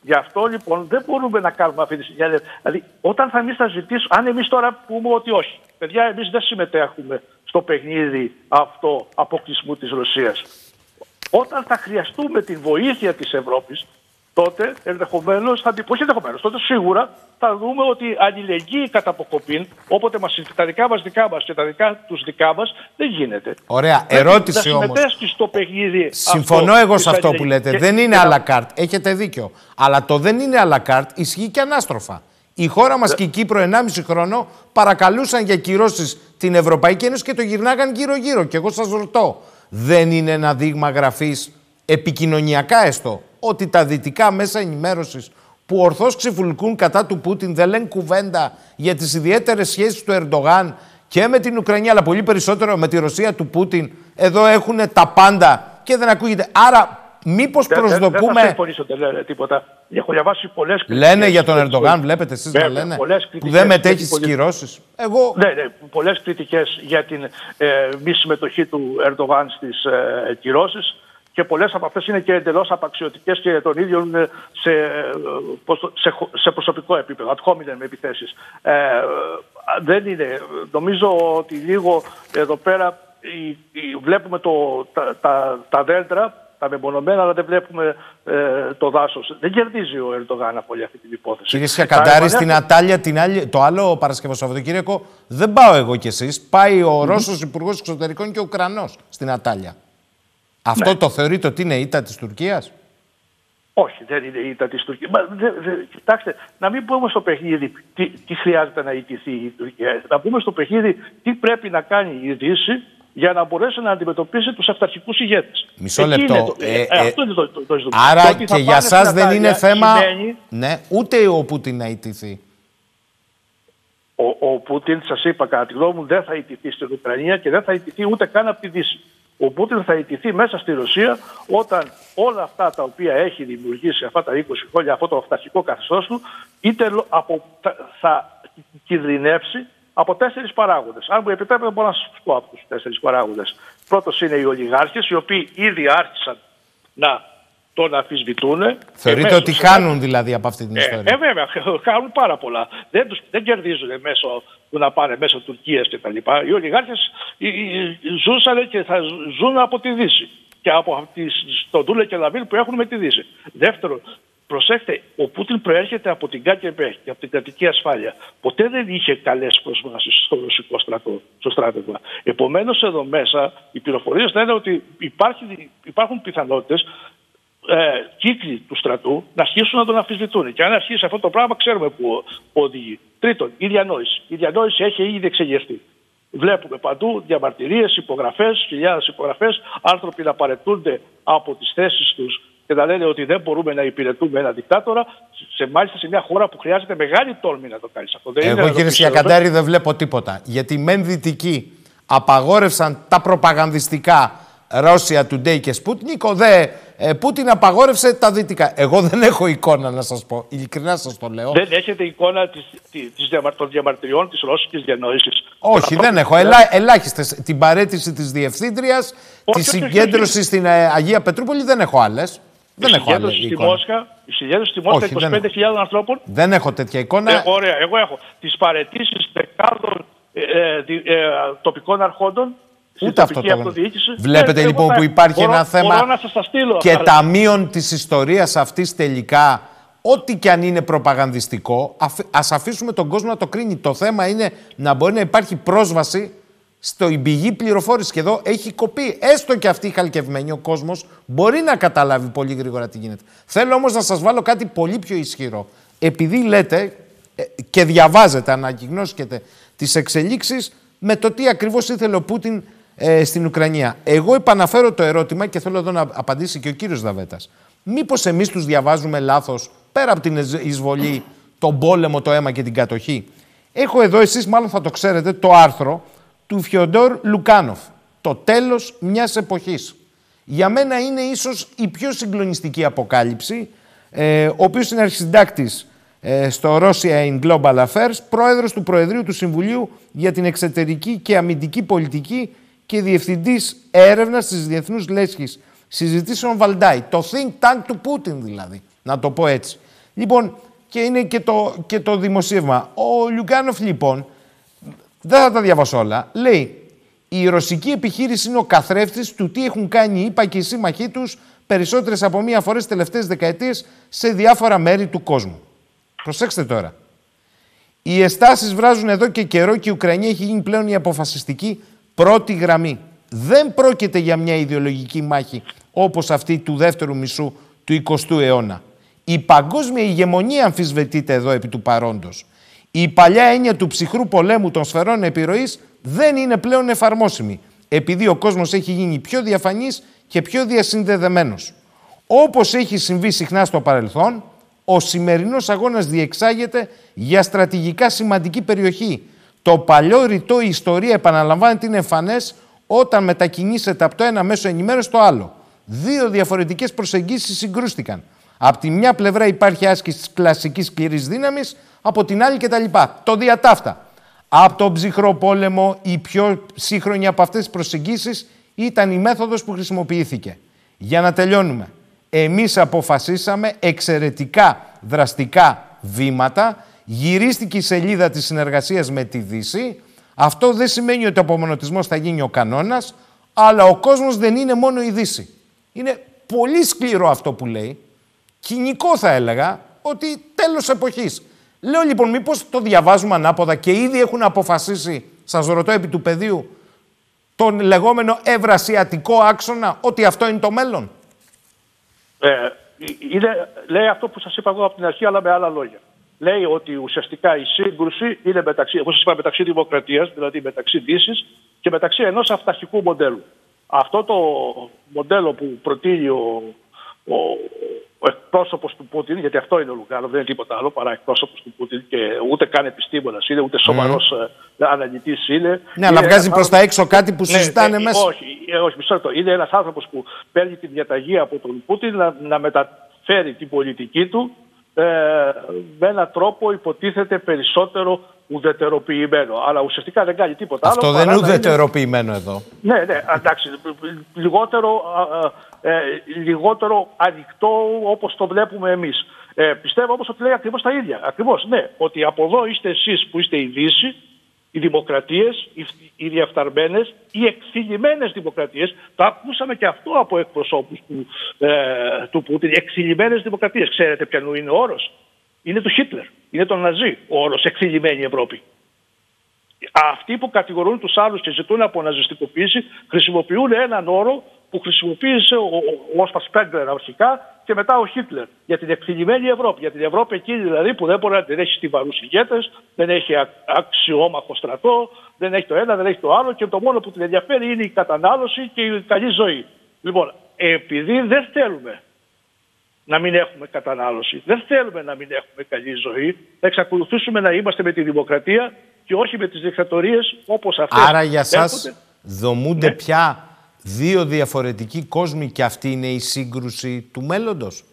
Γι' αυτό λοιπόν δεν μπορούμε να κάνουμε αυτή τη συγκέντρωση. Δηλαδή, όταν θα εμείς θα ζητήσουμε, αν εμείς τώρα πούμε ότι όχι, παιδιά, εμείς δεν συμμετέχουμε στο παιχνίδι αυτό αποκλεισμού της Ρωσίας. Όταν θα χρειαστούμε την βοήθεια της Ευρώπης, τότε ενδεχομένως, θα την- όχι ενδεχομένως, τότε σίγουρα θα δούμε ότι αλληλεγγύη κατά αποκοπήν, όποτε μας, τα δικά μας δικά μας και τα δικά τους δικά μας, δεν γίνεται. Ωραία. Πρέπει Ερώτηση να όμως. συμμετέσχει στο παιχνίδι. Συμφωνώ αυτό εγώ της σε αυτό που αλληλεγγύης. λέτε. Και- δεν είναι και à να- la carte. Έχετε δίκιο. Αλλά το δεν είναι à la carte ισχύει και ανάστροφα. Η χώρα μας και η Κύπρο 1,5 χρόνο παρακαλούσαν για κυρώσεις την Ευρωπαϊκή Ένωση και το γυρνάγαν γύρω-γύρω. Και εγώ σας ρωτώ, δεν είναι ένα δείγμα γραφής επικοινωνιακά έστω; Ότι τα δυτικά μέσα ενημέρωσης που ορθώς ξεφουλκούν κατά του Πούτιν δεν λένε κουβέντα για τις ιδιαίτερες σχέσεις του Ερντογάν και με την Ουκρανία αλλά πολύ περισσότερο με τη Ρωσία του Πούτιν εδώ έχουν τα πάντα και δεν ακούγεται. Άρα μήπως Δεν- δεν- Δεν προσδοκούμε... θα συμφωνήσω δεν λένε τίποτα. Έχω διαβάσει πολλές Λένε για τον Ερντογάν, βλέπετε εσείς να Βέβαια, λένε, πολλές που κριτικές δεν μετέχει και στις πολύ- κυρώσεις. Εγώ Ναι, ναι, πολλές κριτικές για την ε, μη συμμετοχή του Ερντογάν στις ε, κυρώσεις και πολλές από αυτές είναι και εντελώς απαξιωτικές και των ίδιων ε, σε, ε, πώς το- σε, χω- σε προσωπικό επίπεδο, ad hominem με επιθέσεις. Ε, ε, δεν είναι. Νομίζω ότι λίγο εδώ πέρα η- η- βλέπουμε το, τα, τα, τα δέντρα, τα μεμονωμένα, αλλά δεν βλέπουμε ε, το δάσος. Δεν κερδίζει ο Ερντογάν από όλη αυτή την υπόθεση. Κύριε Θα Σιακαντάρη, επανέλθω- στην Ατάλια την άλλη, το άλλο Παρασκευό Σαββατοκύριακο δεν πάω εγώ κι εσείς. Πάει ο Ρώσος Υπουργός Εξωτερικών και Ουκρανός στην Ατάλια. Αυτό Ναι. το θεωρείτε ότι είναι ήττα της Τουρκίας; Όχι, δεν είναι η ήττα της Τουρκίας. Μα, δε- δε- κοιτάξτε, να μην πούμε στο παιχνίδι τι, τι χρειάζεται να ιτηθεί η Τουρκία. Να πούμε στο παιχνίδι τι πρέπει να κάνει η Δύση για να μπορέσει να αντιμετωπίσει τους αυταρχικούς ηγέτες. Μισό λεπτό. Ε, ε, αυτό είναι το, το, το ζήτημα. Άρα Το ότι θα και για πάνε στην σας δεν Ατάλια είναι θέμα... σημαίνει Ναι, ούτε ο Πούτιν να ιτηθεί. Ο, ο Πούτιν, σας είπα, κατά τη γνώμη μου, δεν θα ιτηθεί στην Ουκρανία και δεν θα ιτηθεί ούτε καν από τη Δύση. Ο Πούτιν θα ιτηθεί μέσα στη Ρωσία όταν όλα αυτά τα οποία έχει δημιουργήσει αυτά τα 20 χρόνια, αυτό το αυταρχικό καθεστώς του, είτε λο- από, θα, θα κινδυνεύσει από τέσσερις παράγοντες. Αν μου επιτρέπετε, μπορώ να σας πω από τους τέσσερις παράγοντες. Πρώτος είναι οι ολιγάρχες, οι οποίοι ήδη άρχισαν να τον αμφισβητούν. Θεωρείτε Και ότι μέσω- χάνουν δηλαδή από αυτή την ε, ιστορία; ε, βέβαια, κάνουν πάρα πολλά. Δεν, τους, δεν κερδίζουν μέσω του να πάνε μέσω Τουρκίας κτλ. Οι ολιγάρχες ζούσαν και θα ζουν από τη Δύση και από τις, το ντουλέ και λαβίρ που έχουν με τη Δύση. Δεύτερον, προσέξτε, ο Πούτιν προέρχεται από την ΚαΓκεΜπε και από την κρατική ασφάλεια. Ποτέ δεν είχε καλές προσβάσεις στο ρωσικό στρατό, στο στράτευμα. Επομένως, εδώ μέσα οι πληροφορίες λένε ότι υπάρχει, υπάρχουν πιθανότητες ε, κύκλοι του στρατού να αρχίσουν να τον αμφισβητούν. Και αν αρχίσει αυτό το πράγμα, ξέρουμε που οδηγεί. Τρίτον, η διανόηση. Η διανόηση έχει ήδη εξεγερθεί. Βλέπουμε παντού διαμαρτυρίες, υπογραφές, χιλιάδες υπογραφές, άνθρωποι να παρετούνται από τις θέσεις τους και να λένε ότι δεν μπορούμε να υπηρετούμε ένα δικτάτορα, σε, μάλιστα σε μια χώρα που χρειάζεται μεγάλη τόλμη να το κάνεις αυτό. Δεν είναι Εγώ εδώ κύριε που ξέρουμε. Σιακαντάρη δεν βλέπω τίποτα. Γιατί μεν δυτικοί απαγόρευσαν τα προπαγανδιστικά Ρώσια Today και Sputnik, ο δε ε, Πούτιν απαγόρευσε τα δυτικά. Εγώ δεν έχω εικόνα να σας πω. Ειλικρινά σας το λέω. Δεν έχετε εικόνα της, της, της διαμα- των διαμαρτυριών της ρώσικης διανόησης. Όχι, δεν έχω. Ελά, ελάχιστες. Την παρέτηση της διευθύντριας, τη όχι, όχι, συγκέντρωση στην ε, Αγία Πετρούπολη δεν έχω άλλες. Δεν η έχω άλλη συγκέντρωση στη εικόνα. Μόσχα, η συγκέντρωση στη Μόσχα Όχι, δεν 25.000 ανθρώπων. Δεν έχω τέτοια εικόνα. Ε, ωραία, εγώ έχω τις παρετήσεις δεκάδων ε, ε, δι- ε, τοπικών αρχόντων στην Ούτε αυτό τοπική το λένε. αυτοδιοίκηση. Βλέπετε Ε, εγώ λοιπόν θα- που υπάρχει μπορώ- ένα θέμα Μπορώ να σας τα στείλω. και αυτά. ταμείων της ιστορίας αυτής τελικά, ό,τι και αν είναι προπαγανδιστικό, αφ- ας αφήσουμε τον κόσμο να το κρίνει. Το θέμα είναι να μπορεί να υπάρχει πρόσβαση στο η πηγή πληροφόρησης. Και εδώ έχει κοπεί. Έστω και αυτή η χαλκευμένη, ο κόσμος μπορεί να καταλάβει πολύ γρήγορα τι γίνεται. Θέλω όμως να σας βάλω κάτι πολύ πιο ισχυρό. Επειδή λέτε ε, και διαβάζετε, ανακοινώσκετε τις εξελίξεις με το τι ακριβώς ήθελε ο Πούτιν ε, στην Ουκρανία. Εγώ επαναφέρω το ερώτημα και θέλω εδώ να απαντήσει και ο κύριος Δαβέτας. Μήπως εμείς τους διαβάζουμε λάθος, πέρα από την εισ- εισβολή, τον πόλεμο, το αίμα και την κατοχή; Έχω εδώ, εσείς μάλλον θα το ξέρετε, το άρθρο του Φιοντόρ Λουκάνοφ. Το τέλος μιας εποχής. Για μένα είναι ίσως η πιο συγκλονιστική αποκάλυψη, ε, ο οποίος είναι αρχισυντάκτης ε, στο Russia in Global Affairs, πρόεδρος του Προεδρείου του Συμβουλίου για την Εξωτερική και Αμυντική Πολιτική και διευθυντής έρευνας της Διεθνούς Λέσχης Συζητήσεων Βαλντάι. Το think tank του Πούτιν δηλαδή, να το πω έτσι. Λοιπόν, και είναι και το, και το δημοσίευμα. Ο Λουκιάνοφ λοιπόν, δεν θα τα διαβάσω όλα, λέει η ρωσική επιχείρηση είναι ο καθρέφτης του τι έχουν κάνει οι ΗΠΑ και οι σύμμαχοί τους περισσότερες από μία φορές τις τελευταίες δεκαετίες σε διάφορα μέρη του κόσμου. Προσέξτε τώρα. Οι εστάσεις βράζουν εδώ και καιρό και η Ουκρανία έχει γίνει πλέον η αποφασιστική πρώτη γραμμή. Δεν πρόκειται για μια ιδεολογική μάχη όπως αυτή του δεύτερου μισού του 20ου αιώνα. Η παγκόσμια ηγεμονία αμφισβητείται εδώ επί του παρόντος. Η παλιά έννοια του ψυχρού πολέμου των σφαιρών επιρροής δεν είναι πλέον εφαρμόσιμη, επειδή ο κόσμος έχει γίνει πιο διαφανής και πιο διασυνδεδεμένος. Όπως έχει συμβεί συχνά στο παρελθόν, ο σημερινός αγώνας διεξάγεται για στρατηγικά σημαντική περιοχή. Το παλιό ρητό η ιστορία επαναλαμβάνεται είναι εμφανές όταν μετακινήσετε από το ένα μέσο ενημέρωση στο άλλο. Δύο διαφορετικές προσεγγίσεις συγκρούστηκαν. Από τη μια πλευρά υπάρχει άσκηση της κλασικής σκληρής δύναμης, από την άλλη κτλ. Το διατάφτα. Από τον ψυχρό πόλεμο, η πιο σύγχρονη από αυτές τις προσεγγίσεις ήταν η μέθοδος που χρησιμοποιήθηκε. Για να τελειώνουμε. Εμείς αποφασίσαμε εξαιρετικά δραστικά βήματα, γυρίστηκε η σελίδα της συνεργασίας με τη Δύση. Αυτό δεν σημαίνει ότι ο απομονωτισμός θα γίνει ο κανόνας, αλλά ο κόσμος δεν είναι μόνο η Δύση. Είναι πολύ σκληρό αυτό που λέει, κοινικό θα έλεγα, ότι τέλος εποχής. Λέω λοιπόν μήπως το διαβάζουμε ανάποδα και ήδη έχουν αποφασίσει, σας ρωτώ επί του πεδίου, τον λεγόμενο ευρασιατικό άξονα, ότι αυτό είναι το μέλλον. Ε, είναι, λέει αυτό που σας είπα εγώ από την αρχή, αλλά με άλλα λόγια. Λέει ότι ουσιαστικά η σύγκρουση είναι μεταξύ, όπως σας είπα, μεταξύ δημοκρατίας, δηλαδή μεταξύ Δύσης και μεταξύ ενός αυταρχικού μοντέλου. Αυτό το μοντέλο που προτείνει ο, ο, ο εκπρόσωπος του Πούτιν, γιατί αυτό είναι ο Λουκάνο, δεν είναι τίποτα άλλο παρά εκπρόσωπος του Πούτιν και ούτε καν επιστήμονας είναι, ούτε σοβαρός mm. αναλυτής είναι. Ναι, αλλά βγάζει προς τα έξω κάτι που ναι, συζητάνε ναι, μέσα. Όχι, ε, όχι, μισό λεπτό. Είναι ένας άνθρωπος που παίρνει τη διαταγή από τον Πούτιν να, να μεταφέρει την πολιτική του ε, με έναν τρόπο υποτίθεται περισσότερο ουδετεροποιημένο. Αλλά ουσιαστικά δεν κάνει τίποτα Αυτό άλλο. Αυτό δεν είναι ουδετεροποιημένο είναι... εδώ. Ναι, ναι, εντάξει. Λιγότερο, ε, λιγότερο ανοιχτό όπως το βλέπουμε εμείς. Ε, πιστεύω όμως ότι λέει ακριβώς τα ίδια. Ακριβώς, ναι. Ότι από εδώ είστε εσείς που είστε η Δύση, οι δημοκρατίες, οι, οι διαφθαρμένες, οι εξηλυμένες δημοκρατίες. Το ακούσαμε και αυτό από εκπροσώπους του, ε, του Πούτιν. Εξηλυμένες δημοκρατίες. Ξέρετε ποιανού είναι ο όρος; Είναι του Χίτλερ. Είναι τον Ναζί ο όρος εξηλυμένη Ευρώπη. Αυτοί που κατηγορούν τους άλλους και ζητούν αποναζιστικοποίηση χρησιμοποιούν έναν όρο που χρησιμοποίησε ο, ο Όσπα Σπέγκλερ αρχικά και μετά ο Χίτλερ για την εκφυγημένη Ευρώπη. Για την Ευρώπη εκείνη δηλαδή που δεν μπορεί να την έχει στιβαρού ηγέτες, δεν έχει αξιόμαχο στρατό, δεν έχει το ένα, δεν έχει το άλλο και το μόνο που την ενδιαφέρει είναι η κατανάλωση και η καλή ζωή. Λοιπόν, επειδή δεν θέλουμε να μην έχουμε κατανάλωση, δεν θέλουμε να μην έχουμε καλή ζωή, θα εξακολουθήσουμε να είμαστε με τη δημοκρατία και όχι με τις δικτατορίες όπως αυτές. Άρα για σας δομούνται ναι. πια δύο διαφορετικοί κόσμοι και αυτή είναι η σύγκρουση του μέλλοντος.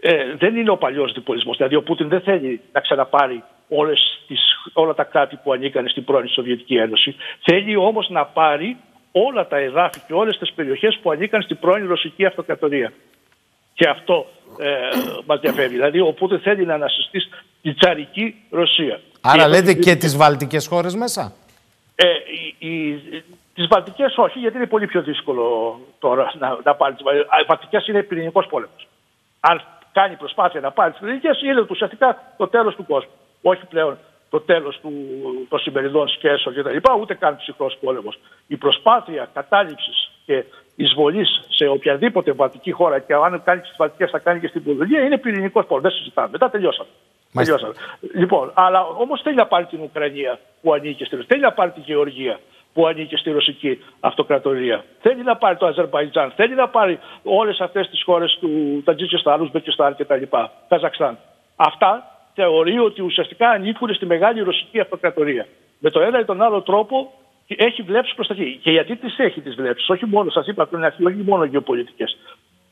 Ε, δεν είναι ο παλιός διπολισμός. Δηλαδή ο Πούτιν δεν θέλει να ξαναπάρει όλες τις, όλα τα κράτη που ανήκαν στην πρώην Σοβιετική Ένωση. Θέλει όμως να πάρει όλα τα εδάφη και όλες τις περιοχές που ανήκαν στην πρώην Ρωσική Αυτοκρατορία. Και αυτό ε, μας διαφέρει. Δηλαδή ο Πούτιν θέλει να ανασυστήσει τη τσαρική Ρωσία. Άρα και λέτε και τις βαλτικές χώρες μέσα; Ε, η, τις Βαλτικές όχι, γιατί είναι πολύ πιο δύσκολο τώρα να, να πάρεις τι Βαλτικέ. Οι Βαλτικές είναι πυρηνικός πόλεμος. Αν κάνει προσπάθεια να πάρεις τις πυρηνικέ, είναι ουσιαστικά το τέλος του κόσμου. Όχι πλέον το τέλος των σημερινών σχέσεων κτλ. Ούτε καν ψυχρός πόλεμος. Η προσπάθεια κατάληψης και εισβολής σε οποιαδήποτε βαλτική χώρα και αν κάνεις τις Βαλτικές θα κάνει και στην Πολωνία είναι πυρηνικός πόλεμος. Δεν συζητάμε. Μετά τελειώσαμε. τελειώσαμε. Λοιπόν, αλλά όμως θέλει να πάρει την Ουκρανία που ανήκει στην Θέλει να πάρει τη Γεωργία που ανήκει στη ρωσική αυτοκρατορία. Θέλει να πάρει το Αζερβαϊτζάν, θέλει να πάρει όλες αυτές τις χώρες του Τατζίκισταν, Ουσμπεκιστάν κτλ. Καζακστάν. Αυτά θεωρεί ότι ουσιαστικά ανήκουν στη μεγάλη ρωσική αυτοκρατορία. Με τον ένα ή τον άλλο τρόπο έχει βλέψει προς τα εκεί. Και γιατί τις έχει τις βλέψεις, όχι μόνο, σας είπα πριν αρχή, όχι μόνο γεωπολιτικές.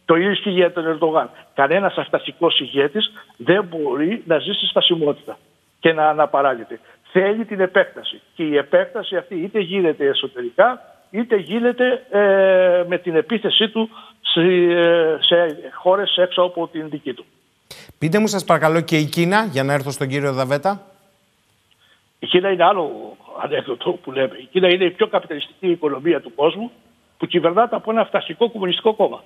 Το ίδιο και για τον Ερντογάν. Κανένας αυταρχικός ηγέτης δεν μπορεί να ζήσει στασιμότητα και να αναπαράγεται. Θέλει την επέκταση. Και η επέκταση αυτή είτε γίνεται εσωτερικά, είτε γίνεται ε, με την επίθεσή του σε, ε, σε χώρες έξω από την δική του. Πείτε μου σας παρακαλώ και η Κίνα, για να έρθω στον κύριο Δαβέτα. Η Κίνα είναι άλλο ανέκδοτο που λέμε. Η Κίνα είναι η πιο καπιταλιστική οικονομία του κόσμου που κυβερνάται από ένα αυταρχικό κομμουνιστικό κόμμα.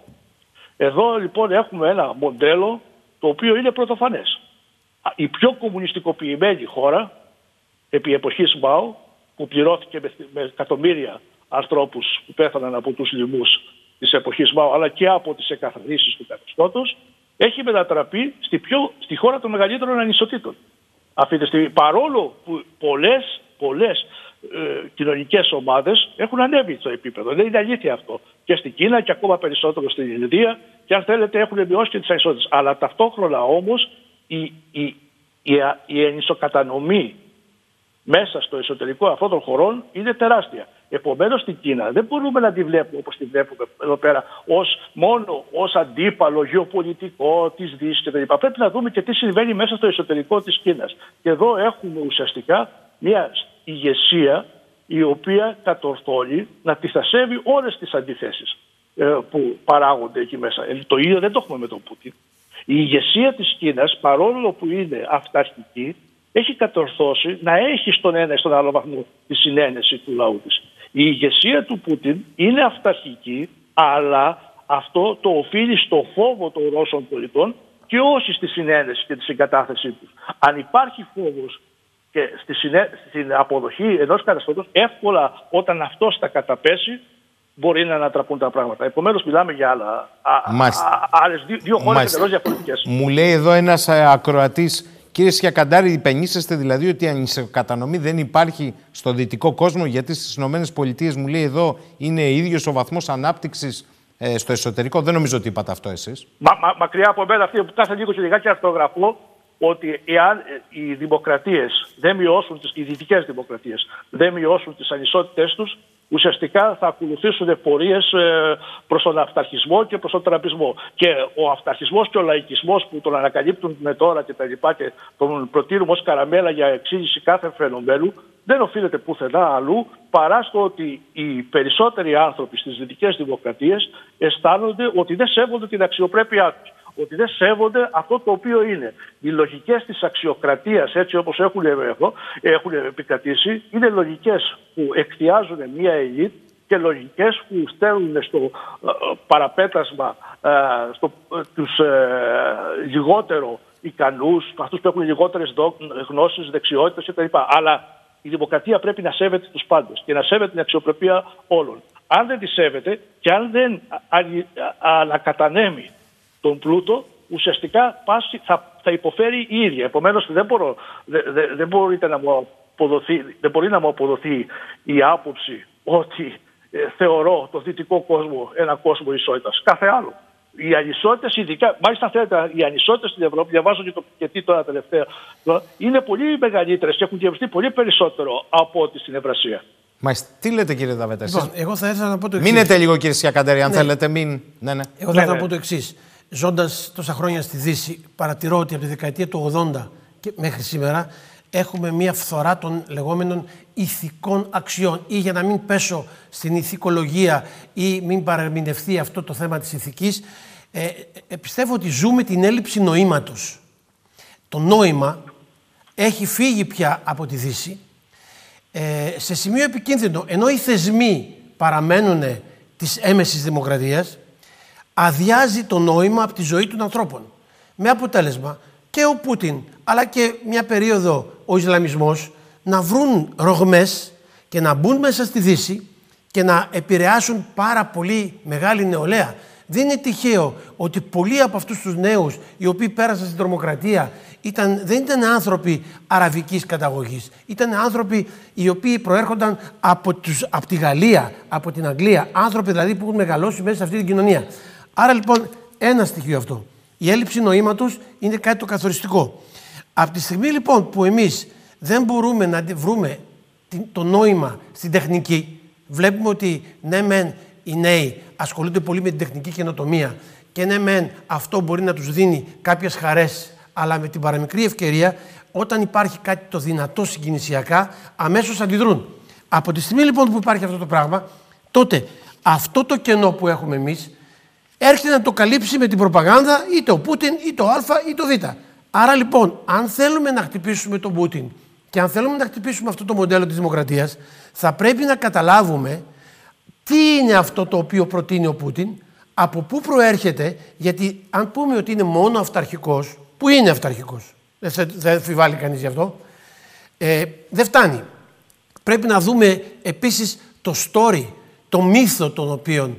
Εδώ λοιπόν έχουμε ένα μοντέλο το οποίο είναι πρωτοφανές. Η πιο κομμουνιστικοποιημένη χώρα επί εποχής Μάου που πληρώθηκε με, με εκατομμύρια ανθρώπους που πέθαναν από τους λοιμούς της εποχής Μάου αλλά και από τις εκαθαρίσεις του καθεστώτος έχει μετατραπεί στη, πιο, στη χώρα των μεγαλύτερων ανισοτήτων. Αυτή τη στιγμή, παρόλο που πολλές, πολλές ε, κοινωνικές ομάδες έχουν ανέβει στο επίπεδο. Δεν είναι αλήθεια αυτό. Και στην Κίνα και ακόμα περισσότερο στην Ινδία και αν θέλετε έχουν μειώσει και τις ανισότητες. Αλλά ταυτόχρονα όμως η, η, η, η ενισοκατανομή μέσα στο εσωτερικό αυτών των χωρών είναι τεράστια. Επομένως στην Κίνα δεν μπορούμε να τη βλέπουμε όπως τη βλέπουμε εδώ πέρα ως, μόνο ως αντίπαλο γεωπολιτικό της Δύσης κτλ. Πρέπει να δούμε και τι συμβαίνει μέσα στο εσωτερικό της Κίνας. Και εδώ έχουμε ουσιαστικά μια ηγεσία η οποία κατορθώνει να τυθασεύει όλες τις αντιθέσεις ε, που παράγονται εκεί μέσα. Ε, το ίδιο δεν το έχουμε με τον Πούτιν. Η ηγεσία της Κίνας παρόλο που είναι αυταρχική έχει κατορθώσει να έχει στον ένα ή στον άλλο βαθμό τη συνένεση του λαού της. Η ηγεσία του Πούτιν είναι αυταρχική, αλλά αυτό το οφείλει στο φόβο των Ρώσων πολιτών και όχι στη συνένεση και τη συγκατάθεσή τους. Αν υπάρχει φόβος και στη συνέ... στην αποδοχή ενός καταστατός, εύκολα όταν αυτός θα καταπέσει, μπορεί να ανατραπούν τα πράγματα. Επομένως μιλάμε για άλλα, άλλες δύο, δύο χώρες εντελώς διαφορετικές. Μου λέει εδώ ένας ε, ακροατής Κύριε Σιακαντάρη, υπενήσεστε δηλαδή ότι η ανισοκατανομή δεν υπάρχει στο δυτικό κόσμο, γιατί στις ΗΠΑ μου λέει εδώ είναι ίδιος ο βαθμός ανάπτυξης ε, στο εσωτερικό. Δεν νομίζω ότι είπατε αυτό εσείς. Μα, μα, μακριά από μένα αυτή που κάθε λίγο και λιγάκι αυτογραφώ ότι εάν ε, οι δημοκρατίες δεν μειώσουν, οι δυτικές δημοκρατίες δεν μειώσουν τις ανισότητές τους, ουσιαστικά θα ακολουθήσουν πορείες προς τον αυταρχισμό και προς τον τραμπισμό. Και ο αυταρχισμός και ο λαϊκισμός που τον ανακαλύπτουν με τώρα και τα λοιπά και τον προτείνουμε ως καραμέλα για εξήγηση κάθε φαινομένου, δεν οφείλεται πουθενά αλλού παρά στο ότι οι περισσότεροι άνθρωποι στις δυτικές δημοκρατίες αισθάνονται ότι δεν σέβονται την αξιοπρέπειά τους ότι δεν σέβονται αυτό το οποίο είναι. Οι λογικές της αξιοκρατίας, έτσι όπως έχουν, εδώ, έχουν επικρατήσει, είναι λογικές που εκτιάζουν μία ελίτ και λογικές που στέλνουν στο ε, παραπέτασμα ε, στο, ε, τους λιγότερο ικανούς, αυτούς που έχουν λιγότερες γνώσεις, δεξιότητες κτλ. Αλλά η δημοκρατία πρέπει να σέβεται τους πάντες και να σέβεται την αξιοπρεπία όλων. Αν δεν τη σέβεται και αν δεν ανακατανέμει τον πλούτο, ουσιαστικά πάση, θα, θα υποφέρει η ίδια. Επομένως, δεν, δεν, δεν, μπορείτε να μου αποδοθεί, δεν μπορεί να μου αποδοθεί η άποψη ότι ε, θεωρώ το δυτικό κόσμο ένα κόσμο ισότητας. Κάθε άλλο. Οι ανισότητες, ειδικά, μάλιστα θέλετε, οι ανισότητες στην Ευρώπη, διαβάζω και το και τι τώρα τελευταία, είναι πολύ μεγαλύτερες και έχουν διαβαστεί πολύ περισσότερο από ό,τι στην Ευρασία. Μάλιστα. Τι λέτε κύριε Δαβέτα, λοιπόν, εγώ θα ήθελα να πω το εξής. Μείνετε λίγο κύριε Σιακαντέρη, αν ναι. θέλετε. Μην... Ναι, ναι. Εγώ θα ήθελα να πω το εξής ζώντας τόσα χρόνια στη Δύση, παρατηρώ ότι από τη δεκαετία του 80 και μέχρι σήμερα έχουμε μία φθορά των λεγόμενων ηθικών αξιών ή για να μην πέσω στην ηθικολογία ή μην παρεμεινευτεί αυτό το θέμα της ηθικής, ε, ε, πιστεύω ότι ζούμε την έλλειψη νοήματος. Το νόημα έχει φύγει πια από τη Δύση ε, σε σημείο επικίνδυνο. Ενώ οι θεσμοί παραμένουν της έμεσης δημοκρατίας, αδειάζει το νόημα από τη ζωή των ανθρώπων. Με αποτέλεσμα και ο Πούτιν αλλά και μια περίοδο ο Ισλαμισμός να βρουν ρογμές και να μπουν μέσα στη Δύση και να επηρεάσουν πάρα πολύ μεγάλη νεολαία. Δεν είναι τυχαίο ότι πολλοί από αυτούς τους νέους οι οποίοι πέρασαν στην τρομοκρατία ήταν, δεν ήταν άνθρωποι αραβικής καταγωγής. Ήταν άνθρωποι οι οποίοι προέρχονταν από, τους, από τη Γαλλία, από την Αγγλία. Άνθρωποι δηλαδή που έχουν μεγαλώσει μέσα σε αυτή την κοινωνία. Άρα λοιπόν ένα στοιχείο αυτό. Η έλλειψη νοήματος είναι κάτι το καθοριστικό. Από τη στιγμή λοιπόν που εμείς δεν μπορούμε να βρούμε την- το νόημα στην τεχνική. Βλέπουμε ότι ναι μεν οι νέοι ασχολούνται πολύ με την τεχνική καινοτομία και ναι μεν αυτό μπορεί να τους δίνει κάποιες χαρές αλλά με την παραμικρή ευκαιρία όταν υπάρχει κάτι το δυνατό συγκινησιακά αμέσως αντιδρούν. Από τη στιγμή λοιπόν που υπάρχει αυτό το πράγμα τότε αυτό το κενό που έχουμε εμείς έρχεται να το καλύψει με την προπαγάνδα είτε ο Πούτιν είτε ο Α είτε το Β. Άρα λοιπόν, αν θέλουμε να χτυπήσουμε τον Πούτιν και αν θέλουμε να χτυπήσουμε αυτό το μοντέλο της δημοκρατίας, θα πρέπει να καταλάβουμε τι είναι αυτό το οποίο προτείνει ο Πούτιν, από πού προέρχεται, γιατί αν πούμε ότι είναι μόνο αυταρχικός, που είναι αυταρχικός, δεν θα- δεν αμφιβάλλει κανείς γι' αυτό, ε, δεν φτάνει. Πρέπει να δούμε επίσης το story, το μύθο τον οποίο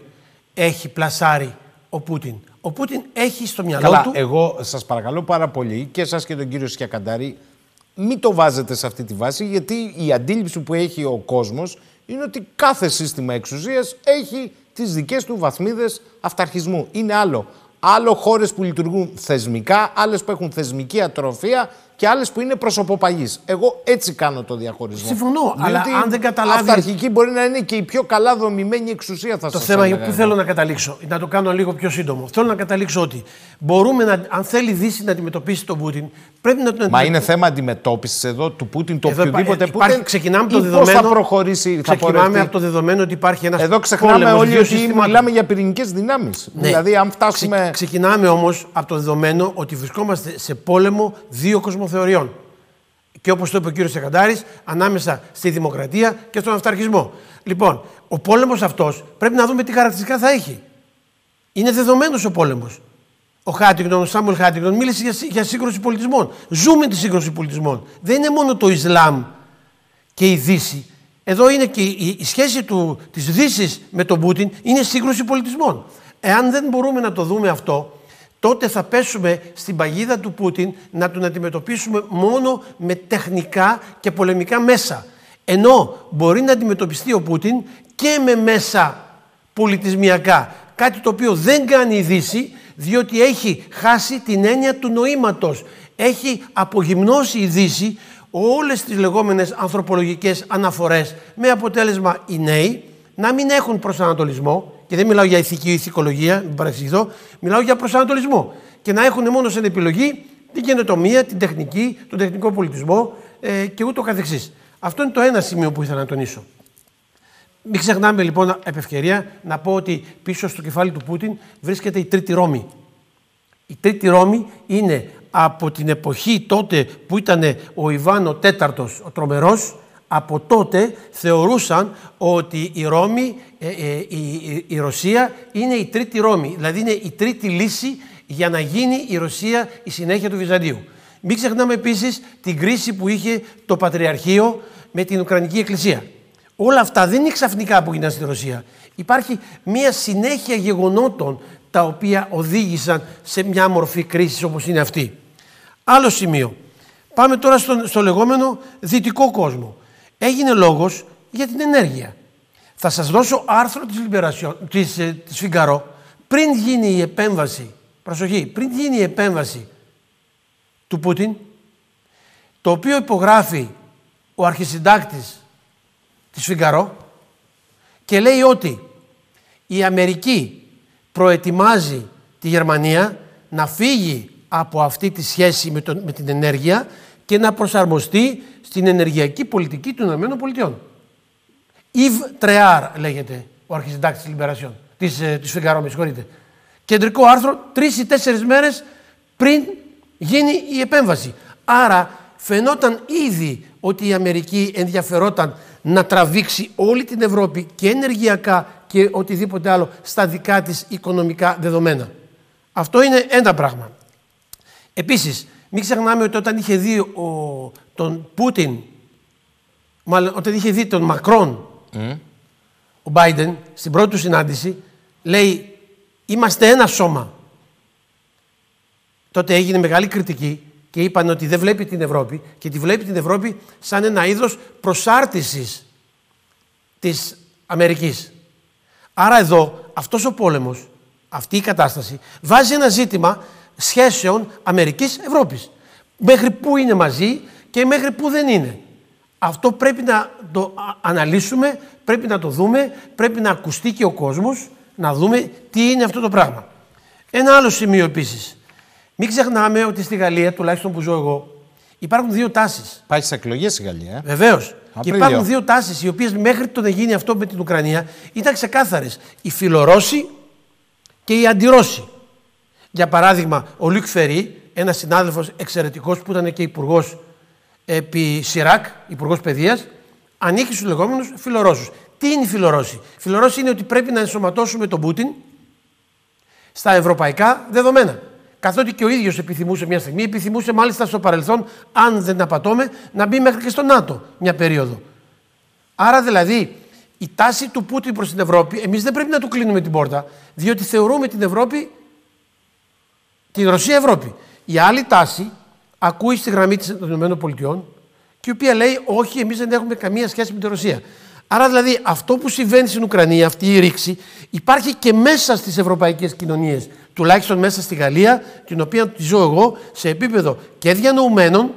έχει πλασάρει ο Πούτιν. Ο Πούτιν έχει στο μυαλό Καλά, του... εγώ σας παρακαλώ πάρα πολύ και εσάς και τον κύριο Σκιακαντάρη μην το βάζετε σε αυτή τη βάση γιατί η αντίληψη που έχει ο κόσμος είναι ότι κάθε σύστημα εξουσίας έχει τις δικές του βαθμίδες αυταρχισμού. Είναι άλλο. Άλλο χώρες που λειτουργούν θεσμικά, άλλες που έχουν θεσμική ατροφία και άλλες που είναι προσωποπαγείς. Εγώ έτσι κάνω το διαχωρισμό. Συμφωνώ, αλλά Διότι αν δεν καταλάβει- Αυταρχική μπορεί να είναι και η πιο καλά δομημένη εξουσία θα Το σας θέμα έλεγα που εγώ. θέλω να καταλήξω, να το κάνω λίγο πιο σύντομο. Θέλω να καταλήξω ότι μπορούμε να, αν θέλει η Δύση να αντιμετωπίσει τον Πούτιν, πρέπει να τον Μα είναι θέμα αντιμετώπισης εδώ του Πούτιν, το Εδώ οποιοδήποτε υπά- υπάρχει- Πούτιν. ξεκινάμε από το ή δεδομένο. Πώς θα προχωρήσει, θα ξεκινάμε πορευτεί. από το δεδομένο ότι υπάρχει ένας Εδώ ξεχνάμε όλοι ότι μιλάμε για πυρηνικές δυνάμεις. Ναι. Δηλαδή, αν φτάσουμε. Ξε- ξεκινάμε όμως από το δεδομένο ότι βρισκόμαστε σε πόλεμο δύο κοσμοθεωριών. Και όπως το είπε ο κύριος Σεκαντάρη, ανάμεσα στη δημοκρατία και στον αυταρχισμό. Λοιπόν, ο πόλεμος αυτός πρέπει να δούμε τι χαρακτηριστικά θα έχει. Είναι δεδομένος ο πόλεμος. Ο Χάτιγκτον, ο Σάμουελ Χάτιγκτον μίλησε για, σύ- για σύγκρουση πολιτισμών. Ζούμε τη σύγκρουση πολιτισμών. Δεν είναι μόνο το Ισλάμ και η Δύση. Εδώ είναι και η, η σχέση του, της Δύσης με τον Πούτιν είναι σύγκρουση πολιτισμών. Εάν δεν μπορούμε να το δούμε αυτό, τότε θα πέσουμε στην παγίδα του Πούτιν να τον αντιμετωπίσουμε μόνο με τεχνικά και πολεμικά μέσα. Ενώ μπορεί να αντιμετωπιστεί ο Πούτιν και με μέσα πολιτισμιακά. Κάτι το οποίο δεν κάνει η Δύση, διότι έχει χάσει την έννοια του νοήματος. Έχει απογυμνώσει η Δύση όλες τις λεγόμενες ανθρωπολογικές αναφορές με αποτέλεσμα οι νέοι να μην έχουν προσανατολισμό και δεν μιλάω για ηθική ή ηθικολογία, μην παρεξηγηθώ, μιλάω για προσανατολισμό και να έχουν μόνος σαν επιλογή την καινοτομία, την τεχνική, τον τεχνικό πολιτισμό ε, και ούτω καθεξής. Αυτό είναι το ένα σημείο που ήθελα να τονίσω. Μην ξεχνάμε λοιπόν επ' ευκαιρία να πω ότι πίσω στο κεφάλι του Πούτιν βρίσκεται η Τρίτη Ρώμη. Η Τρίτη Ρώμη είναι από την εποχή τότε που ήταν ο Ιβάν ο Τέταρτος, ο τρομερός, από τότε θεωρούσαν ότι η Ρώμη, ε, ε, η, η- η Ρωσία είναι η τρίτη Ρώμη. Δηλαδή είναι η τρίτη λύση για να γίνει η Ρωσία η συνέχεια του Βυζαντίου. Μην ξεχνάμε επίσης την κρίση που είχε το Πατριαρχείο με την Ουκρανική Εκκλησία. Όλα αυτά δεν είναι ξαφνικά που γίνανε στη Ρωσία. Υπάρχει μια συνέχεια γεγονότων τα οποία οδήγησαν σε μια μορφή κρίσης όπως είναι αυτή. Άλλο σημείο. Πάμε τώρα στο, στο λεγόμενο δυτικό κόσμο. Έγινε λόγος για την ενέργεια. Θα σας δώσω άρθρο της, Liberation, της, ε, της Figaro πριν γίνει η επέμβαση, προσοχή, πριν γίνει η επέμβαση του Πούτιν, το οποίο υπογράφει ο αρχισυντάκτης της Φιγκαρό και λέει ότι η Αμερική προετοιμάζει τη Γερμανία να φύγει από αυτή τη σχέση με, τον, με την ενέργεια και να προσαρμοστεί στην ενεργειακή πολιτική των ΗΠΑ. Ιβ Τρεάρ λέγεται ο αρχισυντάκτης της Λιμπερασιόν, της, ε, της Φιγκαρό, με συγχωρείτε. Κεντρικό άρθρο τρεις ή τέσσερις μέρες πριν γίνει η επέμβαση. Άρα φαινόταν ήδη ότι η Αμερική ενδιαφερόταν να τραβήξει όλη την Ευρώπη και ενεργειακά και οτιδήποτε άλλο στα δικά της οικονομικά δεδομένα. Αυτό είναι ένα πράγμα. Επίσης, μην ξεχνάμε ότι όταν είχε δει ο, τον Πούτιν, μάλλον όταν είχε δει τον Μακρόν, ο Biden, στην πρώτη του συνάντηση, λέει είμαστε ένα σώμα. Τότε έγινε μεγάλη κριτική και είπαν ότι δεν βλέπει την Ευρώπη και τη βλέπει την Ευρώπη σαν ένα είδος προσάρτησης της Αμερικής. Άρα εδώ αυτός ο πόλεμος, αυτή η κατάσταση βάζει ένα ζήτημα σχέσεων Αμερικής-Ευρώπης. Μέχρι πού είναι μαζί και μέχρι πού δεν είναι. Αυτό πρέπει να το αναλύσουμε, πρέπει να το δούμε, πρέπει να ακουστεί και ο κόσμος, να δούμε τι είναι αυτό το πράγμα. Ένα άλλο σημείο επίσης. Μην ξεχνάμε ότι στη Γαλλία, τουλάχιστον που ζω εγώ, υπάρχουν δύο τάσεις. Πάει στις εκλογές η Γαλλία. Ε; Βεβαίως. Και υπάρχουν δύο τάσεις οι οποίες μέχρι το να γίνει αυτό με την Ουκρανία ήταν ξεκάθαρες. Οι φιλορώσοι και οι αντιρώσοι. Για παράδειγμα, ο Λουκ Φερή, ένας συνάδελφος εξαιρετικός που ήταν και υπουργός επί Σιράκ, υπουργός παιδείας, ανήκει στους λεγόμενους φιλορώσους. Τι είναι οι φιλορώσοι. Φιλορώσοι είναι ότι πρέπει να ενσωματώσουμε τον Πούτιν στα ευρωπαϊκά δεδομένα. Καθότι και ο ίδιος επιθυμούσε μια στιγμή, επιθυμούσε μάλιστα στο παρελθόν, αν δεν απατώμε, να μπει μέχρι και στο ΝΑΤΟ μια περίοδο. Άρα δηλαδή η τάση του Πούτιν προς την Ευρώπη, εμείς δεν πρέπει να του κλείνουμε την πόρτα, διότι θεωρούμε την Ευρώπη, την Ρωσία Ευρώπη. Η άλλη τάση ακούει στη γραμμή των ΗΠΑ και η οποία λέει: Όχι, εμείς δεν έχουμε καμία σχέση με τη Ρωσία. Άρα δηλαδή αυτό που συμβαίνει στην Ουκρανία, αυτή η ρήξη, υπάρχει και μέσα στις ευρωπαϊκές κοινωνίες. Τουλάχιστον μέσα στη Γαλλία, την οποία τη ζω εγώ, σε επίπεδο και διανοουμένων,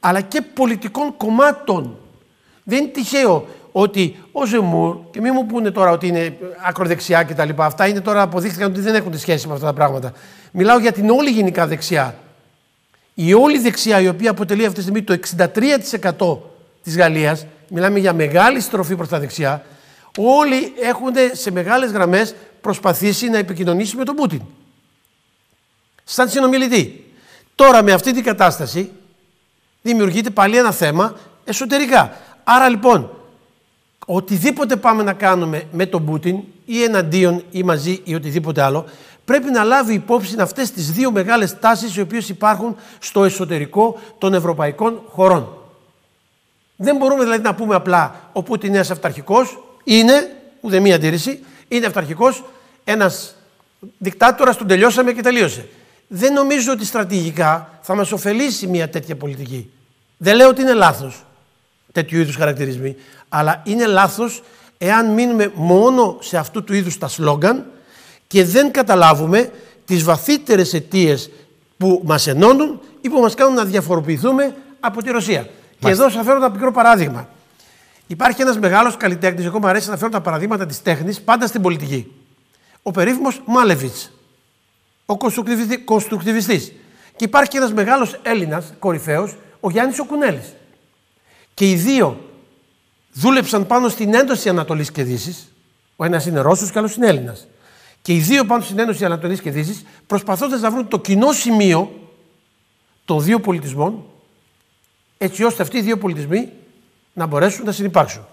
αλλά και πολιτικών κομμάτων. Δεν είναι τυχαίο ότι ο Ζεμούρ, και μην μου πούνε τώρα ότι είναι ακροδεξιά κτλ. Αυτά είναι τώρα αποδείχθηκαν ότι δεν έχουν σχέση με αυτά τα πράγματα. Μιλάω για την όλη γενικά δεξιά. Η όλη δεξιά, η οποία αποτελεί αυτή τη στιγμή το 63% της Γαλλίας, μιλάμε για μεγάλη στροφή προς τα δεξιά, όλοι έχουν σε μεγάλες γραμμές προσπαθήσει να επικοινωνήσει με τον Πούτιν. Σαν συνομιλητή. Τώρα με αυτή την κατάσταση δημιουργείται πάλι ένα θέμα εσωτερικά. Άρα λοιπόν, οτιδήποτε πάμε να κάνουμε με τον Πούτιν ή εναντίον ή μαζί ή οτιδήποτε άλλο, πρέπει να λάβει υπόψη αυτές τις δύο μεγάλες τάσεις οι οποίες υπάρχουν στο εσωτερικό των ευρωπαϊκών χωρών. Δεν μπορούμε δηλαδή να πούμε απλά ο Πούτιν είναι αυταρχικός, είναι, ούτε μία αντίρρηση, είναι αυταρχικός, ένας δικτάτορας, τον τελειώσαμε και τελείωσε. Δεν νομίζω ότι στρατηγικά θα μας ωφελήσει μια τέτοια πολιτική. Δεν λέω ότι είναι λάθος τέτοιου είδους χαρακτηρισμοί, αλλά είναι λάθος εάν μείνουμε μόνο σε αυτού του είδους τα σλόγγαν και δεν καταλάβουμε τις βαθύτερες αιτίες που μας ενώνουν ή που μας κάνουν να διαφοροποιηθούμε από τη Ρωσία. Και εδώ σας φέρω ένα μικρό παράδειγμα. Υπάρχει ένας μεγάλος καλλιτέχνης, εγώ μου αρέσει να φέρω τα παραδείγματα της τέχνης πάντα στην πολιτική. Ο περίφημος Μάλεβιτς, ο κονστρουκτιβιστή. Και υπάρχει και ένας μεγάλος Έλληνας κορυφαίος, ο Γιάννης Οκουνέλης. Και οι δύο δούλεψαν πάνω στην έντοση Ανατολής και Δύσης. Ο ένας είναι Ρώσος και ο άλλος είναι Έλληνας. Και οι δύο πάνω στην έντοση Ανατολής και Δύσης, προσπαθώντας να βρουν το κοινό σημείο των δύο πολιτισμών, έτσι ώστε αυτοί οι δύο πολιτισμοί να μπορέσουν να συνεπάρξουν.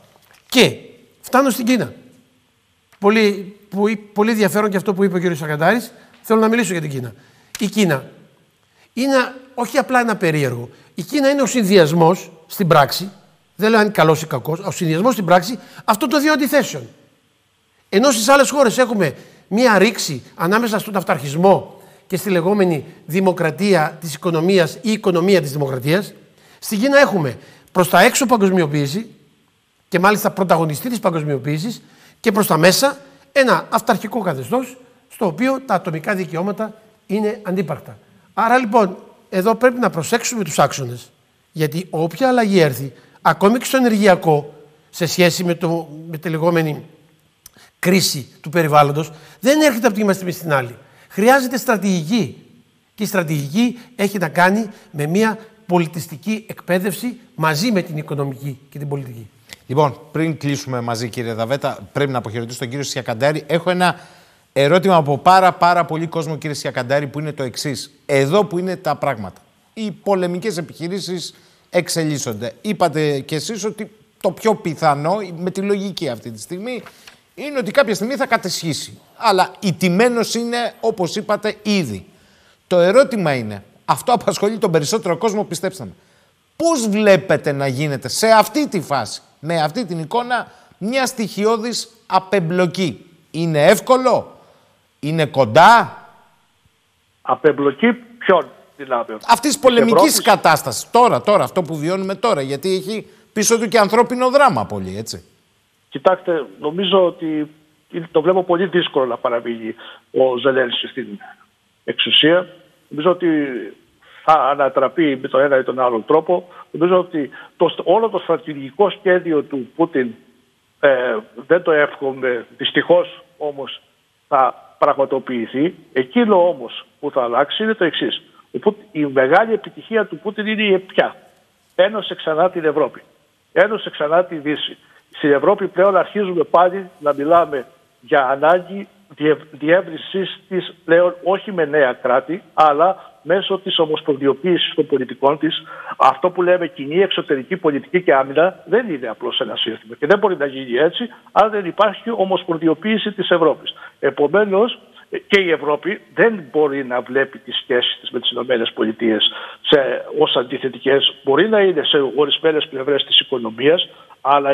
Και φτάνω στην Κίνα. Πολύ, που, πολύ ενδιαφέρον και αυτό που είπε ο κ. Σακαντάρης. Θέλω να μιλήσω για την Κίνα. Η Κίνα είναι όχι απλά ένα περίεργο. Η Κίνα είναι ο συνδυασμός στην πράξη, δεν λέω αν είναι καλός ή κακός, ο συνδυασμός στην πράξη αυτών των δύο αντιθέσεων. Ενώ στις άλλες χώρες έχουμε μία ρήξη ανάμεσα στον αυταρχισμό και στη λεγόμενη δημοκρατία της οικονομίας ή οικονομία της δημοκρατίας, στην Κίνα έχουμε προς τα έξω παγκοσμιοποίηση και μάλιστα πρωταγωνιστή της παγκοσμιοποίησης και προς τα μέσα ένα αυταρχικό καθεστώς στο οποίο τα ατομικά δικαιώματα είναι αντίπαρκτα. Άρα λοιπόν εδώ πρέπει να προσέξουμε τους άξονες γιατί όποια αλλαγή έρθει ακόμη και στο ενεργειακό σε σχέση με, το, με τη λεγόμενη κρίση του περιβάλλοντος δεν έρχεται από τη μία στιγμή στην άλλη. Χρειάζεται στρατηγική και η στρατηγική έχει να κάνει με μια πολιτιστική εκπαίδευση μαζί με την οικονομική και την πολιτική. Λοιπόν, πριν κλείσουμε μαζί, κύριε Δαβέτα, πρέπει να αποχαιρετήσω τον κύριο Σιακαντάρη. Έχω ένα ερώτημα από πάρα πάρα πολύ κόσμο, κύριε Σιακαντάρη, που είναι το εξής. Εδώ που είναι τα πράγματα. Οι πολεμικές επιχειρήσεις εξελίσσονται. Είπατε κι εσείς ότι το πιο πιθανό, με τη λογική αυτή τη στιγμή, είναι ότι κάποια στιγμή θα κατεσχίσει. Αλλά η τιμένος είναι, όπως είπατε, ήδη. Το ερώτημα είναι, αυτό απασχολεί τον περισσότερο κόσμο, πιστέψτε με. Πώς βλέπετε να γίνεται σε αυτή τη φάση, με αυτή την εικόνα, μια στοιχειώδης απεμπλοκή; Είναι εύκολο, είναι κοντά; Απεμπλοκή ποιον; δυνάμεων. Αυτής της πολεμικής κατάστασης. Τώρα, τώρα, αυτό που βιώνουμε τώρα. Γιατί έχει πίσω του και ανθρώπινο δράμα πολύ, έτσι. Κοιτάξτε, νομίζω ότι το βλέπω πολύ δύσκολο να παραμείνει ο Ζελένσκι στην εξουσία. Νομίζω ότι θα ανατραπεί με τον ένα ή τον άλλο τρόπο. Νομίζω ότι το, όλο το στρατηγικό σχέδιο του Πούτιν ε, δεν το εύχομαι, δυστυχώς όμως θα πραγματοποιηθεί. Εκείνο όμως που θα αλλάξει είναι το εξής. Η μεγάλη επιτυχία του Πούτιν είναι η ποια. Ένωσε ξανά την Ευρώπη. Ένωσε ξανά τη Δύση. Στην Ευρώπη πλέον αρχίζουμε πάλι να μιλάμε για ανάγκη διεύρυνσης της πλέον όχι με νέα κράτη, αλλά μέσω της ομοσπονδιοποίησης των πολιτικών της. Αυτό που λέμε κοινή εξωτερική πολιτική και άμυνα δεν είναι απλώς ένα σύστημα και δεν μπορεί να γίνει έτσι αν δεν υπάρχει ομοσπονδιοποίηση της Ευρώπης. Επομένως, και η Ευρώπη δεν μπορεί να βλέπει τις σχέσεις της με τις ΗΠΑ σε, ως αντιθετικές. Μπορεί να είναι σε ορισμένες πλευρές της οικονομίας, αλλά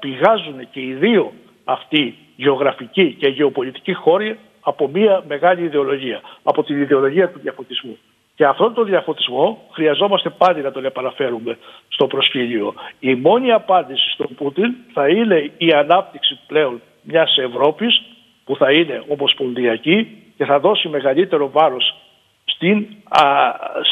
πηγάζουν και οι δύο αυτοί γεωγραφικοί και γεωπολιτικοί χώροι από μια μεγάλη ιδεολογία, από την ιδεολογία του διαφωτισμού. Και αυτόν τον διαφωτισμό χρειαζόμαστε πάλι να τον επαναφέρουμε στο προσκύλιο. Η μόνη απάντηση στον Πούτιν θα είναι η ανάπτυξη πλέον μιας Ευρώπης που θα είναι ομοσπονδιακή και θα δώσει μεγαλύτερο βάρος στην, α,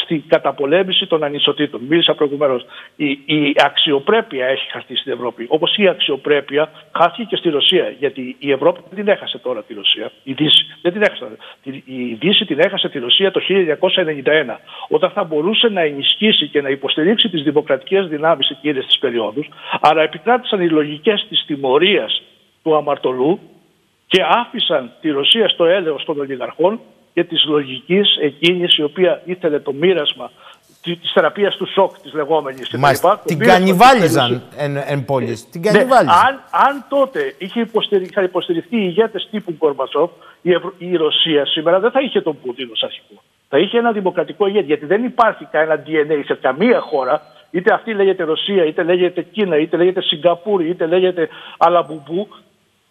στην καταπολέμηση των ανισοτήτων. Μίλησα προηγουμένως. Η, η αξιοπρέπεια έχει χαθεί στην Ευρώπη. Όπως η αξιοπρέπεια χάθηκε και στη Ρωσία. Γιατί η Ευρώπη δεν την έχασε τώρα τη Ρωσία. Η Δύση δεν την έχασε. Η Δύση την έχασε τη Ρωσία το 1991. Όταν θα μπορούσε να ενισχύσει και να υποστηρίξει τις δημοκρατικές δυνάμεις εκείνες τις περιόδους, αλλά επικράτησαν οι λογικές της τιμωρίας του αμαρτωλού και άφησαν τη Ρωσία στο έλεος των ολιγαρχών και της λογικής εκείνης η οποία ήθελε το μοίρασμα της θεραπείας του σοκ της λεγόμενης. Μάλιστα, την κανιβάλιζαν εν, εν πόλης. Την ναι, αν, αν τότε είχε υποστηριχθεί, είχαν υποστηριχθεί οι ηγέτες τύπου Κορμπατσόφ, η, η Ρωσία σήμερα δεν θα είχε τον Πούτιν ως αρχικό. Θα είχε ένα δημοκρατικό ηγέτη, γιατί δεν υπάρχει κανένα DNA σε καμία χώρα, είτε αυτή λέγεται Ρωσία, είτε λέγεται Κίνα, είτε λέγεται Σιγκαπούρη, είτε λέγεται Αλαμπουμπού,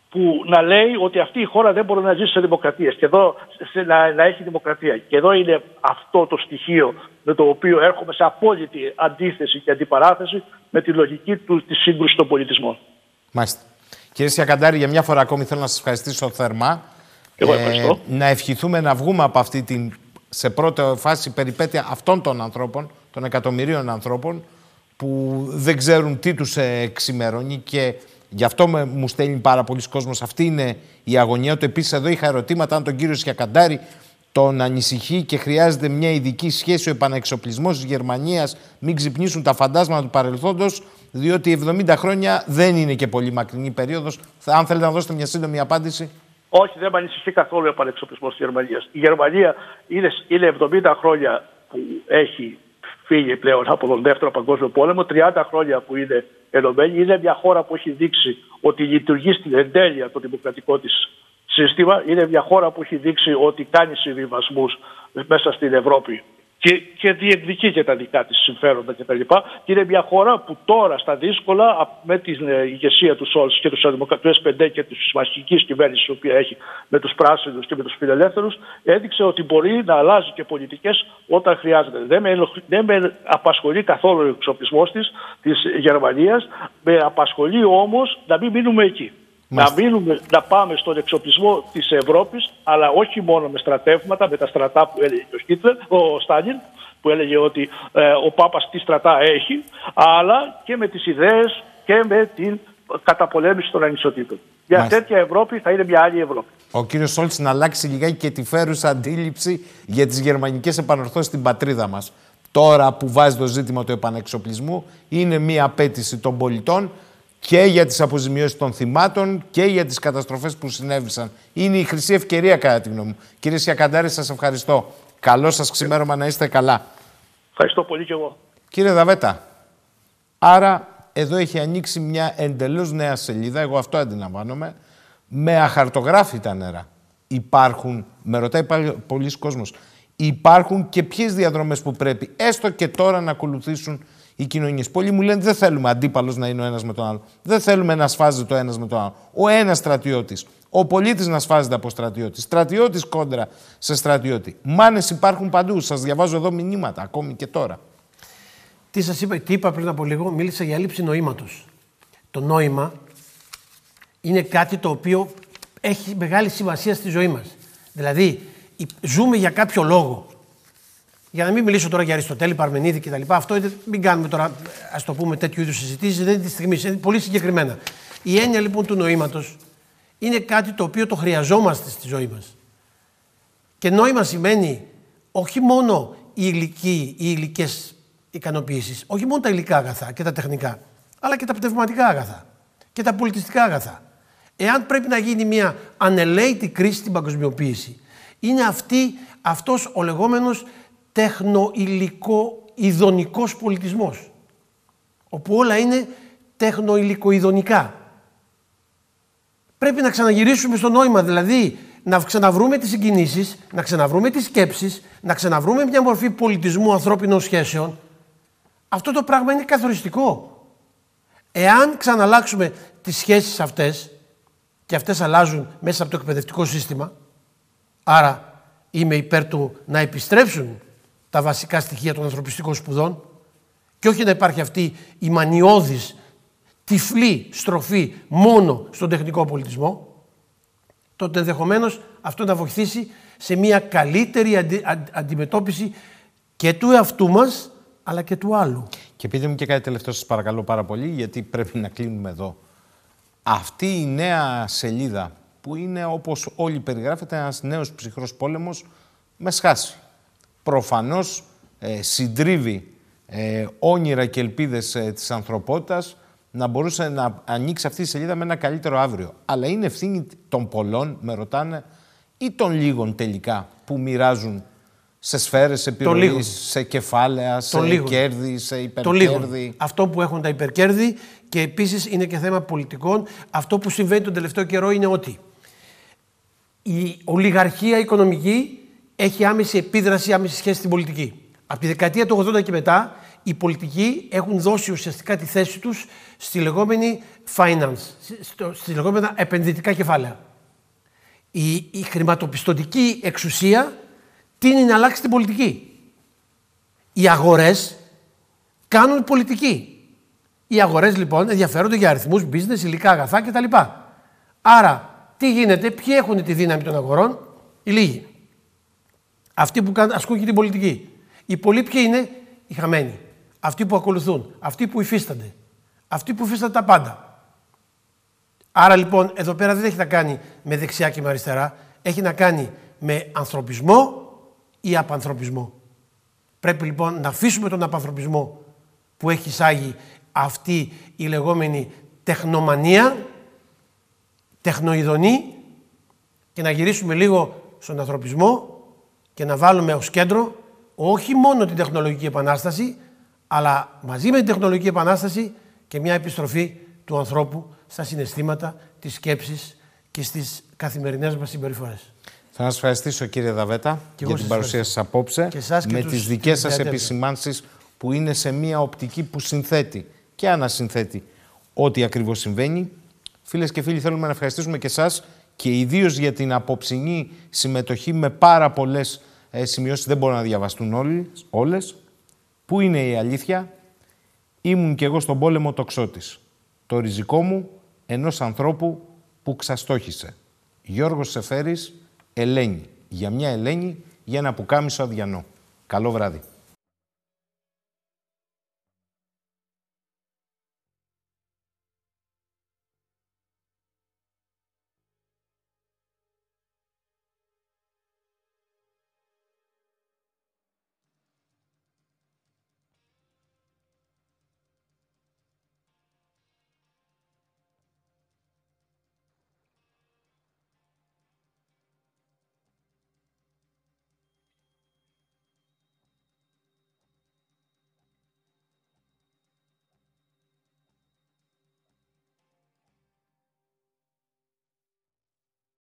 που να λέει ότι αυτή η χώρα δεν μπορεί να ζήσει σε δημοκρατία και εδώ σε, να, να έχει δημοκρατία. Και εδώ είναι αυτό το στοιχείο με το οποίο έρχομαι σε απόλυτη αντίθεση και αντιπαράθεση με τη λογική του, της σύγκρουσης των πολιτισμών. Μάλιστα. Κύριε Σιακαντάρη, για μια φορά ακόμη θέλω να σας ευχαριστήσω θερμά. Εγώ ευχαριστώ. Ε, να ευχηθούμε να βγούμε από αυτή την σε πρώτη φάση περιπέτεια αυτών των ανθρώπων, των εκατομμυρίων ανθρώπων, που δεν ξέρουν τι τους εξημερώνει και Γι' αυτό με, μου στέλνει πάρα πολλοί κόσμος. Αυτή είναι η αγωνία του. Επίσης, εδώ είχα ερωτήματα αν τον κύριο Σιακαντάρη τον ανησυχεί και χρειάζεται μια ειδική σχέση ο επαναεξοπλισμός της Γερμανίας. Μην ξυπνήσουν τα φαντάσματα του παρελθόντος, διότι 70 χρόνια δεν είναι και πολύ μακρινή περίοδος. Αν θέλετε να δώσετε μια σύντομη απάντηση. Όχι, δεν με ανησυχεί καθόλου ο επανεξοπλισμό της Γερμανίας. Η Γερμανία είναι, είναι 70 χρόνια που έχει φύγει πλέον από τον Δεύτερο Παγκόσμιο Πόλεμο, 30 χρόνια που είναι ενωμένη. Είναι μια χώρα που έχει δείξει ότι λειτουργεί στην εντέλεια το δημοκρατικό της σύστημα. Είναι μια χώρα που έχει δείξει ότι κάνει συμβιβασμούς μέσα στην Ευρώπη και, και διεκδικεί και τα δικά της συμφέροντα κτλ. Και, και είναι μια χώρα που τώρα στα δύσκολα με την ε, ηγεσία του Σόλτ και του S5 και της συμμαχικής κυβέρνησης που έχει με τους πράσινους και με τους φιλελεύθερους έδειξε ότι μπορεί να αλλάζει και πολιτικές όταν χρειάζεται. Δεν με, δεν με απασχολεί καθόλου ο εξοπλισμός της της Γερμανίας. Με απασχολεί όμως να μην μείνουμε εκεί. Να, μείνουμε, να πάμε στον εξοπλισμό της Ευρώπης, αλλά όχι μόνο με στρατεύματα, με τα στρατά που έλεγε ο, Χίτλερ, ο Στάλιν, που έλεγε ότι ε, ο Πάπας τι στρατά έχει, αλλά και με τις ιδέες και με την καταπολέμηση των ανισοτήτων. Για τέτοια Ευρώπη θα είναι μια άλλη Ευρώπη. Ο κύριος Σόλτς να αλλάξει λιγάκι και τη φέρουσα αντίληψη για τις γερμανικές επανορθώσεις στην πατρίδα μας. Τώρα που βάζει το ζήτημα του επανεξοπλισμού είναι μια απέτηση των πολιτών και για τις αποζημιώσεις των θυμάτων και για τις καταστροφές που συνέβησαν. Είναι η χρυσή ευκαιρία κατά τη γνώμη μου. Κύριε Σιακαντάρη, σας ευχαριστώ. Καλό σας ξημέρωμα να είστε καλά. Ευχαριστώ πολύ και εγώ. Κύριε Δαβέτα, άρα εδώ έχει ανοίξει μια εντελώς νέα σελίδα, εγώ αυτό αντιλαμβάνομαι, με αχαρτογράφητα νερά. Υπάρχουν, με ρωτάει πολλοί κόσμος, υπάρχουν και ποιες διαδρομές που πρέπει έστω και τώρα να ακολουθήσουν οι κοινωνίες. Πολλοί μου λένε δεν θέλουμε αντίπαλος να είναι ο ένας με τον άλλο. Δεν θέλουμε να σφάζεται ο ένας με τον άλλο. Ο ένας στρατιώτης. Ο πολίτης να σφάζεται από στρατιώτης. Στρατιώτης κόντρα σε στρατιώτη. Μάνες υπάρχουν παντού. Σας διαβάζω εδώ μηνύματα, ακόμη και τώρα. Τι σας είπα, τι είπα πριν από λίγο, μίλησα για έλλειψη νοήματος. Το νόημα είναι κάτι το οποίο έχει μεγάλη σημασία στη ζωή μας. Δηλαδή, ζούμε για κάποιο λόγο. Για να μην μιλήσω τώρα για Αριστοτέλη, Παρμενίδη κτλ. Αυτό είναι, μην κάνουμε τώρα, ας το πούμε, τέτοιου είδους συζητήσεις. Δεν είναι της στιγμής. Είναι πολύ συγκεκριμένα. Η έννοια λοιπόν του νοήματος είναι κάτι το οποίο το χρειαζόμαστε στη ζωή μας. Και νόημα σημαίνει όχι μόνο οι υλικοί, οι υλικές ικανοποιήσεις, όχι μόνο τα υλικά αγαθά και τα τεχνικά, αλλά και τα πνευματικά αγαθά και τα πολιτιστικά αγαθά. Εάν πρέπει να γίνει μια ανελαίτη κρίση στην παγκοσμιοποίηση, είναι αυτή, αυτός ο λεγόμενος τεχνοηλικό ειδονικός πολιτισμός, όπου όλα είναι τεχνοηλικοειδονικά. Πρέπει να ξαναγυρίσουμε στο νόημα, δηλαδή να ξαναβρούμε τις συγκινήσεις, να ξαναβρούμε τις σκέψεις, να ξαναβρούμε μια μορφή πολιτισμού ανθρώπινων σχέσεων. Αυτό το πράγμα είναι καθοριστικό. Εάν ξαναλλάξουμε τις σχέσεις αυτές και αυτές αλλάζουν μέσα από το εκπαιδευτικό σύστημα, άρα είμαι υπέρ του να επιστρέψουν τα βασικά στοιχεία των ανθρωπιστικών σπουδών και όχι να υπάρχει αυτή η μανιώδης τυφλή στροφή μόνο στον τεχνικό πολιτισμό, τότε ενδεχομένως αυτό να βοηθήσει σε μια καλύτερη αντιμετώπιση και του εαυτού μας, αλλά και του άλλου. Και πείτε μου και κάτι τελευταίο σας παρακαλώ πάρα πολύ, γιατί πρέπει να κλείνουμε εδώ. Αυτή η νέα σελίδα που είναι όπως όλοι περιγράφεται ένας νέος ψυχρός πόλεμος με σχάση. Προφανώς ε, συντρίβει ε, όνειρα και ελπίδες ε, της ανθρωπότητας να μπορούσε να ανοίξει αυτή η σελίδα με ένα καλύτερο αύριο. Αλλά είναι ευθύνη των πολλών, με ρωτάνε, ή των λίγων τελικά που μοιράζουν σε σφαίρες επιρροής, σε κεφάλαια, σε κέρδη, σε υπερκέρδη. Αυτό που έχουν τα υπερκέρδη και επίσης είναι και θέμα πολιτικών. Αυτό που συμβαίνει τον τελευταίο καιρό είναι ότι η ολιγαρχία οικονομική έχει άμεση επίδραση, άμεση σχέση στην πολιτική. Από τη δεκαετία του 80 και μετά οι πολιτικοί έχουν δώσει ουσιαστικά τη θέση τους στη λεγόμενη finance, στη λεγόμενα επενδυτικά κεφάλαια. Η, η χρηματοπιστωτική εξουσία τίνει να αλλάξει την πολιτική. Οι αγορές κάνουν πολιτική. Οι αγορές λοιπόν ενδιαφέρονται για αριθμούς, business, υλικά αγαθά κτλ. Άρα, τι γίνεται, ποιοι έχουν τη δύναμη των αγορών, οι λίγοι. Αυτοί που ασκούν και την πολιτική. Οι πολλοί ποιοι είναι, οι χαμένοι. Αυτοί που ακολουθούν, αυτοί που υφίστανται, αυτοί που υφίστανται τα πάντα. Άρα λοιπόν εδώ πέρα δεν έχει να κάνει με δεξιά και με αριστερά, έχει να κάνει με ανθρωπισμό ή απανθρωπισμό. Πρέπει λοιπόν να αφήσουμε τον απανθρωπισμό που έχει εισάγει αυτή η λεγόμενη τεχνομανία, τεχνοειδονή και να γυρίσουμε λίγο στον ανθρωπισμό και να βάλουμε ως κέντρο όχι μόνο την τεχνολογική επανάσταση, αλλά μαζί με την τεχνολογική επανάσταση και μια επιστροφή του ανθρώπου στα συναισθήματα, τις σκέψεις και στις καθημερινές μας συμπεριφορές. Θα σας ευχαριστήσω κύριε Δαβέτα για την παρουσία σας απόψε με τις δικές σας επισημάνσεις που είναι σε μια οπτική που συνθέτει και ανασυνθέτει ό,τι ακριβώς συμβαίνει. Φίλες και φίλοι θέλουμε να ευχαριστήσουμε και εσάς και ιδίως για την απόψινή συμμετοχή με πάρα πολλές ε, σημειώσεις δεν μπορούν να διαβαστούν όλοι, όλες. Πού είναι η αλήθεια, ήμουν κι εγώ στον πόλεμο τοξότης. Το ριζικό μου ενός ανθρώπου που ξαστόχησε. Γιώργος Σεφέρης, Ελένη. Για μια Ελένη, για ένα πουκάμισο αδιανό. Καλό βράδυ.